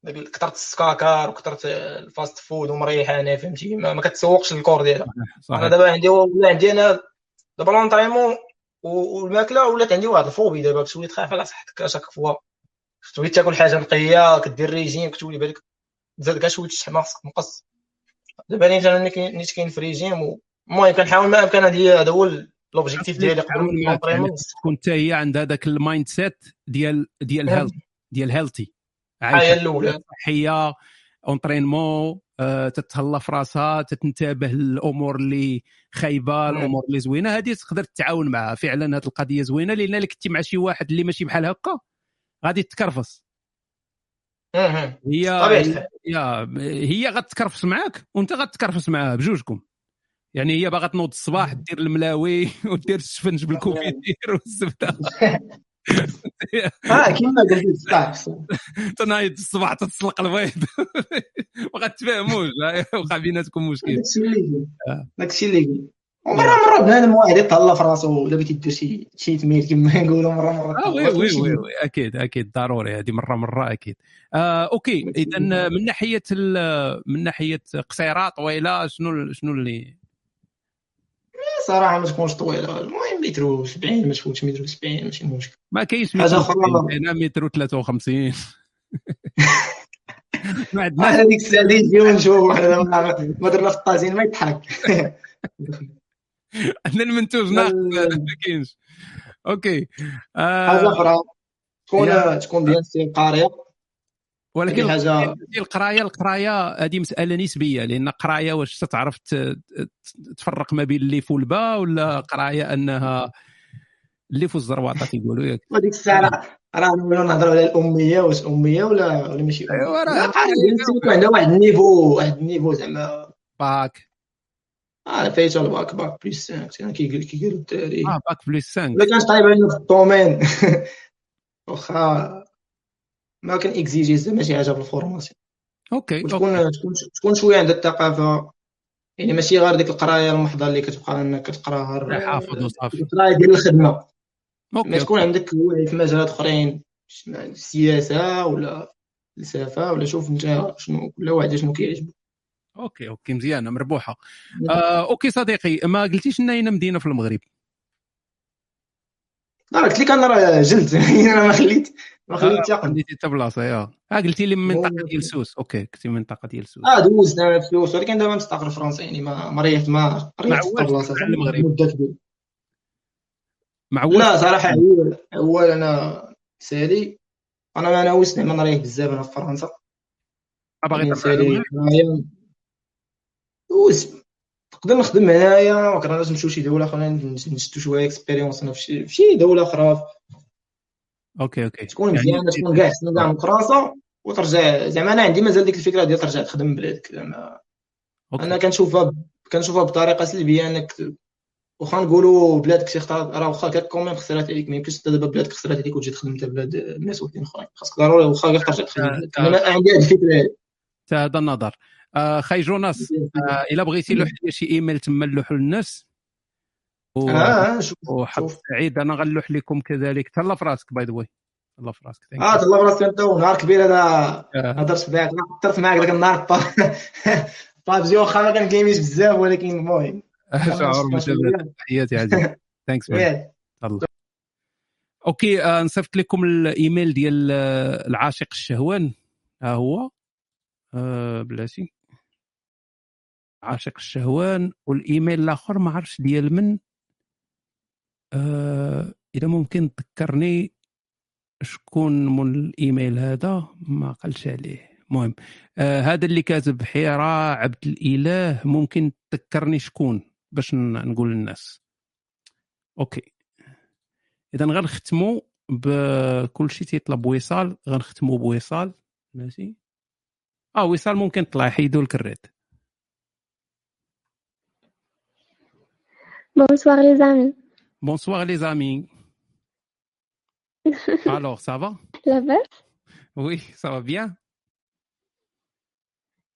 داك كثرت السكاكر وكثرت ال fast food ومريحانه فهمتي؟ ما, ما كتسوقش ال corps ديالها. أنا دابا عندي ولا عندي أنا دابا l'entraînement والماكلة ولات عندي واحد phobie دابا كتولي تخاف على صحتك اشاك فوا كتولي تاكل حاجة نقية كدير ريجيم كتولي بالك تزاد كاع شوية الشحمه خصك تنقص دابا نيت أنا نيت كاين في ريجيم المهم كنحاول ما امكن هذه هذا هو l'objectif ديالي قبل يعني تكون حتى هي عندها ذاك ال mindset ديال ديال. health ديال healthy هي الأولى. صحيه entraînement تتهلا في راسها تتنتبه للأمور اللي خايبة الأمور اللي زوينة. هذه تقدر تتعاون معها. فعلا هذه القضية زوينة. لأن كنتي مع شي واحد اللي ماشي بحال هكا غادي تكرفص. هي. هي هي غتكرفس معاك وانت غتكرفس معاها بجوجكم. يعني هي باغا تنوض الصباح دير الملاوي [LAUGHS] ودير السفنج بال confiture والزبدة. [LAUGHS] [LAUGHS] آه كيما قلت صح. تنايض الصباح تتسلق البيض. ما غتفهموش وقع بيناتكم مشكل. داكشي اللي يجي آه. داكشي اللي ومرة مرة بنادم واحد يتهلا في راسو الا بغيتي دير شي شي تميل كما نقولوا مرة مرة. آه oui oui oui, oui. أكيد أكيد. ضروري هذه مرة مرة أكيد. آه أوكي. اذا من ناحية من ناحية قصيره طويله شنو شنو اللي صراحة ما تكونش طويلة. المهم متر 70 ما تفوتش متر 70 ماشي مشكل. ما كاينش حاجة متر أخرى أنا متر 53 [LAUGHS] ما عندناش ديك الساعة اللي يجيو نشوف حنا ما درنا في الطازين ما يضحك. [LAUGHS] عندنا المنتوج ناقص ما كاينش. أوكي. آه حاجة أخرى؟ تكون تكون ديال سي قارية. ولكن ديال القرايه القراية هذه مسألة نسبية لأن قراية واش تعرف تفرق ما بين الليف والباء ولا قراية أنها الليف والزرواطه تيقولوا ياك؟ وديك الساعة راه نولوا نهضروا على الأمية واش أمية ولا ولا ماشي؟ اميه أيوا راه عندها واحد ال niveau واحد ال niveau زعما باك. آه فايت ال bac, bac plus 5 يعني كيقول كيقولوا الدراري. آه bac plus 5 ولا كانش طايب علينا في ال domaine [LAUGHS] واخا ما كان اكزيجي زعما شي حاجة في ال formation. أوكي وتكون تكون تكون شوية عندها الثقافة. يعني ماشي غير ديك القراية المحضة اللي كتبقى انك كتقراها. حافظ وصافي. القراية ديال الخدمة. أوكي ما تكون. عندك وعي في مجالات أخرين السياسة ولا الفلسفه ولا شوف أنت شنو كل واحد شنو كيعجبو. أوكي أوكي مزيانة مربوحة. آه أوكي صديقي ما قلتيش ان اين مدينة في المغرب؟ لا قلت لك أنا راه جلد [LAUGHS] أنا ما خليت. ما خليت آه خليتي حتى بلاصه يا. آه قلتي لي من منطقة ديال سوس. أوكي كنتي من منطقة ديال سوس. آه دوزت أنا في فلوس ولكن دابا مستقر في فرنسا يعني ما ما ريحت ما ما ريحت في بلاصه مدة كبيرة. ما عواش لا صراحة اول أول أنا سالي أنا ما ناويش زعما نريح بزاف أنا في فرنسا. ما باغي يعني ترجع سالي للمغرب هنايا دوز. نقدر نخدم هنايا وكرهناش نمشيو شي دولة أخرى نشدو شوية expérience أنا في شي دولة أخرى. أوكي أوكي. تكون يعني مزيانة تكون كاع احسن كاع من فرنسا وترجع. زعما أنا عندي مازال ديك الفكرة ديال ترجع تخدم بلادك زعما. أنا كنشوفها كنشوفها بطريقة سلبية أنك واخا نقولوا بلادك شي خطرات راه واخا كاك كوميم خسرات عليك ما يمكنش دابا بلادك خسرات عليك وتجي تخدم انت بلاد الناس وحدين أخرين. خاصك ضروري واخا غير ترجع تخدم أنا عندي هذه الفكرة. هذا النظر. آه خي جوناس [LAUGHS] آه إلا بغيتي لوح شي إيميل تما نلوحو للناس. آه، شوف- وحق سعيد أنا غنلوح لكم كذلك. تهلا في راسك باي ذا واي تهلا في راسك آه. تهلا براسك أنت ونهار كبير آه. هضرت معاك هضرت معاك ذاك النهار با- بابجي [LAUGHS] واخا ما كن game يش بزاف ولكن المهم. [LAUGHS] شعور مشابه تحياتي عزيز thanks. الله أوكي آه نصيفط لكم الإيميل ديال آه، العاشق الشهوان. ها هو؟ آه بلاتي عاشق الشهوان والإيميل الآخر ما عرفتش ديال من. آه إذا ممكن تذكرني شكون من الإيميل هذا؟ ما قالش عليه. المهم آه هذا اللي كاتب حيرة عبد الإله. ممكن تذكرني شكون باش نقول للناس. أوكي. إذا غنختموا بكل شيء تيطلب وصال. غنختموا بوصال. ماشي؟ آه وصال ممكن طلع حيدوا لك الريد Bonsoir les amis. Bonsoir les amis. [LAUGHS] Alors, ça va? La base Oui, ça va bien.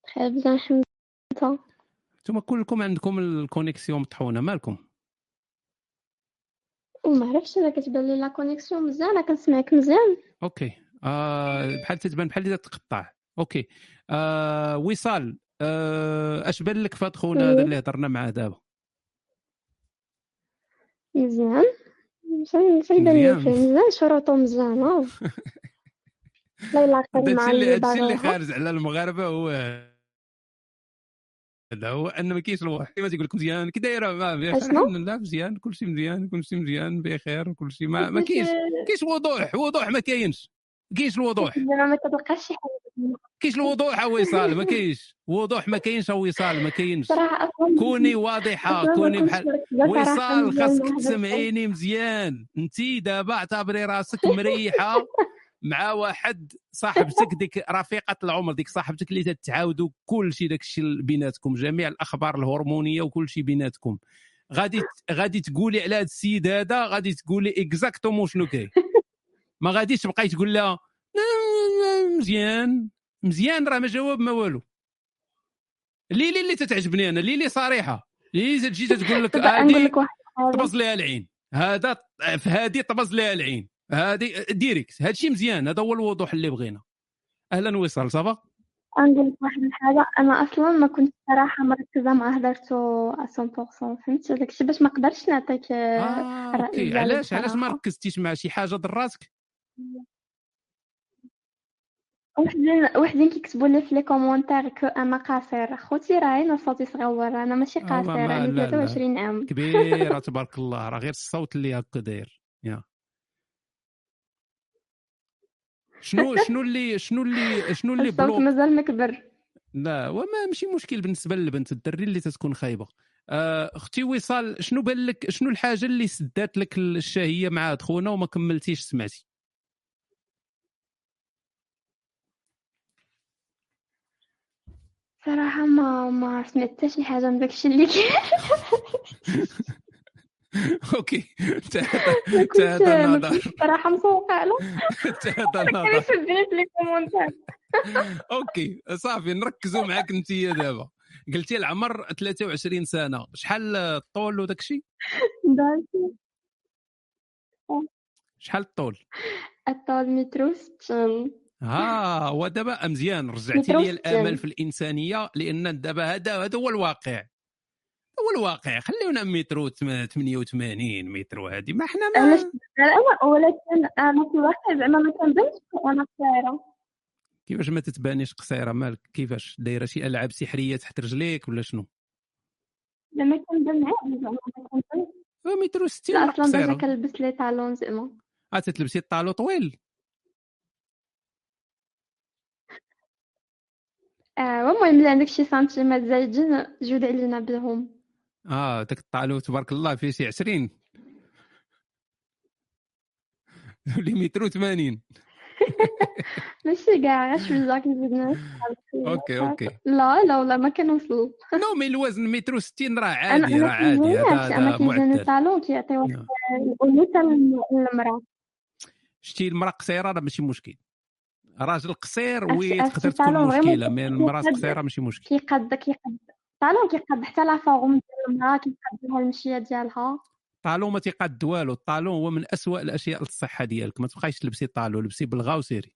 Très bien, الحمد لله. أنتم كلكم عندكم ال connexion مطحونه مالكم وما عرفتش أنا كتبان لي la connexion مزيانه كنسمعك مزيان أوكي آه بحال تتبان بحال اللي تقطع. أوكي آه وصال آه اش بان لك هاد خونا هذا. اللي هضرنا معاه دابا؟ مزيان. شي شي يبان لي مزيان. فيه مزيان. شروطو الا خير هادشي مع هادشي اللي خارج على المغاربة هو هذا هو ان ما كاينش الواحد. كيما تيقول لك مزيان. كي دايرة؟ الحمد لله مزيان. كلشي مزيان كلشي مزيان بخير كلشي ما ما كاينش كاينش وضوح. وضوح ما كاينش. كاينش الوضوح؟ ما كتلقاش شي حاجة. كاينش الوضوح وصال ما كاينش وضوح ما كاينش وصال ما كاينش. كوني واضحة كوني بحال وصال خاصك. تسمعيني مزيان. انت دابا اعتبري راسك [LAUGHS] مريحة مع واحد صاحبتك ديك رفيقة العمر ديك صاحبتك اللي تتعاودوا كل شيء داك الشيء بيناتكم جميع الأخبار الهرمونية وكل شيء بيناتكم. غادي غادي تقولي على هذا السيد هذا غادي تقولي exactement شنو كاين. [LAUGHS] ما غاديش تبقاي تقول لها مزيان مزيان راه ما جواب ما والو. ليلي اللي تتعجبني أنا ليلي صريحة. ليلي تجي تقول لك [LAUGHS] الحاجة طبز لها العين. هذا في هذه طبز لها العين. هذه direct. هذا الشيء مزيان. هذا هو الوضوح اللي بغينا. أهلا وصال ça va. نقول لك واحد الحاجة أنا أصلا ما كنت صراحة مركزة مع هضرتو 100% فهمت؟ داكشي باش ما نقدرش نعطيك OK. ديالي علاش؟ علاش ما. ركزتيش مع شي حاجة ضراتك؟ وحدين وحدين كيكتبوا لي في les commentaires que أنا قصير خوتي راه أنا صوتي صغور أنا ماشي آه، قصير ما- لا، لا. 23 عام. كبيره [LAUGHS] تبارك الله. راه غير الصوت اللي هكا داير يا. شنو [LAUGHS] شنو اللي شنو اللي شنو اللي الصوت bloque مازال مكبر. لا وما ماشي مشكل بالنسبة للبنت الدري اللي تتكون خايبة. آه، أختي وصال شنو بان لك شنو الحاجة اللي سدات لك الشهية مع خونا وما كملتيش سمعتي؟ صراحة ما ما سمعت حتى شي حاجة من داكشي اللي كاين. [LAUGHS] أوكي. [LAUGHS] ما النظر كنتش صراحة مسوقه له. كان النظر. في لي كومونتير [LAUGHS] أوكي. صافي نركزوا معاك أنت دابا. قلتي العمر 23 سنة. شحال الطول وداك الشيء شحال الطول؟ الطول متر وستين. ها هو دابا مزيان رجعتي لي. الامل في الإنسانية لأن دابا هذا هذا هو الواقع. هو الواقع. خليونا متر و 88 متر وهذه ما إحنا ما ولكن أنا في الواقع زعما ما كنبانش وأنا قصيرة. كيفاش ما تتبانيش قصيرة؟ مالك كيفاش؟ دايرة شي ألعاب سحرية تحت رجليك ولا شنو؟ زعما كنبان عادي زعما ما كنبانش آه، متر و 60 لا راه أصلا déjà قصيرة. كنلبس les talons زعما. آه تتلبسي ال talon طويل. آه المهم اللي عندك شي سنتيمات زايدين جود علينا بهم آه داك ال talon تبارك الله فيه شي 20 ولي متر و 80 ماشي كاع غير شوية كنزيد OK OK. لا لا ولا ما كنوصل [LAUGHS] non mais الوزن متر 60 راه عادي راه عادي أنا هذا كيجيني معدل talon كيعطي واحد نعم. الانوثه للمراه شتي المرأة قصيرة راه ماشي مشكل. راجل قصير oui تقدر تكون مشكلة mais المراه قصيرة ماشي مشكل كيقاد كيقاد ال talon كيقاد حتى la forme ديال المراه كيقاد لها المشية ديالها. ال talon ما تيقاد والو. ال talon هو من أسوأ الأشياء للصحة ديالك. ما تبقايش تلبسي talon لبسي بلغة وسيري.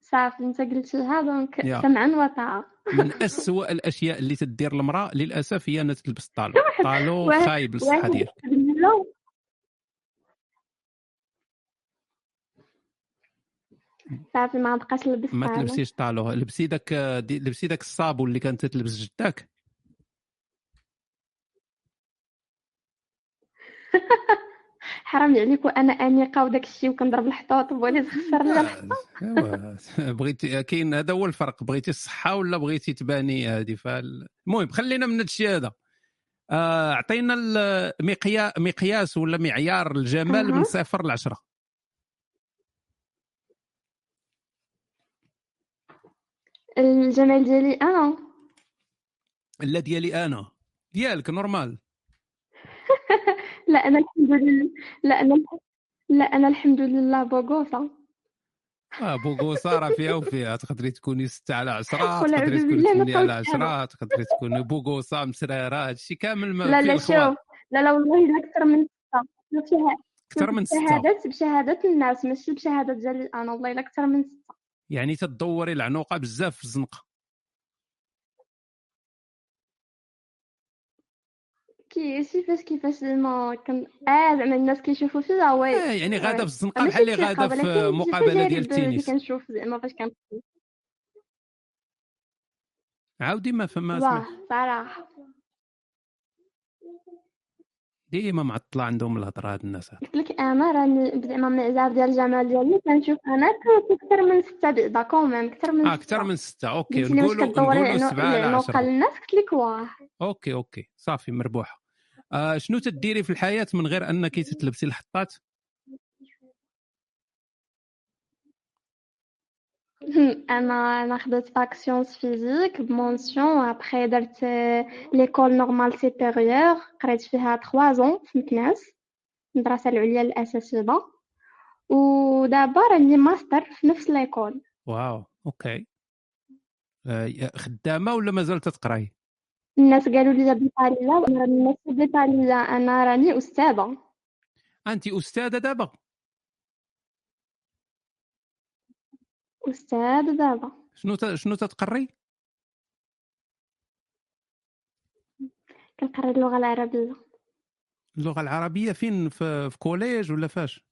صافي أنت قلتيها donc. سمعا وطاعة. من أسوأ الأشياء اللي تدير المرأة للأسف هي أنها تلبس طالون. طالون واحد- خايب للصحة ديالك. صافي ما بقاش نلبس ما تلبسيش طالون لبسي داك لبسي داك الصابون اللي كانت تلبس جداك [LAUGHS] حرام عليك وأنا أنيقة وداك الشيء وكنضرب الحطوط وبغيتي تخسر لي الحطوط بغيتي كاين هذا هو الفرق بغيتي الصحة ولا بغيتي تباني هذه فال... المهم خلينا من هادشي هذا. آه، اعطينا المقيا... مقياس ولا معيار الجمال من. صفر لعشرة الجمال ديالي أنا. لا ديالي أنا. ديالك نورمال [LAUGHS] لا أنا الحمد لله. لا أنا لا أنا الحمد لله بوغوصه آه بوغوصة راه فيها وفيها. تقدري تكوني ستة على عشرة والعياذ تقدري تكوني بالله ما ثمانية على قلتش أنا. عشرة تقدري تكوني بوغوصة مسرارة هادشي كامل ما لا لا شوف. لا لا والله أكثر من ستة. بشها- أكثر من ستة. بشهادات بشهادات الناس ماشي بشهادات ديالي أنا والله أكثر من ستة. يعني تدوري العنوقة بزاف في الزنقة. كي كيفاش كيفاش زعما كن آه زعما الناس كيشوفوا فيها وي آه، يعني غادة في الزنقة ماشي بحال اللي غادة في ولكن مقابلة ديال التنس. كنشوف زعما فاش كنت عاودي ما فما صراحة. ديما معطلة عندهم الهضرة هاد الناس. قلت لك أنا راني زعما من العذاب ديال الجمال ديالي كنشوف أنا كنت أكثر من ستة بعدا كوميم أكثر من آه ستة. أكثر من ستة. أوكي نقولوا نقولوا سبعة على العنوقه عشرة. للناس قلت لك واه. OK OK. صافي مربوحة. آه شنو تديري في الحياة من غير أنك تتلبسي الحطات؟ أنا أنا خديت bac sciences physiques ب mention après درت l'école normale supérieure قريت فيها 3 زون في مكناس المدرسة العليا للاساتذه ودابا راني ماستر في نفس l'école waouh OK خدامة ولا مازال تتقراي الناس قالوا لي بيطالية وأنا راني ماشي بيطالية أنا راني استاذه انت استاذة دابا أستاذ دابا. شنو ت... شنو تتقري؟ كنقري اللغة العربية. اللغة العربية فين؟ في, في collège ولا فاش؟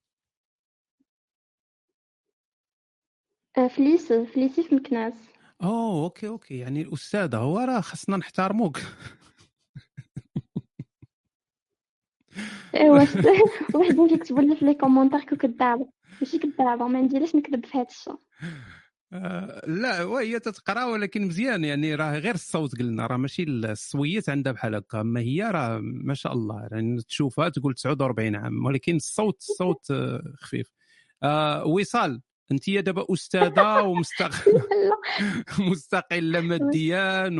آه، في lycée في lycée في مكناس. أوه OK OK. يعني الاستاذة هو راه خصنا نحترموك. ايوا وحدين كيكتبوا لي في les commentaires que كدابه ماشي كدابه ما نديرش نكذب في هذا الشيء. آه، لا وهي تتقرأ ولكن مزيان. يعني راه غير الصوت قلنا راه ماشي الصويت عندها بحال هكا. أما هي راه ما شاء الله يعني تشوفها تقول 49 عام ولكن الصوت الصوت آه، خفيف. آه وصال أنت دابا أستاذة ومستقله [LAUGHS] [LAUGHS] مستقله ماديا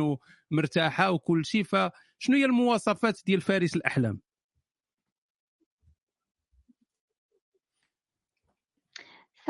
ومرتاحة وكل شيء. فشنو هي المواصفات ديال فارس الأحلام؟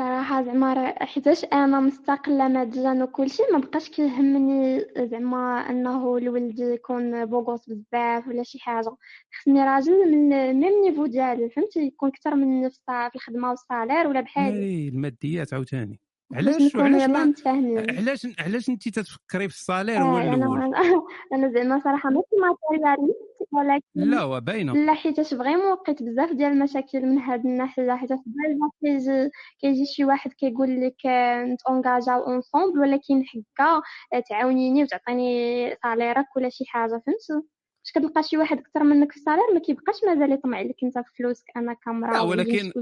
صراحة زعما حيتاش أنا مستقلة ماديا وكل شيء ما بقاش كيهمني زعما أنه الولد يكون بوغوس بزاف ولا شي حاجة. خصني راجل من ميم نيفو ديالي فهمتي؟ يكون أكثر مني في الخدمة والصالير ولا بحالي. الماديات عاوتاني. علاش؟ متفاهمين علاش علاش انت تتفكري في ال salaire هو آه، أنا الأول [LAUGHS] أنا زعما صراحة ماشي matérialiste ولكن لا هو باينه لا حيتاش vraiment لقيت بزاف ديال المشاكل من هاد الناحية حيت ديما كيجي كيجي شي واحد كيقول لك آه، نتونجاجاو ensemble ولكن حكا آه، تعاونيني وتعطيني salaire ك ولا شي حاجة فهمتي باش كتلقى شي واحد أكثر منك في ال salaire؟ ما كيبقاش مازال يطمع لك أنت في فلوسك أنا كامرأة ولكن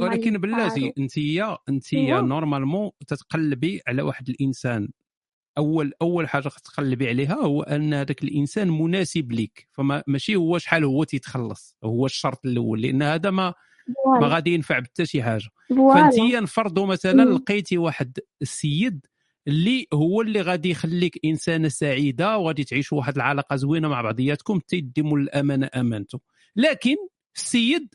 ولكن بلاتي أنت أنت. normalement تتقلبي على واحد الإنسان. اول أول حاجة تقلبي عليها هو أن هذاك الإنسان مناسب لك فما ماشي هو شحال هو تيتخلص. هو الشرط الأول لأن هذا ما ما غادي ينفع بحتى شي حاجة. فأنت نفرضوا مثلا. لقيتي واحد السيد اللي هو اللي غادي يخليك إنسانة سعيدة وغادي تعيشوا واحد العلاقة زوينة مع بعضياتكم تيديموا الامانه امانته لكن السيد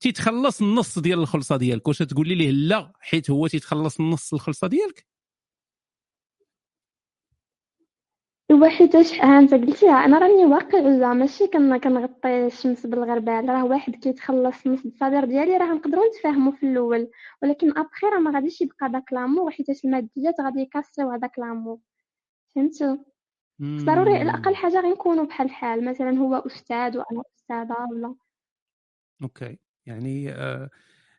تيتخلص النص ديال الخلصة ديالك واش تقولي ليه لا حيت هو تيتخلص النص الخلصة ديالك؟ وحيتاش ها انت قلتيها أنا راني واقعيه ماشي كن كنغطي الشمس بالغربال راه واحد كيتخلص نص الصدر ديالي راه نقدروا نتفاهموا في الأول. ولكن ابخي راه ما غاديش يبقى داك لامور حيتاش الماديات غادي يكاسيو هذاك لامور فهمتي خص ضروري على الأقل حاجة غير نكونوا بحال الحال مثلا هو أستاذ وأنا أستاذة ولا. أوكي. يعني آه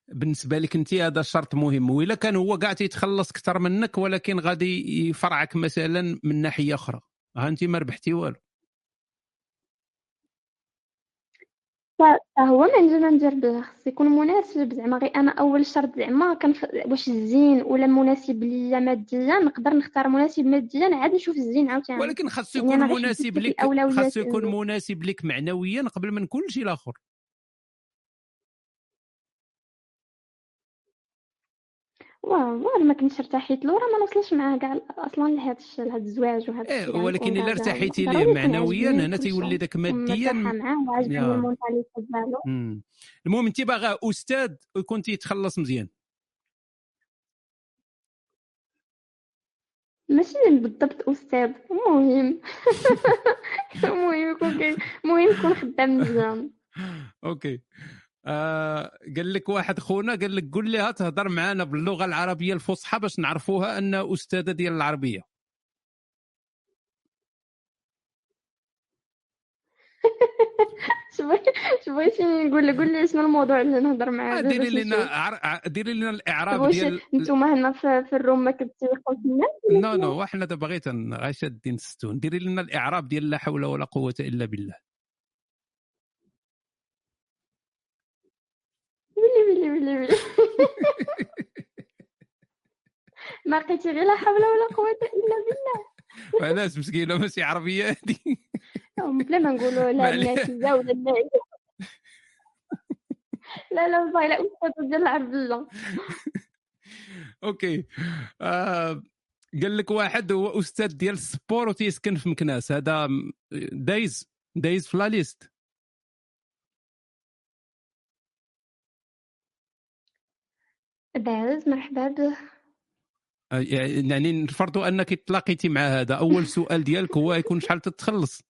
بالنسبة لك انت هذا شرط مهم. وإلا كان هو كاع تيتخلص أكثر منك ولكن غادي يفرعك مثلا من ناحية أخرى. ها انت ما ربحتي والو. هو ما عندي ما ندير به خص يكون مناسب. زعما غير أنا أول شرط زعما كنف... واش الزين ولا مناسب ليا ماديا نقدر نختار مناسب ماديا عاد نشوف الزين عاوتاني. ولكن خاصو يعني يكون مناسب لك خاصو يكون. مناسب لك معنويا قبل من كل شيء الآخر واه واه ما كنتش ارتحيت له راه ما نوصلش معاه كاع أصلا لهذا الشيء لهذا الزواج وهذا إيه الشيء يعني ولكن الا ارتحيتي ليه؟ معنويا هنا تيولي ومرتاحه ماديا معاه المونتاليتي ديالو. المهم انت باغا أستاذ ويكون تيتخلص مزيان. ماشي بالضبط أستاذ المهم المهم [LAUGHS] يكون المهم يكون خدام مزيان. [LAUGHS] أوكي. آه قال لك واحد خونا قال لك قول لها تهضر معنا باللغة العربية الفصحى باش نعرفوها انها أستاذة ديال العربية. [LAUGHS] بغيتي نقول لك؟ قول لي شنو الموضوع اللي نهضر معاه. آه، ديري لنا عر... ع- ديري لنا الإعراب واش ديال نتوما هنا في, في ال room ما كتسيقوش الناس non؟ non إحنا دابا غير غير شادين الستون ديري لنا الإعراب ديال لا حول ولا قوة إلا بالله. ويلي ويلي ويلي [LAUGHS] ما لقيتي غير لا حول ولا قوة إلا بالله. [LAUGHS] علاش مسكينه ماشي عربية هذه بلا ما نقولوا لا. النافذة ولا النائبة [LAUGHS] لا لا والله لا أستاذة ديال العربية okay. آه قال لك واحد هو أستاذ ديال ال sport وتيسكن في مكناس. هذا دايز دايز في la liste داز مرحبا. به آه، يعني نفرضوا أنك تلاقيتي مع هذا. أول سؤال ديالك هو يكون شحال تتخلص؟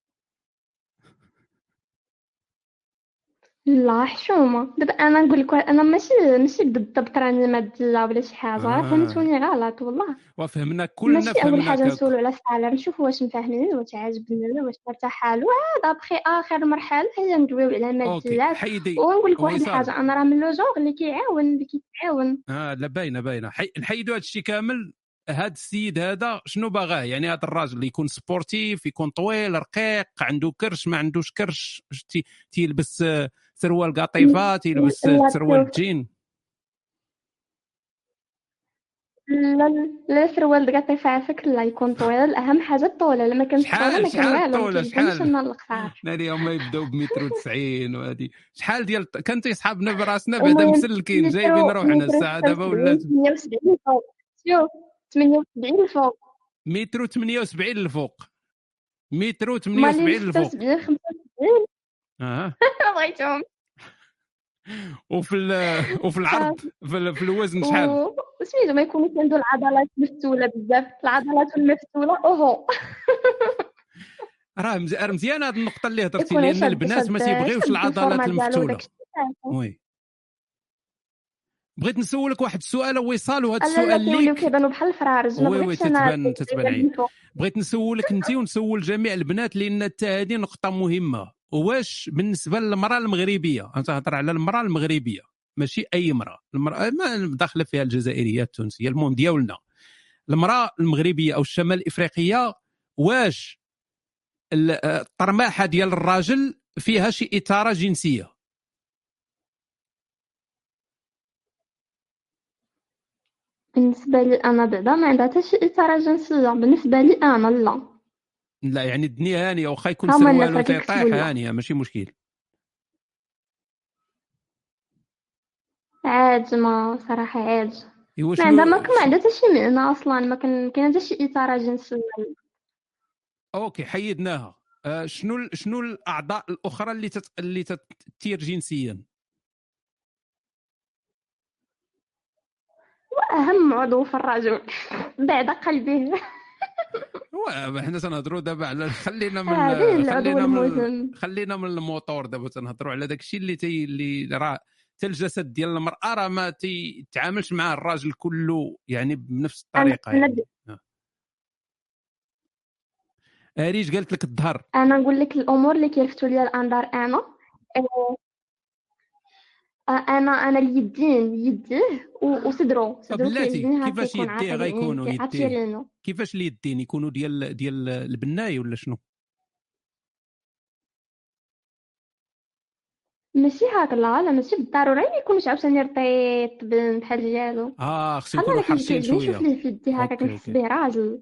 لا حشومة. دابا أنا نقول لك أنا ماشي ماشي بالضبط راني مادية ولا شي حاجة. آه. فهمتوني غلط والله. وفهمنا كلنا ماشي فهمناك حاجة. نسولو على ال salaire نشوفو واش مفاهمين واش عاجبني واش مرتاحة له وعاد أبخي آخر مرحلة هي ندويو على حيدي ونقول لك واحد. الحاجة أنا راه من le genre اللي كيعاون اللي كيتعاون. آه لا باينة باينة. حي... نحيدوا هذا الشيء كامل. هذا السيد هذا شنو باغاه؟ يعني هذا الراجل اللي يكون sportif يكون طويل رقيق عنده كرش ما عندوش كرش. تي... تيلبس آه، سروال قطيفه تيلبس آه، لا سروال. جين لا لا سروال دقيقة على فكرة لا يكون طويل. أهم حاجة الطولة. لما كانت شحال ما كان شحال والو ما الطولة شحال؟ أنا القصار ناري هما يبداو ب 190 وهذه شحال ديال كان تيصحابنا براسنا بعدا مسلكين مترو جايبين روحنا مترو الساعة دابا ولات 78 الفوق شوف 78 الفوق متر 78 الفوق متر مالي 78 الفوق 76 75 آه. [LAUGHS] بغيتهم وفي [LAUGHS] وفي العرض في, ال- في الوزن شحال؟ و- وسميتو ما يكونوش عنده العضلات مفتولة بزاف العضلات المفتولة أوهو. [LAUGHS] راه مز- راه مزيان هذه النقطة اللي هضرتي لأن البنات ما تيبغيوش العضلات المفتولة. oui. بغيت نسولك واحد السؤال وصال وهذا السؤال كيوليو ليك. كيبانو بحال الفرارج oui oui تتبان تتبان. بغيت نسولك انت ونسول جميع البنات لأن حتى هذه نقطة مهمة. واش بالنسبة للمرأة المغربية؟ أنا تهضر على المرأة المغربية. ماشي أي امراه المرأة ما داخلة فيها الجزائرية التونسية المهم ديالنا. المرأة المغربية أو الشمال الافريقيه واش ال- الطرماحة ديال الراجل فيها شي اثاره جنسية؟ بالنسبة لي أنا بعدا ما عندها حتى شي إثارة جنسية. بالنسبة لي أنا لا. لا يعني الدنيا هانية واخا يكون سروال وتيطيح. هانية ماشي مشكل. عاد ما صراحة عاد. ما عندها ما عندها حتى شي معنى أصلا ما كان كاين حتى شي اثارة جنسية أوكي حيدناها. آه، شنو ال- شنو الأعضاء الأخرى اللي تت... اللي تثير جنسيا؟ وأهم عضو في الرجل. [LAUGHS] بعد قلبه. هو حنا تنهضروا دابا على [LAUGHS] خلينا من العضو خلينا من خلينا من الموتور دابا تنهضروا على داك الشيء اللي تي اللي راه حتى الجسد ديال المرأة راه ما تيتعاملش مع الراجل كله يعني بنفس الطريقة يعني. أريج قالت لك الظهر أنا نقول لك الأمور اللي كيلفتوا ليا الأنظار أنا. آه، آه، أنا أنا اليدين يديه و- وصدرو صدرو بلاتي كيفاش يكون يديه غيكونوا يعني يديه كيفاش اليدين يكونوا ديال ديال البناي ولا شنو؟ ماشي هكا لا لا ماشي بالضروري. ما يكونش عاوتاني رطيط بحال ديالو آه خصو يكونوا كي- حرشين شوية. نشوف ليه في يدي هكا كنحس به راجل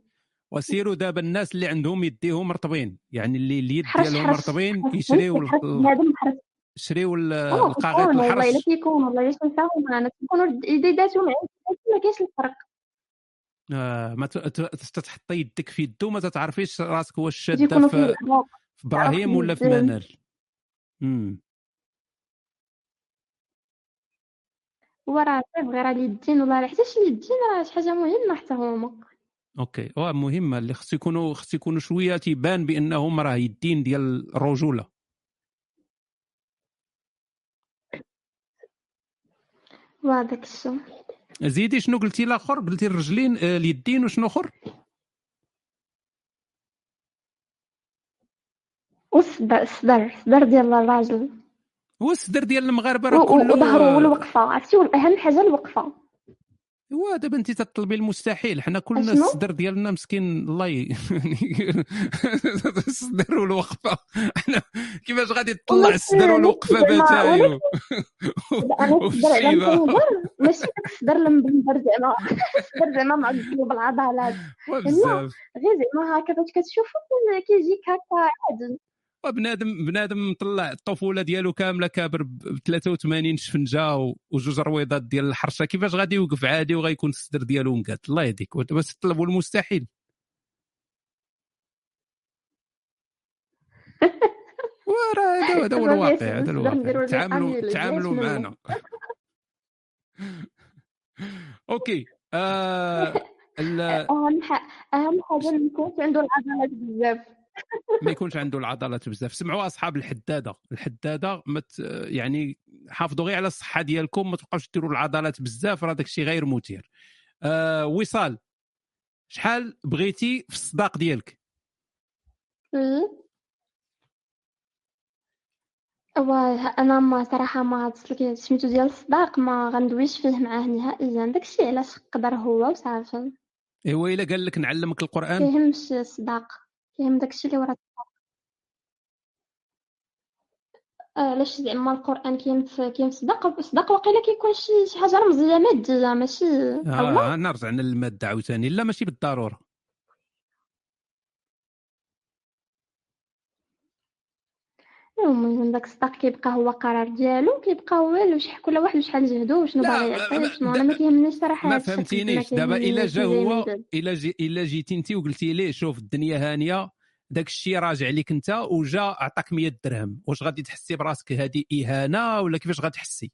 وسيروا دابا الناس اللي عندهم يديهم مرطبين. يعني اللي اليد ديالهم مرطبين كيشريو فهمتك حرش ال- بنادم حرش يشريو ال- آه القاغيط كيكون والله إلا الحرش كيكون والله الا تنساهم أنا كيكونوا ما كاينش الفرق. آه ما تتحطي يدك في يده وما تتعرفيش راسك واش شاده في إبراهيم ولا في. منال. امم وراه صافي غير اليدين ولا راه حتى اليدين راه شي حاجة مهمة حتى هما. أوكي آه مهمة اللي خص يكونوا خص يكونوا شوية تيبان بأنهم راه يدين ديال الرجولة. وهذاك الشيء زيدي شنو قلتي الآخر قلتي الرجلين آه، اليدين وشنو آخر؟ والصدر الصدر الصدر ديال الراجل. هو الصدر ديال المغاربة راه كله وظهره آه، والوقفه عرفتي؟ اهم حاجة الوقفة. هو دابا انت تطلبي المستحيل. حنا كلنا؟ الصدر ديالنا مسكين. الله ي... [LAUGHS] الصدر والوقفة. حنا كيفاش غادي تطلع الصدر والوقفة الشيبه [LAUGHS] المنظر ماشي داك الصدر المبندر زعما الصدر زعما معضل بالعضلات لا غير زعما هكا فاش كتشوفو كي- كيجيك هكا عادل وبنادم بنادم مطلع الطفولة ديالو كاملة كابر ب 83 شفنجة وجوج رويضات ديال الحرشة. كيفاش غادي يوقف عادي وغيكون الصدر ديالو مقاد؟ الله يهديك. بس تطلبوا المستحيل. [LAUGHS] وراه هذا هذا هو الواقع هذا الواقع. تعاملوا تعاملوا. معنا. [LAUGHS] أوكي آه [LAUGHS] ال- أهم حاجة أهم حاجة ما يكونش عنده العضلات بزاف. ما يكونش عنده العضلات بزاف. سمعوا أصحاب الحدادة. الحدادة مت يعني حافظوا غير على الصحة ديالكم ما تبقاوش ديروا العضلات بزاف راه داك الشيء غير مثير. آه وصال. شحال بغيتي في الصداق ديالك. واه أنا ما صراحة ما لك سميتو ديال الصداق ما غندويش فيه معاه نهائيا. داكشي علاش قدر هو وصافي. إيوا إلا قال لك نعلمك القرآن. كيهمش الصداق. كيهم داكشي اللي ورا الصداق آه، علاش زعما القرآن كاين في كاين الصداق الصداق واقيلا كيكون شي شي حاجة رمزية مادية ماشي اولا آه نرجع للمادة عاوتاني. لا ماشي بالضرورة. المهم داك الصداق كيبقى هو قرار ديالو كيبقى هو وش كل واحد وشحال جهدو وشنو باغي يعطي شنو أنا ما كيهمنيش صراحة ما فهمتينيش. دابا إلا جا هو. إلا جي إلا جيتي انت وقلتي ليه شوف الدنيا هانية داك الشيء راجع ليك أنت وجا عطاك 100 درهم. واش غادي تحسي براسك هذه إهانة ولا كيفاش غتحسي؟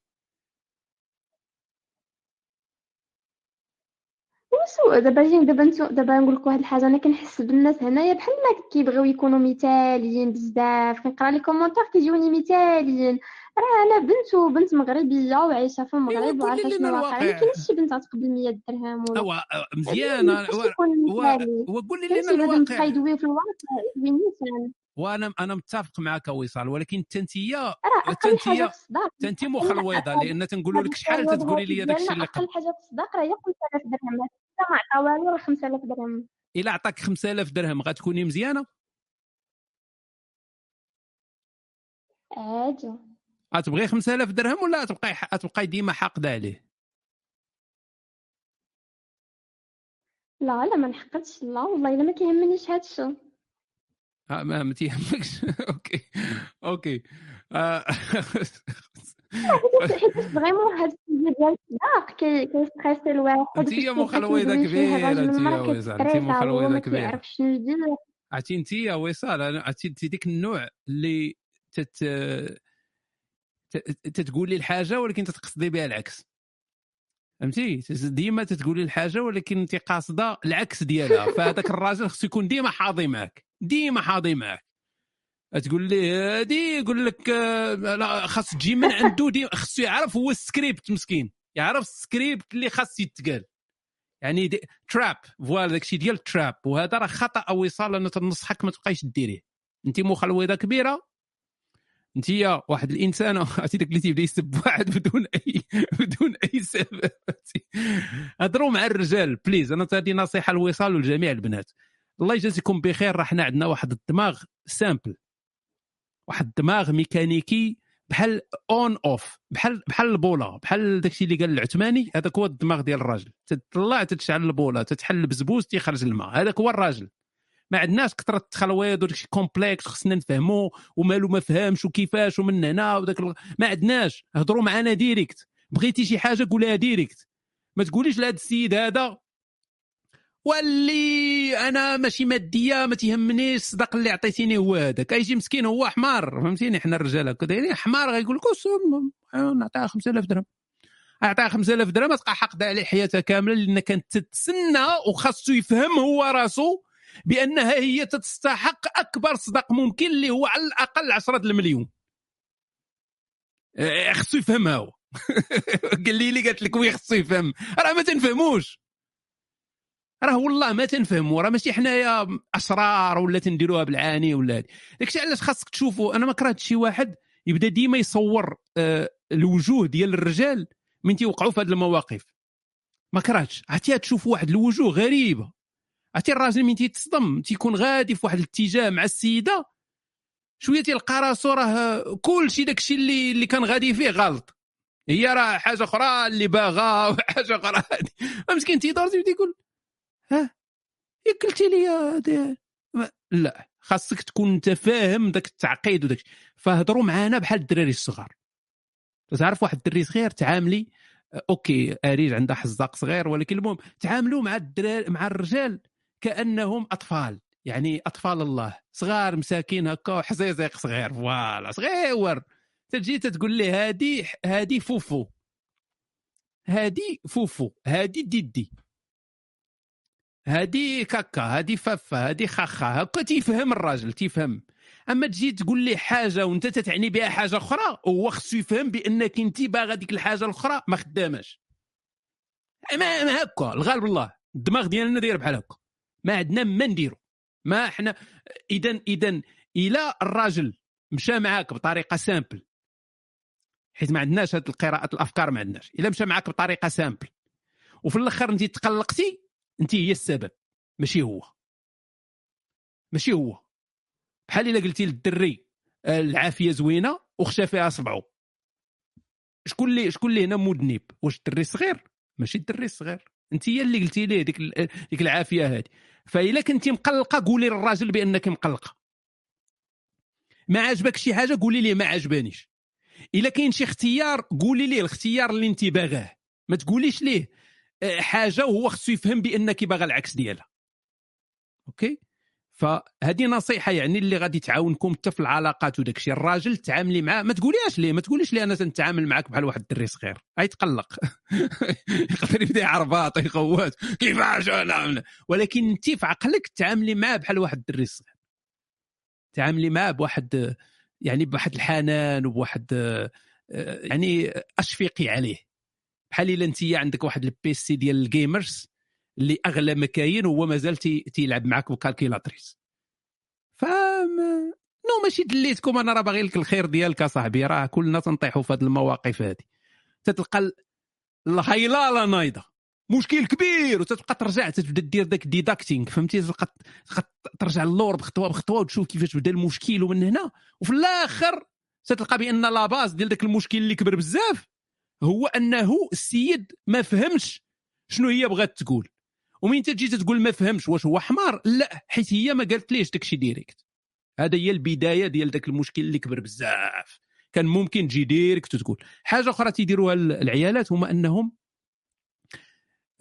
وسو دابا جينا دابا نتو دابا نقول لك واحد الحاجة أنا كنحس بالناس هنايا بحال ما كيبغيو يكونوا مثاليين بزاف. كنقرأ les commentaires كيجوني مثاليين. راه أنا بنت وبنت مغربية وعايشة في المغرب وعارفه شنو واقع ما الواقع. كاينش شي بنت غتقبل 100 درهم ولا هو مزيان مثالي. وقول لي لنا الواقع. بقى يدوي في الواقع وأنا أنا متفق معك وصال ولكن في الصداق. تنتي مخلويضه لأن تنقولوا لك شحال تتقولي لي داك الشيء اللي أقل قبل حاجة في الصداق راه هي 5000 درهم. حتى ما عطا والو راه 5000 درهم. إلا عطاك 5000 درهم غتكوني مزيانة؟ عادي. غتبغي 5000 درهم ولا غتبقاي غتبقاي ديما حاقدة عليه؟ لا لا ما نحقدش لا والله إلا ما كيهمنيش هادشي آه ما ما تيهمكش. [LAUGHS] okay. okay. آه، [LAUGHS] vraiment هاد السيد ديال الصداق كي- كي stresser الواحد انت شي كبيره انت يا وصال انت كيستريس ما كبيرة. كيعرف شنو يدير عرفتي انت يا وصال عرفتي انت ديك النوع اللي تت تتقول لي الحاجة ولكن تتقصدي بها العكس. فهمتي؟ ديما تتقولي الحاجة ولكن انت قاصدة العكس ديالها. فهذاك الراجل خصو يكون ديما حاضي معك ديما حاضي معك تقول لي هادي يقول لك آه، لا خاص تجي من عنده دي خصو يعرف هو السكريبت مسكين يعرف السكريبت اللي خاص يتقال. يعني des traps voilà داكشي ديال trap وهذا راه خطأ وصال أنا تنصحك ما تبقايش ديريه. أنت مخلوده كبيرة أنت يا واحد الإنسان [LAUGHS] عرفتي داك اللي تيبدأ يسب واحد بدون أي [LAUGHS] بدون أي سبب. هضروا مع الرجال please أنا هذه نصيحة للوصال ولجميع البنات. الله يجازيكم بخير. راه حنا عندنا واحد الدماغ simple واحد الدماغ ميكانيكي بحال on off بحال بحال البوله بحال داكشي اللي قال العثماني هذاك هو الدماغ ديال الراجل. تطلع تتشعل البوله تتحل البزبوز تيخرج الماء هذاك هو الراجل. ما عندناش كثره التخلويض وداكشي complexe خصنا نفهموا ومالو ما فهمش وكيفاش ومن هنا وداك ال- ما عندناش. هضروا معنا direct بغيتي شي حاجة قولها direct ما تقوليش لهذا السيد هذا واللي أنا ماشي مادية ما تيهمنيش الصداق اللي عطيتيني هو هذاك. يجي مسكين هو حمار فهمتيني؟ حنا الرجال هكا دايرين حمار غيقول لك "أوس- نعطيها 5000 درهم. أعطيها 5000 درهم تبقى حاقدة عليه حياتها كاملة لأن كانت تتسنى وخاصو يفهم هو راسو بأنها هي تستحق أكبر صداق ممكن اللي هو على الأقل 10 المليون. إيه، خصو يفهمها هو. [LAUGHS] قال لي قالت لك وي خصو يفهم. راه ما تنفهموش. راه والله ما تنفهموا راه ماشي حنايا أسرار ولا تنديروها بالعاني ولا هادي. داكشي علاش خاصك تشوفوا أنا ما كرهت شي واحد يبدا ديما يصور آه، الوجوه ديال الرجال من تيوقعوا في هذه المواقف. ما كرهتش. عرفتي تشوف واحد الوجوه غريبة. عرفتي الراجل من تيتصدم تيكون غادي في واحد الاتجاه مع السيدة شوية تلقى راسو راه كل شيء داكشي اللي اللي كان غادي فيه غلط. هي راه حاجة أخرى اللي باغا [LAUGHS] وحاجة أخرى. [LAUGHS] مسكين تيدور تيبدا يقول ها؟ يا قلتي لي لا خاصك تكون أنت فاهم داك التعقيد وداك فهضروا معانا بحال الدراري الصغار. تعرف واحد الدري صغير تعاملي؟ okay أريج عندها حزاق صغير ولكن المهم تعاملوا مع الدراري مع الرجال كأنهم أطفال. يعني أطفال الله. صغار مساكين هكا وحزيزيق صغير voilà صغير تجي تقول لي هادي هادي فوفو. هادي فوفو هادي ديدي. هادي كاكا هادي فافا هادي خاخا هكا تيفهم الراجل تيفهم. أما تجي تقول لي حاجة وأنت تتعني بها حاجة أخرى هو خصو يفهم بأنك أنت باغا ديك الحاجة الأخرى ما خداماش. ما, ما هكا الغالب الله الدماغ ديالنا داير بحال هكا. ما عندنا ما نديرو. ما إحنا إذا إذا إلى الراجل مشى معاك بطريقة simple حيت ما عندناش هاد القراءة الأفكار ما عندناش. إلا مشى معاك بطريقة simple وفي الأخر أنت تقلقتي انت هي السبب ماشي هو. ماشي هو. بحال إلا قلتي للدري آه، العافية زوينة وخشى فيها صبعو. شكون اللي شكون اللي هنا مذنب واش الدري الصغير ماشي الدري الصغير انت هي اللي قلتي ليه ديك ال- ديك العافية هذه فاذا كنتي مقلقة قولي للراجل بأنك مقلقة. ما عجبك شي حاجة قولي ليه ما عجبانيش. إلا كاين شي اختيار قولي ليه الاختيار اللي انت باغاه. ما تقوليش ليه آه، حاجة وهو خصو يفهم بأنك باغا العكس ديالها. okay؟ فهذه نصيحة يعني اللي غادي تعاونكم حتى في العلاقات وداك الشيء. الراجل تعاملي معاه ما تقوليهاش ليه ما تقوليش ليه أنا تنتعامل معاك بحال واحد الدري صغير غيتقلق [LAUGHS] يقدر يبدأ يعرباط يخوات كيفاش أنا؟ ولكن أنت في عقلك تعاملي معاه بحال واحد الدري صغير تعاملي معاه بواحد يعني بواحد الحنان وبواحد آه، يعني اشفقي عليه. بحال إلا أنت عندك واحد البيسي ديال الجيمرز اللي أغلى ما كاين وهو مازال تي- تيلعب معاك بكالكيلاتريس ف نو ماشي دليتكم أنا راه باغي لك الخير ديالك أصاحبي راه كلنا تنطيحوا في هذه المواقف هذه تتلقى ال- الهيلالة نايضة. مشكل كبير وتتبقى ترجع تبدا دير داك debugging فهمتي؟ تبقى ترجع للور بخطوه بخطوة وتشوف كيفاش بدا المشكل ومن هنا وفي الآخر تتلقى بأن la base ديال داك المشكل اللي كبر بزاف. هو أنه السيد ما فهمش شنو هي بغات تقول. ومين تجي تقول ما فهمش واش هو حمار لا حيت هي ما قالت ليش داكشي direct. هذا هي البداية ديال داك المشكل اللي كبر بزاف. كان ممكن تجي ديريكت وتقول. حاجة أخرى تيديروها العيالات هما أنهم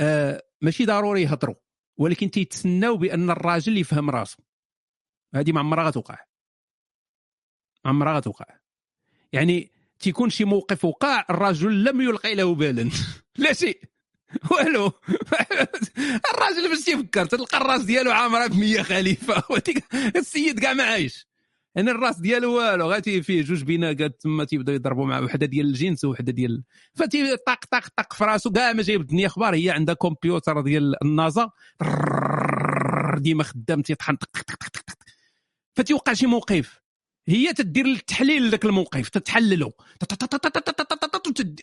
آه ماشي ضروري يهضروا ولكن تيتسناو بأن الراجل يفهم راسه. هذه ما عمرها غتوقع. ما عمرها غتوقع. يعني تيكون شي موقف وقع الرجل لم يلقي له بالا. [LAUGHS] لا شيء. والو. [LAUGHS] الراجل باش تيفكر تلقى الراس ديالو عامرة ب 100 خليفه [LAUGHS] السيد كاع ما عايش. يعني الراس ديالو والو غاتي فيه جوج بناقات تما تيبدأو يضربوا مع وحدة ديال الجنس وحده ديال فتي طق طق طق في راسو كاع ما جايب الدنيا أخبار هي عندها كمبيوتر ديال النازا. ديما خدام تيطحن فتيوقع شي موقف. هي تدير التحليل لذاك الموقف تتحلله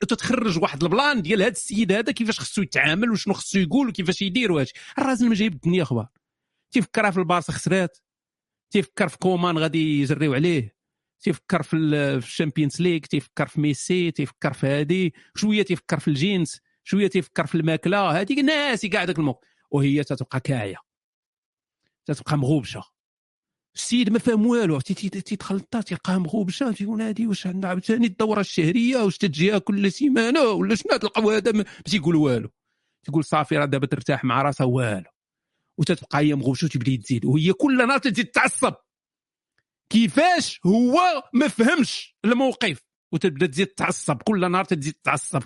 وتتخرج واحد ال plan ديال هذا السيد هذا كيفاش خصو يتعامل وشنو خصو يقول وكيفاش يدير وهادشي الراجل ما جايب الدنيا أخبار تيفكرها في البارسا خسرات تيفكر في كومان غادي يجريو عليه تيفكر في ال Champions League تيفكر في ميسي تيفكر في هادي شوية تيفكر في الجينز شوية تيفكر في الماكله هذيك ناسي كاع داك الموقف وهي تتبقى قاعية تتبقى مغوبشه السيد ما فاهم والو تيدخل الدار تلقاها مغوبشه تيقول هادي واش عندها عاوتاني؟ الدورة الشهرية واش تجيها كل سيمانة؟ ولا شنو تلقاو هذا ما تيقول والو. تيقول صافي راه دابا ترتاح مع راسها والو. وتتبقى هي مغوشه وتبدا تزيد؟ وهي كل نهار تزيد تعصب. كيفاش هو ما فهمش الموقف؟ وتبدأ تزيد تعصب كل نهار تزيد تعصب.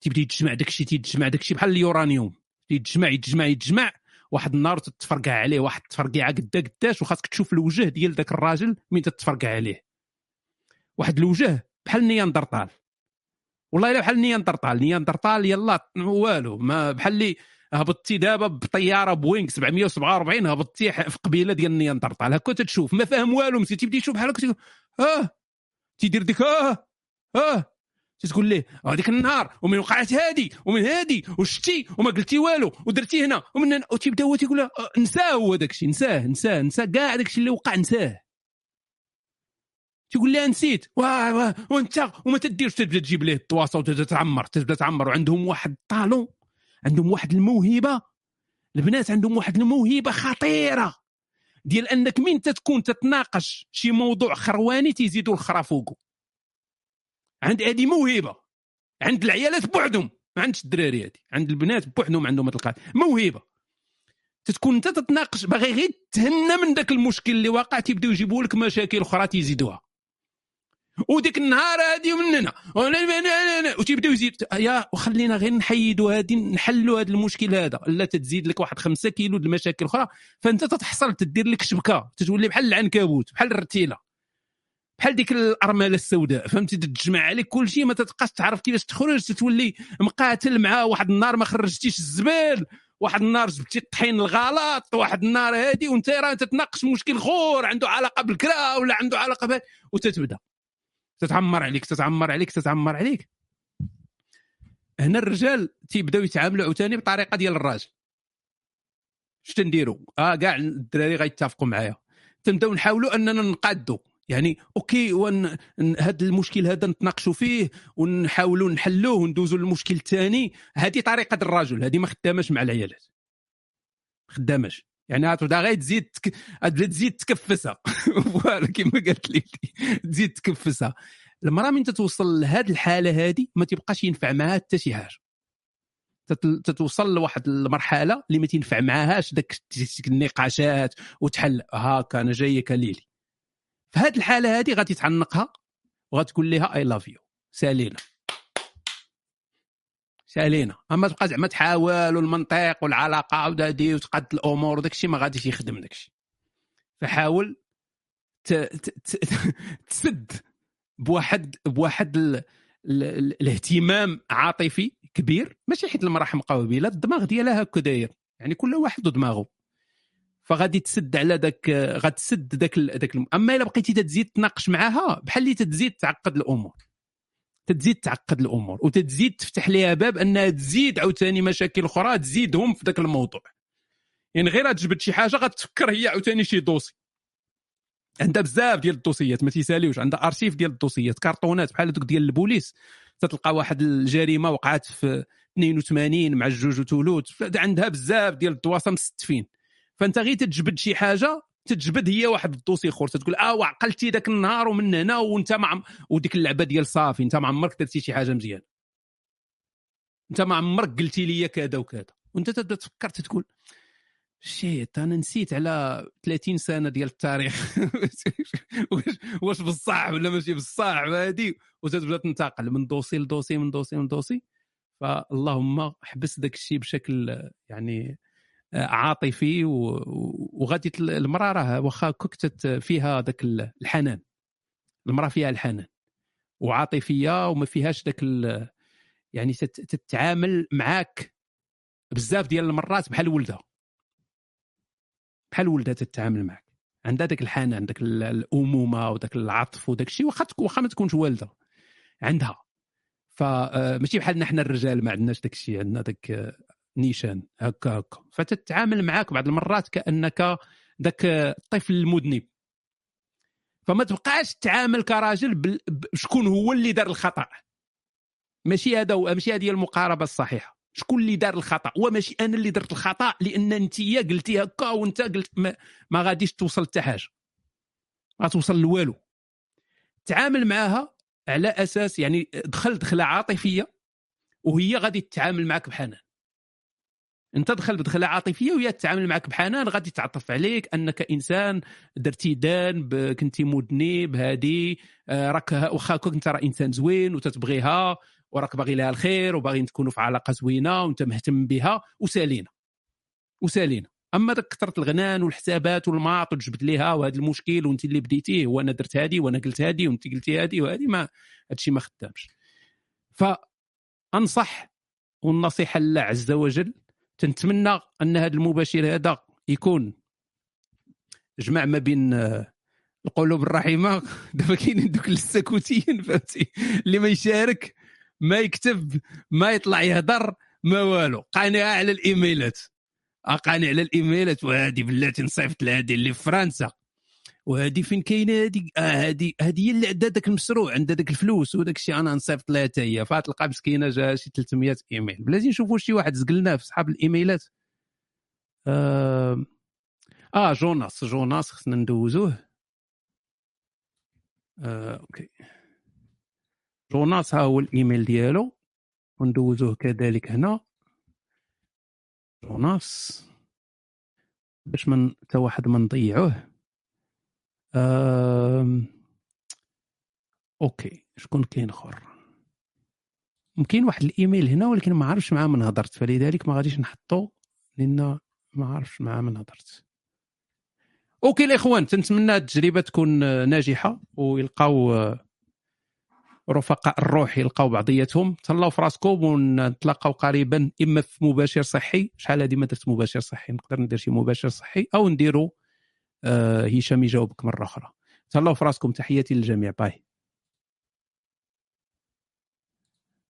تيبدا يتجمع داكشي تيتجمع داكشي بحال اليورانيوم. يتجمع يتجمع يتجمع. واحد النهار تتفرقع عليه واحد التفرقيعه قدا قداش وخاصك تشوف الوجه ديال ذاك الراجل من تتفرقع عليه. واحد الوجه بحال نياندرطال والله إلا بحال نياندرطال نياندرطال يلا والو. ما بحال اللي هبطتي دابا بطيارة بوينغ 747 هبطتي في قبيلة ديال نياندرطال هكا تتشوف. ما فاهم والو. مسكين تيبدا يشوف بحال هكا آه! تيدير ديك آه! آه! تقول ليه؟ هذيك النهار ومن وقعت هادي ومن هادي وشتي وما قلتي والو ودرتي هنا ومن هنا وتيبدا هو تيقول نساه هو داك الشيء نساه نساه نساه كاع داك الشيء اللي وقع نساه. تقول لها نسيت؟ واه وانت وما تديرش تبدأ تجيب ليه التواصل وتبدأ تعمر تبدأ تعمر. وعندهم واحد الطالون عندهم واحد الموهبة. البنات عندهم واحد الموهبة خطيرة. ديال أنك من تتكون تتناقش شي موضوع خرواني تيزيدوا الخرا فوقه عند هذه موهبة. عند العيالات بوحدهم. ما عندش الدراري هذه عند البنات بوحدهم عندهم القاعدة. موهبة. تتكون انت تتناقش. باغي غير تهنى من ذاك المشكل اللي واقع. تيبداو يجيبوا لك مشاكل أخرى تيزيدوها. وديك النهار هذه ومننا وتيبداو يزيد. يا وخلينا غير نحيدوا هذه نحلوا هذا المشكل هذا. لا تزيد لك واحد خمسة كيلو المشاكل أخرى. فأنت تتحصل تدير لك شبكة. تتولي بحال العنكبوت بحال الرتيلة. بحال ديك الأرملة السوداء فهمتي؟ تجمع عليك كل شيء ما تتبقاش تعرف كيفاش تخرج تتولي مقاتل مع واحد النهار ما خرجتيش الزبال واحد النهار جبتي الطحين الغلط واحد النهار هادي وانت راه تتناقش مشكل خور عنده علاقة بالكرا ولا عنده علاقة ب... وتتبدأ. تتعمر عليك تتعمر عليك تتعمر عليك. هنا الرجال تيبداو يتعاملوا عاوتاني بطريقة ديال الراجل. اش تنديروا آه كاع الدراري غيتفقوا معايا. تنبداو نحاولوا أننا نقادوا يعني أوكي ون... هذا المشكل هذا نتناقشوا فيه ونحاولوا نحلوه وندوزوا للمشكل الثاني هذه طريقة الرجل هذه ما خداماش مع العيالات. خداماش. يعني تبدا غير تزيد تك... تزيد تكفسها. [LAUGHS] voilà كما قالت لي تزيد تكفسها. المرأة من تتوصل لهذه الحالة هذه ما تبقاش ينفع معها حتى شي حاجة. تتوصل لواحد المرحلة اللي ما تنفع معاهاش داك النقاشات وتحل. هاكا أنا جاية كليلي في هذه الحالة هذه غادي تعلقها وغتقول لها I love you سالينا. سالينا. أما تبقى زعما تحاول والمنطق والعلاقة ودادي وتقاد الأمور وداك الشيء ما غاديش يخدم داك الشيء فحاول [LAUGHS] تسد بواحد بواحد ال... ال... ال... الاهتمام عاطفي كبير ماشي حيت المراه حمقى الدماغ ديالها هكا داير. يعني كل واحد ودماغه فغادي تسد على ذاك غتسد ذاك ذاك أما إلا بقيتي تزيد تناقش معاها بحال اللي تزيد تعقد الأمور. تزيد تعقد الأمور وتزيد تفتح ليها باب أنها تزيد عاوتاني مشاكل أخرى تزيدهم في ذاك الموضوع. يعني غير تجبد شي حاجة غتفكر هي عاوتاني شي dossier. عندها بزاف ديال الدوسيات ما تيساليوش. عندها أرشيف ديال الدوسيات كارطونات بحال دوك ديال البوليس. تلقى واحد الجريمة وقعت في 82 مع الجوج وتولوت عندها بزاف ديال الدواسة مستفين. فانت غير تجبد شي حاجة تتجبد هي واحد ال dossier آخر تتقول آه وعقلتي ذاك النهار ومن هنا وانت ما. وديك اللعبة ديال صافي انت ما عمرك درتي شي حاجة مزيانة. انت ما عمرك قلتي لي كذا وكذا. وانت تبدأ تفكر تقول شيت أنا نسيت على 30 سنة ديال التاريخ. [LAUGHS] واش واش بصح ولا ماشي بصح هادي؟ وتتبدا تنتقل من دوسي لدوسي من دوسي لدوسي فاللهم حبس داك الشيء بشكل يعني عاطفي وغادي المرأة راه واخا كنت فيها ذاك الحنان. المرأة فيها الحنان. وعاطفيه وما فيهاش ذاك يعني تتعامل معاك بزاف ديال المرات بحال ولدها. بحال ولدها تتعامل معك عندها ذاك الحنان ذاك الأمومة وذاك العطف وذاك الشيء واخا واخا ما تكونش والدة. عندها. فماشي بحالنا حنا الرجال ما عندناش ذاك الشيء عندنا ذاك نيشان هكا هكا. فتتعامل معك بعض المرات كأنك ذاك الطفل المذنب فما تبقاش تتعامل كراجل بشكون هو اللي دار الخطأ. ماشي هذا ماشي هذه المقاربة الصحيحة. شكون اللي دار الخطأ؟ وماشي أنا اللي درت الخطأ لأن أنت قلتي هكا وأنت قلت ما, ما غاديش توصل حتى حاجة. ما توصل لوالو. تعامل معاها على أساس يعني دخل دخلة عاطفية وهي غادي تتعامل معك بحنان. انت دخل بدخلة عاطفية وهي تتعامل معك بحنان غادي تعطف عليك أنك إنسان درتي دان كنتي مذنب هادي آه، راك واخا كنت راه إنسان زوين وتتبغيها وراك باغي لها الخير وباغيين تكونوا في علاقة زوينة وأنت مهتم بها وسالينا وسالينا أما داك كثرة الغنان والحسابات والماط وتجبد ليها وهذا المشكل وأنت اللي بديتيه وأنا درت هذه وأنا قلت هذه وأنت قلتي هذه وهذه ما هادشي ما خدامش. فأنصح والنصيحة لله عز وجل تنتمنى أن هذا المباشر هذا يكون جمع ما بين آه، القلوب الرحيمة. [LAUGHS] دابا كاينين دوك السكوتيين فهمتي؟ اللي ما يشارك ما يكتب ما يطلع يهضر ما والو. قانع على الإيميلات. قانع على الإيميلات. وهذه بلاتي نصيفط لهذه اللي في فرنسا. وهذه فين كاينة هذه آه هذه هذه هي اللي عندها ذاك المشروع عندها ذاك الفلوس وداك الشيء أنا نصيفط لها حتى هي. فتلقى مسكينه جا شي 300 إيميل. بلاتي نشوفوا شي واحد زقلناه في صحاب الإيميلات. آه, آه جوناس. جوناس خصنا ندوزوه. آه okay. جوناس ها هو الإيميل ديالو. وندوزوه كذلك هنا. جوناس. باش من حتى واحد ما نضيعوه. okay شكون كاين آخر؟ ممكن واحد الإيميل هنا ولكن ما عرفش معاه من هضرت فلذلك ما غاديش نحطو لأن ما عرفش معاه من هضرت. okay الإخوان تنتمنى التجربة تكون ناجحة ويلقاو رفقاء الروح يلقاو بعضياتهم. تهلاو في راسكم ونتلاقاو قريبا إما في مباشر صحي. شحال هذه؟ ما درت مباشر صحي نقدر ندير شي مباشر صحي أو نديرو هشام يجاوبك مرة أخرى. تهلاو في رأسكم تحياتي للجميع. bye.